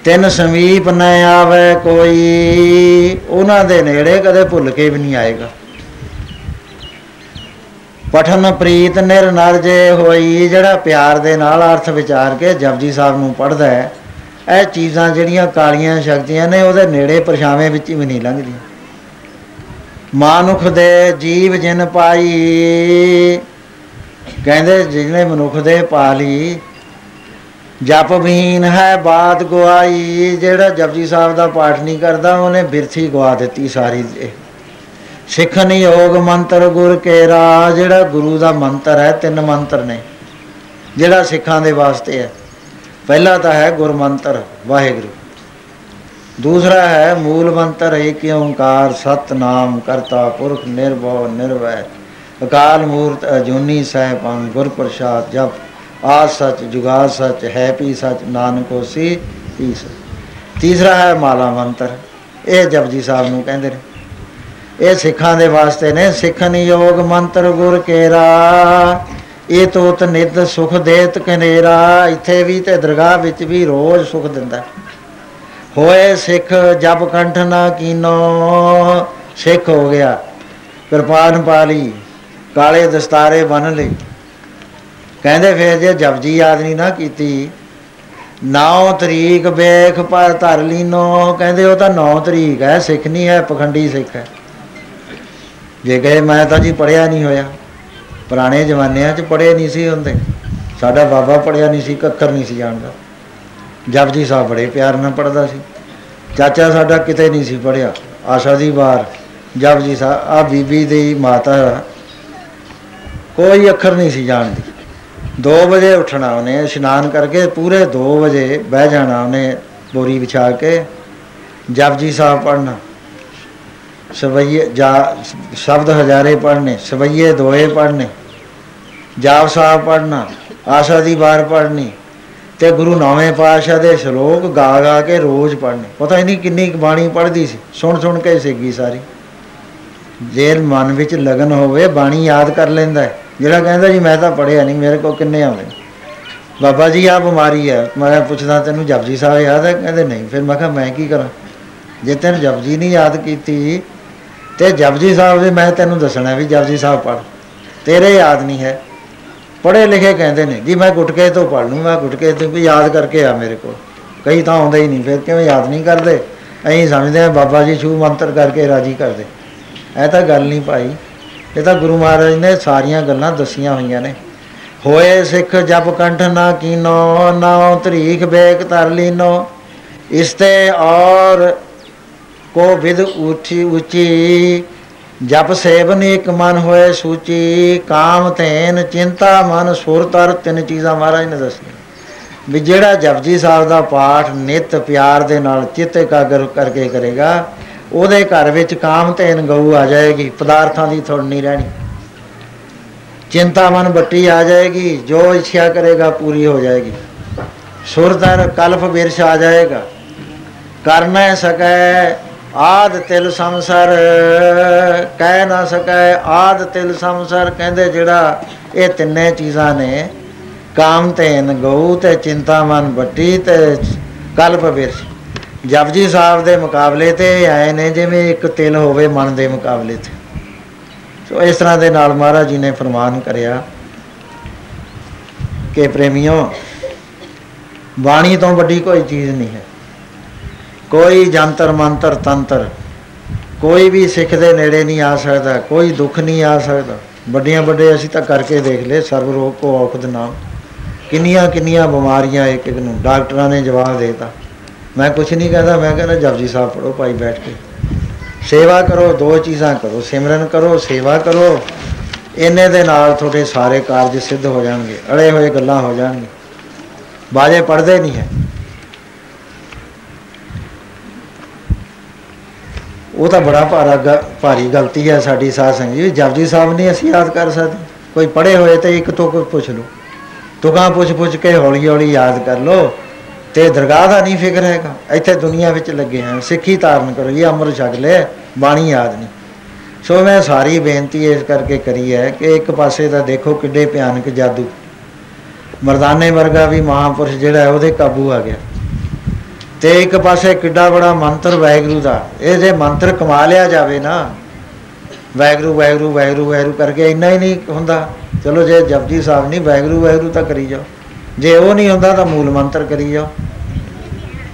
ਤਿੰਨ ਸਮੀਪ ਨ ਆਵੇ ਕੋਈ, ਉਹਨਾਂ ਦੇ ਨੇੜੇ ਕਦੇ ਭੁੱਲ ਕੇ ਵੀ ਨਹੀਂ ਆਏਗਾ। ਪਠਨ ਪ੍ਰੀਤ ਨਿਰ ਨਰ ਜੇ ਹੋਈ, ਜਿਹੜਾ ਪਿਆਰ ਦੇ ਨਾਲ ਅਰਥ ਵਿਚਾਰ ਕੇ ਜਪਜੀ ਸਾਹਿਬ ਨੂੰ ਪੜ੍ਹਦਾ ਹੈ, ਇਹ ਚੀਜ਼ਾਂ ਜਿਹੜੀਆਂ ਕਾਲੀਆਂ ਸ਼ਕਤੀਆਂ ਨੇ, ਉਹਦੇ ਨੇੜੇ ਪਰਛਾਵੇਂ ਵਿੱਚ ਵੀ ਨਹੀਂ ਲੰਘਦੀਆਂ। ਮਾਨੁਖ ਦੇ ਜੀਵ ਜਿਨ ਪਾਈ, ਕਹਿੰਦੇ ਜਿਹਨੇ ਮਨੁੱਖ ਦੇ ਪਾ ਲਈ ਜਪ ਵੀਨ ਹੈ ਬਾਤ ਗਵਾਈ ਜਿਹੜਾ ਜਪਜੀ ਸਾਹਿਬ ਦਾ ਪਾਠ ਨਹੀਂ ਕਰਦਾ, ਉਹਨੇ ਬਿਰਥੀ ਗਵਾ ਦਿੱਤੀ ਸਾਰੀ ਇਹ। ਸਿੱਖਨ ਯੋਗ ਮੰਤਰ ਗੁਰ ਕੇ ਰਾ ਜਿਹੜਾ ਗੁਰੂ ਦਾ ਮੰਤਰ ਹੈ, ਤਿੰਨ ਮੰਤਰ ਨੇ, ਜਿਹੜਾ ਸਿੱਖਾਂ ਦੇ ਵਾਸਤੇ ਹੈ। ਪਹਿਲਾ ਤਾਂ ਹੈ ਗੁਰ ਮੰਤਰ, ਵਾਹਿਗੁਰੂ। ਦੂਸਰਾ ਹੈ ਮੂਲ ਮੰਤਰ, ਏਕ ਓੰਕਾਰ ਸਤਨਾਮ ਕਰਤਾ ਪੁਰਖ ਨਿਰਭਉ ਨਿਰਵੈਰ। ਅਕਾਲ ਮੂਰਤ ਅਜੂਨੀ ਸਹਿਬੰ ਗੁਰ ਪ੍ਰਸਾਦ ਜਪ ਆਦ ਸਚ ਜੁਗਾਦ ਸਚ, ਹੈ ਪੀ ਸਚ, ਨਾਨਕ ਹੋਸੀ ਪੀ ਸਚ। ਤੀਸਰਾ ਹੈ ਮਾਲਾ ਮੰਤਰ। ਇਹ ਜਪਜੀ ਸਾਹਿਬ ਨੂੰ ਕਹਿੰਦੇ ਨੇ। ਇਹ ਸਿੱਖਾਂ ਦੇ ਵਾਸਤੇ ਨੇ। ਸਿੱਖਨ ਯੋਗ ਮੰਤਰ ਗੁਰ ਕੇਰਾ। ਇਹ ਤੋਤ ਨਿਤ ਸੁਖ ਦੇਤ ਕਨੇਰਾ। ਇੱਥੇ ਵੀ ਤੇ ਦਰਗਾਹ ਵਿੱਚ ਵੀ ਰੋਜ਼ ਸੁਖ ਦਿੰਦਾ। ਹੋਏ ਸਿੱਖ, ਜਪ ਕੰਠ ਨਾ ਕੀਨੋ। ਸਿੱਖ ਹੋ ਗਿਆ। ਕਿਰਪਾਨ ਪਾ ਲਈ। ਕਾਲੇ ਦਸਤਾਰੇ ਬੰਨ ਲਈ ਕਹਿੰਦੇ ਫਿਰ ਜੇ ਜਪਜੀ ਯਾਦ ਨਹੀਂ ਨਾ ਕੀਤੀ। 9 ਤਰੀਕ ਵੇਖ ਪਰ ਧਰ ਲੀਨੋ। ਕਹਿੰਦੇ ਉਹ ਤਾਂ 9 ਤਰੀਕ ਹੈ, ਸਿੱਖ ਨਹੀਂ ਹੈ, ਪਖੰਡੀ ਸਿੱਖ ਹੈ। ਜੇ ਕਹੇ ਮੈਂ ਤਾਂ ਜੀ ਪੜਿਆ ਨਹੀਂ ਹੋਇਆ। ਪੁਰਾਣੇ ਜ਼ਮਾਨਿਆਂ 'ਚ ਪੜ੍ਹੇ ਨਹੀਂ ਸੀ ਹੁੰਦੇ ਸਾਡਾ ਬਾਬਾ ਪੜਿਆ ਨਹੀਂ ਸੀ, ਕੱਕਰ ਨਹੀਂ ਸੀ ਜਾਣਦਾ। ਜਪਜੀ ਸਾਹਿਬ ਬੜੇ ਪਿਆਰ ਨਾਲ ਪੜਦਾ ਸੀ। ਚਾਚਾ ਸਾਡਾ ਕਿਤੇ ਨਹੀਂ ਸੀ ਪੜਿਆ ਆਸ਼ਾ ਦੀ ਵਾਰ, ਜਪਜੀ ਸਾਹਿਬ ਆ ਬੀਬੀ ਦੀ ਮਾਤਾ, ਕੋਈ ਅੱਖਰ ਨਹੀਂ ਸੀ ਜਾਣਦੀ। 2 ਵਜੇ ਉੱਠਣਾ ਉਹਨੇ, ਇਸ਼ਨਾਨ ਕਰਕੇ ਪੂਰੇ 2 ਵਜੇ ਬਹਿ ਜਾਣਾ ਉਹਨੇ ਬੋਰੀ ਵਿਛਾ ਕੇ, ਜਪਜੀ ਸਾਹਿਬ ਪੜਨਾ ਸਵਈਏ, ਜਾ, ਸ਼ਬਦ ਹਜ਼ਾਰੇ ਪੜਨੇ ਸਵਈਏ ਦੋਏ ਪੜਨੇ ਜਾਪ ਸਾਹਿਬ ਪੜਨਾ ਆਸ਼ਾ ਦੀ ਵਾਰ ਪੜਨੀ ਤੇ ਗੁਰੂ ਨੌਵੇਂ ਪਾਤਸ਼ਾਹ ਦੇ ਸ਼ਲੋਕ ਗਾ ਗਾ ਕੇ ਰੋਜ਼ ਪੜਨੇ ਪਤਾ ਹੀ ਨਹੀਂ ਕਿੰਨੀ ਕੁ ਬਾਣੀ ਪੜਦੀ ਸੀ, ਸੁਣ ਸੁਣ ਕੇ ਸਿੱਖੀ ਸਾਰੀ। ਜੇ ਮਨ ਵਿੱਚ ਲਗਨ ਹੋਵੇ, ਬਾਣੀ ਯਾਦ ਕਰ ਲੈਂਦਾ ਹੈ। ਜਿਹੜਾ ਕਹਿੰਦਾ ਜੀ, ਮੈਂ ਤਾਂ ਪੜਿਆ ਨਹੀਂ, ਮੇਰੇ ਕੋਲ ਕਿੰਨੇ ਆਉਂਦੇ? ਬਾਬਾ ਜੀ ਆ ਬਿਮਾਰੀ ਹੈ ਮੈਂ ਪੁੱਛਦਾ, ਤੈਨੂੰ ਜਪਜੀ ਸਾਹਿਬ ਯਾਦ ਹੈ ਕਹਿੰਦੇ, ਨਹੀਂ। ਫਿਰ ਮੈਂ ਕਿਹਾ, ਮੈਂ ਕੀ ਕਰਾਂ? ਜੇ ਤੈਨੂੰ ਜਪਜੀ ਨਹੀਂ ਯਾਦ ਕੀਤੀ ਤੇ ਜਪਜੀ ਸਾਹਿਬ ਦੇ, ਮੈਂ ਤੈਨੂੰ ਦੱਸਣਾ ਵੀ ਜਪਜੀ ਸਾਹਿਬ ਪੜ ਤੇਰੇ ਯਾਦ ਨਹੀਂ ਹੈ। ਪੜ੍ਹੇ ਲਿਖੇ ਕਹਿੰਦੇ ਨੇ, ਜੀ, ਮੈਂ ਗੁਟਕੇ ਤੋਂ ਪੜ ਲੂੰ, ਮੈਂ ਗੁਟਕੇ ਤੋਂ ਵੀ ਯਾਦ ਕਰਕੇ ਆ ਮੇਰੇ ਕੋਲ। ਕਈ ਤਾਂ ਆਉਂਦਾ ਹੀ ਨਹੀਂ, ਫਿਰ ਕਿਵੇਂ ਯਾਦ ਨਹੀਂ ਕਰਦੇ? ਅਸੀਂ ਸਮਝਦੇ ਆ ਬਾਬਾ ਜੀ ਛੂ ਮੰਤਰ ਕਰਕੇ ਰਾਜੀ ਕਰਦੇ। ਇਹ ਤਾਂ ਗੱਲ ਨਹੀਂ ਭਾਈ। ਇਹ ਤਾਂ ਗੁਰੂ ਮਹਾਰਾਜ ਨੇ ਸਾਰੀਆਂ ਗੱਲਾਂ ਦੱਸੀਆਂ ਹੋਈਆਂ ਨੇ। ਹੋਏ ਸਿੱਖ ਜਪ ਕੰਠ ਨਾ ਕੀਨੋ ਨਾਉ ਤਰੀਖ ਬੇਕ ਧਰ ਲੀਨੋ। ਇਸ ਤੇ ਔਰ ਕੋ ਵਿਦ ਉੱਚੀ ਉੱਚੀ ਜਪ ਸੇਵਨ ਇੱਕ ਮਨ ਹੋਏ ਸੂਚੀ, ਕਾਮ ਤੈਨ ਚਿੰਤਾ ਮਨ ਸੁਰ ਤਰ, ਤਿੰਨ ਚੀਜ਼ਾਂ ਮਹਾਰਾਜ ਨੇ ਦੱਸੀਆਂ। ਵੀ ਜਿਹੜਾ ਜਪਜੀ ਸਾਹਿਬ ਦਾ ਪਾਠ ਨਿਤ ਪਿਆਰ ਦੇ ਨਾਲ ਚਿੱਤ ਇਕਾਗਰ ਕਰਕੇ ਕਰੇਗਾ ਉਹਦੇ ਘਰ ਵਿੱਚ ਕਾਮ ਤੈਨ ਗਊ ਆ ਜਾਏਗੀ, ਪਦਾਰਥਾਂ ਦੀ ਥੋੜ ਨਹੀਂ ਰਹਿਣੀ। ਚਿੰਤਾ ਮਨ ਬੱਟੀ ਆ ਜਾਏਗੀ, ਜੋ ਇੱਛਾ ਕਰੇਗਾ ਪੂਰੀ ਹੋ ਜਾਏਗੀ। ਸੁਰ ਤਰ ਕਲਪ ਬਿਰਸ਼ ਆ ਜਾਏਗਾ। ਕਰ ਨਾ ਸਕੈ ਆਦ ਤਿਲ ਸੰਸਰ, ਕਹਿ ਨਾ ਸਕੈ ਆਦ ਤਿਲ ਸੰਸਰ ਕਹਿੰਦੇ ਜਿਹੜਾ ਇਹ ਤਿੰਨੇ ਚੀਜ਼ਾਂ ਨੇ, ਕਾਮ ਤੇਨ ਗਊ ਤੇ ਚਿੰਤਾ ਮਨ ਬੱਟੀ ਤੇ ਕਲਪ ਬਿਰਸ਼ ਜਪਜੀ ਸਾਹਿਬ ਦੇ ਮੁਕਾਬਲੇ ਤੇ ਇਹ ਆਏ ਨੇ, ਜਿਵੇਂ ਇੱਕ ਤਿਲ ਹੋਵੇ ਮਨ ਦੇ ਮੁਕਾਬਲੇ ਤੇ। ਸੋ ਇਸ ਤਰ੍ਹਾਂ ਦੇ ਨਾਲ ਮਹਾਰਾਜ ਜੀ ਨੇ ਫਰਮਾਨ ਕਰਿਆ ਕਿ ਪ੍ਰੇਮੀਓ, ਬਾਣੀ ਤੋਂ ਵੱਡੀ ਕੋਈ ਚੀਜ਼ ਨਹੀਂ ਹੈ। ਕੋਈ ਜੰਤਰ, ਮੰਤਰ, ਤੰਤਰ, ਕੋਈ ਵੀ ਸਿੱਖ ਦੇ ਨੇੜੇ ਨਹੀਂ ਆ ਸਕਦਾ, ਕੋਈ ਦੁੱਖ ਨਹੀਂ ਆ ਸਕਦਾ। ਵੱਡੀਆਂ ਵੱਡੇ ਅਸੀਂ ਤਾਂ ਕਰਕੇ ਦੇਖ ਲਏ ਸਰਬ ਰੋਗ ਕੋ ਔਖਦ ਨਾਮ। ਕਿੰਨੀਆਂ ਕਿੰਨੀਆਂ ਬਿਮਾਰੀਆਂ ਇੱਕ ਇੱਕ ਨੂੰ ਡਾਕਟਰਾਂ ਨੇ ਜਵਾਬ ਦੇਤਾ। ਮੈਂ ਕੁਝ ਨਹੀਂ ਕਹਿੰਦਾ, ਮੈਂ ਕਹਿੰਦਾ ਜਪਜੀ ਸਾਹਿਬ ਪੜੋ ਭਾਈ ਬੈਠ ਕੇ। ਸੇਵਾ ਕਰੋ, ਦੋ ਚੀਜ਼ਾਂ ਕਰੋ, ਸਿਮਰਨ ਕਰੋ, ਸੇਵਾ ਕਰੋ। ਇਹਨੇ ਦੇ ਨਾਲ ਤੁਹਾਡੇ ਸਾਰੇ ਕਾਰਜ ਸਿੱਧ ਹੋ ਜਾਣਗੇ, ਅੜੇ ਹੋਏ ਗੱਲਾਂ ਹੋ ਜਾਣਗੇ ਬਾਜੇ ਪੜਦੇ ਨਹੀਂ ਹੈ। ਉਹ ਤਾਂ ਬੜਾ ਭਾਰਾ ਗ- ਭਾਰੀ ਗਲਤੀ ਹੈ ਸਾਡੀ ਸਾਧ ਸੰਗਤ ਜੀ ਜਪਜੀ ਸਾਹਿਬ ਨਹੀਂ ਅਸੀਂ ਯਾਦ ਕਰ ਸਕਦੇ। ਕੋਈ ਪੜੇ ਹੋਏ ਤੇ ਇੱਕ ਤੋਂ ਕੋਈ ਪੁੱਛ ਲਓ। ਤੁਕਾਂ ਪੁੱਛ ਪੁੱਛ ਕੇ ਹੌਲੀ ਹੌਲੀ ਯਾਦ ਕਰ ਲਓ। ਤੇ ਦਰਗਾਹ ਦਾ ਨਹੀਂ ਫਿਕਰ ਹੈਗਾ। ਇੱਥੇ ਦੁਨੀਆ ਵਿੱਚ ਲੱਗੇ ਹਾਂ ਸਿੱਖੀ ਧਾਰਨ ਕਰੋ। ਇਹ ਅੰਮ੍ਰਿਤ ਛਕ ਲੈ ਬਾਣੀ ਯਾਦ ਨਹੀਂ। ਸੋ ਮੈਂ ਸਾਰੀ ਬੇਨਤੀ ਇਸ ਕਰਕੇ ਕਰੀ ਹੈ ਕਿ ਇੱਕ ਪਾਸੇ ਤਾਂ ਦੇਖੋ ਕਿੱਡੇ ਭਿਆਨਕ ਜਾਦੂ। ਮਰਦਾਨੇ ਵਰਗਾ ਵੀ ਮਹਾਪੁਰਸ਼ ਜਿਹੜਾ ਹੈ, ਉਹਦੇ ਕਾਬੂ ਆ ਗਿਆ। ਤੇ ਇੱਕ ਪਾਸੇ ਕਿੱਡਾ ਬੜਾ ਮੰਤਰ ਵਾਹਿਗੁਰੂ ਦਾ। ਇਹ ਜੇ ਮੰਤਰ ਕਮਾ ਲਿਆ ਜਾਵੇ ਨਾ, ਵਾਹਿਗੁਰੂ ਵਾਹਿਗੁਰੂ ਵਾਹਿਗੁਰੂ ਵਾਹਿਗੁਰੂ ਕਰਕੇ ਇੰਨਾ ਹੀ ਨਹੀਂ ਹੁੰਦਾ। ਚਲੋ ਜੇ ਜਪਜੀ ਸਾਹਿਬ ਨਹੀਂ, ਵਾਹਿਗੁਰੂ ਵਾਹਿਗੁਰੂ ਤਾਂ ਕਰੀ ਜਾਓ। ਜੇ ਉਹ ਨਹੀਂ ਹੁੰਦਾ ਤਾਂ ਮੂਲ ਮੰਤਰ ਕਰੀ ਜਾਓ।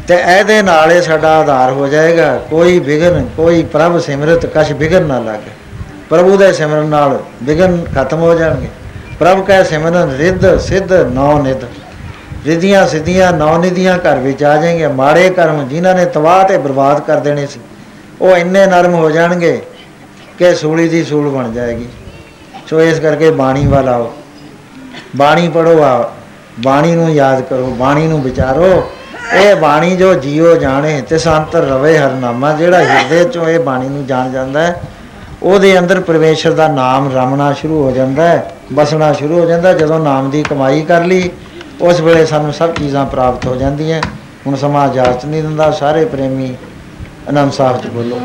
ਤੇ ਇਹਦੇ ਨਾਲ ਇਹ ਸਾਡਾ ਆਧਾਰ ਹੋ ਜਾਏਗਾ, ਕੋਈ ਵਿਗਨ ਕੋਈ ਪ੍ਰਭ ਸਿਮਰਤ, ਕਛ ਵਿਗਨ ਨਾ ਲੱਗੇ। ਪ੍ਰਭੂ ਦੇ ਸਿਮਰਨ ਨਾਲ ਵਿਗਨ ਖਤਮ ਹੋ ਜਾਣਗੇ। ਪ੍ਰਭ ਕੈ ਸਿਮਰਨ ਰਿੱਧ, ਸਿੱਧ, ਨੌ ਨਿਧ। ਰਿੱਧੀਆਂ ਸਿੱਧੀਆਂ, ਨੌ ਨਿਧੀਆਂ ਘਰ ਵਿੱਚ ਆ ਜਾਣਗੇ ਮਾੜੇ ਕਰਮ ਜਿਨ੍ਹਾਂ ਨੇ ਤਬਾਹ ਤੇ ਬਰਬਾਦ ਕਰ ਦੇਣੇ ਸੀ, ਉਹ ਇੰਨੇ ਨਰਮ ਹੋ ਜਾਣਗੇ ਕਿ ਸੂਲੀ ਦੀ ਸੂਲ ਬਣ ਜਾਏਗੀ। ਸੋ ਇਸ ਕਰਕੇ ਬਾਣੀ ਵੱਲ ਆਓ। ਬਾਣੀ ਪੜੋ ਆ ਬਾਣੀ ਨੂੰ ਯਾਦ ਕਰੋ, ਬਾਣੀ ਨੂੰ ਵਿਚਾਰੋ। ਇਹ ਬਾਣੀ ਜੋ ਜੀਉ ਜਾਣੇ, ਤੇ ਸੰਤਰ ਰਵੇ ਹਰਨਾਮਾ, ਜਿਹੜਾ ਹਿਰਦੇ ਚੋਂ ਇਹ ਬਾਣੀ ਨੂੰ ਜਾਣ ਜਾਂਦਾ ਹੈ, ਉਹਦੇ ਅੰਦਰ ਪਰਮੇਸ਼ਰ ਦਾ ਨਾਮ ਰਮਣਾ ਸ਼ੁਰੂ ਹੋ ਜਾਂਦਾ ਹੈ, ਬਸਣਾ ਸ਼ੁਰੂ ਹੋ ਜਾਂਦਾ ਹੈ। ਜਦੋਂ ਨਾਮ ਦੀ ਕਮਾਈ ਕਰ ਲਈ, ਉਸ ਵੇਲੇ ਸਾਨੂੰ ਸਭ ਚੀਜ਼ਾਂ ਪ੍ਰਾਪਤ ਹੋ ਜਾਂਦੀਆਂ ਹੁਣ ਸਮਾਂ ਇਜਾਜ਼ਤ ਨਹੀਂ ਦਿੰਦਾ, ਸਾਰੇ ਪ੍ਰੇਮੀ ਆਨੰਦ ਸਾਹਿਬ ਚ ਬੋਲੋ।